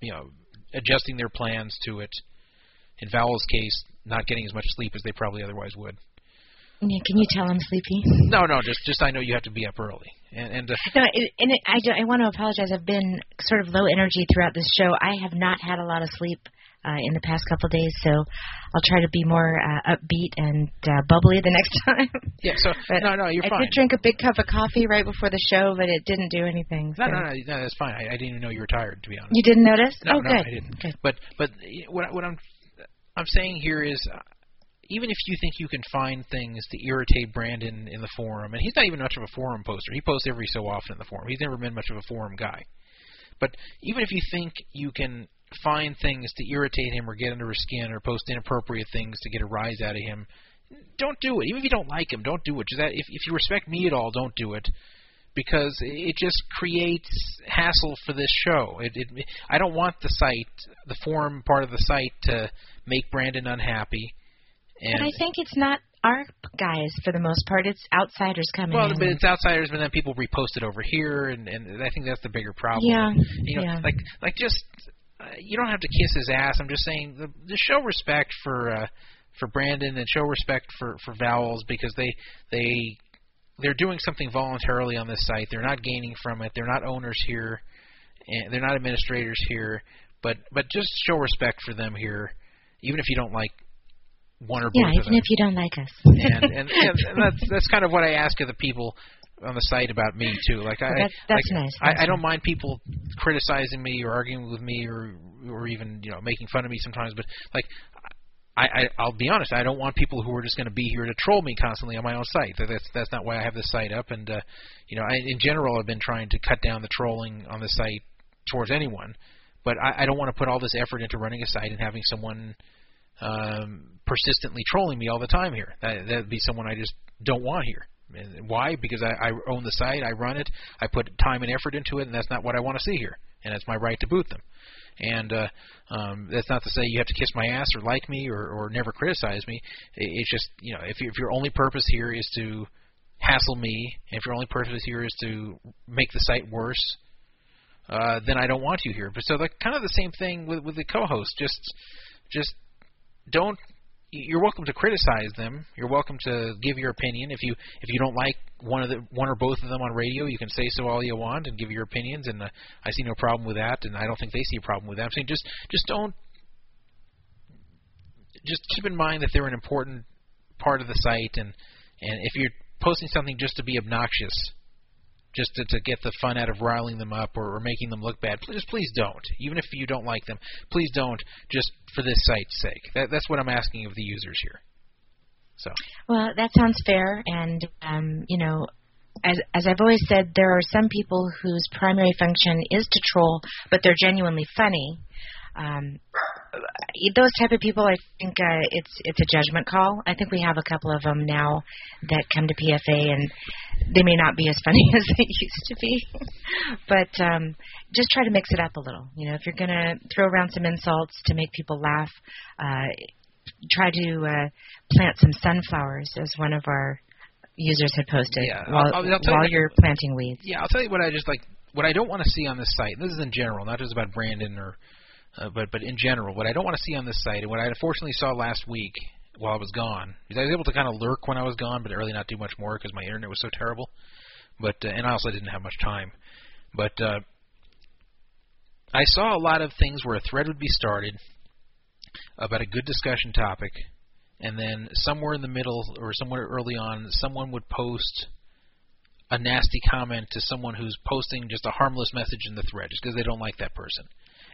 you know, adjusting their plans to it, in Vowel's case, not getting as much sleep as they probably otherwise would. Yeah, can you tell I'm sleepy? No, no, just just I know you have to be up early, and and uh, No, it, and it, I, do, I want to apologize. I've been sort of low energy throughout this show. I have not had a lot of sleep uh, in the past couple of days, so I'll try to be more uh, upbeat and uh, bubbly the next *laughs* time. yeah. So But no, no, you're I fine. I did drink a big cup of coffee right before the show, but it didn't do anything. No, so. no, no, no, that's fine. I, I didn't even know you were tired, to be honest. You didn't notice? No, oh, no, good. I didn't. Good. But but what what I'm I'm saying here is, uh, even if you think you can find things to irritate Brandon in the forum, and he's not even much of a forum poster. He posts every so often in the forum. He's never been much of a forum guy. But even if you think you can find things to irritate him or get under his skin or post inappropriate things to get a rise out of him, don't do it. Even if you don't like him, don't do it. Just that if if you respect me at all, don't do it because it just creates hassle for this show. It, it I don't want the site, the forum part of the site, to make Brandon unhappy. And But I think it's not our guys for the most part. It's outsiders coming well, in. but it's outsiders, but then people repost it over here, and and I think that's the bigger problem. Yeah, you know, yeah. like like just uh, you don't have to kiss his ass. I'm just saying the, the show respect for uh, for Brandon and show respect for for Vowels because they they they're doing something voluntarily on this site. They're not gaining from it. They're not owners here, and they're not administrators here. But but just show respect for them here, even if you don't like one or yeah, both of even if you don't like us. and and, and *laughs* that's that's kind of what I ask of the people on the site about me too. Like I, Well, that- that's like, nice. I, That's I don't mind people criticizing me or arguing with me or or even you know making fun of me sometimes. But like I, I I'll be honest, I don't want people who are just going to be here to troll me constantly on my own site. That- That's that's not why I have this site up. And uh, you know, I, in general, I've been trying to cut down the trolling on the site towards anyone. But I, I don't want to put all this effort into running a site and having someone um, persistently trolling me all the time here. That that'd be someone I just don't want here. And why? Because I, I own the site, I run it, I put time and effort into it, and that's not what I want to see here. And it's my right to boot them. And uh, um, that's not to say you have to kiss my ass or like me or, or never criticize me. It, it's just you know if, you, if your only purpose here is to hassle me, and if your only purpose here is to make the site worse, uh, then I don't want you here. But so like kind of the same thing with with the co-host. Just just don't you're welcome to criticize them. You're welcome to give your opinion. If you if you don't like one of the one or both of them on radio, you can say so all you want and give your opinions. And uh, I see no problem with that, and I don't think they see a problem with that. I'm saying just just don't just keep in mind that they're an important part of the site, and and if you're posting something just to be obnoxious, just to, to get the fun out of riling them up or, or making them look bad, please please don't. Even if you don't like them, please don't. Just for this site's sake. That, that's what I'm asking of the users here. So Well, that sounds fair, and um, you know, as as I've always said, there are some people whose primary function is to troll, but they're genuinely funny. Um, those type of people, I think uh, it's it's a judgment call. I think we have a couple of them now that come to PFA, and they may not be as funny *laughs* as they used to be, *laughs* but um, just try to mix it up a little. You know, if you're going to throw around some insults to make people laugh, uh, try to uh, plant some sunflowers, as one of our users had posted Yeah, while, I'll- I'll while you- you're planting weeds. yeah, I'll tell you what I just like. What I don't want to see on this site. And this is in general, not just about Brandon or, uh, but but in general, what I don't want to see on this site, and what I unfortunately saw last week while I was gone, because I was able to kind of lurk when I was gone, but really not do much more because my internet was so terrible. But uh, and I also didn't have much time. But uh, I saw a lot of things where a thread would be started about a good discussion topic, and then somewhere in the middle or somewhere early on, someone would post a nasty comment to someone who's posting just a harmless message in the thread just because they don't like that person.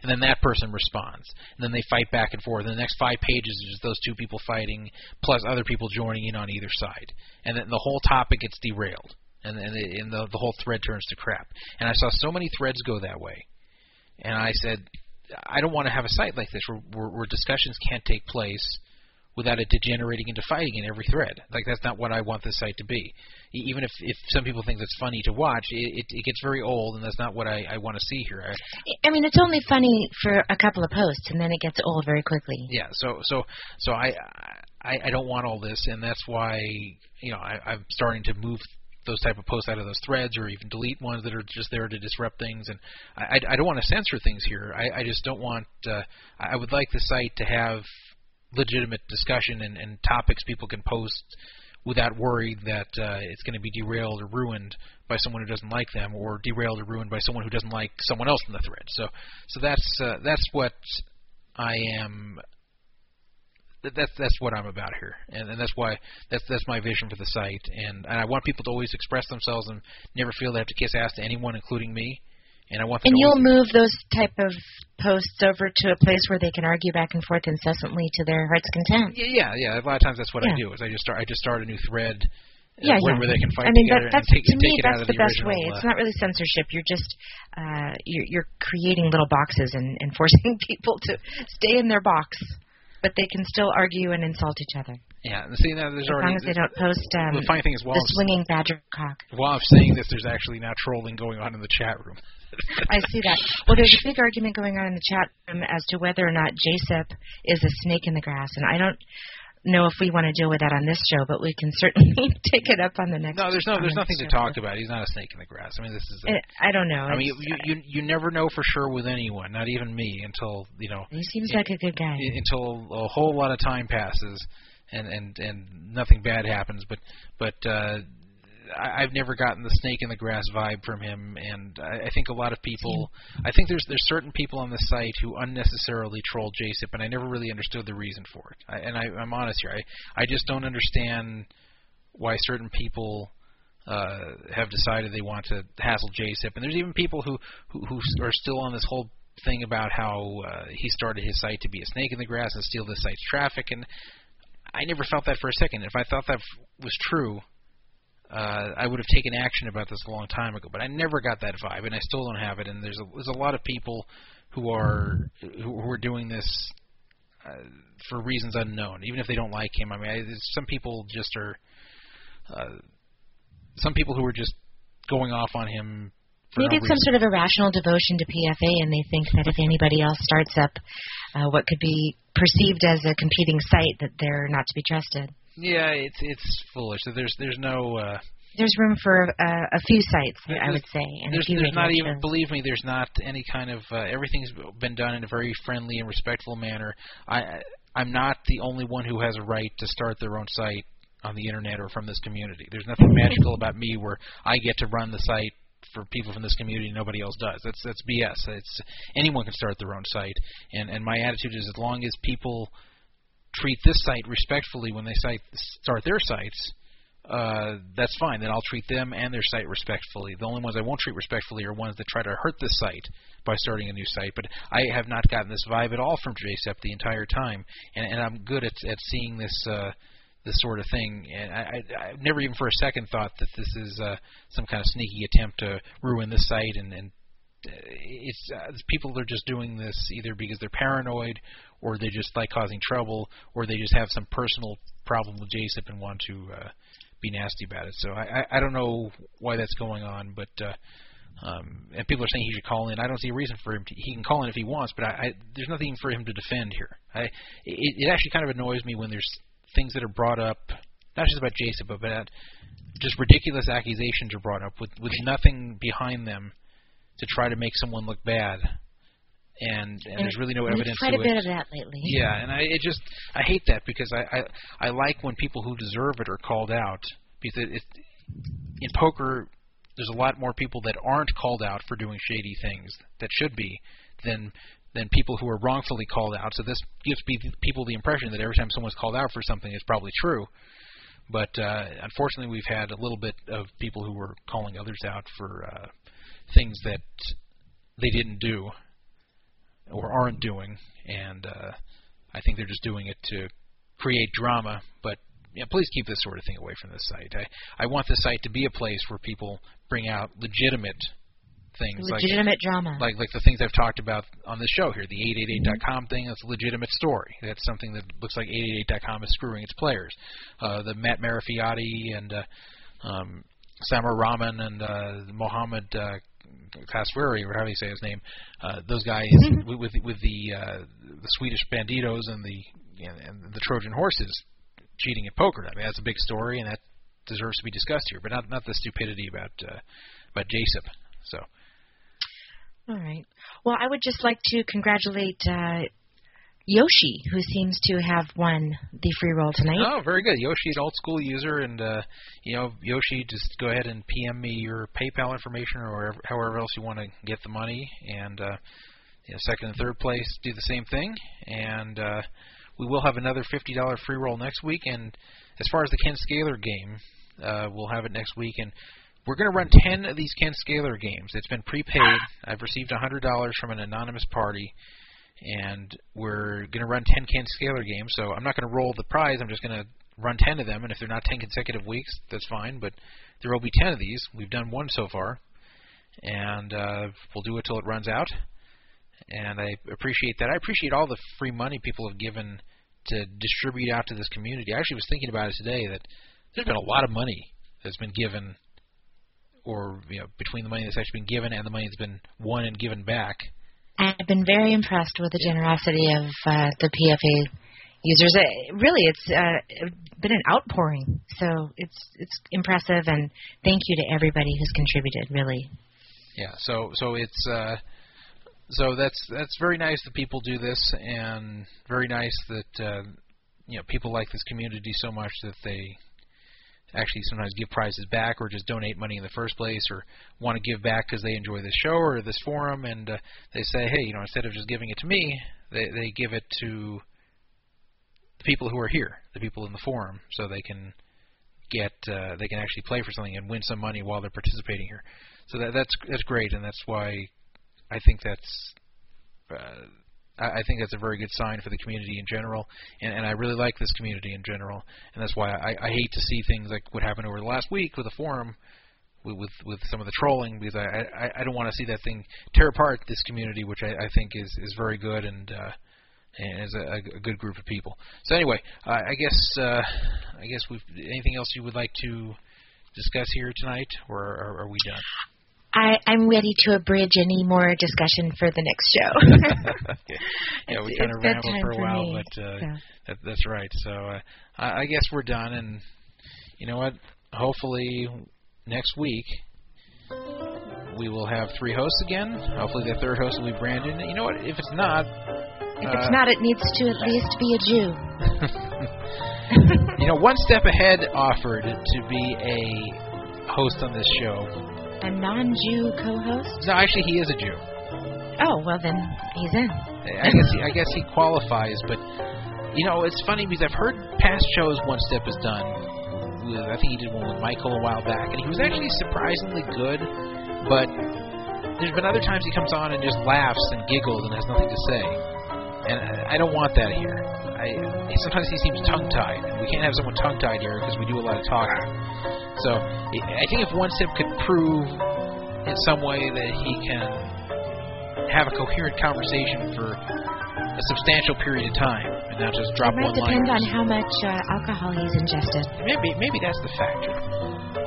And then that person responds. And then they fight back and forth. And the next five pages is just those two people fighting, plus other people joining in on either side. And then the whole topic gets derailed. And, and, the, and the, the whole thread turns to crap. And I saw so many threads go that way. And I said, I don't want to have a site like this where, where, where discussions can't take place without it degenerating into fighting in every thread. Like that's not what I want this site to be. Even if if some people think that's funny to watch, it it, it gets very old, and that's not what I, I want to see here. I, I mean, it's only funny for a couple of posts, and then it gets old very quickly. yeah, so so so I, I I don't want all this, and that's why you know I, I'm starting to move those type of posts out of those threads, or even delete ones that are just there to disrupt things. And I I, I don't want to censor things here. I I just don't want. Uh, I would like the site to have legitimate discussion and, and topics people can post without worry that uh, it's going to be derailed or ruined by someone who doesn't like them, or derailed or ruined by someone who doesn't like someone else in the thread. So, so that's uh, that's what I am. That's that's what I'm about here, and, and that's why that's that's my vision for the site, and, and I want people to always express themselves and never feel they have to kiss ass to anyone, including me. And I want and you'll move those type of posts over to a place where they can argue back and forth incessantly to their heart's content. Yeah, yeah, yeah. A lot of times that's what Yeah. I do. Is I just start I just start a new thread. uh, Yeah, where, yeah. where they can fight I mean, together that, that's take, to me take it out that's the, the, best original, way. uh, It's not really censorship. You're just uh, you're, you're creating little boxes and, and forcing *laughs* people to stay in their box, but they can still argue and insult each other Yeah, and see now there's as already long as they don't post um, the funny thing is while the swinging badger cock. while I'm saying this, there's actually now trolling going on in the chat room. *laughs* I see that. Well, there's a big argument going on in the chat room as to whether or not JSIP is a snake in the grass, and I don't know if we want to deal with that on this show, but we can certainly *laughs* take it up on the next. No, there's no there's the nothing to talk about. He's not a snake in the grass. I mean, this is. I don't know. I mean, It's- you, you you never know for sure with anyone, not even me, until you know he seems it- like a good guy. until a whole lot of time passes and and and nothing bad happens. But but uh, I, I've never gotten the snake in the grass vibe from him, and I, I think a lot of people. I think there's there's certain people on the site who unnecessarily troll JSIP, and I never really understood the reason for it. I, and I, I'm honest here, I I just don't understand why certain people uh, have decided they want to hassle JSIP, and there's even people who who, who are still on this whole thing about how uh, he started his site to be a snake in the grass and steal this site's traffic, and I never felt that for a second. If I thought that f- was true, uh, I would have taken action about this a long time ago. But I never got that vibe, and I still don't have it. And there's a, there's a lot of people who are who, who are doing this uh, for reasons unknown, even if they don't like him. I mean, I, some people just are. Uh, some people who are just going off on him. For Maybe no it's some sort of irrational devotion to PFA, and they think that if anybody else starts up uh, what could be perceived as a competing site, that they're not to be trusted. Yeah, it's it's foolish. So There's there's no. Uh, There's room for uh, a few sites, I would say, and a there's, few there's not even believe me there's not any kind of uh, everything's been done in a very friendly and respectful manner. I I- i'm not the only one who has a right to start their own site on the internet or from this community. There's nothing magical about me where i get to run the site for people from this community and nobody else does. That's that's bs it's anyone can start their own site. And and my attitude is as long as people treat this site respectfully when they site start their sites uh, that's fine. Then I'll treat them and their site respectfully. The only ones I won't treat respectfully are ones that try to hurt the site by starting a new site. But I have not gotten this vibe at all from JSIP the entire time, and, and I'm good at, at seeing this uh, this sort of thing. And I, I, I never even for a second thought that this is uh, some kind of sneaky attempt to ruin this site and, and it's uh, people are just doing this either because they're paranoid or they just like causing trouble or they just have some personal problem with JSIP and want to uh, be nasty about it. So I, I I don't know why that's going on, but uh, um, and people are saying he should call in. I don't see a reason for him. To, he can call in if he wants, but I, I there's nothing for him to defend here. I it, it actually kind of annoys me when there's things that are brought up, not just about JSIP, but about just ridiculous accusations are brought up with with nothing behind them to try to make someone look bad. And, and there's really no evidence quite to a it. bit of that lately. Yeah, and I it just I hate that because I I, I like when people who deserve it are called out because it, it in poker there's a lot more people that aren't called out for doing shady things that should be than than people who are wrongfully called out. So this gives people the impression that every time someone's called out for something, it's probably true. But uh, unfortunately, we've had a little bit of people who were calling others out for uh, things that they didn't do or aren't doing, and uh, I think they're just doing it to create drama. But yeah, please keep this sort of thing away from the site. I I want the site to be a place where people bring out legitimate things like Legitimate drama. like like the things I've talked about on this show here, the 888.com thing. That's a legitimate story. That's something that looks like 888.com is screwing its players. Uh, the Matt Marafioti and uh, um, Samer Rahman and uh, Mohammed uh, Kaswiri, or how do you say his name? Uh, those guys with with, with the uh, the Swedish bandidos and the and the Trojan horses cheating at poker. I mean, that's a big story, and that deserves to be discussed here. But not not the stupidity about uh, about JSIP. So. All right. Well, I would just like to congratulate uh, Yoshi, who seems to have won the free roll tonight. Oh, very good. Yoshi, an old school user, and uh, you know, Yoshi, just go ahead and PM me your PayPal information or however else you want to get the money, and uh, you know, second and third place do the same thing, and uh, we will have another fifty dollar free roll next week. And as far as the Ken Scaler game, uh, we'll have it next week, and we're going to run ten of these Ken Scaler games. It's been prepaid. I've received a hundred dollars from an anonymous party and we're going to run 10 Ken Scaler games. So I'm not going to roll the prize. I'm just going to run 10 of them, and if they're not 10 consecutive weeks, that's fine. But there will be 10 of these. We've done one so far, and uh, we'll do it till it runs out. And I appreciate that. I appreciate all the free money people have given to distribute out to this community. I actually was thinking about it today that there's been a lot of money that's been given, or you know, between the money that's actually been given and the money that's been won and given back I've been very impressed with the generosity of uh, the PFA users. It, really, it's uh, been an outpouring, so it's it's impressive. And thank you to everybody who's contributed. Really. Yeah. So so it's. Uh, so that's that's very nice that people do this, and very nice that uh, you know people like this community so much that they actually sometimes give prizes back or just donate money in the first place or want to give back because they enjoy this show or this forum. And uh, they say hey you know instead of just giving it to me they they give it to the people who are here the people in the forum so they can get uh, they can actually play for something and win some money while they're participating here. So that that's that's great and that's why I think that's uh, I, think that's a very good sign for the community in general, and, and I really like this community in general, and that's why I, I hate to see things like what happened over the last week with the forum, with with, with some of the trolling, because I I, I don't want to see that thing tear apart this community, which I, I think is is very good and. uh and is a, a good group of people. So anyway, uh, I guess uh, I guess we've anything else you would like to discuss here tonight, or are, are we done? I, I'm ready to abridge any more discussion for the next show. *laughs* *laughs* yeah, we kind of rambled for a while, but uh, so. that, that's right. So uh, I, I guess we're done, and you know what? Hopefully next week we will have three hosts again. Hopefully the third host will be Brandon. You know what? If it's not, if uh, it's not, it needs to at least be a Jew. *laughs* you know, one step ahead offered to be a host on this show a non-Jew co-host? No, actually, he is a Jew. Oh well, then he's in. I guess he, I guess he qualifies, but you know it's funny because I've heard past shows One Step has done. I think he did one with Michael a while back, and he was actually surprisingly good. But there's been other times he comes on and just laughs and giggles and has nothing to say, and I don't want that here. I sometimes he seems tongue-tied, and we can't have someone tongue-tied here because we do a lot of talking. So I think if One Step could prove in some way that he can have a coherent conversation for a substantial period of time and not just drop one. It might depend on how much uh, alcohol he's ingested. Maybe maybe that's the factor.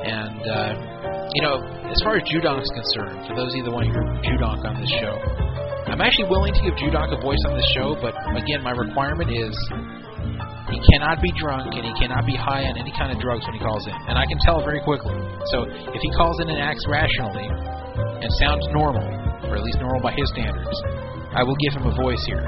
And uh, you know, as far as Judonk is concerned, for those of you that want to hear Judonk on this show, I'm actually willing to give Judonk a voice on this show, but again, my requirement is he cannot be drunk and he cannot be high on any kind of drugs when he calls in. And I can tell very quickly. So if he calls in and acts rationally and sounds normal, or at least normal by his standards, I will give him a voice here.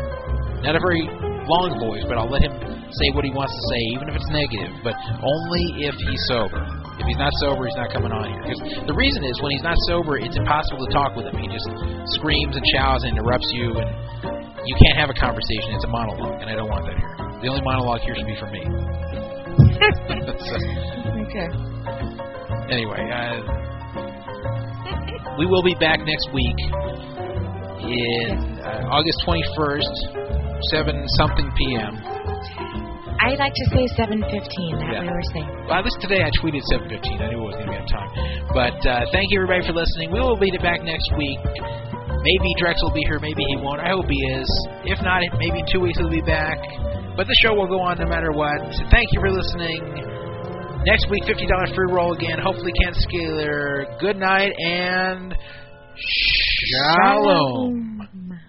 Not a very long voice, but I'll let him say what he wants to say, even if it's negative, but only if he's sober. If he's not sober, he's not coming on here. Because the reason is when he's not sober, it's impossible to talk with him. He just screams and shouts and interrupts you, and you can't have a conversation. It's a monologue, and I don't want that here. The only monologue here should be for me. so, *laughs* okay. Anyway, uh, we will be back next week in uh, August 21st, 7 something p.m. I like to say 7:15. That yeah. we're saying. Well, at least today I tweeted 7:15. I knew it was going to be on time. But uh, thank you everybody for listening. We will be back next week. Maybe Drex will be here. Maybe he won't. I hope he is. If not, maybe in two weeks he'll be back. But the show will go on no matter what. So thank you for listening. Next week, $50 free roll again. Hopefully, Ken Scaler. Good night and shalom. shalom.